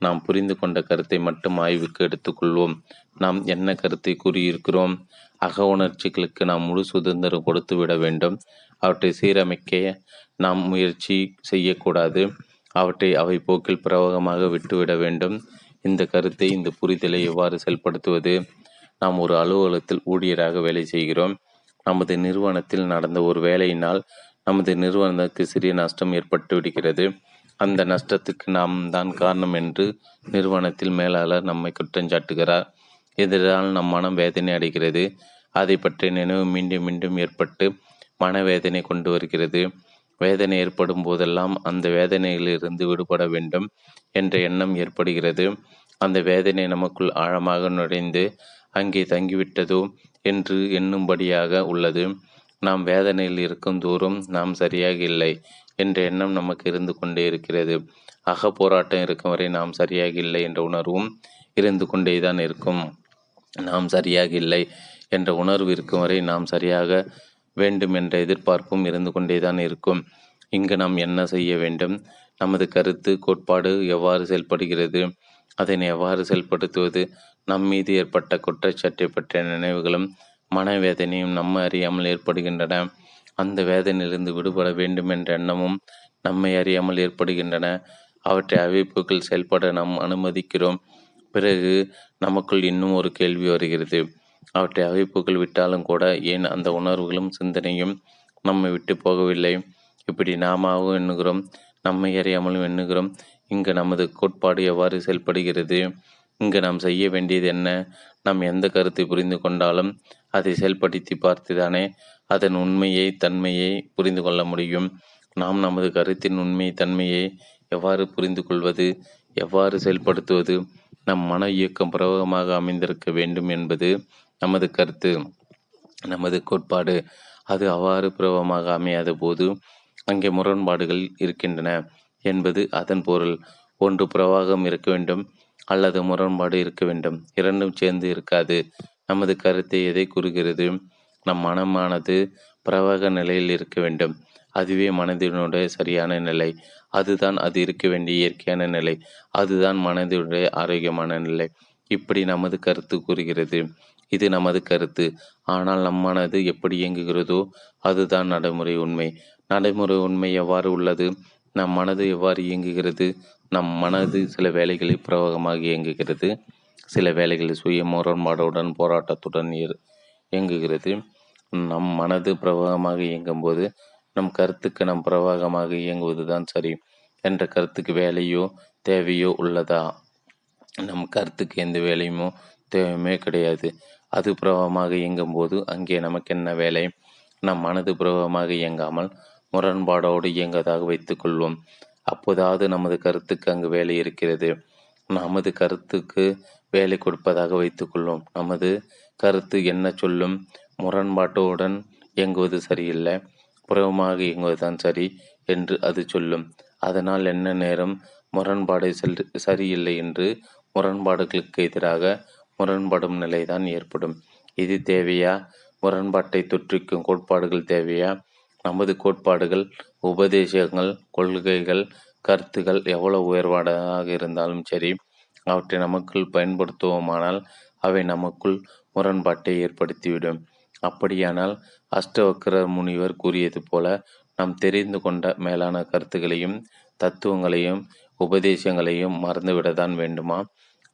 நாம் புரிந்து கொண்ட கருத்தை மட்டும் ஆய்வுக்கு எடுத்துக்கொள்வோம். நாம் என்ன கருத்தை கூறியிருக்கிறோம்? அக உணர்ச்சிகளுக்கு நாம் முழு சுதந்திரம் கொடுத்து விட வேண்டும். அவற்றை சீரமைக்க நாம் முயற்சி செய்யக்கூடாது. அவற்றை அவை போக்கில் பிரவகமாக விட்டுவிட வேண்டும். இந்த கருத்தை இந்த புரிதலை எவ்வாறு செயல்படுத்துவது? நாம் ஒரு அலுவலகத்தில் ஊழியராக வேலை செய்கிறோம். நமது நிறுவனத்தில் நடந்த ஒரு வேலையினால் நமது நிறுவனத்துக்கு சிறிய நஷ்டம் ஏற்பட்டு விடுகிறது. அந்த நஷ்டத்துக்கு நாம் தான் காரணம் என்று நிறுவனத்தில் மேலாளர் நம்மை குற்றஞ்சாட்டுகிறார். எதிரால் நம் மனம் வேதனை அடைகிறது. அதை பற்றிய நினைவு மீண்டும் மீண்டும் ஏற்பட்டு மனவேதனை கொண்டு வருகிறது. வேதனை ஏற்படும் போதெல்லாம் அந்த வேதனையிலிருந்து விடுபட வேண்டும் என்ற எண்ணம் ஏற்படுகிறது. அந்த வேதனை நமக்குள் ஆழமாக நுழைந்து அங்கே தங்கிவிட்டதோ என்று எண்ணும்படியாக உள்ளது. நாம் வேதனையில் இருக்கும் தூரம் நாம் சரியாக இல்லை என்ற எண்ணம் நமக்கு இருந்து கொண்டே இருக்கிறது. அக போராட்டம் இருக்கும் வரை நாம் சரியாக இல்லை என்ற உணர்வும் இருந்து கொண்டே தான் இருக்கும். நாம் சரியாக இல்லை என்ற உணர்வு இருக்கும் வரை நாம் சரியாக வேண்டும் என்ற எதிர்பார்ப்பும் இருந்து கொண்டேதான் இருக்கும். இங்கு நாம் என்ன செய்ய வேண்டும்? நமது கருத்து கோட்பாடு எவ்வாறு செயல்படுகிறது? அதனை எவ்வாறு செயல்படுத்துவது? நம் மீது ஏற்பட்ட குற்றச்சாட்டை பற்றிய நினைவுகளும் மனவேதனையும் நம்ம அறியாமல் ஏற்படுகின்றன. அந்த வேதனையிலிருந்து விடுபட வேண்டும் என்ற எண்ணமும் நம்மை அறியாமல் ஏற்படுகின்றன. அவற்றை அறிவிப்புகள் செயல்பட நாம் அனுமதிக்கிறோம். பிறகு நமக்குள் இன்னும் ஒரு கேள்வி வருகிறது. அவற்றை அமைப்புகள் விட்டாலும் கூட ஏன் அந்த உணர்வுகளும் சிந்தனையும் நம்மை விட்டு போகவில்லை? இப்படி நாமாவும் எண்ணுகிறோம் நம்மை அறியாமலும் எண்ணுகிறோம். இங்கு நமது கோட்பாடு எவ்வாறு செயல்படுகிறது? இங்கு நாம் செய்ய வேண்டியது என்ன? நாம் எந்த கருத்தை புரிந்து கொண்டாலும் அதை செயல்படுத்தி பார்த்துதானே அதன் உண்மையை தன்மையை புரிந்து கொள்ள முடியும். நாம் நமது கருத்தின் உண்மை தன்மையை எவ்வாறு புரிந்து கொள்வது? எவ்வாறு செயல்படுத்துவது? நம் மன இயக்கம் பிரபலமாக அமைந்திருக்க வேண்டும் என்பது நமது கருத்து நமது கோட்பாடு. அது அவ்வாறு பிரபலமாக அமையாத போது அங்கே முரண்பாடுகள் இருக்கின்றன என்பது அதன் பொருள். ஒன்று பிரவாகம் இருக்க வேண்டும் அல்லது முரண்பாடு இருக்க வேண்டும். இரண்டும் சேர்ந்து இருக்காது. நமது கருத்தை எதை கூறுகிறது? நம் மனமானது பிரவாக நிலையில் இருக்க வேண்டும். அதுவே மனதினுடைய சரியான நிலை. அதுதான் அது இருக்க வேண்டிய இயற்கையான நிலை. அதுதான் மனதினுடைய ஆரோக்கியமான நிலை. இப்படி நமது கருத்து கூறுகிறது. இது நமது கருத்து. ஆனால் நம் மனது எப்படி இயங்குகிறதோ அதுதான் நடைமுறை உண்மை. நடைமுறை உண்மை எவ்வாறு உள்ளது? நம் மனது எவ்வாறு இயங்குகிறது? நம் மனது சில வேலைகளில் பிரவகமாக இயங்குகிறது. சில வேலைகளில் சுய முரண்பாடுடன் போராட்டத்துடன் இயங்குகிறது. நம் மனது பிரவாகமாக இயங்கும்போது நம் கருத்துக்கு நம் பிரவாகமாக இயங்குவதுதான் சரி என்ற கருத்துக்கு வேலையோ தேவையோ உள்ளதா? நம் கருத்துக்கு எந்த வேலையுமோ தேவையுமே கிடையாது. அது பிரபலமாக இயங்கும்போது அங்கே நமக்கு என்ன வேலை? நம் மனது பிரபலமாக இயங்காமல் முரண்பாடோடு இயங்குவதாக வைத்துக்கொள்வோம் அப்போதாவது நமது கருத்துக்கு அங்கு வேலை இருக்கிறது. நமது கருத்துக்கு வேலை கொடுப்பதாக வைத்துக்கொள்வோம் நமது கருத்து என்ன சொல்லும்? முரண்பாட்டுடன் இயங்குவது சரியில்லை. புறவமாக இயங்குவதுதான் சரி என்று அது சொல்லும். அதனால் என்ன நேரம்? முரண்பாடு செல் சரியில்லை என்று முரண்பாடுகளுக்கு எதிராக முரண்படும் நிலைதான் ஏற்படும். இது தேவையா? முரண்பாட்டை தொற்றிக்கும் கோட்பாடுகள் தேவையா? நமது கோட்பாடுகள் உபதேசங்கள் கொள்கைகள் கருத்துகள் எவ்வளவு உயர்வானதாக இருந்தாலும் சரி அவற்றை நமக்குள் பயன்படுத்துவோமானால் அவை நமக்குள் முரண்பாட்டை ஏற்படுத்திவிடும். அப்படியானால் அஷ்டவக்கரர் முனிவர் கூறியது போல நாம் தெரிந்து கொண்ட மேலான கருத்துகளையும் தத்துவங்களையும் உபதேசங்களையும் மறந்துவிடத்தான் வேண்டுமா?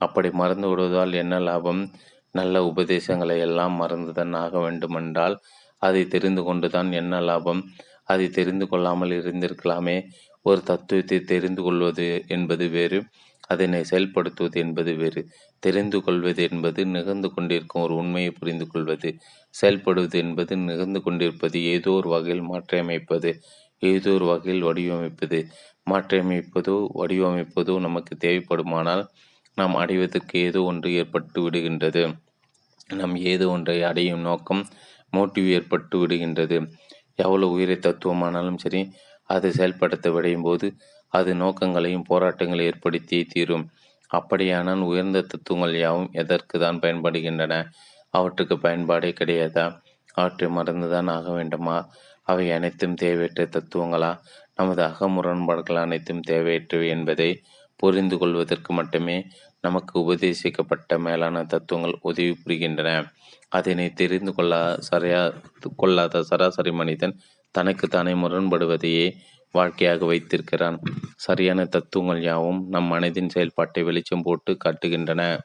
அப்படி மறந்து விடுவதால் என்ன லாபம்? நல்ல உபதேசங்களை எல்லாம் மறந்துதான் ஆக வேண்டுமென்றால் அதை தெரிந்து கொண்டுதான் என்ன லாபம்? அதை தெரிந்து கொள்ளாமல் இருந்திருக்கலாமே. ஒரு தத்துவத்தை தெரிந்து கொள்வது என்பது வேறு அதனை செயல்படுத்துவது என்பது வேறு. தெரிந்து கொள்வது என்பது நிகழ்ந்து கொண்டிருக்கும் ஒரு உண்மையை புரிந்து கொள்வது செயல்படுவது என்பது நிகழ்ந்து கொண்டிருப்பது ஏதோ ஒரு வகையில் மாற்றியமைப்பது ஏதோ ஒரு வகையில் வடிவமைப்பது. மாற்றியமைப்பதோ வடிவமைப்பதோ நமக்கு தேவைப்படுமானால் நாம் அடைவதற்கு ஏதோ ஒன்று ஏற்பட்டு விடுகின்றது. நம் ஏதோ ஒன்றை அடையும் நோக்கம் மோட்டிவ் ஏற்பட்டு விடுகின்றது. எவ்வளவு உயிரை தத்துவமானாலும் சரி அதை செயல்படுத்த விடையும் போது அது நோக்கங்களையும் போராட்டங்களை ஏற்படுத்தியே தீரும். அப்படியானால் உயர்ந்த தத்துவங்கள் யாவும் எதற்கு தான் பயன்படுகின்றன? அவற்றுக்கு பயன்பாடே கிடையாதா? அவற்றை மறந்துதான் ஆக வேண்டுமா? அவை அனைத்தும் தேவையற்ற தத்துவங்களா? நமது அகமுரண்பாடுகள் அனைத்தும் தேவையற்றவை என்பதை புரிந்து கொள்வதற்கு மட்டுமே நமக்கு உபதேசிக்கப்பட்ட மேலான தத்துவங்கள் உதவி புரிகின்றன. அதனை தெரிந்து கொள்ள சரியா கொள்ளாத சராசரி மனிதன் தனக்கு தானே முரண்படுவதையே வாழ்க்கையாக வைத்திருக்கிறான். சரியான தத்துவங்கள் யாவும் நம் மனதின் செயல்பாட்டை வெளிச்சம் போட்டு காட்டுகின்றன.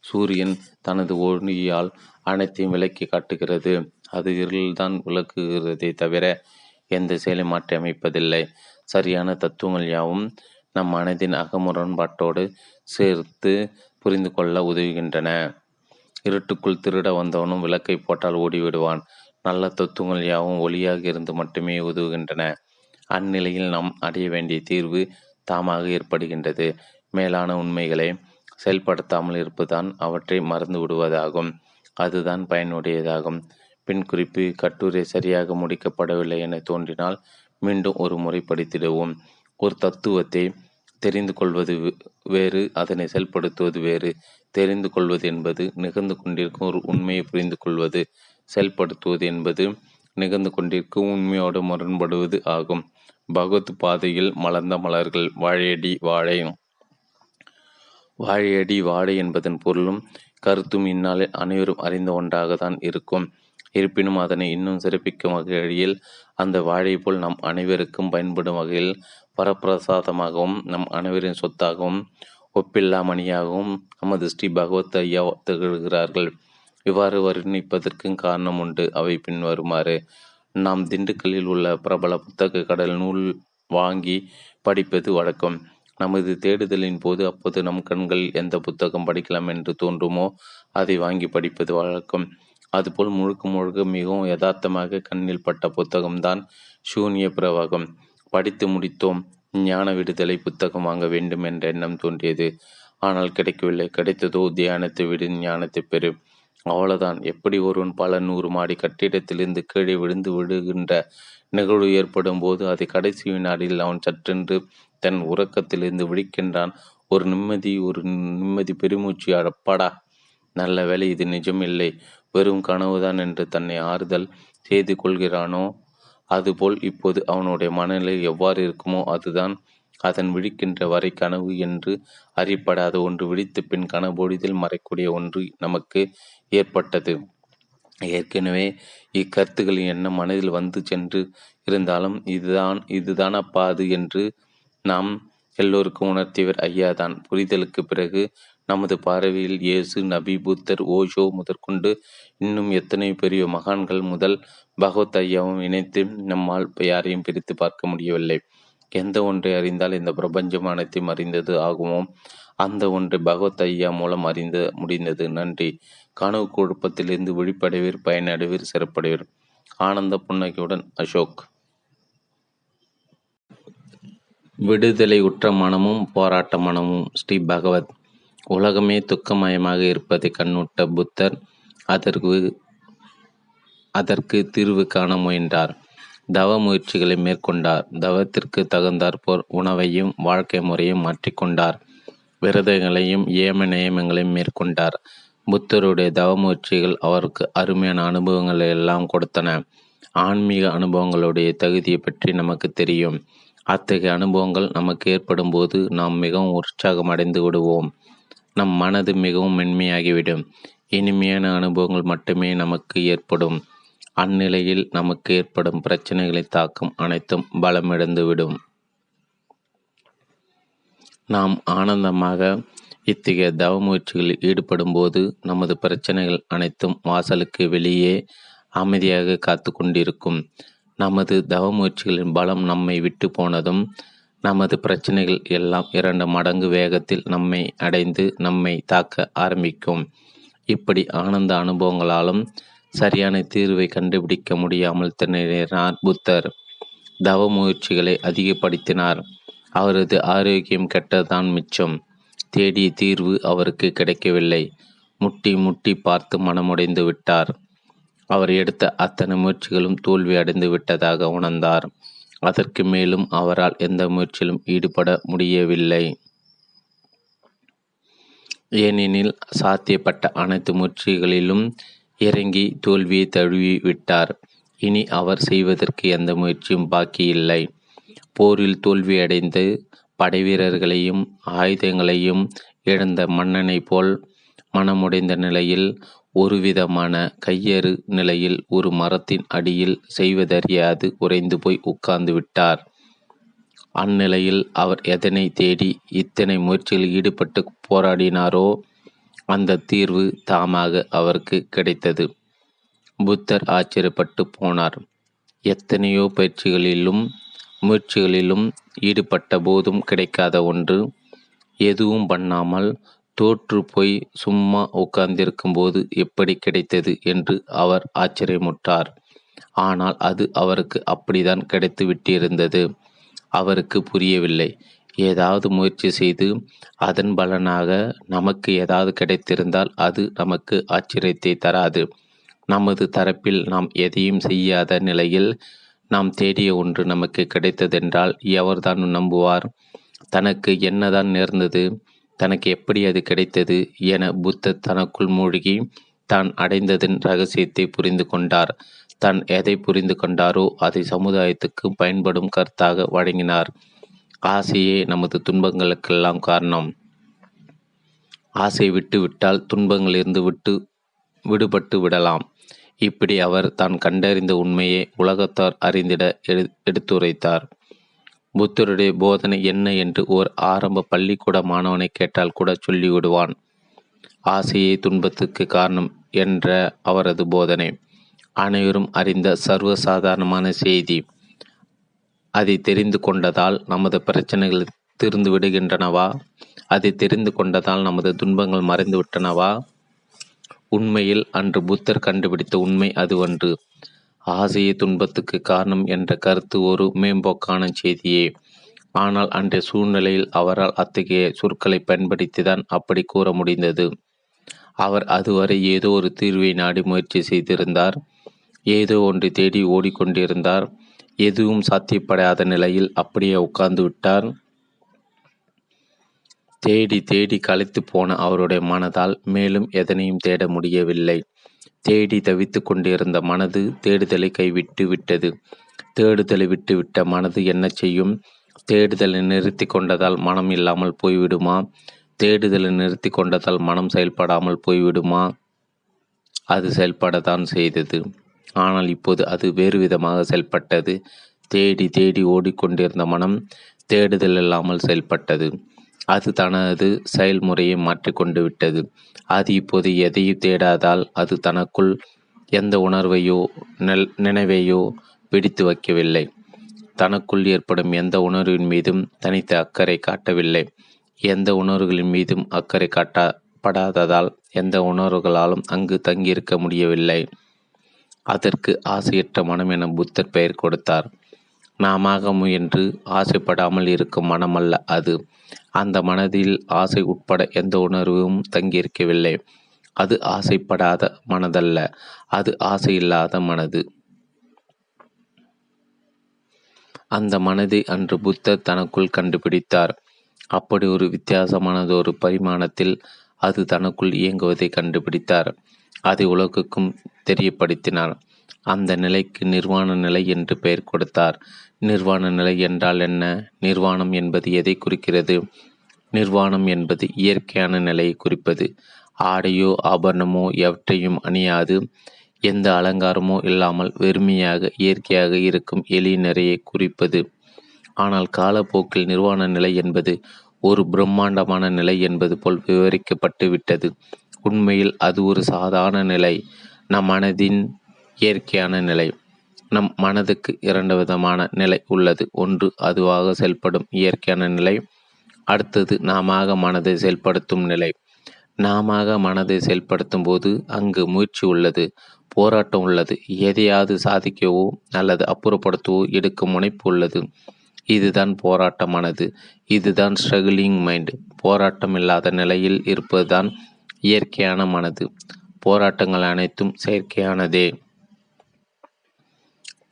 சூரியன் தனது ஒளியால் அனைத்தையும் விளக்கி காட்டுகிறது. அது இருள்தான் விளக்குகிறதே தவிர எந்த செயலை மாற்றி அமைப்பதில்லை. சரியான தத்துவங்கள் யாவும் நம் மனதின் அகமுரண்பாட்டோடு சேர்த்து புரிந்து கொள்ள உதவுகின்றன. இருட்டுக்குள் திருட வந்தவனும் விளக்கை போட்டால் ஓடிவிடுவான். நல்ல தத்துவங்கள் யாவும் ஒளியாக இருந்து மட்டுமே உதவுகின்றன. அந்நிலையில் நாம் அடைய வேண்டிய தீர்வு தாமாக ஏற்படுகின்றது. மேலான உண்மைகளை செயல்படுத்தாமல் இருப்பதுதான் அவற்றை மறந்து விடுவதாகும். அதுதான் பயனுடையதாகும். பின் குறிப்பு கட்டுரை சரியாக முடிக்கப்படவில்லை என தோன்றினால் மீண்டும் ஒரு முறை படித்திடுவோம். ஒரு தத்துவத்தை தெரிந்து கொள்வது வேறு அதனை செயல்படுத்துவது வேறு. தெரிந்து கொள்வது என்பது நிகழ்ந்து கொண்டிருக்கும் ஒரு உண்மையை புரிந்து கொள்வது. செயல்படுத்துவது என்பது நிகழ்ந்து கொண்டிருக்கும் உண்மையோடு முரண்படுவது ஆகும். பகவத் பாதையில் மலர்ந்த மலர்கள் வாழையடி வாழை. வாழையடி வாழை என்பதன் பொருளும் கருத்தும் இந்நாளில் அனைவரும் அறிந்த ஒன்றாக தான் இருக்கும். இருப்பினும் அதனை இன்னும் சிறப்பிக்கும் வகையில் அந்த வாழை போல் நம் அனைவருக்கும் பயன்படும் வகையில் வரப்பிரசாதமாகவும் நம் அனைவரின் சொத்தாகவும் ஒப்பில்லா மணியாகவும் நமது ஸ்ரீ பகவத் ஐயா திகழ்கிறார்கள். இவ்வாறு வர்ணிப்பதற்கும் காரணம் உண்டு. அவை பின்வருமாறு நாம் திண்டுக்கல்லில் உள்ள பிரபல புத்தக கடல் நூல் வாங்கி படிப்பது வழக்கம். நமது தேடுதலின் போது அப்போது நம் கண்கள் எந்த புத்தகம் படிக்கலாம் என்று தோன்றுமோ அதை வாங்கி படிப்பது வழக்கம். அதுபோல் முழுக்க முழுக்க மிகவும் யதார்த்தமாக கண்ணில் பட்ட புத்தகம்தான் சூன்ய பிரவாகம். படித்து முடித்தோம் ஞான விடுதலை புத்தகம் வாங்க வேண்டும் என்ற எண்ணம் தோன்றியது. ஆனால் கிடைக்கவில்லை. கிடைத்ததோ தியானத்தை விடு ஞானத்தை பெறும் அவ்வளவுதான். எப்படி ஒருவன் பல நூறு மாடி கட்டிடத்திலிருந்து கீழே விழுந்து விடுகின்ற நிகழ்வு ஏற்படும் போது அதை கடைசி வினாடியில் அவன் சற்றென்று தன் உறக்கத்திலிருந்து விழிக்கின்றான். ஒரு நிம்மதி ஒரு நிம்மதி பெருமூச்சு. அடப்பாடா நல்ல வேலை இது நிஜம் இல்லை. வெறும் கனவுதான் என்று தன்னை ஆறுதல் செய்து கொள்கிறானோ? அதுபோல் இப்போது அவனுடைய மனநிலை எவ்வாறு இருக்குமோ அதுதான் அதன் விழிக்கின்ற வரை கனவு என்று அறியப்படாத ஒன்று. விழித்த பின் கனபோடிதில் மறைக்கூடிய ஒன்று நமக்கு ஏற்பட்டது. ஏற்கனவே இக்கருத்துக்கள் என்ன மனதில் வந்து சென்று இருந்தாலும் இதுதான் இதுதான் அப்பா அது என்று நாம் எல்லோருக்கும் உணர்த்தியவர் ஐயாதான். புரிதலுக்கு பிறகு நமது பார்வையில் இயேசு நபி புத்தர் ஓஷோ முதற்கொண்டு இன்னும் எத்தனை பெரிய மகான்கள் முதல் பகவத் ஐயாவும் இணைத்து நம்மால் யாரையும் பிரித்து பார்க்க முடியவில்லை. எந்த ஒன்றை அறிந்தால் இந்த பிரபஞ்சம் அனைத்தையும் அறிந்தது ஆகுமோ? அந்த ஒன்றை பகவத் ஐயா மூலம் அறிந்த முடிந்தது. நன்றி. கனவு குழப்பத்திலிருந்து விழிப்படைவீர் பயனடைவீர் சிறப்படைவீர். ஆனந்த புன்னகையுடன் அசோக். விடுதலை உற்ற மனமும் போராட்ட மனமும் ஸ்ரீ பகவத். உலகமே துக்கமயமாக இருப்பதை கண்ணுட்ட புத்தர் அதற்கு அதற்கு தீர்வு காண முயன்றார். தவ முயற்சிகளை மேற்கொண்டார். தவத்திற்கு தகுந்தாற்போர் உணவையும் வாழ்க்கை முறையும் மாற்றிக்கொண்டார். விரதங்களையும் ஏம நியமங்களையும் மேற்கொண்டார். புத்தருடைய தவ முயற்சிகள் அவருக்கு அருமையான அனுபவங்களை எல்லாம் கொடுத்தன. ஆன்மீக அனுபவங்களுடைய தகுதியை பற்றி நமக்கு தெரியும். அத்தகைய அனுபவங்கள் நமக்கு ஏற்படும் போது நாம் மிகவும் உற்சாகம் அடைந்து விடுவோம். நம் மனது மிகவும் மென்மையாகிவிடும். இனிமையான அனுபவங்கள் மட்டுமே நமக்கு ஏற்படும். அந்நிலையில் நமக்கு ஏற்படும் பிரச்சனைகளின் தாக்கம் அனைத்தும் பலமிழந்துவிடும் நாம் ஆனந்தமாக இத்தகைய தவ முயற்சிகளில் ஈடுபடும் போது நமது பிரச்சனைகள் அனைத்தும் வாசலுக்கு வெளியே அமைதியாக காத்து கொண்டிருக்கும். நமது தவ முயற்சிகளின் பலம் நம்மை விட்டு போனதும் நமது பிரச்சனைகள் எல்லாம் இரண்டு மடங்கு வேகத்தில் நம்மை அடைந்து நம்மை தாக்க ஆரம்பிக்கும். இப்படி ஆனந்த அனுபவங்களாலும் சரியான தீர்வை கண்டுபிடிக்க முடியாமல் திணறினார் புத்தர். தவ முயற்சிகளை அதிகப்படுத்தினார். அவரது ஆரோக்கியம் கெட்டதான் மிச்சம். தேடிய தீர்வு அவருக்கு கிடைக்கவில்லை. முட்டி முட்டி பார்த்து மனமுடைந்து விட்டார். அவர் எடுத்த அத்தனை முயற்சிகளும் தோல்வி அடைந்து விட்டதாக உணர்ந்தார். அதற்கு மேலும் அவரால் எந்த முயற்சியிலும் ஈடுபட முடியவில்லை. ஏனெனில் சாத்தியப்பட்ட அனைத்து முயற்சிகளிலும் இறங்கி தோல்வியை தழுவி விட்டார் இனி அவர் செய்வதற்கு எந்த முயற்சியும் பாக்கியில்லை. போரில் தோல்வியடைந்து படைவீரர்களையும் ஆயுதங்களையும் இழந்த மன்னனை போல் மனமுடைந்த நிலையில் ஒருவிதமான கையறு நிலையில் ஒரு மரத்தின் அடியில் செய்வதறியாது உறைந்து போய் உட்கார்ந்து விட்டார். அந்நிலையில் அவர் எதனை தேடி இத்தனை முயற்சியில் ஈடுபட்டு போராடினாரோ அந்த தீர்வு தாமாக அவருக்கு கிடைத்தது. புத்தர் ஆச்சரியப்பட்டு போனார். எத்தனையோ பயிற்சிகளிலும் முயற்சிகளிலும் ஈடுபட்ட போதும் கிடைக்காத ஒன்று. எதுவும் பண்ணாமல் தோற்று போய் சும்மா உட்கார்ந்திருக்கும் போது எப்படி கிடைத்தது என்று அவர் ஆச்சரியமுற்றார். ஆனால் அது அவருக்கு அப்படிதான் கிடைத்து விட்டிருந்தது. அவருக்கு புரியவில்லை. ஏதாவது முயற்சி செய்து அதன் பலனாக நமக்கு ஏதாவது கிடைத்திருந்தால் அது நமக்கு ஆச்சரியத்தை தராது. நமது தரப்பில் நாம் எதையும் செய்யாத நிலையில் நாம் தேடிய ஒன்று நமக்கு கிடைத்ததென்றால் எவர்தான் நம்புவார்? தனக்கு என்னதான் நேர்ந்தது? தனக்கு எப்படி அது கிடைத்தது? என புத்தர் தனக்குள் மூழ்கி தான் அடைந்ததன் ரகசியத்தை புரிந்து கொண்டார். தான் எதை புரிந்து கொண்டாரோ அதை சமுதாயத்துக்கு பயன்படும் கருத்தாக வழங்கினார். ஆசையே நமது துன்பங்களுக்கெல்லாம் காரணம். ஆசை விட்டுவிட்டால் துன்பங்களிலிருந்து விட்டு விடுபட்டு விடலாம். இப்படி அவர் தான் கண்டறிந்த உண்மையை உலகத்தார் அறிந்திட எடு எடுத்துரைத்தார். புத்தருடைய போதனை என்ன என்று ஓர் ஆரம்ப பள்ளிக்கூட மாணவனை கேட்டால் கூட சொல்லிவிடுவான். ஆசையே துன்பத்துக்கு காரணம் என்ற அவரது போதனை. அனைவரும் அறிந்த சர்வசாதாரணமான செய்தி. அதை தெரிந்து கொண்டதால் நமது பிரச்சனைகள் தீர்ந்து விடுகின்றனவா? அதை தெரிந்து கொண்டதால் நமது துன்பங்கள் மறைந்து விட்டனவா? உண்மையில் அன்று புத்தர் கண்டுபிடித்த உண்மை அதுவன்று ஆசையே துன்பத்துக்கு காரணம் என்ற கருத்து ஒரு மேம்போக்கான செய்தியே. ஆனால் அன்றைய சூழ்நிலையில் அவரால் அத்தகைய சொற்களை பயன்படுத்திதான் அப்படி கூற முடிந்தது. அவர் அதுவரை ஏதோ ஒரு தீர்வை நாடி முயற்சி செய்திருந்தார். ஏதோ ஒன்றை தேடி ஓடிக்கொண்டிருந்தார். எதுவும் சாத்தியப்படாத நிலையில் அப்படியே உட்கார்ந்து விட்டார். தேடி தேடி களைத்து போன அவருடைய மனதால் மேலும் எதனையும் தேட முடியவில்லை. தேடி தவித்து கொண்டிருந்த மனது தேடுதலை கைவிட்டு விட்டது. தேடுதலை விட்டுவிட்ட மனது என்ன செய்யும்? தேடுதலை நிறுத்தி கொண்டதால் மனம் இல்லாமல் போய்விடுமா? தேடுதலை நிறுத்தி கொண்டதால் மனம் செயல்படாமல் போய்விடுமா? அது செயல்படத்தான் செய்தது. ஆனால் இப்போது அது வேறு விதமாக செயல்பட்டது. தேடி தேடி ஓடிக்கொண்டிருந்த மனம் தேடுதல் இல்லாமல் செயல்பட்டது. அது தனது செயல்முறையை மாற்றிக்கொண்டு விட்டது. அது இப்போது எதையும் தேடாதால் அது தனக்குள் எந்த உணர்வையோ நெல் நினைவையோ பிடித்து வைக்கவில்லை. தனக்குள் ஏற்படும் எந்த உணர்வின் மீதும் தனித்த அக்கறை காட்டவில்லை. எந்த உணர்வுகளின் மீதும் அக்கறை காட்டப்படாததால் எந்த உணர்வுகளாலும் அங்கு தங்கியிருக்க முடியவில்லை. அதற்கு ஆசையற்ற மனம் என புத்தர் பெயர் கொடுத்தார். நாமாக முயன்று ஆசைப்படாமல் இருக்கும் மனமல்ல அது. அந்த மனதில் ஆசை உட்பட எந்த உணர்வும் தங்கியிருக்கவில்லை. அது ஆசைப்படாத மனதல்ல. அது ஆசை இல்லாத மனது. அந்த மனதை அன்று புத்தர் தனக்குள் கண்டுபிடித்தார். அப்படி ஒரு வித்தியாசமானதொரு பரிமாணத்தில் அது தனக்குள் இயங்குவதை கண்டுபிடித்தார். அதை உலகுக்கும் தெரியப்படுத்தினார். அந்த நிலைக்கு நிர்வாண நிலை என்று பெயர் கொடுத்தார். நிர்வாண நிலை என்றால் என்ன? நிர்வாணம் என்பது எதை குறிக்கிறது? நிர்வாணம் என்பது இயற்கையான நிலையை குறிப்பது. ஆடையோ ஆபரணமோ எவற்றையும் அணியாது. எந்த அலங்காரமோ இல்லாமல் வெறுமையாக இயற்கையாக இருக்கும் எளிய நிறையை குறிப்பது. ஆனால் காலப்போக்கில் நிர்வாண நிலை என்பது ஒரு பிரம்மாண்டமான நிலை என்பது போல் விவரிக்கப்பட்டு விட்டது. உண்மையில் அது ஒரு சாதாரண நிலை நம் மனதின் இயற்கையான நிலை. நம் மனதுக்கு இரண்டு விதமான நிலை உள்ளது. ஒன்று அதுவாக செயல்படும் இயற்கையான நிலை. அடுத்தது நாம மனதை செயல்படுத்தும் நிலை. நாம மனதை செயல்படுத்தும் போது அங்கு முயற்சி உள்ளது போராட்டம் உள்ளது. எதையாவது சாதிக்கவோ அல்லது அப்புறப்படுத்தவோ எடுக்கும் முனைப்பு உள்ளது. இதுதான் போராட்டமானது. இதுதான் ஸ்ட்ரகிளிங் மைண்ட் போராட்டம் இல்லாத நிலையில் இருப்பதுதான் இயற்கையான மனது. போராட்டங்கள் அனைத்தும் செயற்கையானதே.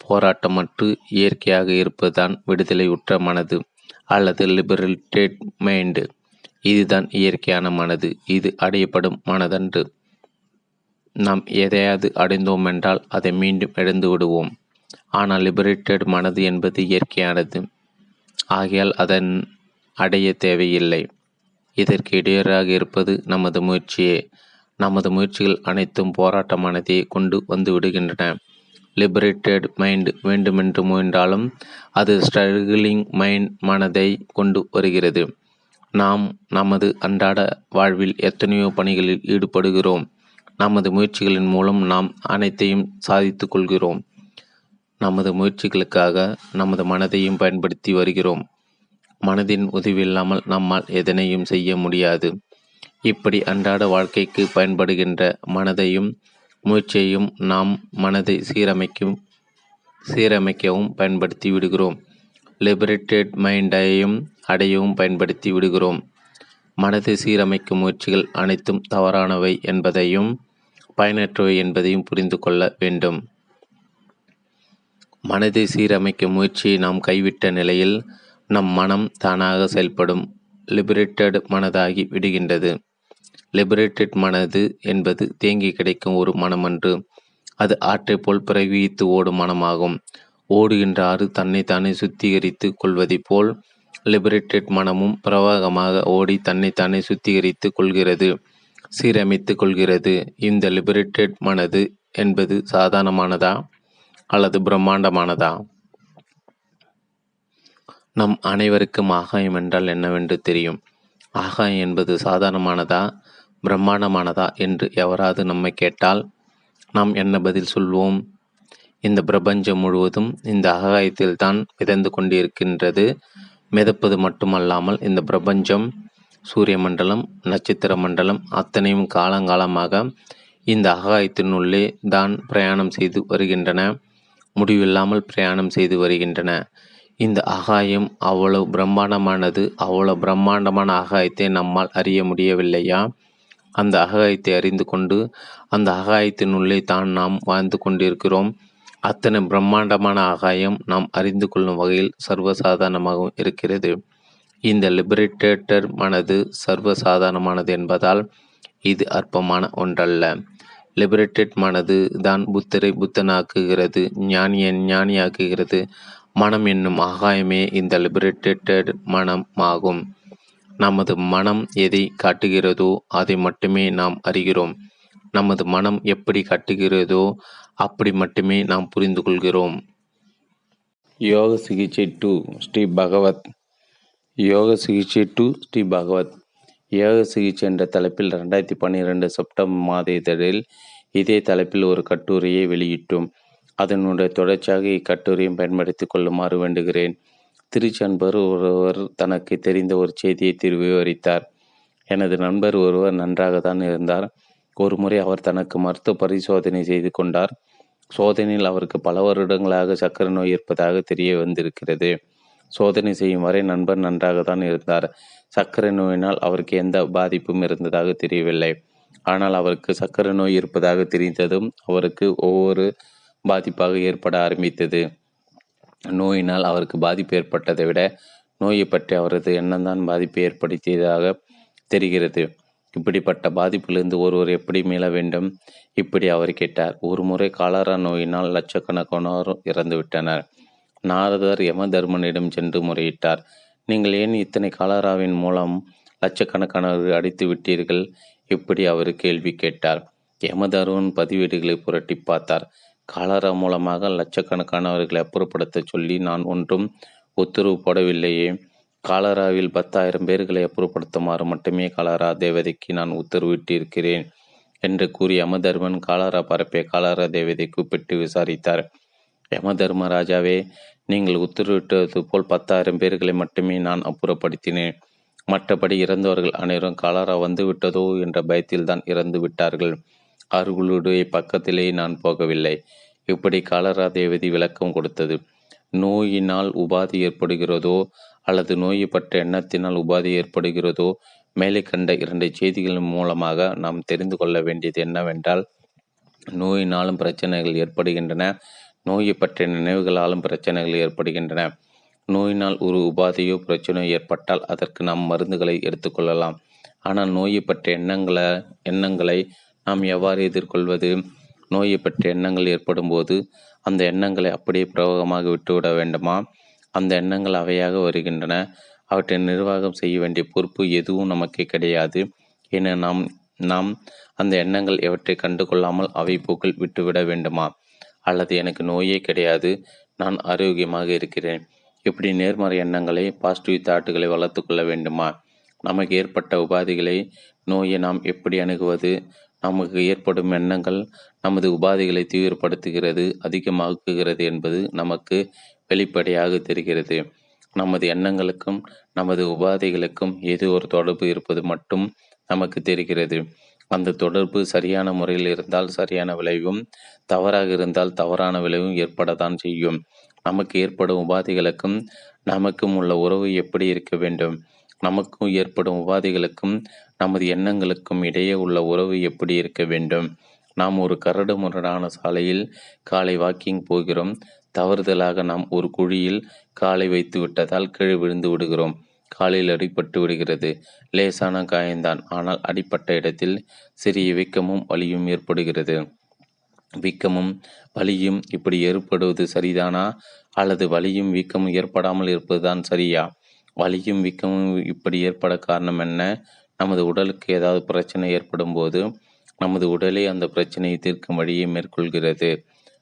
போராட்டமற்று இயற்கையாக இருப்பதுதான் விடுதலையுற்ற மனது அல்லது லிபரேட்டட் மைண்டு இதுதான் இயற்கையான மனது. இது அடையப்படும் மனதன்று. நாம் எதையாவது அடைந்தோம் என்றால் அதை மீண்டும் இழந்து விடுவோம். ஆனால் லிபரேட்டட் மனது என்பது இயற்கையானது. ஆகையால் அதன் அடைய தேவையில்லை. இதற்கு இடையூறாக இருப்பது நமது முயற்சியே. நமது முயற்சிகள் அனைத்தும் போராட்டமானதை கொண்டு வந்து விடுகின்றன. லிபரேட்டட் மைண்ட் வேண்டுமென்று முயன்றாலும் அது ஸ்ட்ரகிளிங் மைண்ட் மனதை கொண்டு வருகிறது. நாம் நமது அன்றாட வாழ்வில் எத்தனையோ பணிகளில் ஈடுபடுகிறோம். நமது முயற்சிகளின் மூலம் நாம் அனைத்தையும் சாதித்து கொள்கிறோம். நமது முயற்சிகளுக்காக நமது மனதையும் பயன்படுத்தி வருகிறோம். மனதின் உதவியில்லாமல் நம்மால் எதனையும் செய்ய முடியாது. இப்படி அன்றாட வாழ்க்கைக்கு பயன்படுகின்ற மனதையும் முயற்சியையும் நாம் மனதை சீரமைக்கும் சீரமைக்கவும் பயன்படுத்தி விடுகிறோம். லிபரேட்டட் மைண்டையும் அடையவும் பயன்படுத்தி விடுகிறோம். மனதை சீரமைக்கும் முயற்சிகள் அனைத்தும் தவறானவை என்பதையும் பயனற்றவை என்பதையும் புரிந்து கொள்ள வேண்டும். மனதை சீரமைக்கும் முயற்சியை நாம் கைவிட்ட நிலையில் நம் மனம் தானாக செயல்படும். லிபரேட்டட் மனதாகி விடுகின்றது. லிபரேட்டட் மனது என்பது தேங்கி கிடைக்கும் ஒரு மனமன்று. அது ஆற்றை போல் பிரவித்து ஓடும் மனமாகும். ஓடுகின்ற ஆறு தன்னைத்தானே சுத்திகரித்து கொள்வதைப் போல் லிபரேட்டட் மனமும் பிரவாகமாக ஓடி தன்னைத்தானே சுத்திகரித்து கொள்கிறது சீரமைத்து கொள்கிறது. இந்த லிபரேட்டட் மனது என்பது சாதாரணமானதா அல்லது பிரம்மாண்டமானதா? நம் அனைவருக்கும் ஆகாயம் என்றால் என்னவென்று தெரியும். ஆகாயம் என்பது சாதாரணமானதா பிரம்மாண்டமானதா என்று எவராது நம்மை கேட்டால் நாம் என்ன பதில் சொல்வோம்? இந்த பிரபஞ்சம் முழுவதும் இந்த அகாயத்தில்தான் மிதந்து கொண்டிருக்கின்றது. மிதப்பது மட்டுமல்லாமல் இந்த பிரபஞ்சம் சூரிய மண்டலம் நட்சத்திர மண்டலம் அத்தனையும் காலங்காலமாக இந்த அகாயத்தினுள்ளே தான் பிரயாணம் செய்து வருகின்றன. முடிவில்லாமல் பிரயாணம் செய்து வருகின்றன. இந்த அகாயம் அவ்வளவு பிரம்மாண்டமானது அவ்வளவு பிரம்மாண்டமான அகாயத்தை நம்மால் அறிய முடியவில்லையா? அந்த அகாயத்தை அறிந்து கொண்டு அந்த அகாயத்தின் உள்ளே தான் நாம் வாழ்ந்து கொண்டிருக்கிறோம். அத்தனை பிரம்மாண்டமான ஆகாயம் நாம் அறிந்து கொள்ளும் வகையில் சர்வசாதாரணமாகவும் இருக்கிறது. இந்த லிபரேட்டேட்டர் மனது சர்வசாதாரணமானது என்பதால் இது அற்பமான ஒன்றல்ல. லிபரேட்டட் மனது தான் புத்தரை புத்தனாக்குகிறது ஞானியை ஞானியாக்குகிறது. மனம் என்னும் ஆகாயமே இந்த லிபரேட்டட் மனம் ஆகும் நமது மனம் எதை காட்டுகிறதோ அதை மட்டுமே நாம் அறிகிறோம். நமது மனம் எப்படி காட்டுகிறதோ அப்படி மட்டுமே நாம் புரிந்து கொள்கிறோம். யோக சிகிச்சை டு ஸ்ரீ பகவத். யோக சிகிச்சை டு ஸ்ரீ பகவத். யோக சிகிச்சை என்ற தலைப்பில் ரெண்டாயிரத்தி பன்னிரெண்டு செப்டம்பர் மாத இதழில் இதே தலைப்பில் ஒரு கட்டுரையை வெளியிட்டோம். அதனுடைய தொடர்ச்சியாக இக்கட்டுரையும் பயன்படுத்தி கொள்ளுமாறு வேண்டுகிறேன். திருச்சென்பர் ஒருவர் தனக்கு தெரிந்த ஒரு செய்தியை விவரித்தார் எனது நண்பர் ஒருவர் நன்றாக தான் இருந்தார். ஒரு முறை அவர் தனக்கு மருத்துவ பரிசோதனை செய்து கொண்டார். சோதனையில் அவருக்கு பல வருடங்களாக சக்கரை நோய் இருப்பதாக தெரிய வந்திருக்கிறது. சோதனை செய்யும் வரை நண்பர் நன்றாக தான் இருந்தார். சர்க்கரை நோயினால் அவருக்கு எந்த பாதிப்பும் இருந்ததாக தெரியவில்லை. ஆனால் அவருக்கு சர்க்கரை நோய் இருப்பதாக தெரிந்ததும் அவருக்கு ஒவ்வொரு பாதிப்பாக ஏற்பட ஆரம்பித்தது. நோயினால் அவருக்கு பாதிப்பு ஏற்பட்டதை விட நோயை பற்றி அவரது எண்ணம்தான் பாதிப்பை ஏற்படுத்தியதாக தெரிகிறது. இப்படிப்பட்ட பாதிப்பிலிருந்து ஒருவர் எப்படி மீள வேண்டும்? இப்படி அவர் கேட்டார். ஒரு முறை காலரா நோயினால் லட்சக்கணக்கானோர் இறந்துவிட்டனர். நாரதர் யம தர்மனிடம் சென்று முறையிட்டார். நீங்கள் ஏன் இத்தனை காலராவின் மூலம் லட்சக்கணக்கானவர்கள் அடித்து விட்டீர்கள்? இப்படி அவர் கேள்வி கேட்டார். யமதர்மன் பதிவேடுகளை புரட்டி பார்த்தார். காலரா மூலமாக லட்சக்கணக்கானவர்களை அப்புறப்படுத்த சொல்லி நான் ஒன்றும் உத்தரவு போடவில்லையே. காலராவில் பத்தாயிரம் பேர்களை அப்புறப்படுத்துமாறு மட்டுமே காலரா தேவதைக்கு நான் உத்தரவிட்டிருக்கிறேன் என்று கூறி யமதர்மன் காலரா பரப்பிய காலரா தேவதை கூப்பிட்டு விசாரித்தார். யமதர்ம ராஜாவே நீங்கள் உத்தரவிட்டது போல் பத்தாயிரம் பேர்களை மட்டுமே நான் அப்புறப்படுத்தினேன். மற்றபடி இறந்தவர்கள் அனைவரும் காலரா வந்து விட்டதோ என்ற பயத்தில் தான் இறந்து விட்டார்கள் அவர்களுடைய பக்கத்திலே நான் போகவில்லை. இப்படி காலரா தேவதி விளக்கம் கொடுத்தது. நோயினால் உபாதி ஏற்படுகிறதோ அல்லது நோயை பற்ற எண்ணத்தினால் உபாதி ஏற்படுகிறதோ மேலே கண்ட இரண்டு செய்திகளின் மூலமாக நாம் தெரிந்து கொள்ள வேண்டியது என்னவென்றால் நோயினாலும் பிரச்சனைகள் ஏற்படுகின்றன நோயை பற்றிய நினைவுகளாலும் பிரச்சனைகள் ஏற்படுகின்றன. நோயினால் ஒரு உபாதையோ பிரச்சனையோ ஏற்பட்டால் அதற்கு நாம் மருந்துகளை எடுத்துக்கொள்ளலாம் ஆனால் நோயை பற்றிய எண்ணங்களை எண்ணங்களை நாம் எவ்வாறு எதிர்கொள்வது? நோயை பற்றிய எண்ணங்கள் ஏற்படும் போது அந்த எண்ணங்களை அப்படியே பிரபோகமாக விட்டுவிட வேண்டுமா? அந்த எண்ணங்கள் அவையாக வருகின்றன. அவற்றை நிர்வாகம் செய்ய வேண்டிய பொறுப்பு எதுவும் நமக்கு கிடையாது. என நாம் நாம் அந்த எண்ணங்கள் எவற்றை கண்டு கொள்ளாமல் அவை போக்கில் விட்டுவிட வேண்டுமா? அல்லது எனக்கு நோயே கிடையாது நான் ஆரோக்கியமாக இருக்கிறேன். இப்படி நேர்மறை எண்ணங்களை பாசிட்டிவ் தாட்டுகளை வளர்த்து கொள்ள வேண்டுமா? நமக்கு ஏற்பட்ட உபாதிகளை நோயை நாம் எப்படி அணுகுவது? நமக்கு ஏற்படும் எண்ணங்கள் நமது உபாதைகளை தீவிரப்படுத்துகிறது அதிகமாக்குகிறது என்பது நமக்கு வெளிப்படையாக தெரிகிறது. நமது எண்ணங்களுக்கும் நமது உபாதைகளுக்கும் ஏதோ ஒரு தொடர்பு இருப்பது மட்டும் நமக்கு தெரிகிறது. அந்த தொடர்பு சரியான முறையில் இருந்தால் சரியான விளைவும் தவறாக இருந்தால் தவறான விளைவும் ஏற்படத்தான் செய்யும். நமக்கு ஏற்படும் உபாதைகளுக்கும் நமக்கும் உள்ள உறவு எப்படி இருக்க வேண்டும்? நமக்கும் ஏற்படும் உபாதைகளுக்கும் நமது எண்ணங்களுக்கும் இடையே உள்ள உறவு எப்படி இருக்க வேண்டும்? நாம் ஒரு கரடு முரடான சாலையில் காலை வாக்கிங் போகிறோம். தவறுதலாக நாம் ஒரு குழியில் காலை வைத்து விட்டதால் கீழே விழுந்து விடுகிறோம். காலில் அடிபட்டு விடுகிறது. லேசான காயந்தான் ஆனால் அடிப்பட்ட இடத்தில் சிறிய வீக்கமும் வலியும் ஏற்படுகிறது. வீக்கமும் வலியும் இப்படி ஏற்படுவது சரிதானா? அல்லது வலியும் வீக்கமும் ஏற்படாமல் இருப்பதுதான் சரியா? வலியும் வீக்கமும் இப்படி ஏற்பட காரணம் என்ன? நமது உடலுக்கு ஏதாவது பிரச்சனை ஏற்படும் போது நமது உடலே அந்த பிரச்சனையை தீர்க்கும் வழியை மேற்கொள்கிறது.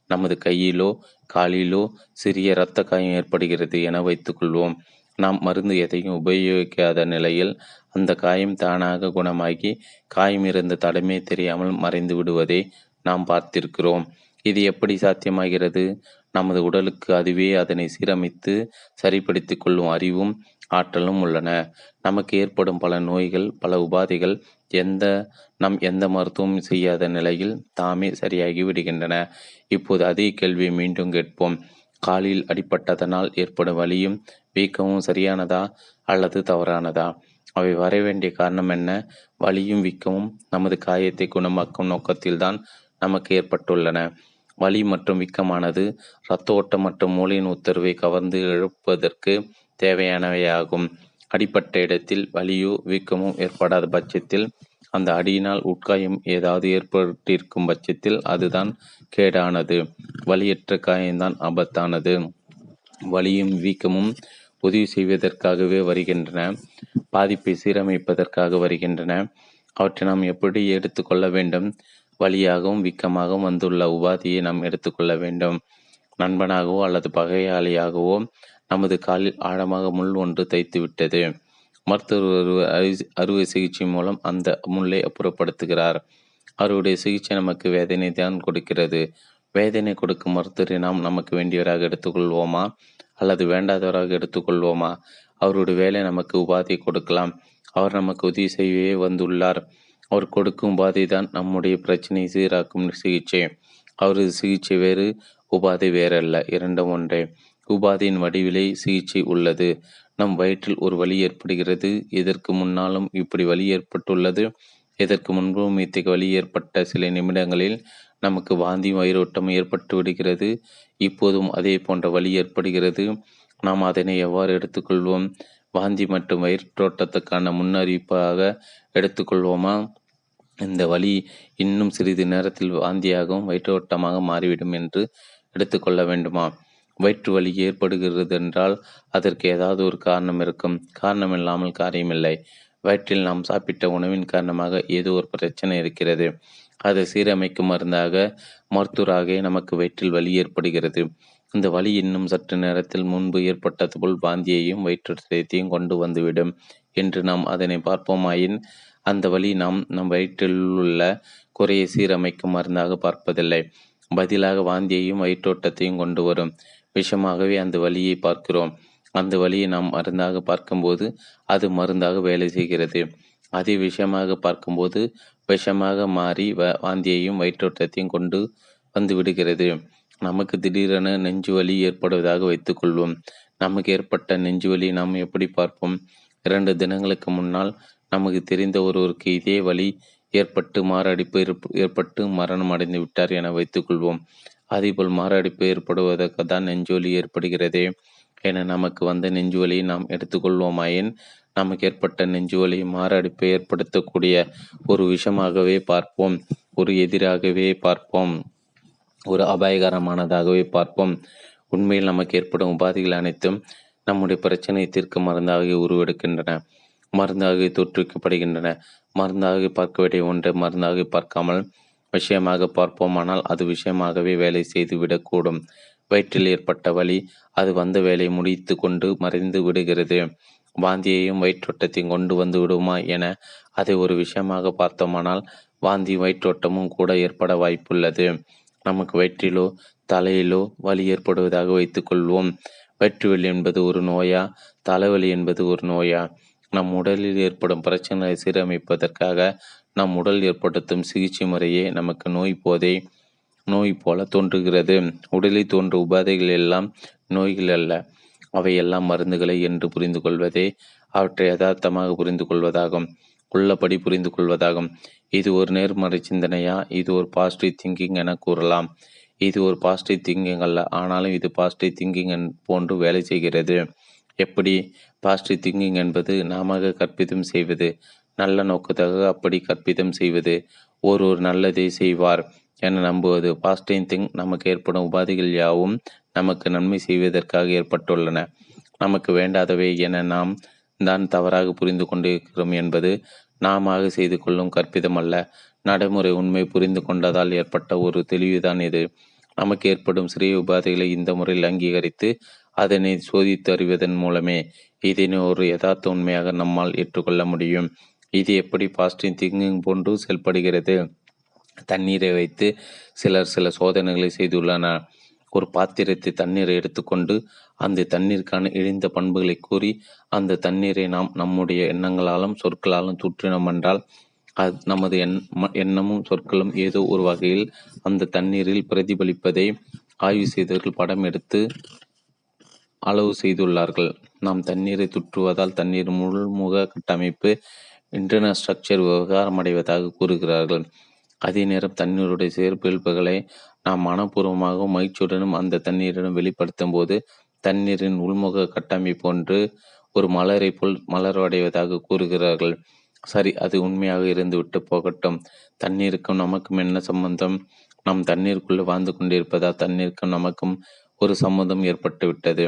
நமது கையிலோ காலிலோ சிறிய இரத்த காயம் ஏற்படுகிறது என வைத்துக்கொள்வோம். நாம் மருந்து எதையும் உபயோகிக்காத நிலையில் அந்த காயம் தானாக குணமாகி காயம் இருந்த தடமே தெரியாமல் மறைந்து விடுவதை நாம் பார்த்திருக்கிறோம். இது எப்படி சாத்தியமாகிறது? நமது உடலுக்கு அதுவே அதனை சீரமைத்து சரிப்படுத்திக் கொள்ளும் அறிவும் ஆற்றலும் உள்ளன. நமக்கு ஏற்படும் பல நோய்கள் பல உபாதைகள் எந்த நம் எந்த மருத்துவம் செய்யாத நிலையில் தாமே சரியாகி விடுகின்றன. இப்போது அதே கேள்வியை மீண்டும் கேட்போம். காலில் அடிப்பட்டதனால் ஏற்படும் வலியும் வீக்கமும் சரியானதா அல்லது தவறானதா? அவை வர வேண்டிய காரணம் என்ன? வலியும் வீக்கமும் நமது காயத்தை குணமாக்கும் நோக்கத்தில்தான் நமக்கு ஏற்பட்டுள்ளன. வலி மற்றும் வீக்கமானது இரத்த ஓட்டம் மற்றும் மூளையின் உத்தரவை கவர்ந்து எழுப்பதற்கு தேவையானவையாகும். அடிப்பட்ட இடத்தில் வலியோ வீக்கமோ ஏற்படாத பட்சத்தில் அந்த அடியினால் உட்காயம் ஏதாவது ஏற்பட்டிருக்கும் பட்சத்தில் அதுதான் கேடானது. வலியற்ற காயம்தான் ஆபத்தானது. வலியும் வீக்கமும் உதவி செய்வதற்காகவே வருகின்றன. பாதிப்பை சீரமைப்பதற்காக வருகின்றன. அவற்றை நாம் எப்படி எடுத்துக்கொள்ள வேண்டும்? வழியாகவும் வீக்கமாகவும் வந்துள்ள உபாதியை நாம் எடுத்துக்கொள்ள வேண்டும். நண்பனாகவோ அல்லது பகையாளியாகவோ நமது காலில் ஆழமாக முள் ஒன்று தைத்து விட்டது மருத்துவர் அறுவை சிகிச்சை மூலம் அந்த முல்லை அப்புறப்படுத்துகிறார். அவருடைய சிகிச்சை நமக்கு வேதனை தான் கொடுக்கிறது. வேதனை கொடுக்கும் மருத்துவரை நாம் நமக்கு வேண்டியவராக எடுத்துக்கொள்வோமா? அல்லது வேண்டாதவராக எடுத்துக்கொள்வோமா? அவருடைய வேலை நமக்கு உபாதை கொடுக்கலாம். அவர் நமக்கு உதவி செய்யவே வந்துள்ளார். அவர் கொடுக்கும் உபாதை தான் நம்முடைய பிரச்சனையை சீராக்கும் சிகிச்சை. அவரது சிகிச்சை வேறு உபாதை வேறல்ல. இரண்டும் ஒன்றே. உபாதையின் வடிவிலே சிகிச்சை உள்ளது. நம் வயிற்றில் ஒரு வலி ஏற்படுகிறது. இதற்கு முன்னாலும் இப்படி வலி ஏற்பட்டுள்ளது. இதற்கு முன்பும் இத்தகைய வலி ஏற்பட்ட சில நிமிடங்களில் நமக்கு வாந்தியும் வயிறோட்டம் ஏற்பட்டு விடுகிறது. இப்போதும் அதே போன்ற வலி ஏற்படுகிறது. நாம் அதனை எவ்வாறு எடுத்துக்கொள்வோம்? வாந்தி மற்றும் வயிற்றோட்டத்துக்கான முன்னறிவிப்பாக எடுத்துக்கொள்வோமா? இந்த வலி இன்னும் சிறிது நேரத்தில் வாந்தியாகவும் வயிற்றோட்டமாக மாறிவிடும் என்று எடுத்துக்கொள்ள வேண்டுமா? வயிற்று வலி ஏற்படுகிறது என்றால் அதற்கு ஏதாவது ஒரு காரணம் இருக்கும். காரணம் இல்லாமல் காரியமில்லை. வயிற்றில் நாம் சாப்பிட்ட உணவின் காரணமாக ஏதோ ஒரு பிரச்சனை இருக்கிறது. அதை சீரமைக்கும் மருந்தாக மருத்துவராக நமக்கு வயிற்றில் வலி ஏற்படுகிறது. இந்த வலி இன்னும் சற்று நேரத்தில் முன்பு ஏற்பட்டது போல் வாந்தியையும் வயிற்றுத்தையும் கொண்டு வந்துவிடும் என்று நாம் அதனை பார்ப்போமாயின் அந்த வழி நாம் நம் வயிற்றில் உள்ள குறையை சீரமைக்கும் மருந்தாக பார்ப்பதில்லை. பதிலாக வாந்தியையும் வயிற்றோட்டத்தையும் கொண்டு வரும். விஷமாகவே அந்த வழியை பார்க்கிறோம். அந்த வழியை நாம் மருந்தாக பார்க்கும்போது அது மருந்தாக வேலை செய்கிறது. அதே விஷயமாக பார்க்கும்போது விஷமாக மாறி வாந்தியையும் வயிற்றோட்டத்தையும் கொண்டு வந்து விடுகிறது. நமக்கு திடீரென நெஞ்சு வலி ஏற்படுவதாக வைத்துக்கொள்வோம். நமக்கு ஏற்பட்ட நெஞ்சு வலி நாம் எப்படி பார்ப்போம்? இரண்டு தினங்களுக்கு முன்னால் நமக்கு தெரிந்த ஒருவருக்கு இதே வழி ஏற்பட்டு மாரடைப்பு ஏற்பட்டு மரணம் அடைந்து விட்டார் என வைத்துக்கொள்வோம். அதேபோல் மாரடைப்பு ஏற்படுவதற்கு தான் நெஞ்சுவலி ஏற்படுகிறதே. என நமக்கு வந்த நெஞ்சுவலியை நாம் எடுத்துக்கொள்வோமாயின் நமக்கு ஏற்பட்ட நெஞ்சுவலி மாரடைப்பை ஏற்படுத்தக்கூடிய ஒரு விஷமாகவே பார்ப்போம். ஒரு எதிராகவே பார்ப்போம். ஒரு அபாயகரமானதாகவே பார்ப்போம். உண்மையில் நமக்கு ஏற்படும் உபாதைகள் அனைத்தும் நம்முடைய பிரச்சனை தீர்க்க மருந்தாக உருவெடுக்கின்றன. மருந்தாக தோற்றுவிக்கப்படுகின்றன. மருந்தாக பார்க்க வேண்டிய ஒன்றை மருந்தாக பார்க்காமல் விஷயமாக பார்ப்போமானால் அது விஷயமாகவே வேலை செய்து விடக்கூடும் வயிற்றில் ஏற்பட்ட வலி அது வந்த வேலையை முடித்து கொண்டு மறைந்து விடுகிறது. வாந்தியையும் வயிற்றோட்டத்தையும் கொண்டு வந்து விடுமா என அதை ஒரு விஷயமாக பார்த்தோமானால் வாந்தி வயிற்றோட்டமும் கூட ஏற்பட வாய்ப்புள்ளது. நமக்கு வயிற்றிலோ தலையிலோ வலி ஏற்படுவதாக வைத்துக்கொள்வோம். வயிற்று வலி என்பது ஒரு நோயா தலைவலி என்பது ஒரு நோயா. நம் உடலில் ஏற்படும் பிரச்சனைகளை சீரமைப்பதற்காக நம் உடல் ஏற்படுத்தும் சிகிச்சை முறையே நமக்கு நோய் போதை நோய் போல தோன்றுகிறது. உடலில் தோன்றும் உபாதைகள் எல்லாம் நோய்கள் அல்ல. அவையெல்லாம் மருந்துகளை என்று புரிந்து கொள்வதே அவற்றை யதார்த்தமாக புரிந்து கொள்வதாகும் உள்ளபடி புரிந்து கொள்வதாகும். இது ஒரு நேர்மறை சிந்தனையா? இது ஒரு பாசிட்டிவ் திங்கிங் என கூறலாம். இது ஒரு பாசிட்டிவ் திங்கிங் அல்ல. ஆனாலும் இது பாசிட்டிவ் திங்கிங் போன்று வேலை செய்கிறது. எப்படி? பாசிட்டிவ் திங்கிங் என்பது நாம கற்பிதம் செய்வது. நல்ல நோக்கத்தாக அப்படி கற்பிதம் செய்வது ஒரு ஒரு நல்லதை செய்வார் என நம்புவது. பாசிட்டிவ் திங் நமக்கு ஏற்படும் உபாதைகள் யாவும் நமக்கு நன்மை செய்வதற்காக ஏற்பட்டுள்ளன. நமக்கு வேண்டாதவை என நாம் தான் தவறாக புரிந்து கொண்டிருக்கிறோம் என்பது நாம செய்து கொள்ளும் கற்பிதம் அல்ல. நடைமுறை உண்மை புரிந்து கொண்டதால் ஏற்பட்ட ஒரு தெளிவுதான் இது. நமக்கு ஏற்படும் சிறிய உபாதைகளை இந்த முறையில் அங்கீகரித்து அதனை சோதித்து அறிவதன் மூலமே இதனை ஒரு யதார்த்த உண்மையாக நம்மால் ஏற்றுக்கொள்ள முடியும். இது எப்படி பாசிட்டிவ் திங்கிங் போன்று செயல்படுகிறது? தண்ணீரை வைத்து சிலர் சில சோதனைகளை செய்துள்ளனர். ஒரு பாத்திரத்தை தண்ணீரை எடுத்துக்கொண்டு அந்த தண்ணீருக்கான இழிந்த பண்புகளை கூறி அந்த தண்ணீரை நாம் நம்முடைய எண்ணங்களாலும் சொற்களாலும் சுற்றினோம் என்றால் அது நமது எண் எண்ணமும் சொற்களும் ஏதோ ஒரு வகையில் அந்த தண்ணீரில் பிரதிபலிப்பதை ஆய்வு செய்தவர்கள் படம் எடுத்து அளவு செய்துள்ளார்கள். நாம் தண்ணீரை சுற்றுவதால் தண்ணீர் முழுமுக கட்டமைப்பு இன்டர்னல் ஸ்ட்ரக்சர் விவகாரமடைவதாக கூறுகிறார்கள். அதே நேரம் தண்ணீருடைய சேர்ப்பியல்புகளை நாம் மனப்பூர்வமாகவும் மகிழ்ச்சியுடனும் அந்த தண்ணீரிடம் வெளிப்படுத்தும் போது தண்ணீரின் உள்முக கட்டமைப்பு ஒன்று ஒரு மலரை போல் மலர்வடைவதாக கூறுகிறார்கள். சரி அது உண்மையாக இருந்து விட்டு போகட்டும். தண்ணீருக்கும் நமக்கும் என்ன சம்பந்தம்? நாம் தண்ணீருக்குள்ளே வாழ்ந்து கொண்டிருப்பதால் தண்ணீருக்கும் நமக்கும் ஒரு சம்மந்தம் ஏற்பட்டு விட்டது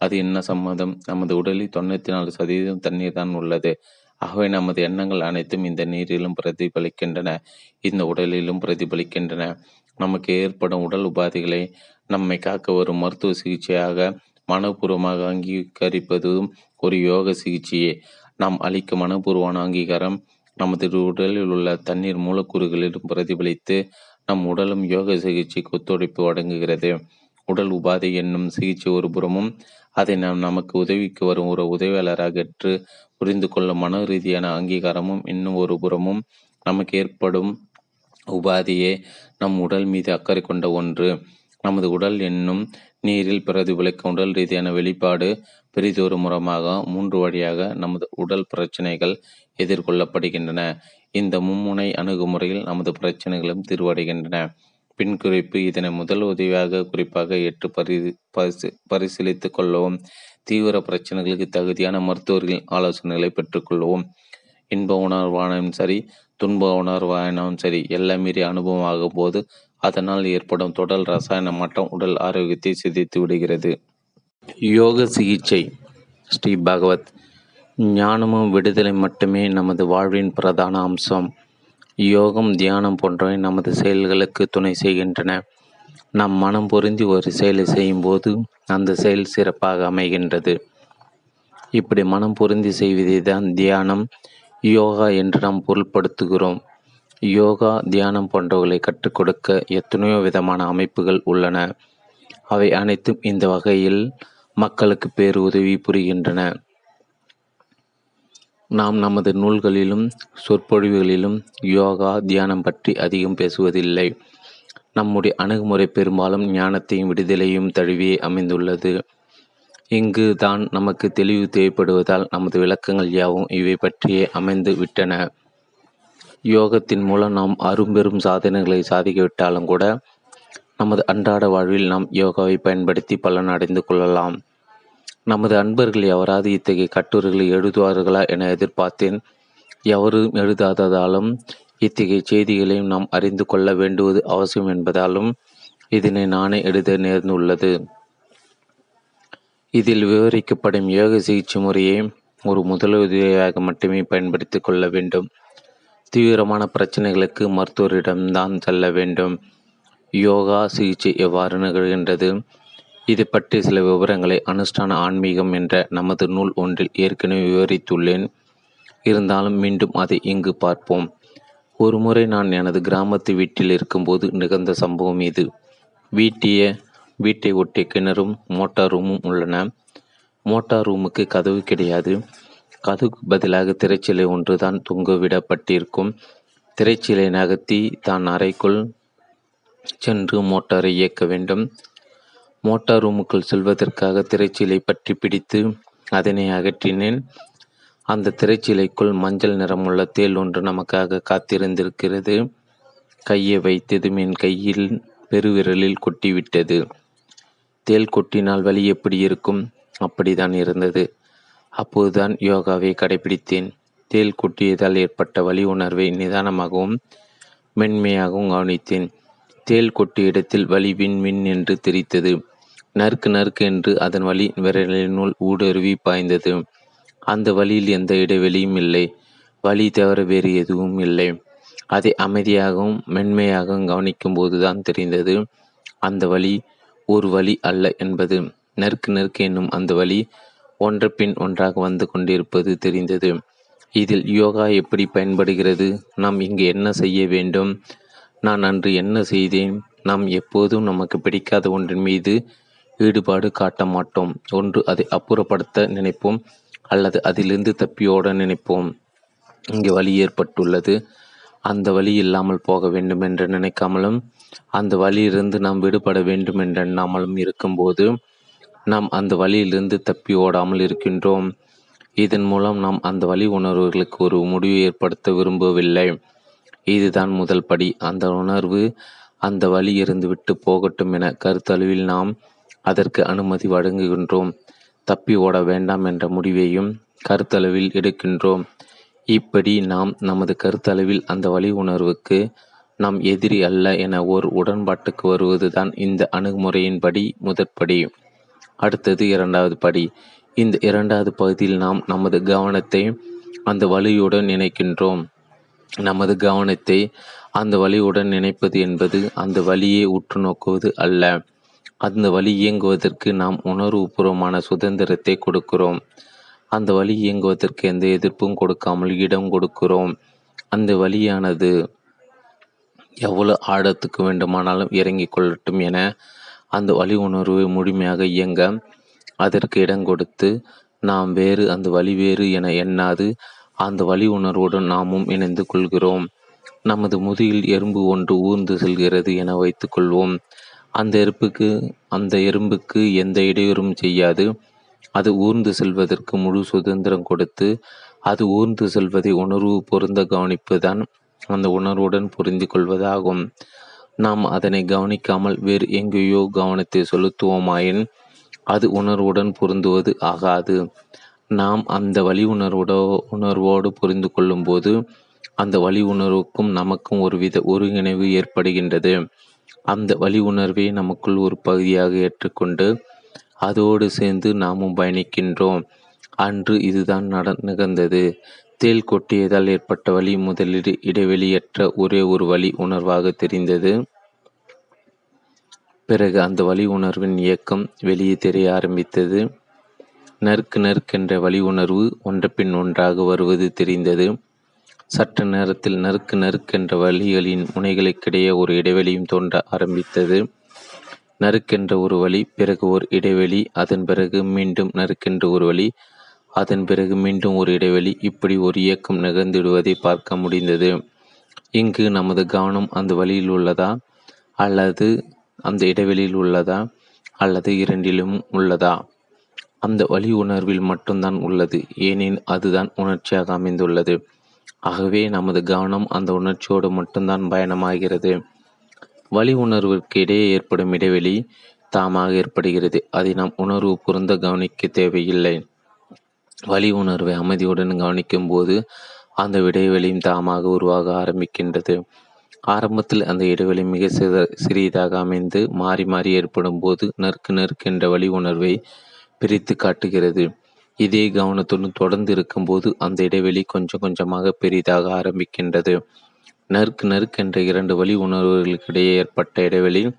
அது என்ன சம்மந்தம்? நமது உடலில் தொண்ணூத்தி நாலு சதவீதம் தண்ணீர் தான் உள்ளது. ஆகவே நமது எண்ணங்கள் அனைத்தும் இந்த நீரிலும் பிரதிபலிக்கின்றன இந்த உடலிலும் பிரதிபலிக்கின்றன. நமக்கு ஏற்படும் உடல் உபாதைகளை நம்மை காக்க வரும் மருத்துவ சிகிச்சையாக மனப்பூர்வமாக அங்கீகரிப்பதும் ஒரு யோக சிகிச்சையே. நாம் அளிக்கும் மனப்பூர்வமான அங்கீகாரம் நமது உடலில் உள்ள தண்ணீர் மூலக்கூறுகளிலும் பிரதிபலித்து நம் உடலும் யோக சிகிச்சைக்கு ஒத்துழைப்பு அடங்குகிறது உடல் உபாதை என்னும் சிகிச்சை ஒரு புறமும் அதை நாம் நமக்கு உதவிக்கு வரும் ஒரு உதவியாளராக ஏற்று புரிந்து கொள்ளும் மன ரீதியான அங்கீகாரமும் இன்னும் ஒரு புறமும் நமக்கு ஏற்படும். உபாதியே நம் உடல் மீது அக்கறை கொண்ட ஒன்று. நமது உடல் என்னும் நீரில் பிரதிபலிக்கும் உடல் ரீதியான வெளிப்பாடு பெரிதொரு முறமாக மூன்று வழியாக நமது உடல் பிரச்சனைகள் எதிர்கொள்ளப்படுகின்றன. இந்த மும்முனை அணுகுமுறையில் நமது பிரச்சனைகளும் தீர்வடைகின்றன. பின் குறிப்பு இதனை முதல் உதவியாக குறிப்பாக எட்டு பரி பரிசு பரிசீலித்துக் கொள்ளவும். தீவிர பிரச்சனைகளுக்கு தகுதியான மருத்துவர்களின் ஆலோசனைகளை பெற்றுக்கொள்ளவும் இன்ப உணர்வானும் சரி துன்ப உணர்வானும் சரி எல்லாம் மீறி அனுபவமாகும் போது அதனால் ஏற்படும் தொடர் ரசாயன மாற்றம் உடல் ஆரோக்கியத்தை சிதைத்து விடுகிறது. யோக சிகிச்சை ஸ்ரீ பகவத். ஞானமும் விடுதலை மட்டுமே நமது வாழ்வின் பிரதான அம்சம். யோகம் தியானம் போன்றவை நமது செயல்களுக்கு துணை செய்கின்றன. நம் மனம் பொருந்தி ஒரு செயலை செய்யும்போது அந்த செயல் சிறப்பாக அமைகின்றது. இப்படி மனம் பொருந்தி செய்வதை தான் தியானம் யோகா என்று நாம் பொருள்படுத்துகிறோம். யோகா தியானம் போன்றவர்களை கற்றுக் கொடுக்க எத்தனையோ விதமான அமைப்புகள் உள்ளன. அவை அனைத்தும் இந்த வகையில் மக்களுக்கு பேரு உதவி புரிகின்றன. நாம் நமது நூல்களிலும் சொற்பொழிவுகளிலும் யோகா தியானம் பற்றி அதிகம் பேசுவதில்லை. நம்முடைய அணுகுமுறை பெரும்பாலும் ஞானத்தையும் விடுதலையும் தழுவியே அமைந்துள்ளது. இங்கு தான் நமக்கு தெளிவு தேவைப்படுவதால் நமது விளக்கங்கள் யாவும் இவை பற்றியே அமைந்து விட்டன. யோகத்தின் மூலம் நாம் அரும்பெரும் சாதனைகளை சாதிக்கவிட்டாலும் கூட நமது அன்றாட வாழ்வில் நாம் யோகாவை பயன்படுத்தி பலன் அடைந்து கொள்ளலாம். நமது அன்பர்கள் எவராது இத்தகைய கட்டுரைகளை எழுதுவார்களா என எதிர்பார்த்தேன். எவரும் எழுதாததாலும் இத்தகைய செய்திகளையும் நாம் அறிந்து கொள்ள வேண்டுவது அவசியம் என்பதாலும் இதனை நானே எழுத நேர்ந்துள்ளது. இதில் விவரிக்கப்படும் யோக சிகிச்சை முறையை ஒரு முதலுதவியாக மட்டுமே பயன்படுத்தி கொள்ள வேண்டும். தீவிரமான பிரச்சனைகளுக்கு மருத்துவரிடம்தான் செல்ல வேண்டும். யோகா சிகிச்சை எவ்வாறு நிகழ்கின்றது? இது பற்றி சில விவரங்களை அனுஷ்டான ஆன்மீகம் என்ற நமது நூல் ஒன்றில் ஏற்கனவே விவரித்துள்ளேன். இருந்தாலும் மீண்டும் அதை இங்கு பார்ப்போம். ஒருமுறை நான் எனது கிராமத்து வீட்டில் இருக்கும்போது நிகழ்ந்த சம்பவம் இது. வீட்டிய வீட்டை ஒட்டிய கிணறும் மோட்டார் ரூமும் உள்ளன. மோட்டார் ரூமுக்கு கதவு கிடையாது. கதவுக்கு பதிலாக திரைச்சிலை ஒன்று தான் தொங்க விடப்பட்டிருக்கும் திரைச்சிலை நகர்த்தி தான் அறைக்குள் சென்று மோட்டாரை இயக்க வேண்டும். மோட்டார் ரூமுக்குள் செல்வதற்காக திரைச்சீலை பற்றி பிடித்து அதனை அகற்றினேன். அந்த திரைச்சீலைக்குள் மஞ்சள் நிறமுள்ள தேல் ஒன்று நமக்காக காத்திருந்திருக்கிறது. கையை வைத்ததும் என் கையில் பெருவிரலில் கொட்டிவிட்டது. தேல் கொட்டினால் வலி எப்படி இருக்கும்? அப்படிதான் இருந்தது. அப்போதுதான் யோகாவை கடைபிடித்தேன். தேல் கொட்டியதால் ஏற்பட்ட வலி உணர்வை நிதானமாகவும் மென்மையாகவும் கவனித்தேன். தேல் கொட்டிய இடத்தில் வலி வின் வின் என்று தெரித்தது. நறுக்கு நறுக்கு என்று அதன் வலி விரலினுள் ஊடுருவி பாய்ந்தது. அந்த வழியில் எந்த இடைவெளியும் இல்லை. வழி தவிர வேறு எதுவும் இல்லை. அதை அமைதியாகவும் மென்மையாகவும் கவனிக்கும் போதுதான் தெரிந்தது. அந்த வழி ஒரு வழி அல்ல என்பது. நெருக்கு நெருக்கு என்னும் அந்த வழி ஒன்ற பின் ஒன்றாக வந்து கொண்டிருப்பது தெரிந்தது. இதில் யோகா எப்படி பயன்படுகிறது? நாம் இங்கு என்ன செய்ய வேண்டும்? நான் அன்று என்ன செய்தேன்? நாம் எப்போதும் நமக்கு பிடிக்காத ஒன்றின் மீது ஈடுபாடு காட்ட மாட்டோம். ஒன்று அதை அப்புறப்படுத்த நினைப்போம். அல்லது அதிலிருந்து தப்பியோட நினைப்போம். இங்கு வழி ஏற்பட்டுள்ளது. அந்த வழி இல்லாமல் போக வேண்டும் என்று நினைக்காமலும் அந்த வழியிலிருந்து நாம் விடுபட வேண்டும் என்று எண்ணாமலும் இருக்கும்போது நாம் அந்த வழியிலிருந்து தப்பி ஓடாமல் இருக்கின்றோம். இதன் மூலம் நாம் அந்த வழி உணர்வுகளுக்கு ஒரு முடிவு ஏற்படுத்த விரும்பவில்லை. இதுதான் முதல் படி. அந்த உணர்வு அந்த வழி இருந்து விட்டு போகட்டும் என கருத்தளவில் நாம் அதற்கு அனுமதி வழங்குகின்றோம். தப்பி ஓட வேண்டாம் என்ற முடிவையும் கருத்தளவில் எடுக்கின்றோம். இப்படி நாம் நமது கருத்தளவில் அந்த வழி உணர்வுக்கு நாம் எதிரி அல்ல என ஓர் உடன்பாட்டுக்கு வருவதுதான் இந்த அணுகுமுறையின்படி முதற்படி. அடுத்தது இரண்டாவது படி. இந்த இரண்டாவது பகுதியில் நாம் நமது கவனத்தை அந்த வழியுடன் இணைக்கின்றோம். நமது கவனத்தை அந்த வழியுடன் நினைப்பது என்பது அந்த வழியை உற்று நோக்குவது அல்ல. அந்த வழி இயங்குவதற்கு நாம் உணர்வுபூர்வமான சுதந்திரத்தை கொடுக்கிறோம். அந்த வழி இயங்குவதற்கு எந்த எதிர்ப்பும் கொடுக்காமல் இடம் கொடுக்கிறோம். அந்த வழியானது எவ்வளவு ஆழத்துக்கு வேண்டுமானாலும் இறங்கிக் கொள்ளட்டும் என அந்த வழி உணர்வு முழுமையாக இயங்க அதற்கு இடம் கொடுத்து நாம் வேறு அந்த வழி வேறு என எண்ணாது அந்த வழி உணர்வுடன் நாமும் இணைந்து கொள்கிறோம். நமது முதுகில் எறும்பு ஒன்று ஊர்ந்து செல்கிறது என வைத்துக்கொள்வோம் அந்த எறும்புக்கு அந்த எறும்புக்கு எந்த இடையூறும் செய்யாது. அது ஊர்ந்து செல்வதற்கு முழு சுதந்திரம் கொடுத்து அது ஊர்ந்து செல்வதை உணர்வு பொருந்த கவனிப்புதான் அந்த உணர்வுடன் புரிந்து கொள்வதாகும். நாம் அதனை கவனிக்காமல் வேறு எங்கேயோ கவனத்தை செலுத்துவோமாயின் அது உணர்வுடன் பொருந்துவது ஆகாது. நாம் அந்த வழி உணர்வோட உணர்வோடு புரிந்து கொள்ளும்போது அந்த வழி உணர்வுக்கும் நமக்கும் ஒருவித ஒருங்கிணைவு ஏற்படுகின்றது. அந்த வழி உணர்வை நமக்குள் ஒரு பகுதியாக ஏற்றுக்கொண்டு அதோடு சேர்ந்து நாமும் பயணிக்கின்றோம். அன்று இதுதான் நட நிகழ்ந்தது. தேள் கொட்டியதால் ஏற்பட்ட வழி முதலில் இடைவெளியற்ற ஒரே ஒரு வழி உணர்வாக தெரிந்தது. பிறகு அந்த வழி உணர்வின் இயக்கம் வெளியே தெரிய ஆரம்பித்தது. நறுக்கு நறுக்கென்ற வழி உணர்வு ஒன்றபின் ஒன்றாக வருவது தெரிந்தது. சற்று நேரத்தில் நறுக்கு நறுக்கென்ற வழிகளின் முனைகளுக்கிடையே ஒரு இடைவெளியும் தோன்ற ஆரம்பித்தது. நறுக்கென்ற ஒரு வழி பிறகு ஒரு இடைவெளி அதன் பிறகு மீண்டும் நறுக்கென்ற ஒரு வழி அதன் பிறகு மீண்டும் ஒரு இடைவெளி இப்படி ஒரு இயக்கம் நிகழ்ந்திடுவதை பார்க்க முடிந்தது. இங்கு நமது கவனம் அந்த வழியில் உள்ளதா அல்லது அந்த இடைவெளியில் உள்ளதா அல்லது இரண்டிலும் உள்ளதா? அந்த வழி உணர்வில் மட்டும்தான் உள்ளது ஏனெனில் அதுதான் உணர்ச்சியாக அமைந்துள்ளது. ஆகவே நமது கவனம் அந்த உணர்ச்சியோடு மட்டும்தான் பயணமாகிறது. வழி உணர்விற்கு இடையே ஏற்படும் இடைவெளி தாமாக ஏற்படுகிறது. அதை நாம் உணர்வு பொருந்த கவனிக்க தேவையில்லை. வழி உணர்வை அமைதியுடன் கவனிக்கும் போது அந்த இடைவெளியும் தாமாக உருவாக ஆரம்பிக்கின்றது. ஆரம்பத்தில் அந்த இடைவெளி மிக சிறியதாக அமைந்து மாறி மாறி ஏற்படும் போது நறுக்கு நறுக்கென்ற வழி உணர்வை பிரித்து காட்டுகிறது. இதே கவனத்துடன் தொடர்ந்து இருக்கும்போது அந்த இடைவெளி கொஞ்சம் கொஞ்சமாக பெரிதாக ஆரம்பிக்கின்றது. நறுக்கு நறுக்கென்ற இரண்டு வழி உணர்வுகளுக்கிடையே ஏற்பட்ட இடைவெளி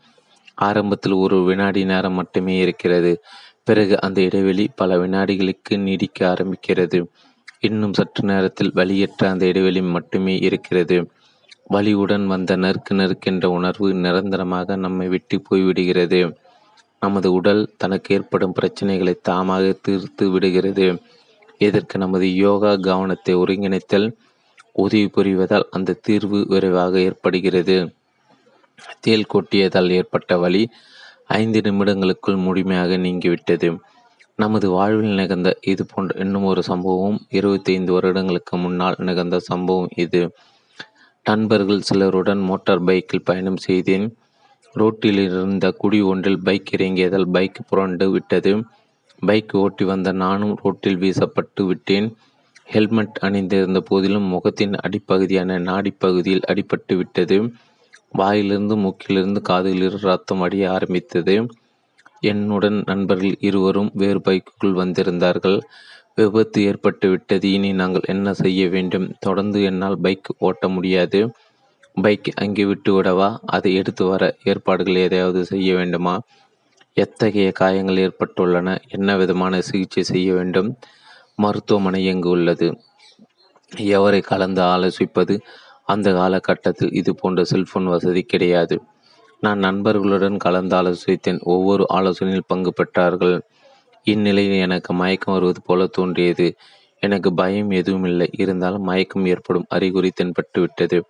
ஆரம்பத்தில் ஒரு வினாடி நேரம் மட்டுமே இருக்கிறது. பிறகு அந்த இடைவெளி பல வினாடிகளுக்கு நீடிக்க ஆரம்பிக்கிறது. இன்னும் சற்று நேரத்தில் வலியற்ற அந்த இடைவெளி மட்டுமே இருக்கிறது. வலியுடன் வந்த நறுக்கு நறுக்கென்ற உணர்வு நிரந்தரமாக நம்மை விட்டு போய்விடுகிறது. நமது உடல் தனக்கு ஏற்படும் பிரச்சனைகளை தாமாக தீர்த்து விடுகிறது. இதற்கு நமது யோகா கவனத்தை ஒருங்கிணைத்தல் உதவி புரிவதால் அந்த தீர்வு விரைவாக ஏற்படுகிறது. தேல் கொட்டியதால் ஏற்பட்ட வழி ஐந்து நிமிடங்களுக்குள் முழுமையாக நீங்கிவிட்டது. நமது வாழ்வில் நிகழ்ந்த இது போன்ற இன்னும் ஒரு சம்பவம் இருபத்தைந்து வருடங்களுக்கு முன்னால் நிகழ்ந்த சம்பவம் இது. நண்பர்கள் சிலருடன் மோட்டார் பைக்கில் பயணம் செய்தேன். ரோட்டில் இருந்த குடி ஒன்றில் பைக் இறங்கியதால் பைக் புரண்டு விட்டது. பைக் ஓட்டி வந்த நானும் ரோட்டில் வீசப்பட்டு விட்டேன். ஹெல்மெட் அணிந்திருந்த போதிலும் முகத்தின் அடிப்பகுதியான நாடிப்பகுதியில் அடிபட்டு விட்டது. வாயிலிருந்து மூக்கிலிருந்து காதிலிருந்து ரத்தம் அடிய ஆரம்பித்தது. என்னுடன் நண்பர்கள் இருவரும் வேறு பைக்குக்குள் வந்திருந்தார்கள். விபத்து ஏற்பட்டு விட்டது. இனி நாங்கள் என்ன செய்ய வேண்டும்? தொடர்ந்து என்னால் பைக் ஓட்ட முடியாது. பைக் அங்கே விட்டு விடவா? அதை எடுத்து வர ஏற்பாடுகள் எதையாவது செய்ய வேண்டுமா? எத்தகைய காயங்கள் ஏற்பட்டுள்ளன? என்ன விதமான சிகிச்சை செய்ய வேண்டும்? மருத்துவமனை எங்கு உள்ளது? எவரை கலந்து ஆலோசிப்பது? அந்த காலகட்டத்தில் இது போன்ற செல்போன் வசதி கிடையாது. நான் நண்பர்களுடன் கலந்து ஆலோசித்தேன். ஒவ்வொரு ஆலோசனையில் பங்கு பெற்றார்கள். இந்நிலையில் எனக்கு மயக்கம் வருவது போல தோன்றியது. எனக்கு பயம் எதுவும் இல்லை. இருந்தாலும் மயக்கம் ஏற்படும் அறிகுறி தென்பட்டு விட்டது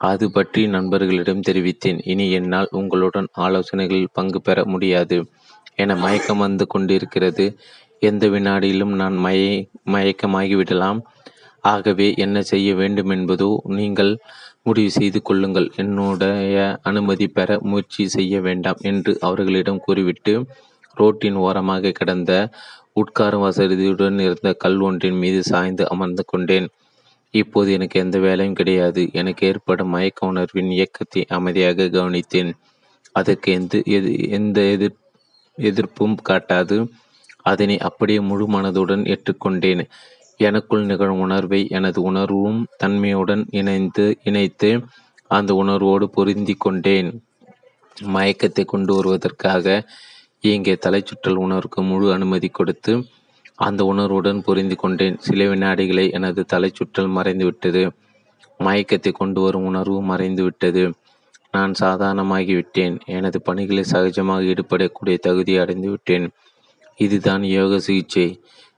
அது பற்றி நண்பர்களிடம் தெரிவித்தேன். இனி என்னால் உங்களுடன் ஆலோசனைகளில் பங்கு பெற முடியாது என மயக்கம் வந்து கொண்டிருக்கிறது. எந்த வினாடியிலும் நான் மய மயக்கமாகிவிடலாம். ஆகவே என்ன செய்ய வேண்டும் என்பதோ நீங்கள் முடிவு செய்து கொள்ளுங்கள். என்னுடைய அனுமதி பெற முயற்சி செய்ய வேண்டாம் என்று அவர்களிடம் கூறிவிட்டு ரோட்டின் ஓரமாக கிடந்த உட்காரும் வசதியுடன் இருந்த கல் ஒன்றின் மீது சாய்ந்து அமர்ந்து கொண்டேன். இப்போது எனக்கு எந்த வேலையும் கிடையாது. எனக்கு ஏற்படும் மயக்க உணர்வின் இயக்கத்தை அமைதியாக கவனித்தேன். அதற்கு எந்த எது எந்த எதிர் எதிர்ப்பும் காட்டாது. அதனை அப்படியே முழு மனதுடன் ஏற்றுக்கொண்டேன். எனக்குள் நிகழும் உணர்வை எனது உணர்வும் தன்மையுடன் இணைந்து இணைத்து அந்த உணர்வோடு பொருந்தி கொண்டேன். மயக்கத்தை கொண்டு வருவதற்காக இயங்கிய தலைச்சுற்றல் உணர்வுக்கு முழு அனுமதி கொடுத்து அந்த உணர்வுடன் புரிந்து கொண்டேன். சில வினாடிகளை எனது தலைச்சுற்றல் மறைந்துவிட்டது. மயக்கத்தை கொண்டு வரும் உணர்வு மறைந்து விட்டது நான் சாதாரணமாகிவிட்டேன் எனது பணிகளில் சகஜமாக ஈடுபடக்கூடிய தகுதி அடைந்து விட்டேன். இதுதான் யோக சிகிச்சை.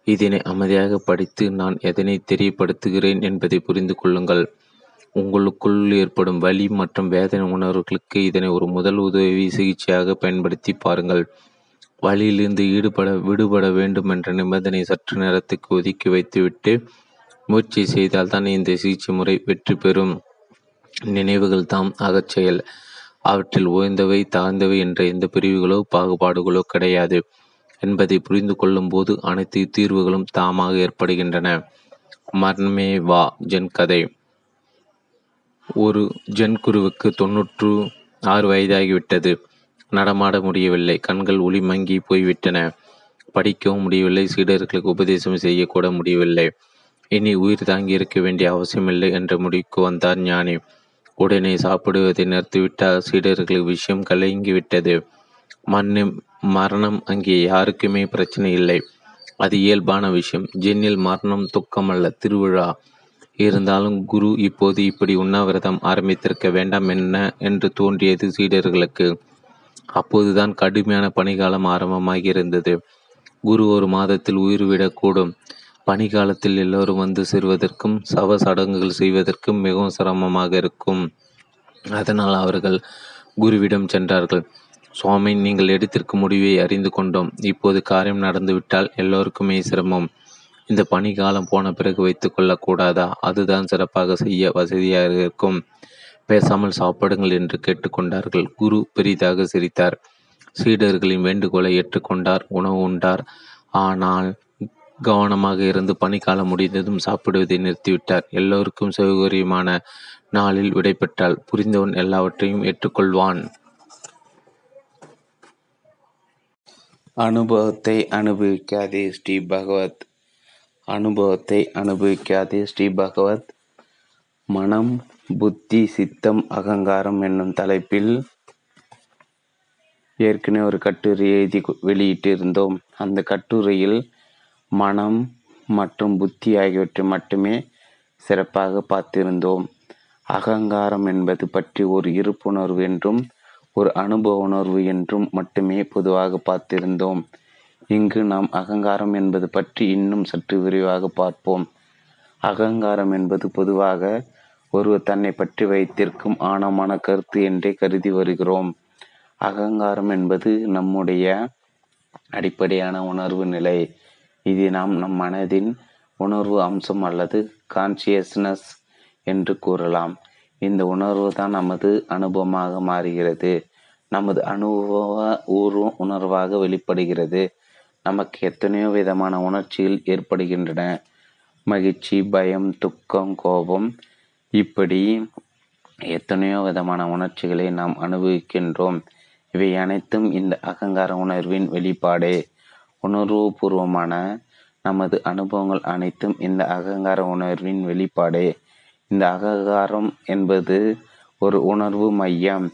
இதனை அமைதியாக படித்து நான் எதனை தெரியப்படுத்துகிறேன் என்பதை புரிந்து கொள்ளுங்கள். உங்களுக்குள் ஏற்படும் வலி மற்றும் வேதனை உணர்வுகளுக்கு இதனை ஒரு முதல் உதவி சிகிச்சையாக பயன்படுத்தி பாருங்கள். வழியிலிருந்து ஈடுபட விடுபட வேண்டும் என்ற நிபந்தனை சற்று நேரத்துக்கு ஒதுக்கி வைத்துவிட்டு முயற்சி செய்தால்தான் இந்த சிகிச்சை முறை வெற்றி பெறும். நினைவுகள் தாம் அகச்செயல். அவற்றில் உயர்ந்தவை தாழ்ந்தவை என்ற எந்த பிரிவுகளோ பாகுபாடுகளோ கிடையாது என்பதை புரிந்து கொள்ளும் போது அனைத்து தீர்வுகளும் தாமாக ஏற்படுகின்றன. மர்மே வா ஜென் கதை. ஒரு ஜென் குருவுக்கு தொன்னூற்று ஆறு வயதாகிவிட்டது. நடமாட முடியவில்லை. கண்கள் ஒளி மங்கி போய்விட்டன. படிக்கவும் முடியவில்லை. சீடர்களுக்கு உபதேசம் செய்யக்கூட முடியவில்லை. இனி உயிர் தாங்கி இருக்க வேண்டிய அவசியமில்லை என்ற முடிவுக்கு வந்தார் ஞானி. உடனே சாப்பிடுவதை நிறுத்திவிட்டால் சீடர்களுக்கு விஷயம் கலங்கிவிட்டது. மண்ணும் மரணம் அங்கே யாருக்குமே பிரச்சனை இல்லை. அது இயல்பான விஷயம். ஜென்னில் மரணம் துக்கம் அல்ல திருவிழா இருந்தாலும் குரு இப்போது இப்படி உண்ணாவிரதம் ஆரம்பித்திருக்க வேண்டாம் என்ன? என்று தோன்றியது சீடர்களுக்கு. அப்போதுதான் கடுமையான பனிகாலம் ஆரம்பமாகி இருந்தது குரு ஒரு மாதத்தில் உயிர் விடக்கூடும். எல்லோரும் வந்து சேர்வதற்கும் சவ சடங்குகள் செய்வதற்கும் மிகவும் சிரமமாக இருக்கும். அதனால் அவர்கள் குருவிடம் சென்றார்கள். சுவாமி நீங்கள் எடுத்திருக்கும் முடிவை அறிந்து கொண்டோம். இப்போது காரியம் நடந்துவிட்டால் எல்லோருக்குமே சிரமம். இந்த பனிக்காலம் போன பிறகு வைத்துக் கொள்ளக்கூடாதா? அதுதான் சிறப்பாக செய்ய வசதியாக இருக்கும். பேசாமல் சாப்பிடுங்கள் என்று கேட்டுக்கொண்டார்கள். குரு பெரிதாக சிரித்தார். சீடர்களின் வேண்டுகோளை ஏற்றுக்கொண்டார் உணவு உண்டார். ஆனால் கவனமாக இருந்து பனிக்காலம் முடிந்ததும் சாப்பிடுவதை நிறுத்திவிட்டார். எல்லோருக்கும் சௌகரியமான நாளில் விடைபெற்றால் புரிந்தவன் எல்லாவற்றையும் ஏற்றுக்கொள்வான். அனுபவத்தை அனுபவிக்காதே ஸ்ரீ பகவத். அனுபவத்தை அனுபவிக்காதே ஸ்ரீ பகவத். மனம் புத்தி சித்தம் அகங்காரம் என்னும் தலைப்பில் ஏற்கனவே ஒரு கட்டுரை எழுதி வெளியிட்டிருந்தோம். அந்த கட்டுரையில் மனம் மற்றும் புத்தி ஆகியவற்றை மட்டுமே சிறப்பாக பார்த்திருந்தோம். அகங்காரம் என்பது பற்றி ஒரு இருப்புணர்வு என்றும் ஒரு அனுபவ உணர்வு என்றும் மட்டுமே பொதுவாக பார்த்திருந்தோம். இங்கு நாம் அகங்காரம் என்பது பற்றி இன்னும் சற்று விரிவாக பார்ப்போம். அகங்காரம் என்பது பொதுவாக ஒருவர் தன்னை பற்றி வைத்திருக்கும் ஆழமான கருத்து என்றே கருதி வருகிறோம். அகங்காரம் என்பது நம்முடைய அடிப்படையான உணர்வு நிலை. இது நாம் நம் மனதின் உணர்வு அம்சம் அல்லது கான்சியஸ்னஸ் என்று கூறலாம். இந்த உணர்வு தான் நமது அனுபவமாக மாறுகிறது. நமது அனுபவ ஊர்வ உணர்வாக வெளிப்படுகிறது. நமக்கு எத்தனையோ விதமான உணர்ச்சிகள் ஏற்படுகின்றன. மகிழ்ச்சி பயம் துக்கம் கோபம் இப்படி எத்தனையோ விதமான உணர்ச்சிகளை நாம் அனுபவிக்கின்றோம். இவை அனைத்தும் இந்த அகங்கார உணர்வின் வெளிப்பாடே. உணர்வுபூர்வமான நமது அனுபவங்கள் அனைத்தும் இந்த அகங்கார உணர்வின் வெளிப்பாடே. இந்த அகங்காரம் என்பது ஒரு உணர்வு மையம்.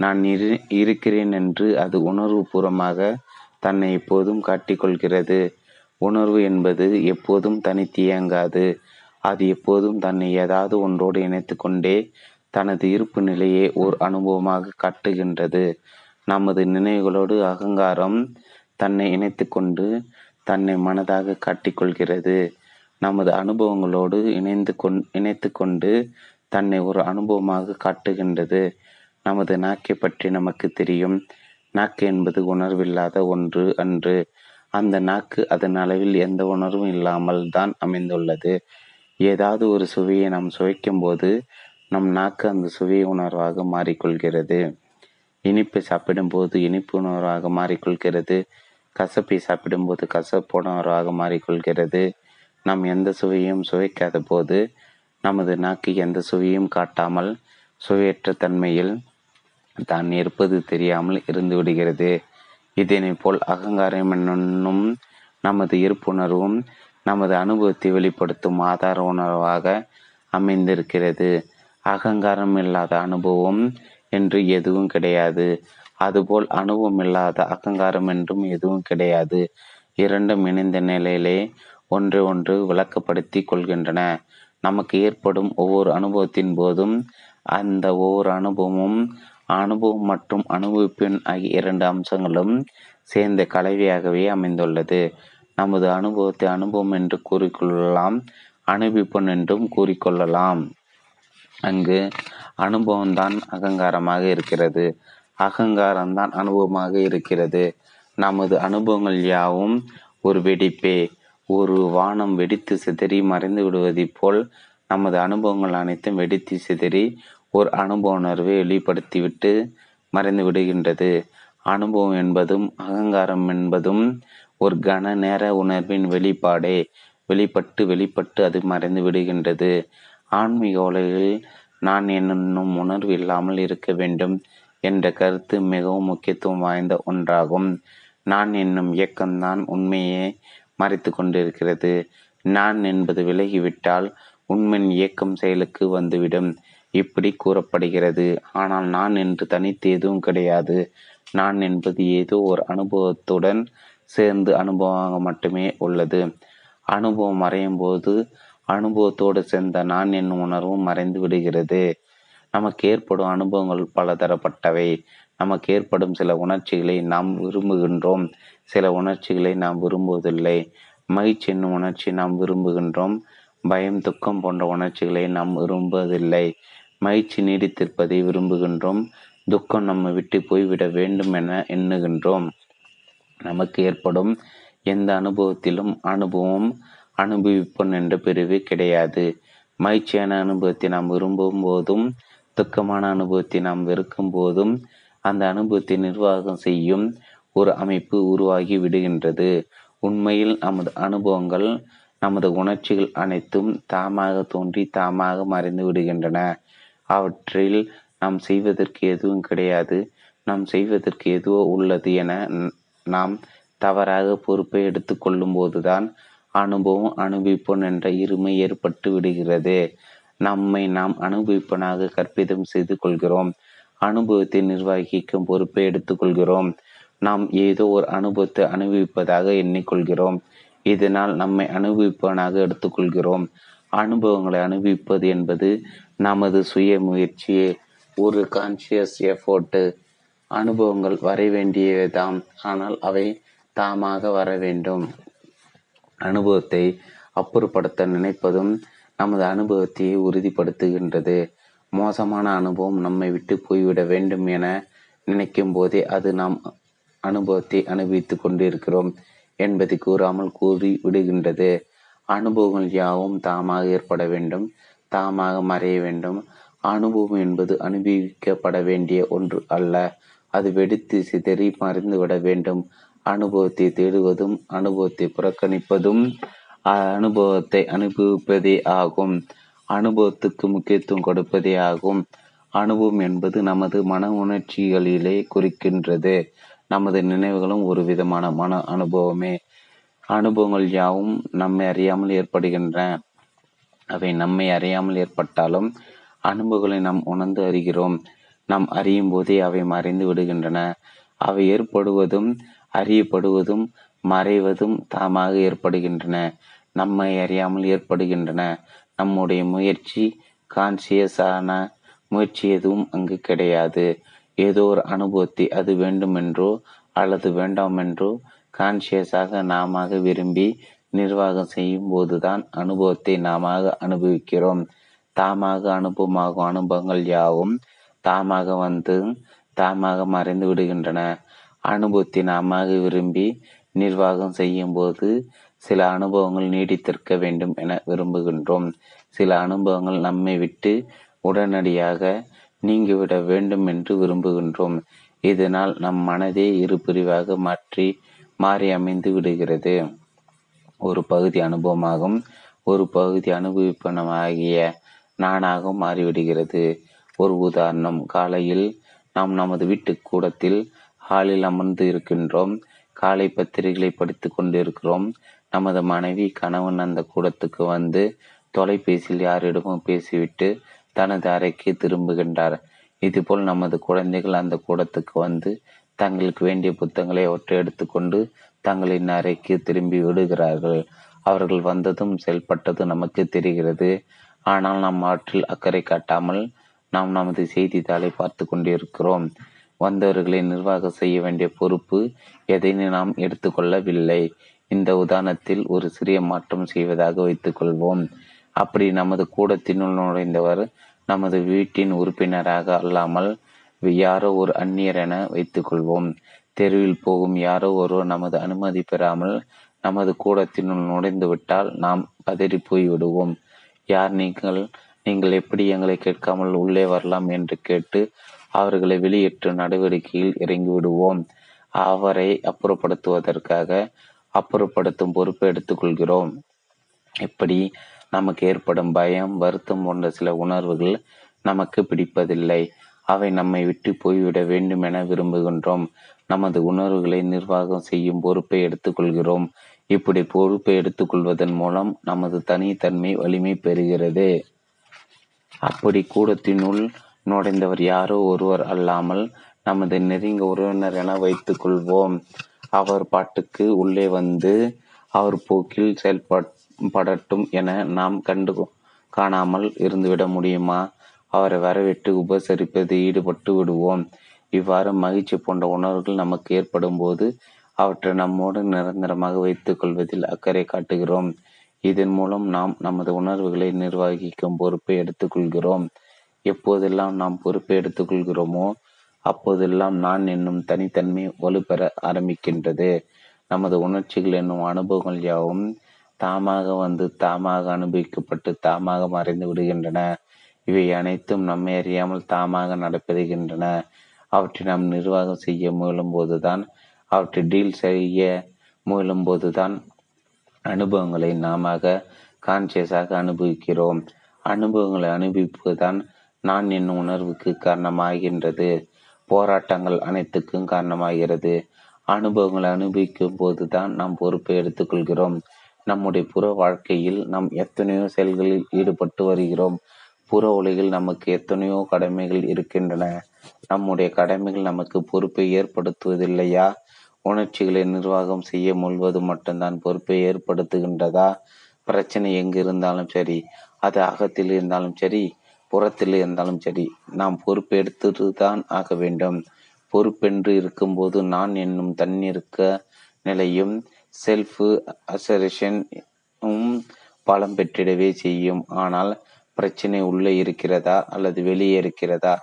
நான் இரு இருக்கிறேன் என்று அது உணர்வுபூர்வமாக தன்னை எப்போதும் காட்டிக்கொள்கிறது. உணர்வு என்பது எப்போதும் தனித்தியங்காது அது எப்போதும் தன்னை ஏதாவது ஒன்றோடு இணைத்து கொண்டே தனது இருப்பு நிலையை ஓர் அனுபவமாக காட்டுகின்றது. நமது நினைவுகளோடு அகங்காரம் தன்னை இணைத்து கொண்டு தன்னை மனதாக காட்டிக்கொள்கிறது. நமது அனுபவங்களோடு இணைந்து கொண் இணைத்து கொண்டு தன்னை ஒரு அனுபவமாக காட்டுகின்றது. நமது நாக்கை பற்றி நமக்கு தெரியும். நாக்கு என்பது உணர்வில்லாத ஒன்று அன்று. அந்த நாக்கு அதன் அளவில் எந்த உணர்வும் இல்லாமல் தான் அமைந்துள்ளது. ஏதாவது ஒரு சுவையை நாம் சுவைக்கும்போது நம் நாக்கு அந்த சுவை உணர்வாக மாறிக்கொள்கிறது. இனிப்பை சாப்பிடும்போது இனிப்பு உணர்வாக மாறிக்கொள்கிறது. கசப்பை சாப்பிடும்போது கசப்பு உணர்வாக மாறிக்கொள்கிறது. நாம் எந்த சுவையும் சுவைக்காத போது நமது நாக்கு எந்த சுவையும் காட்டாமல் சுவையற்ற தன்மையில் தான் இருப்பது தெரியாமல் இருந்து விடுகிறது. இதனை போல் அகங்காரம் என்னும் நமது இருப்புணர்வும் நமது அனுபவத்தை வெளிப்படுத்தும் ஆதார உணர்வாக அமைந்திருக்கிறது. அகங்காரம் இல்லாத அனுபவம் என்று எதுவும் கிடையாது. அதுபோல் அனுபவம் இல்லாத அகங்காரம் என்றும் எதுவும் கிடையாது. இரண்டும் இணைந்த நிலையிலே ஒன்றை ஒன்று விளக்கப்படுத்தி கொள்கின்றன. நமக்கு ஏற்படும் ஒவ்வொரு அனுபவத்தின் போதும் அந்த ஒவ்வொரு அனுபவமும் அனுபவம் மற்றும் அனுபவிப்பின் ஆகிய இரண்டு அம்சங்களும் சேர்ந்த கலவையாகவே அமைந்துள்ளது. நமது அனுபவத்தை அனுபவம் என்று கூறிக்கொள்ளலாம் அனுபவிப்பன் என்றும் கூறிக்கொள்ளலாம். அங்கு அனுபவம்தான் அகங்காரமாக இருக்கிறது. அகங்காரம்தான் அனுபவமாக இருக்கிறது. நமது அனுபவங்கள் யாவும் ஒரு வெடிப்பே ஒரு வானம் வெடித்து சிதறி மறைந்து விடுவதைப் போல் நமது அனுபவங்கள் அனைத்தும் வெடித்து சிதறி ஒரு அனுபவ உணர்வை வெளிப்படுத்திவிட்டு மறைந்து விடுகின்றது. அனுபவம் என்பதும் அகங்காரம் என்பதும் ஒரு கன நேர உணர்வின் வெளிப்பாடே வெளிப்பட்டு வெளிப்பட்டு அது மறைந்து விடுகின்றது. ஆன்மீக உலகில் நான் என்னும் உணர்வு இல்லாமல் இருக்க வேண்டும் என்ற கருத்து மிகவும் முக்கியத்துவம் வாய்ந்த ஒன்றாகும். நான் என்னும் இயக்கம்தான் உண்மையை மறைத்து கொண்டிருக்கிறது. நான் என்பது விலகிவிட்டால் உண்மையின் இயக்கம் செயலுக்கு வந்துவிடும். இப்படி கூறப்படுகிறது. ஆனால் நான் என்று தனித்து எதுவும் கிடையாது. நான் என்பது ஏதோ ஒரு அனுபவத்துடன் சேர்ந்து அனுபவமாக மட்டுமே உள்ளது. அனுபவம் மறையும் போது அனுபவத்தோடு சேர்ந்த நான் என்னும் உணர்வும் மறைந்து விடுகிறது. நமக்கு ஏற்படும் அனுபவங்கள் பலதரப்பட்டவை. நமக்கு ஏற்படும் சில உணர்ச்சிகளை நாம் விரும்புகின்றோம். சில உணர்ச்சிகளை நாம் விரும்புவதில்லை. மகிழ்ச்சி என்னும் உணர்ச்சி நாம் விரும்புகின்றோம். பயம் துக்கம் போன்ற உணர்ச்சிகளை நாம் விரும்புவதில்லை. மகிழ்ச்சி நீடித்திருப்பதை விரும்புகின்றோம். துக்கம் நம்மை விட்டு போய்விட வேண்டும் என எண்ணுகின்றோம். நமக்கு ஏற்படும் எந்த அனுபவத்திலும் அனுபவம் அனுபவிப்போம் என்ற பிரிவு கிடையாது. மகிழ்ச்சியான அனுபவத்தை நாம் விரும்பும் போதும் துக்கமான அனுபவத்தை நாம் வெறுக்கும் போதும் அந்த அனுபவத்தை நிர்வாகம் செய்யும் ஒரு அமைப்பு உருவாகி விடுகின்றது. உண்மையில் நமது அனுபவங்கள் நமது உணர்ச்சிகள் அனைத்தும் தாமாக தோன்றி தாமாக மறைந்து விடுகின்றன. அவற்றில் நாம் செய்வதற்கு எதுவும் கிடையாது. நாம் செய்வதற்கு எதுவோ உள்ளது என நாம் தவறாக பொறுப்பை எடுத்துக்கொள்ளும் போதுதான் அனுபவம் அனுபவிப்போன் என்ற இருமை ஏற்பட்டு விடுகிறது. நம்மை நாம் அனுபவிப்பனாக கற்பிதம் செய்து கொள்கிறோம். அனுபவத்தை நிர்வகிக்கும் பொறுப்பை எடுத்துக்கொள்கிறோம் நாம் ஏதோ ஒரு அனுபவத்தை அனுபவிப்பதாக எண்ணிக்கொள்கிறோம். இதனால் நம்மை அனுபவிப்பவனாக எடுத்துக்கொள்கிறோம் அனுபவங்களை அனுபவிப்பது என்பது நமது சுய முயற்சியே. ஒரு கான்சியஸ் எஃபோர்ட்டு அனுபவங்கள் வர வேண்டியதாம் ஆனால் அவை தாமாக வர வேண்டும். அனுபவத்தை அப்புறப்படுத்த நினைப்பதும் நமது அனுபவத்தை உறுதிப்படுத்துகின்றது. மோசமான அனுபவம் நம்மை விட்டு போய்விட வேண்டும் என நினைக்கும் போதே அது நாம் அனுபவத்தை அனுபவித்துக் கொண்டிருக்கிறோம் என்பதை கூறாமல் கூறி விடுகின்றது. அனுபவங்கள் யாவும் தாமாக ஏற்பட வேண்டும் தாமாக மறைய வேண்டும். அனுபவம் என்பது அனுபவிக்கப்பட வேண்டிய ஒன்று அல்ல. அது வெடித்து சிதறி மறைந்து விட வேண்டும். அனுபவத்தை தேடுவதும் அனுபவத்தை புறக்கணிப்பதும் அனுபவத்தை அனுபவிப்பதே ஆகும். அனுபவத்துக்கு முக்கியத்துவம் கொடுப்பதே ஆகும். அனுபவம் என்பது நமது மன உணர்ச்சிகளிலே குறிக்கின்றது. நமது நினைவுகளும் ஒரு விதமான மன அனுபவமே. அனுபவங்கள் யாவும் நம்மை அறியாமல் ஏற்படுகின்றன. அவை நம்மை அறியாமல் ஏற்பட்டாலும் அனுபவங்களை நாம் உணர்ந்து அறிகிறோம். நாம் அறியும் போதே அவை மறைந்து விடுகின்றன. அவை ஏற்படுவதும் அறியப்படுவதும் மறைவதும் தாமாக ஏற்படுகின்றன. நம்மை அறியாமல் ஏற்படுகின்றன. நம்முடைய முயற்சி கான்சியஸான முயற்சி எதுவும் அங்கு கிடையாது. ஏதோ ஒரு அனுபவத்தை அது வேண்டுமென்றோ அல்லது வேண்டாமென்றோ கான்சியஸாக நாம விரும்பி நிர்வாகம் செய்யும் போதுதான் அனுபவத்தை நாம அனுபவிக்கிறோம். தாமாக அனுபவமாகும் அனுபவங்கள் யாவும் தாமாக வந்து தாமாக மறைந்து விடுகின்றன. அனுபவத்தை நாமாக விரும்பி நிர்வாகம் செய்யும் போது சில அனுபவங்கள் நீடித்திருக்க வேண்டும் என விரும்புகின்றோம். சில அனுபவங்கள் நம்மை விட்டு உடனடியாக நீங்கிவிட வேண்டும் என்று விரும்புகின்றோம். இதனால் நம் மனதே இரு பிரிவாக மாற்றி மாறி அமைந்து விடுகிறது. ஒரு பகுதி அனுபவமாகும் ஒரு பகுதி அனுபவிப்பனமாகிய நானாகவும் மாறிவிடுகிறது. ஒரு உதாரணம். காலையில் நாம் நமது வீட்டு கூடத்தில் ஹாலில் அமர்ந்து இருக்கின்றோம். காலை பத்திரிகைகளை படித்து கொண்டிருக்கிறோம். நமது மனைவி கணவன் அந்த கூடத்துக்கு வந்து தொலைபேசியில் யாரிடமும் பேசிவிட்டு தனது அறைக்கு திரும்புகின்றார். இதுபோல் நமது குழந்தைகள் அந்த கூடத்துக்கு வந்து தங்களுக்கு வேண்டிய புத்தகங்களை அவற்றை எடுத்துக்கொண்டு தங்களின் அறைக்கு திரும்பி விடுகிறார்கள். அவர்கள் வந்ததும் செயல்பட்டதும் நமக்கு தெரிகிறது. ஆனால் நாம் அவற்றில் அக்கறை காட்டாமல் நாம் நமது செய்தித்தாளை பார்த்து கொண்டிருக்கிறோம். வந்தவர்களை நிர்வாகம் செய்ய வேண்டிய பொறுப்பு எதையும் நாம் எடுத்துக்கொள்ளவில்லை. இந்த உதாரணத்தில் ஒரு சிறிய மாற்றம் செய்வதாக வைத்துக்கொள்வோம். அப்படி நமது கூடத்தினுள் நுழைந்தவர் நமது வீட்டின் உறுப்பினராக அல்லாமல் யாரோ ஒரு அந்நியர் என வைத்துக்கொள்வோம். தெருவில் போகும் யாரோ ஒருவர் நமது அனுமதி பெறாமல் நமது கூடத்தினுள் நுழைந்து விட்டால் நாம் பதறி போய் விடுவோம் யார் நீங்கள் நீங்கள் எப்படி எங்களை கேட்காமல் உள்ளே வரலாம் என்று கேட்டு அவர்களை வெளியேற்றும் நடவடிக்கையில் இறங்கிவிடுவோம் அவரை அப்புறப்படுத்துவதற்காக அப்புறப்படுத்தும் பொறுப்பை எடுத்துக்கொள்கிறோம். இப்படி நமக்கு ஏற்படும் பயம் வருத்தம் போன்ற சில உணர்வுகள் நமக்கு பிடிப்பதில்லை. அவை நம்மை விட்டு போய்விட வேண்டும் என விரும்புகின்றோம். நமது உணர்வுகளை நிர்வாகம் செய்யும் பொறுப்பை எடுத்துக்கொள்கிறோம். இப்படி பொறுப்பை எடுத்துக்கொள்வதன் மூலம் நமது தனித்தன்மை வலிமை பெறுகிறது. அப்படி கூடத்தினுள் நுழைந்தவர் யாரோ ஒருவர் அல்லாமல் நமது நெருங்க உறவினர் என வைத்துக் கொள்வோம். அவர் பாட்டுக்கு உள்ளே வந்து அவர் போக்கில் செயல்படட்டும் என நாம் கண்டு காணாமல் இருந்துவிட முடியுமா? அவரை வரவேற்று உபசரிப்பது ஈடுபட்டு விடுவோம். இவ்வாறு மகிழ்ச்சி போன்ற உணர்வுகள் நமக்கு ஏற்படும் போது அவற்றை நம்மோடு நிரந்தரமாக வைத்துக் கொள்வதில் அக்கறை காட்டுகிறோம். இதன் மூலம் நாம் நமது உணர்வுகளை நிர்வகிக்கும் பொறுப்பை எடுத்துக்கொள்கிறோம். எப்போதெல்லாம் நாம் பொறுப்பை எடுத்துக்கொள்கிறோமோ அப்போதெல்லாம் நான் என்னும் தனித்தன்மை வலுப்பெற ஆரம்பிக்கின்றது. நமது உணர்ச்சிகள் என்னும் அனுபவங்கள் யாவும் தாமாக வந்து தாமாக அனுபவிக்கப்பட்டு தாமாக மறைந்து விடுகின்றன. இவை அனைத்தும் நம்மை அறியாமல் தாமாக நடைபெறுகின்றன அவற்றை நாம் நிர்வாகம் செய்ய முயலும் போதுதான் அவற்றை டீல் செய்ய முயலும் போதுதான் அனுபவங்களை நாம கான்சியஸாக அனுபவிக்கிறோம். அனுபவங்களை அனுபவிப்பதுதான் நான் என்னும் உணர்வுக்கு காரணமாகின்றது. போராட்டங்கள் அனைத்துக்கும் காரணமாகிறது. அனுபவங்களை அனுபவிக்கும் போது தான் நாம் பொறுப்பை எடுத்துக்கொள்கிறோம். நம்முடைய புற வாழ்க்கையில் நாம் எத்தனையோ செயல்களில் ஈடுபட்டு வருகிறோம். புற உலகில் நமக்கு எத்தனையோ கடமைகள் இருக்கின்றன. நம்முடைய கடமைகள் நமக்கு பொறுப்பை ஏற்படுத்துவதில்லையா? உணர்ச்சிகளை நிர்வாகம் செய்ய முழுவது மட்டும்தான். பொறுப்பை ஏற்படுத்துகின்றதா? பிரச்சனை எங்கு இருந்தாலும் சரி அது அகத்தில் இருந்தாலும் சரி புறத்தில் இருந்தாலும் சரி நாம் பொறுப்பெடுத்து தான் ஆக வேண்டும். பொறுப்பென்று இருக்கும்போது நான் என்னும் தன்னிருக்க நிலையும் செல்ஃப் அசரேஷன் பலம் பெற்றிடவே செய்யும். ஆனால் பிரச்சனை உள்ளே இருக்கிறதா? அல்லது வெளியே இருக்கிறதா?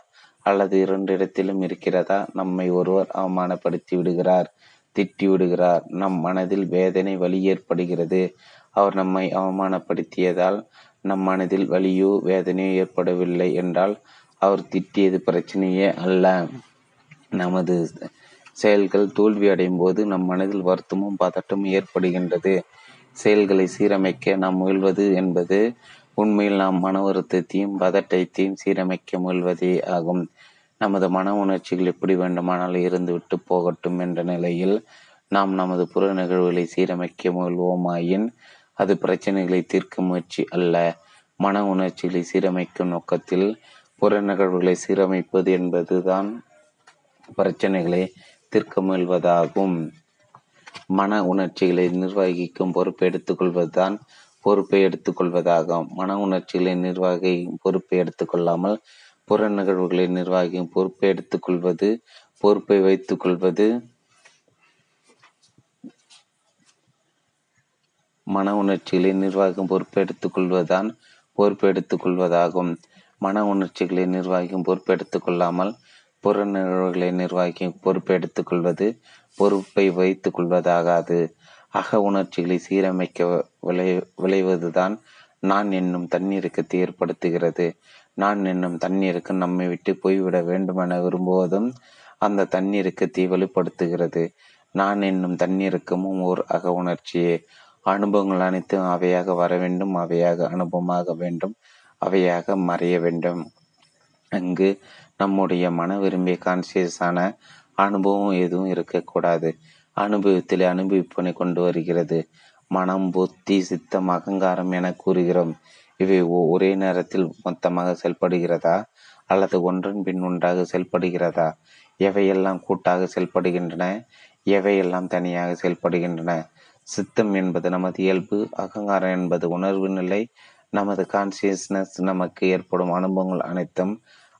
அல்லது இரண்டு இடத்திலும் இருக்கிறதா? நம்மை ஒருவர் அவமானப்படுத்தி விடுகிறார். திட்டிவிடுகிறார். நம் மனதில் வேதனை வலி ஏற்படுகிறது. அவர் நம்மை அவமானப்படுத்தியதால் நம் மனதில் வலியோ வேதனையோ ஏற்படவில்லை என்றால் அவர் திட்டியது பிரச்சனையே அல்ல. நமது செயல்கள் தோல்வி அடையும் போது நம் மனதில் வருத்தமும் பதட்டமும் ஏற்படுகின்றது. செயல்களை சீரமைக்க நாம் முயல்வது என்பது உண்மையில் நாம் மன வருத்தத்தையும் பதட்டத்தையும் சீரமைக்க முயல்வதே ஆகும். நமது மன உணர்ச்சிகள் எப்படி வேண்டுமானால் இருந்துவிட்டு போகட்டும் என்ற நிலையில் நாம் நமது புற நிகழ்வுகளை சீரமைக்க முயல்வோமாயின் அது பிரச்சனைகளை தீர்க்க முயற்சி அல்ல. மன உணர்ச்சிகளை சீரமைக்கும் நோக்கத்தில் புற நிகழ்வுகளை சீரமைப்பது என்பதுதான் பிரச்சனைகளை தீர்க்க முயல்வதாகும். மன உணர்ச்சிகளை நிர்வகிக்கும் பொறுப்பை எடுத்துக்கொள்வதுதான் பொறுப்பை எடுத்துக்கொள்வதாகும். மன உணர்ச்சிகளை நிர்வாகி பொறுப்பை எடுத்துக்கொள்ளாமல் புற நிகழ்வுகளை நிர்வாகிக்கும் பொறுப்பை எடுத்துக்கொள்வது பொறுப்பை வைத்துக் கொள்வது மன உணர்ச்சிகளை நிர்வாகம் பொறுப்பை கொள்வதுதான் பொறுப்பை கொள்வதாகும் மன உணர்ச்சிகளை நிர்வாகிக்கும் பொறுப்பெடுத்துக் கொள்ளாமல் புற நிகழ்வுகளை நிர்வாகி பொறுப்பை கொள்வது பொறுப்பை வைத்துக் கொள்வதாகாது. அக உணர்ச்சிகளை சீரமைக்க விளை விளைவதுதான் நான் என்னும் தன்னிறக்கத்தை ஏற்படுத்துகிறது. நான் என்னும் தண்ணீருக்கு நம்மை விட்டு போய்விட வேண்டுமென விரும்புவதும் அந்த தண்ணீருக்கு தீவலுப்படுத்துகிறது நான் என்னும் தண்ணீருக்கும் ஓர் அக உணர்ச்சியே. அனுபவங்கள் அனைத்தும் அவையாக வர வேண்டும் அவையாக அனுபவமாக வேண்டும் அவையாக மறைய வேண்டும். அங்கு நம்முடைய மன விரும்பிய கான்சியஸான அனுபவம் எதுவும் இருக்கக்கூடாது. அனுபவத்தில் அனுபவிப்பனை கொண்டு வருகிறது. மனம் புத்தி சித்தம் அகங்காரம் என கூறுகிறோம். இவை ஒரே நேரத்தில் மொத்தமாக செயல்படுகிறதா? அல்லது ஒன்றன் பின் ஒன்றாக செயல்படுகிறதா? எவையெல்லாம் கூட்டாக செயல்படுகின்றன? எவையெல்லாம் தனியாக செயல்படுகின்றன? சித்தம் என்பது நமது இயல்பு அகங்காரம் என்பது உணர்வு நிலை நமது கான்சியஸ்னஸ் நமக்கு ஏற்படும் அனுபவங்கள் அனைத்தும்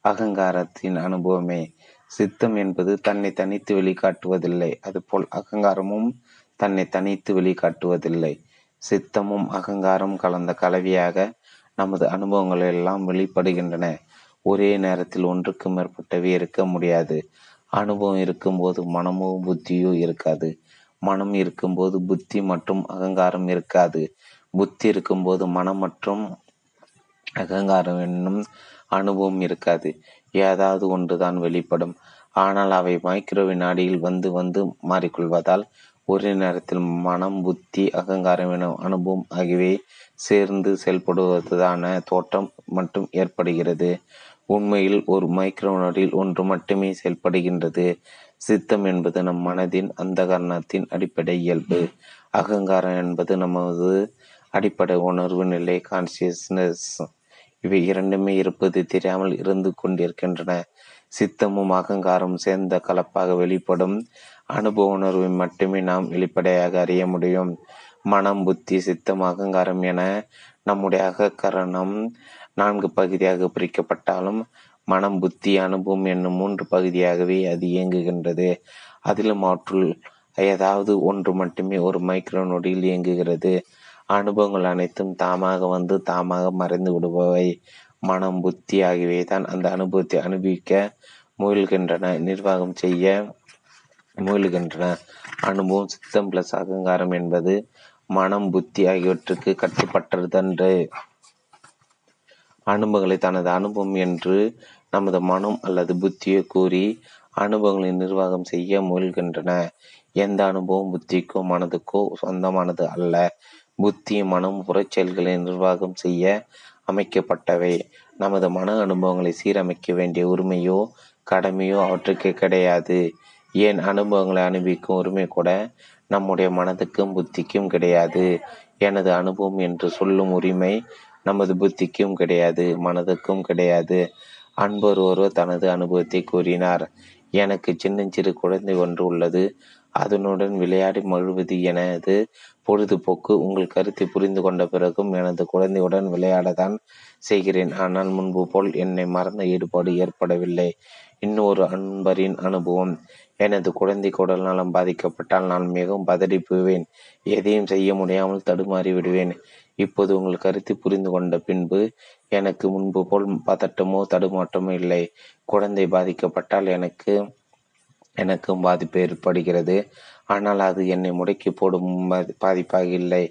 அகங்காரத்தின் அனுபவமே. சித்தம் என்பது தன்னை தனித்து வெளிக்காட்டுவதில்லை அதுபோல் அகங்காரமும் தன்னை தனித்து வெளிக்காட்டுவதில்லை. சித்தமும் அகங்காரம் கலந்த கலவையாக நமது அனுபவங்கள் எல்லாம் வெளிப்படுகின்றன. ஒரே நேரத்தில் ஒன்றுக்கு மேற்பட்டவை இருக்க முடியாது. அனுபவம் இருக்கும்போது மனமோ புத்தியோ இருக்காது. மனம் இருக்கும்போது புத்தி மற்றும் அகங்காரம் இருக்காது. புத்தி இருக்கும்போது மனம் மற்றும் அகங்காரம் என்னும் அனுபவம் இருக்காது. ஏதாவது ஒன்றுதான் வெளிப்படும். ஆனால் அவை மைக்ரோ வினாடியில் வந்து வந்து மாறிக்கொள்வதால் ஒரே நேரத்தில் மனம் புத்தி அகங்காரம் என அனுபவம் ஆகியவை சேர்ந்து செயல்படுவதான தோற்றம் மட்டும் ஏற்படுகிறது. உண்மையில் ஒரு மைக்ரோனரில் ஒன்று மட்டுமே செயல்படுகின்றது. சித்தம் என்பது நம் மனதின் அந்த கரணத்தின் அடிப்படை இயல்பு. அகங்காரம் என்பது நமது அடிப்படை உணர்வு நிலை கான்சியஸ்னஸ் இவை இரண்டுமே இருப்பது தெரியாமல் இருந்து கொண்டிருக்கின்றன. சித்தமும் அகங்காரம் சேர்ந்த கலப்பாக வெளிப்படும் அனுபவ உணர்வை மட்டுமே நாம் வெளிப்படையாக அறிய முடியும். மனம் புத்தி சித்தம் அகங்காரம் என நம்முடைய அகக்கரணம் நான்கு பகுதியாக பிரிக்கப்பட்டாலும் மனம் புத்தி அனுபவம் என்னும் மூன்று பகுதியாகவே அது இயங்குகின்றது. அதிலும் அவற்றுள் ஏதாவது ஒன்று மட்டுமே ஒரு மைக்ரோ நொடியில் இயங்குகிறது. அனுபவங்கள் அனைத்தும் தாமாக வந்து தாமாக மறைந்து விடுபவை. மனம் புத்தி ஆகியவை தான் அந்த அனுபவத்தை அனுபவிக்க முயல்கின்றன. நிர்வாகம் செய்ய முயல்கின்றன அனுபவம் சித்தம் பிளஸ் அகங்காரம் என்பது மனம் புத்தி ஆகியவற்றுக்கு கட்டுப்பட்டதன்று. அனுபவங்களை தனது அனுபவம் என்று நமது மனம் அல்லது புத்தியை கூறி அனுபவங்களை நிர்வாகம் செய்ய முயல்கின்றன. எந்த அனுபவம் புத்திக்கோ மனதுக்கோ சொந்தமானது அல்ல. புத்தி மனம் புறச்செயல்களை நிர்வாகம் செய்ய அமைக்கப்பட்டவை. நமது மன அனுபவங்களை சீரமைக்க வேண்டிய உரிமையோ கடமையோ அவற்றுக்கு கிடையாது. ஏன் அனுபவங்களை அனுபவிக்கும் உரிமை கூட நம்முடைய மனதுக்கும் புத்திக்கும் கிடையாது. எனது அனுபவம் என்று சொல்லும் உரிமை நமது புத்திக்கும் கிடையாது மனதுக்கும் கிடையாது. அன்பர் ஒருவர் தனது அனுபவத்தை கூறினார் எனக்கு சின்னஞ்சிறு குழந்தை ஒன்று உள்ளது. அதனுடன் விளையாடி மழுவது எனது பொழுதுபோக்கு. உங்கள் கருத்தை புரிந்து கொண்ட பிறகும் எனது குழந்தையுடன் விளையாடத்தான் செய்கிறேன். ஆனால் முன்பு போல் என்னை மறந்த ஈடுபாடு ஏற்படவில்லை. இன்னொரு அன்பரின் அனுபவம். எனது குழந்தைக்கு உடல் நலம் பாதிக்கப்பட்டால் நான் மிகவும் பதறி போவேன் எதையும் செய்ய முடியாமல் தடுமாறி விடுவேன். இப்போது உங்கள் கருத்தை புரிந்து கொண்ட பின்பு எனக்கு முன்பு போல் பதட்டமோ தடுமாற்றமோ இல்லை. குழந்தை பாதிக்கப்பட்டால் எனக்கு எனக்கும் பாதிப்பு ஏற்படுகிறது. ஆனால் அது என்னை முடக்கி போடும் பாதிப்பாக இல்லை.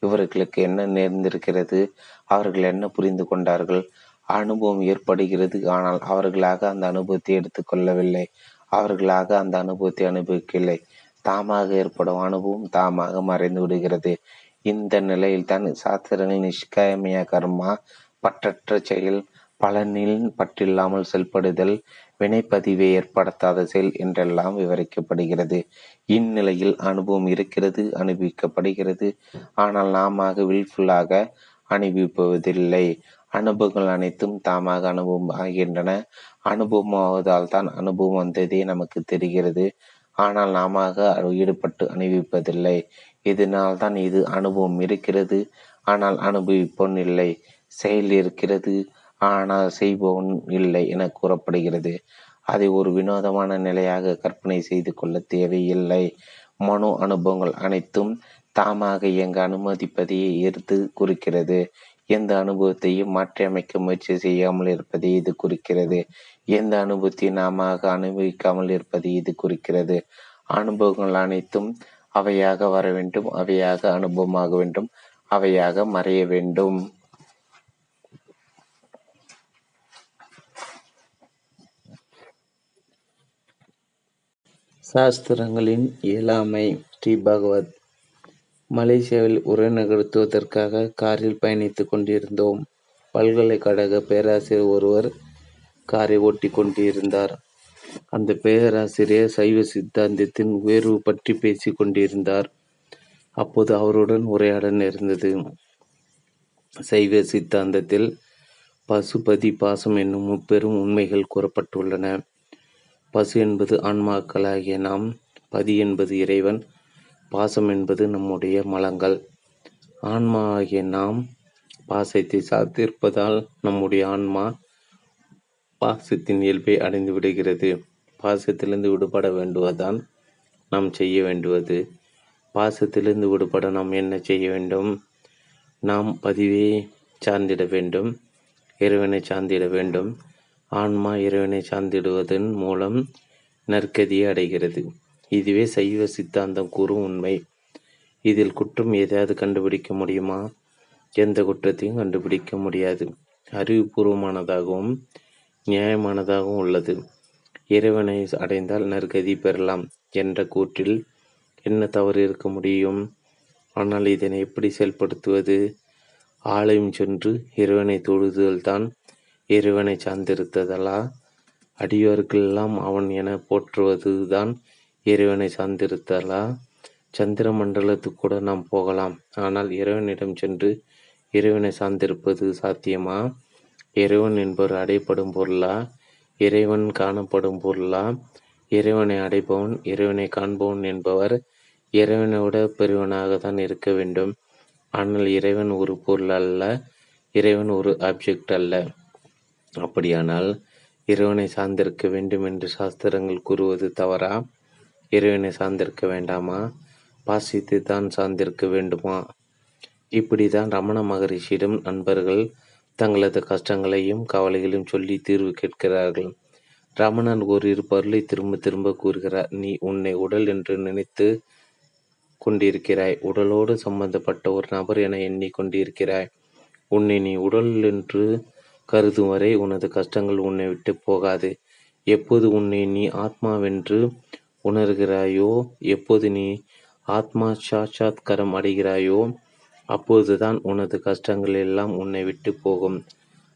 இவர்களுக்கு என்ன நேர்ந்திருக்கிறது? அவர்கள் என்ன புரிந்து கொண்டார்கள்? அனுபவம் ஏற்படுகிறது. ஆனால் அவர்களாக அந்த அனுபவத்தை எடுத்துக்கொள்ளவில்லை அவர்களாக அந்த அனுபவத்தை அனுபவிக்கவில்லை. தாமாக ஏற்படும் அனுபவம் தாமாக மறைந்து விடுகிறது. இந்த நிலையில் தான் சாஸ்திரங்கள் நிஷ்காயமிய கர்மா பற்றற்ற செயல் பலனில் பற்றில்லாமல் செயல்படுதல் வினைப்பதிவை ஏற்படுத்தாத செயல் என்றெல்லாம் விவரிக்கப்படுகிறது. இந்நிலையில் அனுபவம் இருக்கிறது அனுபவிக்கப்படுகிறது. ஆனால் நாம வில்ஃபுல்லாக அனுபவிப்பதில்லை. அனுபவங்கள் அனைத்தும் தாமாக அனுபவம் ஆகின்றன. அனுபவம் ஆவதால் தான் அனுபவம் வந்ததே நமக்கு தெரிகிறது. ஆனால் நாம ஈடுபட்டு அனுபவிப்பதில்லை. இதனால் தான் இது அனுபவம் இருக்கிறது. ஆனால் அனுபவிப்போன் இல்லை. செயல் இருக்கிறது. ஆனால் செய்பவன் இல்லை என கூறப்படுகிறது. அதை ஒரு வினோதமான நிலையாக கற்பனை செய்து கொள்ள தேவையில்லை. மனோ அனுபவங்கள் அனைத்தும் தாமாக இயங்க அனுமதிப்பதையே எதிர்த்து குறிக்கிறது. எந்த அனுபவத்தையும் மாற்றியமைக்க முயற்சி செய்யாமல் இருப்பதை இது குறிக்கிறது. எந்த அனுபவத்தை நாம அனுபவிக்காமல் இருப்பதை இது குறிக்கிறது. அனுபவங்கள் அனைத்தும் அவையாக வர வேண்டும் அவையாக அனுபவமாக வேண்டும் அவையாக மறைய வேண்டும். சாஸ்திரங்களின் இயலாமை ஸ்ரீ பகவத். மலேசியாவில் உரை நிகழ்த்துவதற்காக காரில் பயணித்துக் கொண்டிருந்தோம். பல்கலைக்கழக பேராசிரியர் ஒருவர் காரை ஓட்டி கொண்டிருந்தார். அந்த பேராசிரியர் சைவ சித்தாந்தத்தின் உயர்வு பற்றி பேசிக் கொண்டிருந்தார். அப்போது அவருடன் உரையாட நேர்ந்தது. சைவ சித்தாந்தத்தில் பசுபதி பாசம் என்னும் முப்பெரும் உண்மைகள் கூறப்பட்டுள்ளன. பசு என்பது ஆன்மாக்களாகிய நாம் பதி என்பது இறைவன் பாசம் என்பது நம்முடைய மலங்கள். ஆன்மா ஆகிய நாம் பாசத்தை சாத்திருப்பதால் நம்முடைய ஆன்மா பாசத்தின் இயல்பை அடைந்து விடுகிறது. பாசத்திலிருந்து விடுபட வேண்டுவதுதான் நாம் செய்ய வேண்டுவது. பாசத்திலிருந்து விடுபட நாம் என்ன செய்ய வேண்டும்? நாம் பதிவை சார்ந்திட வேண்டும். இறைவனை சார்ந்திட வேண்டும். ஆன்மா இறைவனை சார்ந்திடுவதன் மூலம் நற்கதியை அடைகிறது. இதுவே சைவ சித்தாந்தம் கூறும் உண்மை. இதில் குற்றம் எதையாவது கண்டுபிடிக்க முடியுமா? எந்த குற்றத்தையும் கண்டுபிடிக்க முடியாது. அறிவுபூர்வமானதாகவும் நியாயமானதாகவும் உள்ளது. இறைவனை அடைந்தால் நற்கதி பெறலாம் என்ற கூற்றில் என்ன தவறு இருக்க முடியும்? ஆனால் இதனை எப்படி செயல்படுத்துவது? ஆலயம் சென்று இறைவனை தொழுதல்தான் இறைவனை சார்ந்திருத்ததலா அடியோருக்கெல்லாம் அவன் என போற்றுவதுதான் இறைவனை சார்ந்திருத்தலா சந்திர மண்டலத்துக்கு கூட நாம் போகலாம். ஆனால் இறைவனிடம் சென்று இறைவனை சார்ந்திருப்பது சாத்தியமா? இறைவன் என்பவர் அடையப்படும் பொருளா? இறைவன் காணப்படும் பொருளா? இறைவனை அடைபவன் இறைவனை காண்பவன் என்பவர் இறைவனை விட பெரியவனாக தான் இருக்க வேண்டும். ஆனால் இறைவன் ஒரு பொருள் அல்ல இறைவன் ஒரு ஆப்ஜெக்ட் அல்ல. அப்படியானால் இறைவனை சார்ந்திருக்க வேண்டும் என்று சாஸ்திரங்கள் கூறுவது தவறா? இறைவனை சார்ந்திருக்க வேண்டாமா? பாசித்து தான் சார்ந்திருக்க வேண்டுமா? இப்படி தான் ரமண மகரிஷியிடம் நண்பர்கள் தங்களது கஷ்டங்களையும் கவலைகளையும் சொல்லி தீர்வு கேட்கிறார்கள். ரமணன் ஓரிரு பொருளை திரும்ப திரும்ப கூறுகிறார். நீ உன்னை உடல் என்று நினைத்து கொண்டிருக்கிறாய். உடலோடு சம்பந்தப்பட்ட ஒரு நபர் என எண்ணிக்கொண்டிருக்கிறாய் உன்னை நீ உடல் என்று கருதும் வரை உனது கஷ்டங்கள் உன்னை விட்டு போகாது. எப்போது உன்னை நீ ஆத்மாவென்று உணர்கிறாயோ எப்போது நீ ஆத்மா சாட்சாத்கரம் அடைகிறாயோ அப்போதுதான் உனது கஷ்டங்கள் எல்லாம் உன்னை விட்டு போகும்.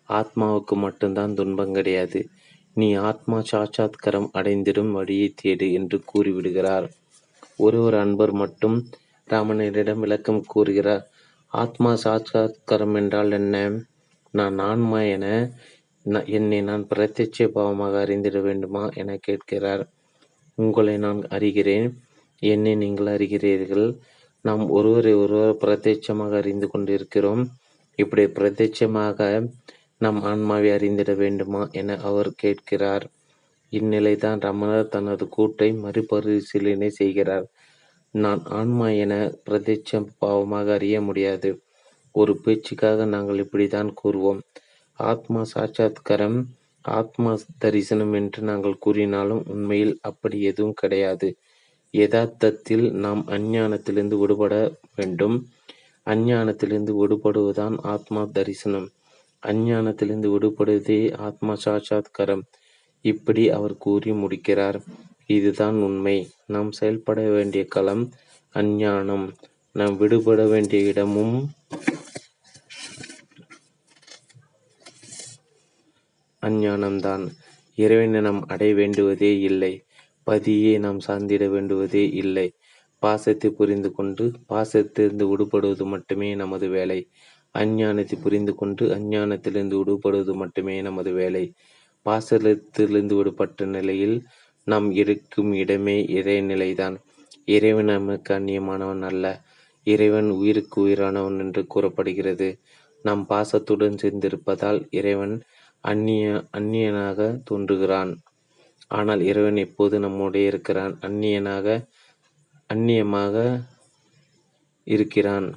ஆத்மாவுக்கு மட்டும்தான் துன்பம் கிடையாது. நீ ஆத்மா சாட்சாத்காரம் அடைந்திடும் வழியை தேடு என்று கூறிவிடுகிறார். ஒரு ஒரு அன்பர் மட்டும் ராமனிடம் விளக்கம் கூறுகிறார் ஆத்மா சாட்சாத்கரம் என்றால் என்ன? நான் ஆன்மா என என்னை நான் பிரத்யட்ச பாவமாக அறிந்திட வேண்டுமா? என கேட்கிறார். உங்களை நான் அறிகிறேன். என்னை நீங்கள் அறிகிறீர்கள். நாம் ஒருவரை ஒருவர் பிரத்யட்சமாக அறிந்து கொண்டிருக்கிறோம். இப்படி பிரத்யட்சமாக நம் ஆன்மாவை அறிந்திட வேண்டுமா என அவர் கேட்கிறார். இந்நிலைதான் ரமணர் தனது கூட்டை மறுபரிசீலனை செய்கிறார். நான் ஆன்மா என பிரத்யட்ச பாவமாக அறிய முடியாது. ஒரு பேச்சுக்காக நாங்கள் இப்படித்தான் கூறுவோம். ஆத்மா சாட்சாத்காரம் ஆத்மா தரிசனம் என்று நாங்கள் கூறினாலும் உண்மையில் அப்படி எதுவும் கிடையாது. யதார்த்தத்தில் நாம் அஞ்ஞானத்திலிருந்து விடுபட வேண்டும். அஞ்ஞானத்திலிருந்து விடுபடுவதுதான் ஆத்மா தரிசனம். அஞ்ஞானத்திலிருந்து விடுபடுவதே ஆத்மா சாட்சாத்கரம். இப்படி அவர் கூறி முடிக்கிறார். இதுதான் உண்மை. நாம் செயல்பட வேண்டிய களம் அஞ்ஞானம். நாம் விடுபட வேண்டிய இடமும் அஞ்ஞானம்தான். இறைவனை நாம் அடைய வேண்டுவதே இல்லை. பதியை நாம் சார்ந்திட வேண்டுவதே இல்லை. பாசத்தை புரிந்து கொண்டு பாசத்திலிருந்து விடுபடுவது மட்டுமே நமது வேலை. அஞ்ஞானத்தை புரிந்து கொண்டு அஞ்ஞானத்திலிருந்து விடுபடுவது மட்டுமே நமது வேலை. பாசத்திலிருந்து விடுபட்ட நிலையில் நாம் இருக்கும் இடமே இறைநிலைதான் இறைவன் நமக்கு அந்நியமானவன் அல்ல. இறைவன் உயிருக்கு உயிரானவன் என்று கூறப்படுகிறது. நாம் பாசத்துடன் சேர்ந்திருப்பதால் இறைவன் அந்நிய அந்நியனாக தோன்றுகிறான். ஆனால் இறைவன் எப்போது நம்முடைய இருக்கிறான்? அந்நியனாக அந்நியமாக இருக்கிறான்.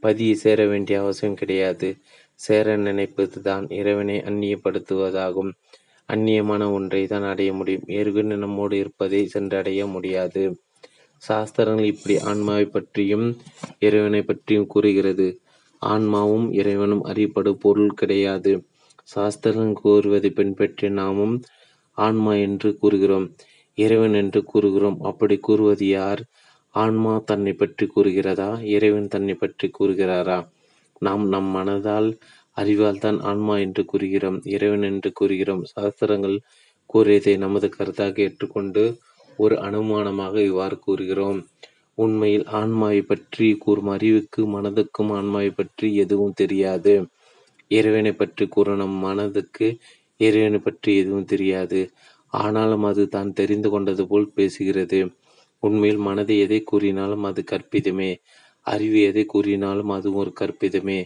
பதியை சேர வேண்டிய அவசியம் கிடையாது. சேர நினைப்பது தான் இறைவனை அந்நியப்படுத்துவதாகும். அந்நியமான ஒன்றை தான் அடைய முடியும். ஏற்கனவே நம்மோடு இருப்பதை சென்றடைய முடியாது. சாஸ்திரங்கள் இப்படி ஆன்மாவை பற்றியும் இறைவனை பற்றியும் கூறுகிறது. ஆன்மாவும் இறைவனும் அறியப்படும் பொருள் கிடையாது. சாஸ்திரங்கள் கூறுவதை பின்பற்றி நாமும் ஆன்மா என்று கூறுகிறோம். இறைவன் என்று கூறுகிறோம். அப்படி கூறுவது யார்? ஆன்மா தன்னை பற்றி கூறுகிறதா? இறைவன் தன்னை பற்றி கூறுகிறாரா? நாம் நம் மனதால் அறிவால் தான் ஆன்மா என்று கூறுகிறோம். இறைவன் என்று கூறுகிறோம். சாஸ்திரங்கள் கூறியதை நமது கருத்தாக ஏற்றுக்கொண்டு ஒரு அனுமானமாக இவ்வாறு கூறுகிறோம். உண்மையில் ஆன்மாவை பற்றி கூறும் அறிவுக்கு மனதுக்கும் ஆன்மாவை பற்றி எதுவும் தெரியாது. இறைவனை பற்றி கூற நம் மனதுக்கு இறைவனை பற்றி எதுவும் தெரியாது. ஆனாலும் அது தான் தெரிந்து கொண்டது போல் பேசுகிறது. உண்மையில் மனதை எதை கூறினாலும் அது கற்பிதமே. அறிவு எதை கூறினாலும் அது ஒரு கற்பிதமே.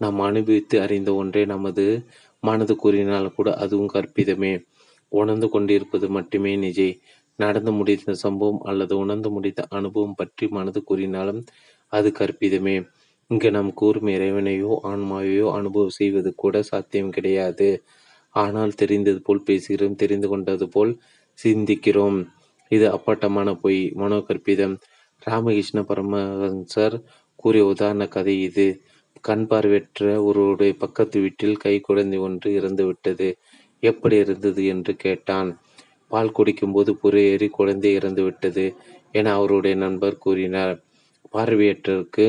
நாம் அனுபவித்து அறிந்த ஒன்றை நமது மனது கூறினால் கூட அதுவும் கற்பிதமே. உணர்ந்து கொண்டிருப்பது மட்டுமே நிஜை. நடந்து முடிந்த சம்பவம் அல்லது உணர்ந்து முடித்த அனுபவம் பற்றி மனது கூறினாலும் அது கற்பிதமே. இங்கு நாம் கூறும் இறைவனையோ ஆன்மாவையோ அனுபவம் செய்வது கூட சாத்தியம் கிடையாது. ஆனால் தெரிந்தது போல் பேசுகிறோம் தெரிந்து கொண்டது போல் சிந்திக்கிறோம். இது அப்பட்டமான பொய். மனோகற்பிதம் ராமகிருஷ்ண பரமஹன்சர் கூறிய உதாரண கதை இது. கண் பார்வையற்ற ஒருவருடைய பக்கத்து வீட்டில் கை குழந்தை ஒன்று இறந்துவிட்டது எப்படி இருந்தது என்று கேட்டான். பால் குடிக்கும்போது புறையேறி குழந்தை இறந்துவிட்டது என அவருடைய நண்பர் கூறினார். பார்வையற்றருக்கு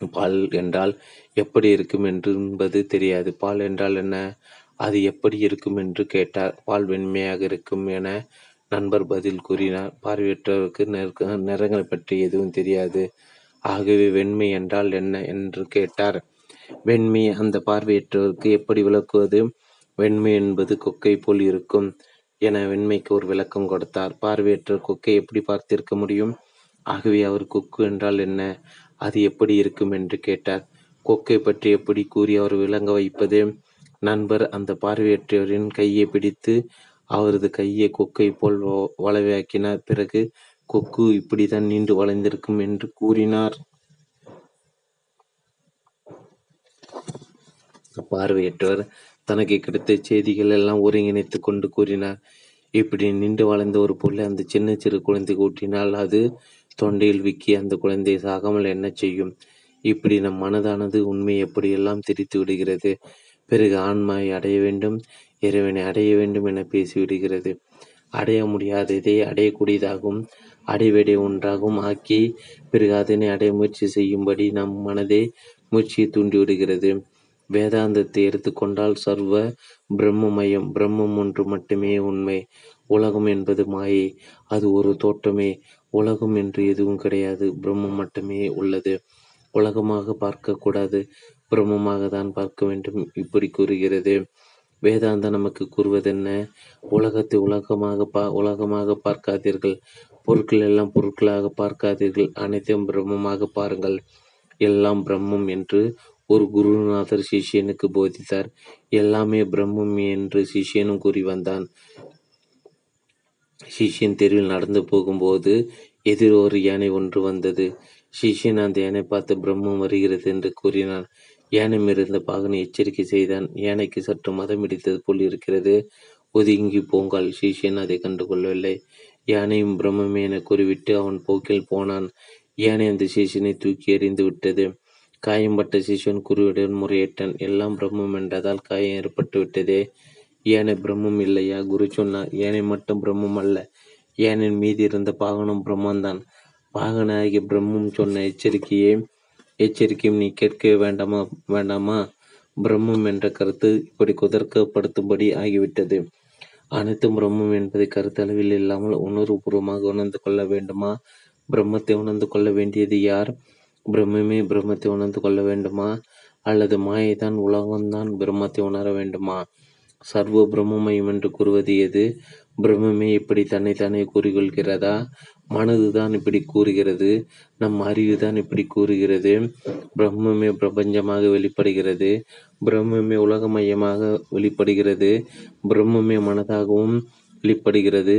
பால் என்றால் எப்படி இருக்கும் என்று என்பது தெரியாது. பால் என்றால் என்ன? அது எப்படி இருக்கும் என்று கேட்டார். பால் வெண்மையாக இருக்கும் என நண்பர் பதில் கூறினார். பார்வையற்றவருக்கு நிறங்களை பற்றி எதுவும் தெரியாது. ஆகவே வெண்மை என்றால் என்ன என்று கேட்டார். வெண்மை அந்த பார்வையற்றவருக்கு எப்படி விளக்குவது? வெண்மை என்பது கொக்கை போல் இருக்கும் என வெண்மைக்கு ஒரு விளக்கம் கொடுத்தார். பார்வையற்ற கொக்கை எப்படி பார்த்திருக்க முடியும்? ஆகவே அவர் கொக்கு என்றால் என்ன? அது எப்படி இருக்கும் என்று கேட்டார். கொக்கை பற்றி எப்படி கூறி அவர் விளங்க வைப்பது? நண்பர் அந்த பார்வையற்றவரின் கையை பிடித்து அவரது கையை கொக்கை போல் வளவையாக்கினார் பிறகு கொக்கு இப்படித்தான் நீண்டு வளைந்திருக்கும் என்று கூறினார். பார்வையற்றவர் தனக்கு கிடைத்த செய்திகள் எல்லாம் ஒருங்கிணைத்துக் கொண்டு கூறினார். இப்படி நின்று வளைந்த ஒரு பொருளை அந்த சின்ன சிறு குழந்தை கூட்டினால் அது தொண்டையில் விக்கி அந்த குழந்தை சாகாமல் என்ன செய்யும்? இப்படி நம் மனதானது உண்மை எப்படியெல்லாம் திரித்து விடுகிறது? பிறகு ஆன்மாவை அடைய வேண்டும் இறைவனை அடைய வேண்டும் என பேசிவிடுகிறது. அடைய முடியாததை அடையக்கூடியதாகவும் அடைவடை ஒன்றாகவும் ஆக்கி பிறகு அதனை அடைய முயற்சி செய்யும்படி நம் மனதை முயற்சியை தூண்டிவிடுகிறது. வேதாந்தத்தை எடுத்துக்கொண்டால் சர்வ பிரம்மமயம் பிரம்மம் ஒன்று மட்டுமே உண்மை. உலகம் என்பது மாயை. அது ஒரு தோற்றமே. உலகம் என்று எதுவும் கிடையாது. பிரம்மம் மட்டுமே உள்ளது. உலகமாக பார்க்கக்கூடாது பிரம்மமாக தான் பார்க்க வேண்டும். இப்படி கூறுகிறது. வேதாந்தம் நமக்கு கூறுவதென்ன? உலகத்தை உலகமாக பா உலகமாக பார்க்காதீர்கள். பொருட்கள் எல்லாம் பொருட்களாக பார்க்காதீர்கள். அனைத்தையும் பிரம்மமாக பாருங்கள். எல்லாம் பிரம்மம் என்று ஒரு குருநாதர் சிஷ்யனுக்கு போதித்தார். எல்லாமே பிரம்மம் என்று சிஷ்யனும் கூறி வந்தான். சிஷ்யன் தெருவில் நடந்து போகும்போது எதிர் ஒரு யானை ஒன்று வந்தது. சிஷ்யன் அந்த யானை பார்த்து பிரம்மம் வருகிறது என்று கூறினான். யானை மிருந்த பாகனை எச்சரிக்கை செய்தான். யானைக்கு சற்று மதம் இடித்தது போல் இருக்கிறது. ஒதுங்கி போங்கால். சீஷியன் அதை கண்டுகொள்ளவில்லை. யானையும் பிரம்மமே என கூறிவிட்டு அவன் போக்கில் போனான். யானை அந்த சிஷியனை தூக்கி எறிந்து விட்டது. காயம்பட்ட சிஷியன் குருவிடம் முறையிட்டான். எல்லாம் பிரம்மம் என்றதால் காயம் ஏற்பட்டு விட்டதே. ஏனை பிரம்மம் இல்லையா? குரு சொன்னார். ஏனை மட்டும் பிரம்மம் அல்ல. ஏனின் மீதி இருந்த பாகனும் பிரம்மந்தான் பாகனாகிய பிரம்மம் சொன்ன எச்சரிக்கையே எச்சரிக்கையும் நீ கேட்க வேண்டாமா? வேண்டாமா? பிரம்மம் என்ற கருத்து இப்படி குதர்க்கப்படுத்தும்படி ஆகிவிட்டது. அனைத்தும் பிரம்மம் என்பதை கருத்தளவில் இல்லாமல் உணர்வுபூர்வமாக உணர்ந்து கொள்ள வேண்டுமா? பிரம்மத்தை உணர்ந்து கொள்ள வேண்டியது யார்? பிரம்மமே பிரம்மத்தை உணர்ந்து கொள்ள வேண்டுமா? அல்லது மாயைதான் உலகம்தான் பிரம்மத்தை உணர வேண்டுமா? சர்வ பிரம்மமயம் என்று கூறுவது எது? பிரம்மமே இப்படி தன்னைத்தானே கூறிக்கொள்கிறதா? மனதுதான் இப்படி கூறுகிறது நம் அறிவுதான் இப்படி கூறுகிறது. பிரம்மமே பிரபஞ்சமாக வெளிப்படுகிறது பிரம்மமே உலகமயமாக வெளிப்படுகிறது பிரம்மமே மனதாகவும் வெளிப்படுகிறது.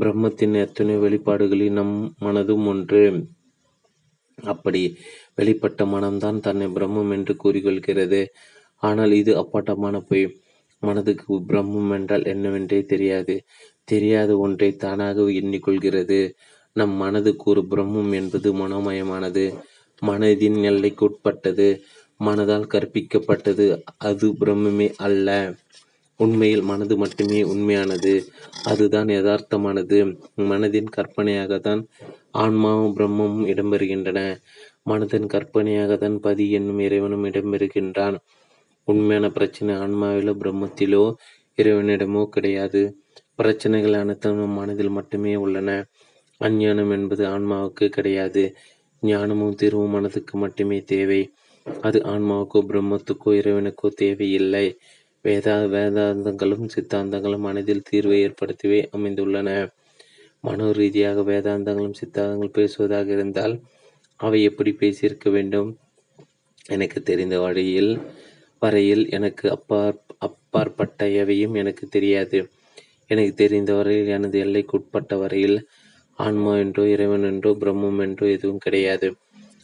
பிரம்மத்தின் எத்தனை வெளிப்பாடுகளில் நம் மனதும் ஒன்று. அப்படி வெளிப்பட்ட மனம்தான் தன்னை பிரம்மம் என்று கூறிக்கொள்கிறது. ஆனால் இது அப்பட்டமான பொய். மனதுக்கு பிரம்மம் என்றால் என்னவென்றே தெரியாது. தெரியாத ஒன்றை தானாக எண்ணிக்கொள்கிறது. நம் மனதுக்கு ஒரு பிரம்மம் என்பது மனோமயமானது. மனதின் எல்லைக்குட்பட்டது. மனதால் கற்பிக்கப்பட்டது. அது பிரம்மமே அல்ல. உண்மையில் மனது மட்டுமே உண்மையானது. அதுதான் யதார்த்தமானது. மனதின் கற்பனையாக தான் ஆன்மாவும் பிரம்மமும் இடம்பெறுகின்றன. மனதின் கற்பனையாகத்தான் பதி என்னும் இறைவனும் இடம்பெறுகின்றான். உண்மையான பிரச்சனை ஆன்மாவிலோ பிரம்மத்திலோ இறைவனிடமோ கிடையாது. பிரச்சனைகள் அனைத்தும் நம் மனதில் மட்டுமே உள்ளன. அஞ்ஞானம் என்பது ஆன்மாவுக்கு கிடையாது. ஞானமும் தீர்வும் மனதுக்கு மட்டுமே தேவை. அது ஆன்மாவுக்கோ பிரம்மத்துக்கோ இறைவனுக்கோ தேவையில்லை. வேதா வேதாந்தங்களும் சித்தாந்தங்களும் மனதில் தீர்வை ஏற்படுத்தவே அமைந்துள்ளன. மனோ ரீதியாக வேதாந்தங்களும் சித்தாந்தங்கள் பேசுவதாக இருந்தால் அவை எப்படி பேசியிருக்க வேண்டும்? எனக்கு தெரிந்த வழியில் வரையில் எனக்கு அப்பாற் அப்பாற்பட்ட எவையும் எனக்கு தெரியாது. எனக்கு தெரிந்த வரையில் எனது எல்லைக்குட்பட்ட வரையில் ஆன்மா என்றோ இறைவன் என்றோ பிரம்மம் என்றோ எதுவும் கிடையாது.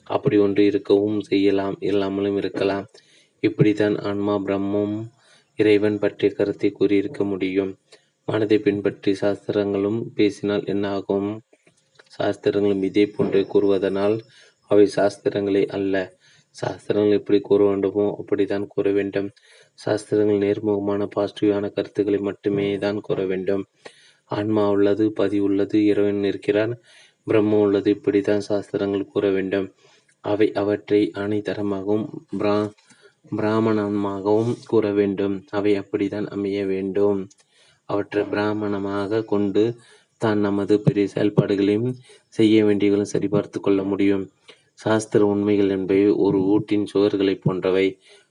அப்படி ஒன்று இருக்கவும் செய்யலாம் இல்லாமலும் இருக்கலாம். இப்படித்தான் ஆன்மா பிரம்மம் இறைவன் பற்றிய கருத்தை கூறியிருக்க முடியும். மனதை பின்பற்றி சாஸ்திரங்களும் பேசினால் என்ன ஆகும்? சாஸ்திரங்களும் இதே போன்றே கூறுவதனால் அவை சாஸ்திரங்களே அல்ல. சாஸ்திரங்கள் எப்படி கூற வேண்டுமோ அப்படித்தான் கூற வேண்டும். சாஸ்திரங்கள் நேர்முகமான பாசிட்டிவான கருத்துக்களை மட்டுமே தான் கூற வேண்டும். ஆன்மா உள்ளது பதி உள்ளது இறைவன் இருக்கிறார், பிரம்மம் உள்ளது இப்படித்தான் சாஸ்திரங்கள் கூற வேண்டும். அவை அவற்றை அனைத்தரமாகவும் பிரா பிராமணமாகவும் கூற வேண்டும். அவை அப்படித்தான் அமைய வேண்டும். அவற்றை பிராமணமாக கொண்டு தான் நமது பெரிய செயல்பாடுகளையும் செய்ய வேண்டியவர்களும் சரிபார்த்து கொள்ள முடியும். சாஸ்திர உண்மைகள் என்பவை ஒரு வீட்டின் சுவர்களைப் போன்றவை.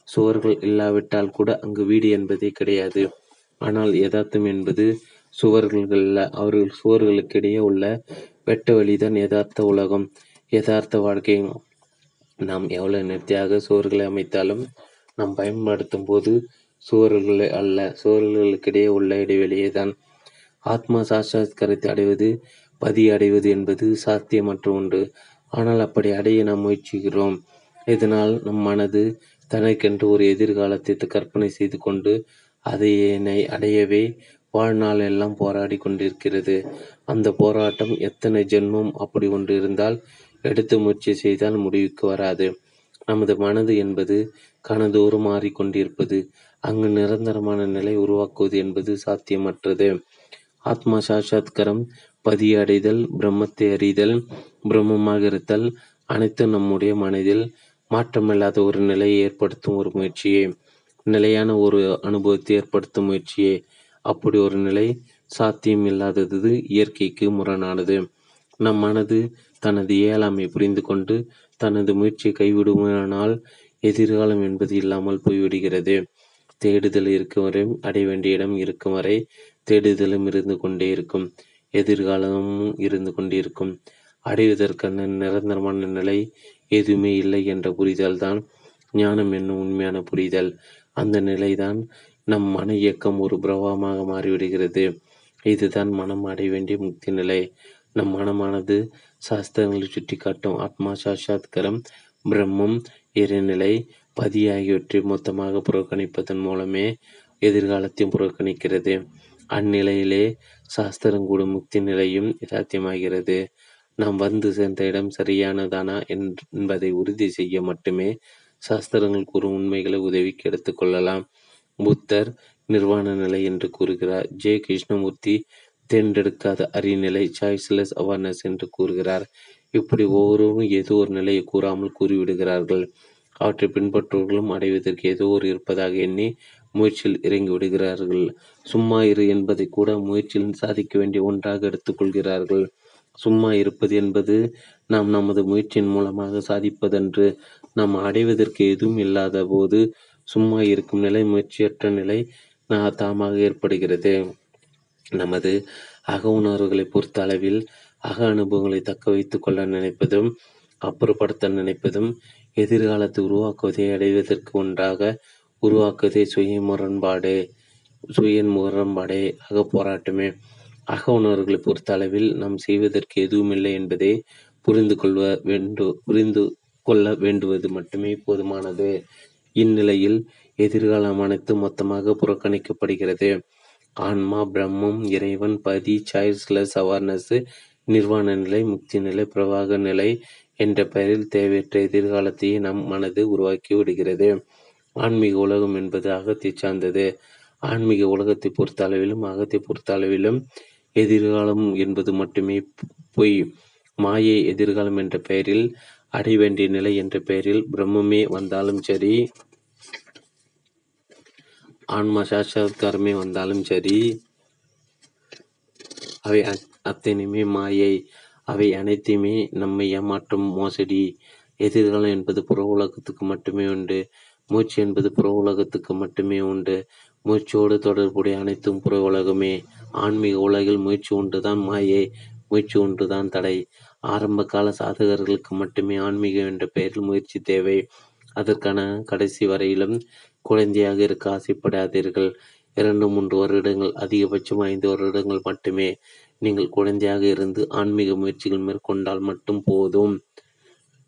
சுவர்கள் இல்லாவிட்டால் கூட அங்கு வீடு என்பதே கிடையாது. ஆனால் யதார்த்தம் என்பது சுவர்கள் அல்ல அவர்கள் சுவர்களுக்கிடையே உள்ள வெட்ட வழிதான் யதார்த்த உலகம் யதார்த்த வாழ்க்கை. நாம் எவ்வளவு நேர்த்தியாக சுவர்களை அமைத்தாலும் நாம் பயன்படுத்தும் போது சுவர்கள் அல்ல சுவர்களுக்கிடையே உள்ள இடைவெளியே தான் ஆத்மா சாட்சாத்காரத்தை அடைவது பதி அடைவது என்பது சாத்தியமற்ற ஒன்று ஆனால் அப்படி அடைய நாம் முயற்சிக்கிறோம். இதனால் நம் மனது தனக்கென்று ஒரு எதிர்காலத்தை கற்பனை செய்து கொண்டு அதை அடையவே வாழ்நாள் எல்லாம் போராடி கொண்டிருக்கிறது அந்த போராட்டம் எத்தனை ஜென்மம் அப்படி ஒன்று இருந்தால் எடுத்து முயற்சி செய்தால் முடிவுக்கு வராது. நமது மனது என்பது கனதோறும் மாறிக்கொண்டிருப்பது அங்கு நிரந்தரமான நிலை உருவாக்குவது என்பது சாத்தியமற்றது. ஆத்மா சாட்சாத்கரம் பதியடைதல் பிரம்மத்தை அறிதல் பிரம்மமாக இருத்தல் அனைத்தும் நம்முடைய மனதில் மாற்றமில்லாத ஒரு நிலையை ஏற்படுத்தும் ஒரு முயற்சியே. நிலையான ஒரு அனுபவத்தை ஏற்படுத்தும் முயற்சியே. அப்படி ஒரு நிலை சாத்தியம் இல்லாதது இயற்கைக்கு முரணானது. நம் மனது தனது இயலாமை புரிந்து கொண்டு தனது முயற்சியை கைவிடுமானால் எதிர்காலம் என்பது இல்லாமல் போய்விடுகிறது. தேடுதல் இருக்கும் வரை அடைய வேண்டிய இடம் இருக்கும் வரை தேடுதலும் இருந்து கொண்டே இருக்கும். எதிர்காலமும் இருந்து கொண்டிருக்கும் அடைவதற்கான நிரந்தரமான நிலை எதுவுமே இல்லை என்ற புரிதல் தான் ஞானம் என்னும் உண்மையான புரிதல். அந்த நிலைதான் நம் மன இயக்கம் ஒரு பிரவாகமாக மாறிவிடுகிறது. இதுதான் மனம் அடைய வேண்டிய முக்தி நிலை. நம் மனமானது சாஸ்திரங்களை சுட்டிக்காட்டும் ஆத்மா சாட்சாத்கரம் பிரம்மம் இறைநிலை பதி ஆகியவற்றை மொத்தமாக புறக்கணிப்பதன் மூலமே எதிர்காலத்தையும் புறக்கணிக்கிறது. அந்நிலையிலே சாஸ்திரங்கூட முக்தி நிலையும் சாத்தியமாகிறது நாம் வந்து சேர்ந்த இடம் சரியானதானா என்பதை உறுதி செய்ய மட்டுமே சாஸ்திரங்கள் கூறும் உண்மைகளை உதவிக்கு எடுத்துக்கொள்ளலாம் புத்தர் நிர்வாண நிலை என்று கூறுகிறார். ஜே. கிருஷ்ணமூர்த்தி தேர்ந்தெடுக்காத அறிநிலை சாய்ஸ்லெஸ் அவேர்னஸ் என்று கூறுகிறார். இப்படி ஒவ்வொருவரும் ஏதோ ஒரு நிலையை கூறாமல் கூறிவிடுகிறார்கள். அவற்றை பின்பற்றுவர்களும் அடைவதற்கு ஏதோ ஒரு இருப்பதாக எண்ணி முயற்சியில் இறங்கி விடுகிறார்கள். சும்மா இரு என்பதை கூட முயற்சியில் சாதிக்க வேண்டிய ஒன்றாக எடுத்துக்கொள்கிறார்கள் சும்மா இருப்பது என்பது நாம் நமது முயற்சியின் மூலமாக சாதிப்பதென்று நாம் அடைவதற்கு எதுவும் இல்லாத போது சும்மா இருக்கும் நிலை முயற்சியற்ற நிலை தாமாக ஏற்படுகிறது. நமது அக உணர்வுகளை பொறுத்த அளவில் அக அனுபவங்களை தக்க வைத்துக் கொள்ள நினைப்பதும் அப்புறப்படுத்த நினைப்பதும் எதிர்காலத்தை உருவாக்குவதை அடைவதற்கு ஒன்றாக உருவாக்குவதே சுய முரண்பாடு சுய முரண்பாடே அக போராட்டமே. அக உணர்வுகளை பொறுத்த அளவில் நாம் செய்வதற்கு எதுவுமில்லை என்பதை புரிந்து கொள்வ வேண்டு புரிந்து கொள்ள வேண்டுவது மட்டுமே போதுமானது. இந்நிலையில் எதிர்காலம் அனைத்து மொத்தமாக புறக்கணிக்கப்படுகிறது. ஆன்மா பிரம்மம் இறைவன் பதி சாய்ஸ்லெஸ் அவேர்னஸ் நிர்வாண நிலை முக்தி நிலை பிரவாக நிலை என்ற பெயரில் தேவையற்ற எதிர்காலத்தையே நம் மனது உருவாக்கி விடுகிறது. ஆன்மீக உலகம் என்பது அகத்தை சார்ந்தது. ஆன்மீக உலகத்தை பொறுத்த அளவிலும் அகத்தை பொறுத்த அளவிலும் எதிர்காலம் என்பது மட்டுமே பொய். மாயை எதிர்காலம் என்ற பெயரில் அடைய வேண்டிய நிலை என்ற பெயரில் பிரம்மமே வந்தாலும் சரி ஆன்மா சாட்சாத்காரமே வந்தாலும் சரி அவை அத்தனையுமே மாயை. அவை அனைத்தையுமே நம்மை ஏமாற்றும் மோசடி. எதிர்காலம் என்பது புற உலகத்துக்கு மட்டுமே உண்டு. மூச்சு என்பது புற உலகத்துக்கு மட்டுமே உண்டு. மூச்சோடு தொடர்புடைய அனைத்தும் புற உலகமே. ஆன்மீக உலகில் முயற்சி ஒன்றுதான் மாயை. முயற்சி ஒன்றுதான் தடை. ஆரம்ப கால சாதகர்களுக்கு மட்டுமே ஆன்மீகம் என்ற பெயரில் முயற்சி தேவை. அதற்கான கடைசி வரையிலும் குழந்தையாக இருக்க ஆசைப்படாதீர்கள். இரண்டு மூன்று வருடங்கள் அதிகபட்சம் ஐந்து வருடங்கள் மட்டுமே. நீங்கள் குழந்தையாக இருந்து ஆன்மீக முயற்சிகள் மேற்கொண்டால் மட்டும் போதும்.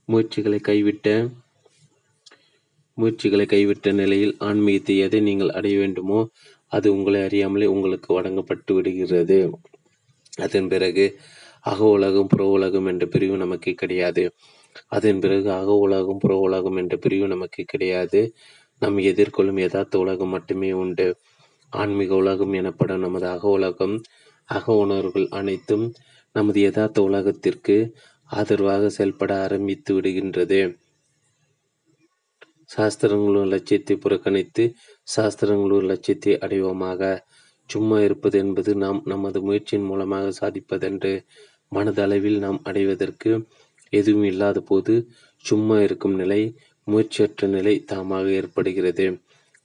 முயற்சிகளை கைவிட்ட முயற்சிகளை கைவிட்ட நிலையில் ஆன்மீகத்தை எதை நீங்கள் அடைய வேண்டுமோ அது உங்களை அறியாமலே உங்களுக்கு வழங்கப்பட்டு விடுகிறது. அதன் பிறகு அக உலகம் புற உலகம் என்ற பிரிவு நமக்கு கிடையாது. அதன் பிறகு அக உலகம் புற உலகம் என்ற பிரிவு நமக்கு கிடையாது. நாம் எதிர்கொள்ளும் யதார்த்த உலகம் மட்டுமே உண்டு. ஆன்மீக உலகம் எனப்படும் நமது அக உலகம் அக உணர்வுகள் அனைத்தும் நமது யதார்த்த உலகத்திற்கு ஆதரவாக செயல்பட ஆரம்பித்து விடுகின்றது. சாஸ்திரங்களோட லட்சியத்தை புறக்கணித்து சாஸ்திரங்களும் லட்சியத்தை அடைவோமாக. சும்மா இருப்பது என்பது நாம் நமது முயற்சியின் மூலமாக சாதிப்பதென்று மனதளவில் நாம் அடைவதற்கு எதுவும் இல்லாத போது சும்மா இருக்கும் நிலை முயற்சியற்ற நிலை தாமாக ஏற்படுகிறது.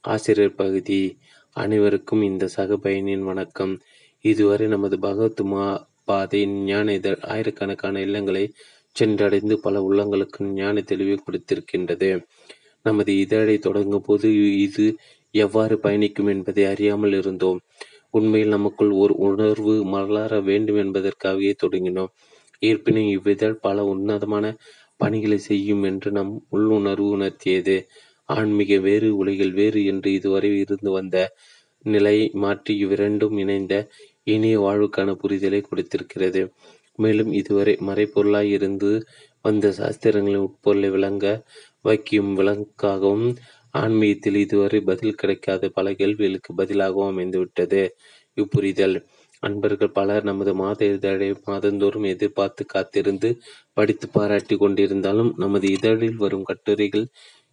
ஆசிரியர் பகுதி. அனைவருக்கும் இந்த சக பயனின் வணக்கம். இதுவரை நமது பகவத் பாதை ஞான இதழ் ஆயிரக்கணக்கான இல்லங்களை சென்றடைந்து பல உள்ளங்களுக்கு ஞான தெளிவை கொடுத்திருக்கின்றது. நமது இதழை தொடங்கும் போது இது எவ்வாறு பயணிக்கும் என்பதை அறியாமல் இருந்தோம். உண்மையில் நமக்குள் ஒரு உணர்வு மலர வேண்டும் என்பதற்காகவே தொடங்கினோம். இருப்பினும் இவ்விதழ் பல உன்னதமான பணிகளை செய்யும் என்று நம் உள்ளுணர்வு உணர்த்தியது. ஆன்மீக வேறு உலகில் வேறு என்று இதுவரை இருந்து வந்த நிலையை மாற்றி இவ்விரண்டும் இணைந்த இனிய வாழ்வுக்கான புரிதலை கொடுத்திருக்கிறது. மேலும் இதுவரை மறைப்பொருளாய் இருந்து வந்த சாஸ்திரங்களின் உட்பொருளை விளங்க வைக்கும் விளக்காகவும் ஆன்மீகத்தில் இதுவரை பதில் கிடைக்காத பல கேள்விகளுக்கு பதிலாகவும் அமைந்துவிட்டது. இப்புரிதல். அன்பர்கள் பலர் நமது மாத இதழை மாதந்தோறும் எதிர்பார்த்து காத்திருந்து படித்து பாராட்டி கொண்டிருந்தாலும் நமது இதழில் வரும் கட்டுரைகள்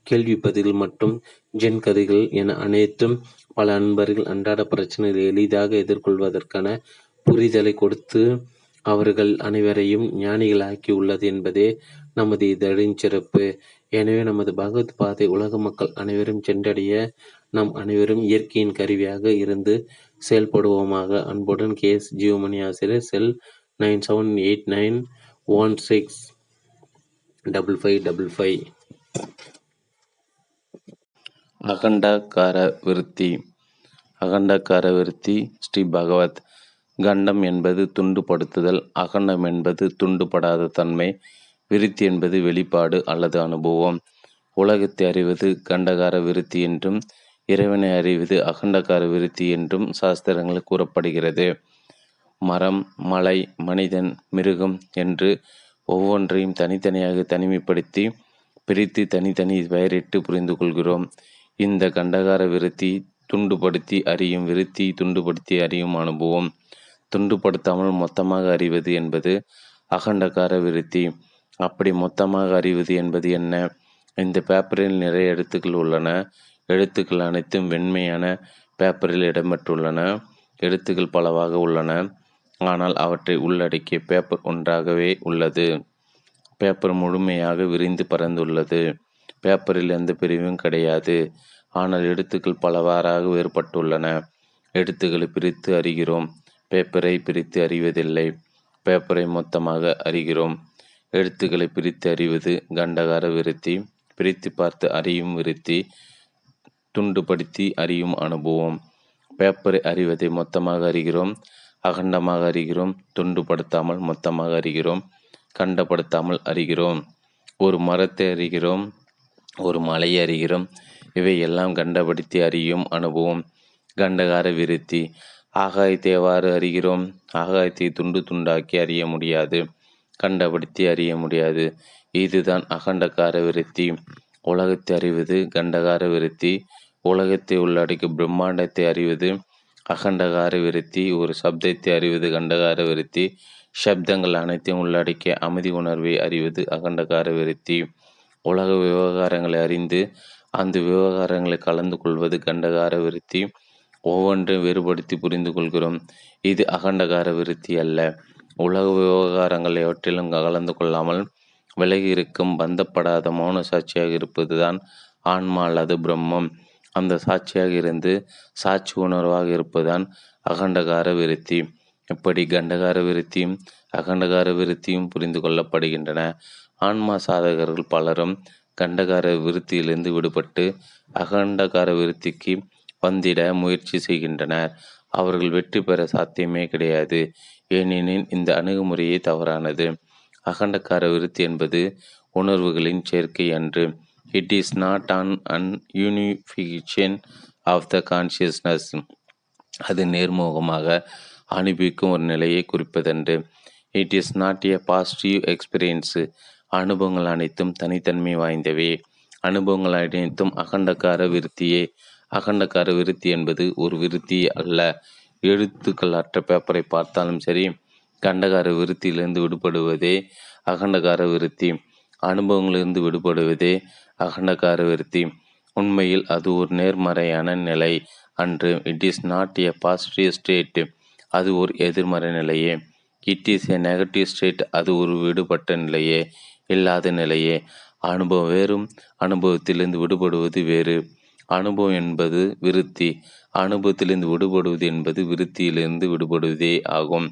கேள்வி பதில்கள் மற்றும் ஜென் கதைகள் என அனைத்தும் பல அன்பர்கள் அன்றாட பிரச்சனைகளை எளிதாக எதிர்கொள்வதற்கான புரிதலை கொடுத்து அவர்கள் அனைவரையும் ஞானிகளாக்கி உள்ளது என்பதே நமது இதழின் சிறப்பு. எனவே நமது பகவத் பாதை உலக மக்கள் அனைவரும் சென்றடைய நாம் அனைவரும் இயற்கையின் கருவியாக இருந்து செயல்படுவோமாக. அன்புடன் கே எஸ் ஜீவமணி ஆசிரியர் cell nine seven eight nine one six double five double five. அகண்டாக்கார விருத்தி அகண்டகார விருத்தி ஸ்ரீ பகவத். கண்டம் என்பது துண்டுபடுத்துதல் அகண்டம் என்பது துண்டுபடாத தன்மை. விருத்தி என்பது வெளிப்பாடு அல்லது அனுபவம். உலகத்தை அறிவது கண்டகார விருத்தி என்றும் இறைவனை அறிவது அகண்டகார விருத்தி என்றும் சாஸ்திரங்கள் கூறப்படுகிறது. மரம் மலை மனிதன் மிருகம் என்று ஒவ்வொன்றையும் தனித்தனியாக தனிமைப்படுத்தி பிரித்து தனித்தனி பெயரிட்டு புரிந்து கொள்கிறோம் இந்த கண்டகார விருத்தி துண்டுபடுத்தி அறியும் விருத்தி துண்டுபடுத்தி அறியும் அனுபவம். துண்டுபடுத்தாமல் மொத்தமாக அறிவது என்பது அகண்டகார விருத்தி. அப்படி மொத்தமாக அறிவது என்பது என்ன? இந்த பேப்பரில் நிறைய எழுத்துக்கள் உள்ளன. எழுத்துக்கள் அனைத்தும் வெண்மையான பேப்பரில் இடம்பெற்றுள்ளன. எழுத்துக்கள் பலவாக உள்ளன. ஆனால் அவற்றை உள்ளடக்கிய பேப்பர் ஒன்றாகவே உள்ளது. பேப்பர் முழுமையாக விரிந்து பறந்துள்ளது பேப்பரில் எந்த பிரிவும் கிடையாது. ஆனால் எழுத்துக்கள் பலவாறாக வேறுபட்டுள்ளன. எழுத்துக்களை பிரித்து அறிகிறோம். பேப்பரை பிரித்து அறிவதில்லை. பேப்பரை மொத்தமாக அறிகிறோம். எழுத்துக்களை பிரித்து அறிவது கண்டகார விருத்தி பிரித்து பார்த்து அறியும் விருத்தி துண்டுபடுத்தி அறியும் அனுபவம். பேப்பரை அறிவதை மொத்தமாக அறிகிறோம் அகண்டமாக அறிகிறோம் துண்டுபடுத்தாமல் மொத்தமாக அறிகிறோம் கண்டப்படுத்தாமல் அறிகிறோம். ஒரு மரத்தை அறிகிறோம் ஒரு மலையை அறிகிறோம் இவை எல்லாம் கண்டப்படுத்தி அறியும் அனுபவம். கண்டகார விருத்தி ஆகாயத்தை எவ்வாறு அறிகிறோம்? ஆகாயத்தை துண்டு துண்டாக்கி அறிய முடியாது. கண்டபடுத்தி அறிய முடியாது. இதுதான் அகண்டகார விருத்தி. உலகத்தை அறிவது கண்டகார விருத்தி. உலகத்தை உள்ளடக்கி பிரம்மாண்டத்தை அறிவது அகண்டகார விருத்தி. ஒரு சப்தத்தை அறிவது கண்டகார விருத்தி. சப்தங்கள் அனைத்தையும் உள்ளடக்கிய அமைதி உணர்வை அறிவது அகண்டகார விருத்தி. உலக விவகாரங்களை அறிந்து அந்த விவகாரங்களை கலந்து கொள்வது கண்டகார விருத்தி. ஒவ்வொன்றையும் வேறுபடுத்தி புரிந்து கொள்கிறோம். இது அகண்டகார விருத்தி அல்ல. உலக விவகாரங்கள் எவற்றிலும் கலந்து கொள்ளாமல் விலகி இருக்கும் பந்தப்படாத மௌன சாட்சியாக இருப்பதுதான் ஆன்மா அல்லது பிரம்மம். அந்த சாட்சியாக இருந்து சாட்சி உணர்வாக இருப்பதுதான் அகண்டகார விருத்தி. இப்படி கண்டகார விருத்தியும் அகண்டகார விருத்தியும் புரிந்து கொள்ளப்படுகின்றன? ஆன்மா சாதகர்கள் பலரும் கண்டகார விருத்தியிலிருந்து விடுபட்டு அகண்டகார விருத்திக்கு வந்திட முயற்சி செய்கின்றனர். அவர்கள் வெற்றி பெற சாத்தியமே கிடையாது. ஏனெனில் இந்த அணுகுமுறையே தவறானது. அகண்டகார விருத்தி என்பது உணர்வுகளின் சேர்க்கை அன்று. It is not an an unification of the consciousness அது நேர்முகமாக அனுபவிக்கும் ஒரு நிலையை குறிப்பதன்று. It is not a positive experience அனுபவங்கள் அனைத்தும் தனித்தன்மை வாய்ந்தவை. அனுபவங்கள் அனைத்தும் அகண்டகார விருத்தியே. அகண்டகார விருத்தி என்பது ஒரு விருத்தி அல்ல. எழுத்துக்கள் அற்ற பேப்பரை பார்த்தாலும் சரி கண்டகார விருத்தியிலிருந்து விடுபடுவதே அகண்டகார விருத்தி. அனுபவங்களிலிருந்து விடுபடுவதே அகண்டகார விருத்தி. உண்மையில் அது ஒரு நேர்மறையான நிலை அன்று. It is not a positive state அது ஒரு எதிர்மறை நிலையே. It is a negative state அது ஒரு விடுபட்ட நிலையே இல்லாத நிலையே. அனுபவம் வேறும். அனுபவத்திலிருந்து விடுபடுவது வேறு. அனுபவம் என்பது விருத்தி. அனுபவத்திலிருந்து விடுபடுவது என்பது விருத்தியிலிருந்து விடுபடுவதே ஆகும்.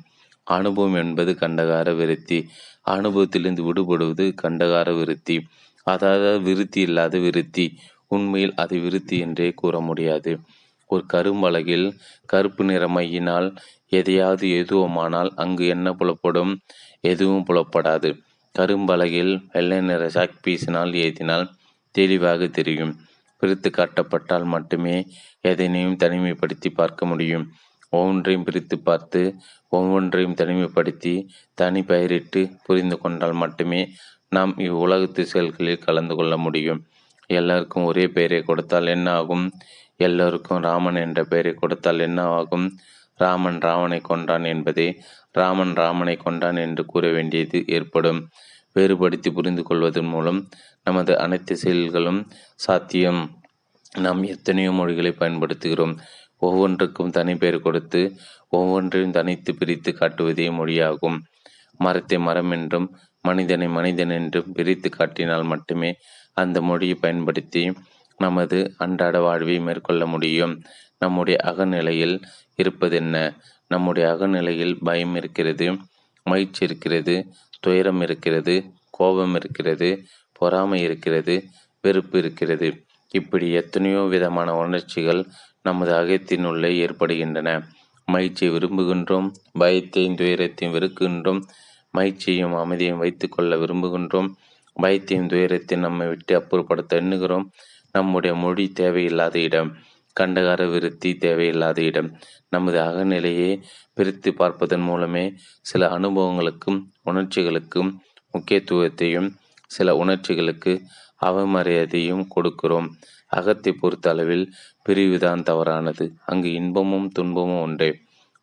அனுபவம் என்பது கண்டகார விருத்தி. அனுபவத்திலிருந்து விடுபடுவது கண்டகார விருத்தி. அதாவது விருத்தி இல்லாத விருத்தி. உண்மையில் அது விருத்தி என்றே கூற முடியாது. ஒரு கரும்பலகில் கருப்பு நிறமையினால் எதையாவது எதுவுமானால் அங்கு என்ன புலப்படும்? எதுவும் புலப்படாது. கரும்பலகில் வெள்ளை நிற சாக் பீசினால் ஏதினால் தெளிவாக தெரியும். பிரித்து காட்டப்பட்டால் மட்டுமே எதனையும் தனிமைப்படுத்தி பார்க்க முடியும். ஒவ்வொன்றையும் பிரித்து பார்த்து ஒவ்வொன்றையும் தனிமைப்படுத்தி தனி பெயரிட்டு புரிந்து கொண்டால் மட்டுமே நாம் இவ்வுலகத்து செயல்களில் கலந்து கொள்ள முடியும். எல்லாருக்கும் ஒரே பெயரை கொடுத்தால் என்ன ஆகும்? எல்லோருக்கும் ராமன் என்ற பெயரை கொடுத்தால் என்ன ஆகும்? ராமன் ராவனை கொண்டான் என்பதே ராமன் ராமனை கொண்டான் என்று கூற வேண்டியது ஏற்படும். வேறுபடுத்தி புரிந்து கொள்வதன் மூலம் நமது அனைத்து செயல்களும் சாத்தியம். நாம் எத்தனையோ மொழிகளை பயன்படுத்துகிறோம். ஒவ்வொன்றுக்கும் தனி பெயர் கொடுத்து ஒவ்வொன்றையும் தனித்து பிரித்து காட்டுவதே மொழியாகும். மரத்தை மரம் என்றும் மனிதனை மனிதன் என்றும் பிரித்து காட்டினால் மட்டுமே அந்த மொழியை பயன்படுத்தி நமது அன்றாட வாழ்வை மேற்கொள்ள முடியும். நம்முடைய அகநிலையில் இருப்பதென்ன? நம்முடைய அகநிலையில் பயம் இருக்கிறது மகிழ்ச்சி இருக்கிறது துயரம் இருக்கிறது கோபம் இருக்கிறது பொறாமை இருக்கிறது வெறுப்பு இருக்கிறது. இப்படி எத்தனையோ விதமான உணர்ச்சிகள் நமது அகத்தினுள்ளே ஏற்படுகின்றன. மகிழ்ச்சியை விரும்புகின்றோம் பயத்தையும் துயரத்தையும் வெறுக்கின்றோம் மகிழ்ச்சியையும் அமைதியையும் வைத்துக்கொள்ள விரும்புகின்றோம் பயத்தையும் துயரத்தையும் நம்மை விட்டு அப்புறப்படுத்த எண்ணுகிறோம். நம்முடைய மொழி தேவையில்லாத இடம் கண்டகார விருத்தி தேவையில்லாத இடம். நமது அகநிலையை பிரித்து பார்ப்பதன் மூலமே சில அனுபவங்களுக்கும் உணர்ச்சிகளுக்கும் முக்கியத்துவத்தையும் சில உணர்ச்சிகளுக்கு அவமரியாதையும் கொடுக்கிறோம். அகத்தை பொறுத்த அளவில் பிரிவுதான் தவறானது. அங்கு இன்பமும் துன்பமும் ஒன்றே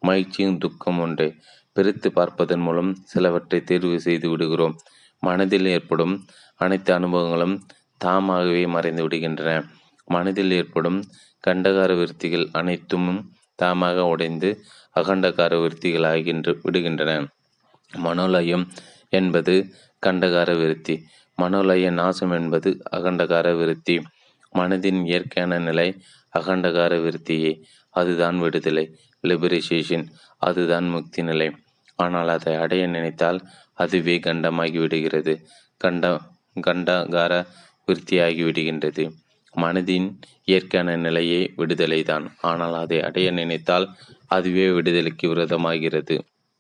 மகிழ்ச்சியும் துக்கம் ஒன்றே. பிரித்து பார்ப்பதன் மூலம் சிலவற்றை தேர்வு செய்து விடுகிறோம். மனதில் ஏற்படும் அனைத்து அனுபவங்களும் தாமாகவே மறைந்து விடுகின்றன. மனதில் ஏற்படும் கண்டகார விருத்திகள் அனைத்தும் தாமாக உடைந்து அகண்டகார விருத்திகள் ஆகின்ற விடுகின்றன. மனோலயம் என்பது கண்டகார விருத்தி. மனோலய நாசம் என்பது அகண்டகார விருத்தி. மனதின் இயற்கையான நிலை அகண்டகார விருத்தியே. அதுதான் விடுதலை லிபரேஷன் அதுதான் முக்தி நிலை. ஆனால் அதை அடைய நினைத்தால் அதுவே கண்டமாகி விடுகிறது கண்ட கண்டகார விருத்தியாகி விடுகின்றது. மனதின் இயற்கையான நிலையே விடுதலை தான் ஆனால் அதை அடைய நினைத்தால் அதுவே விடுதலைக்கு விரதமாகிறது.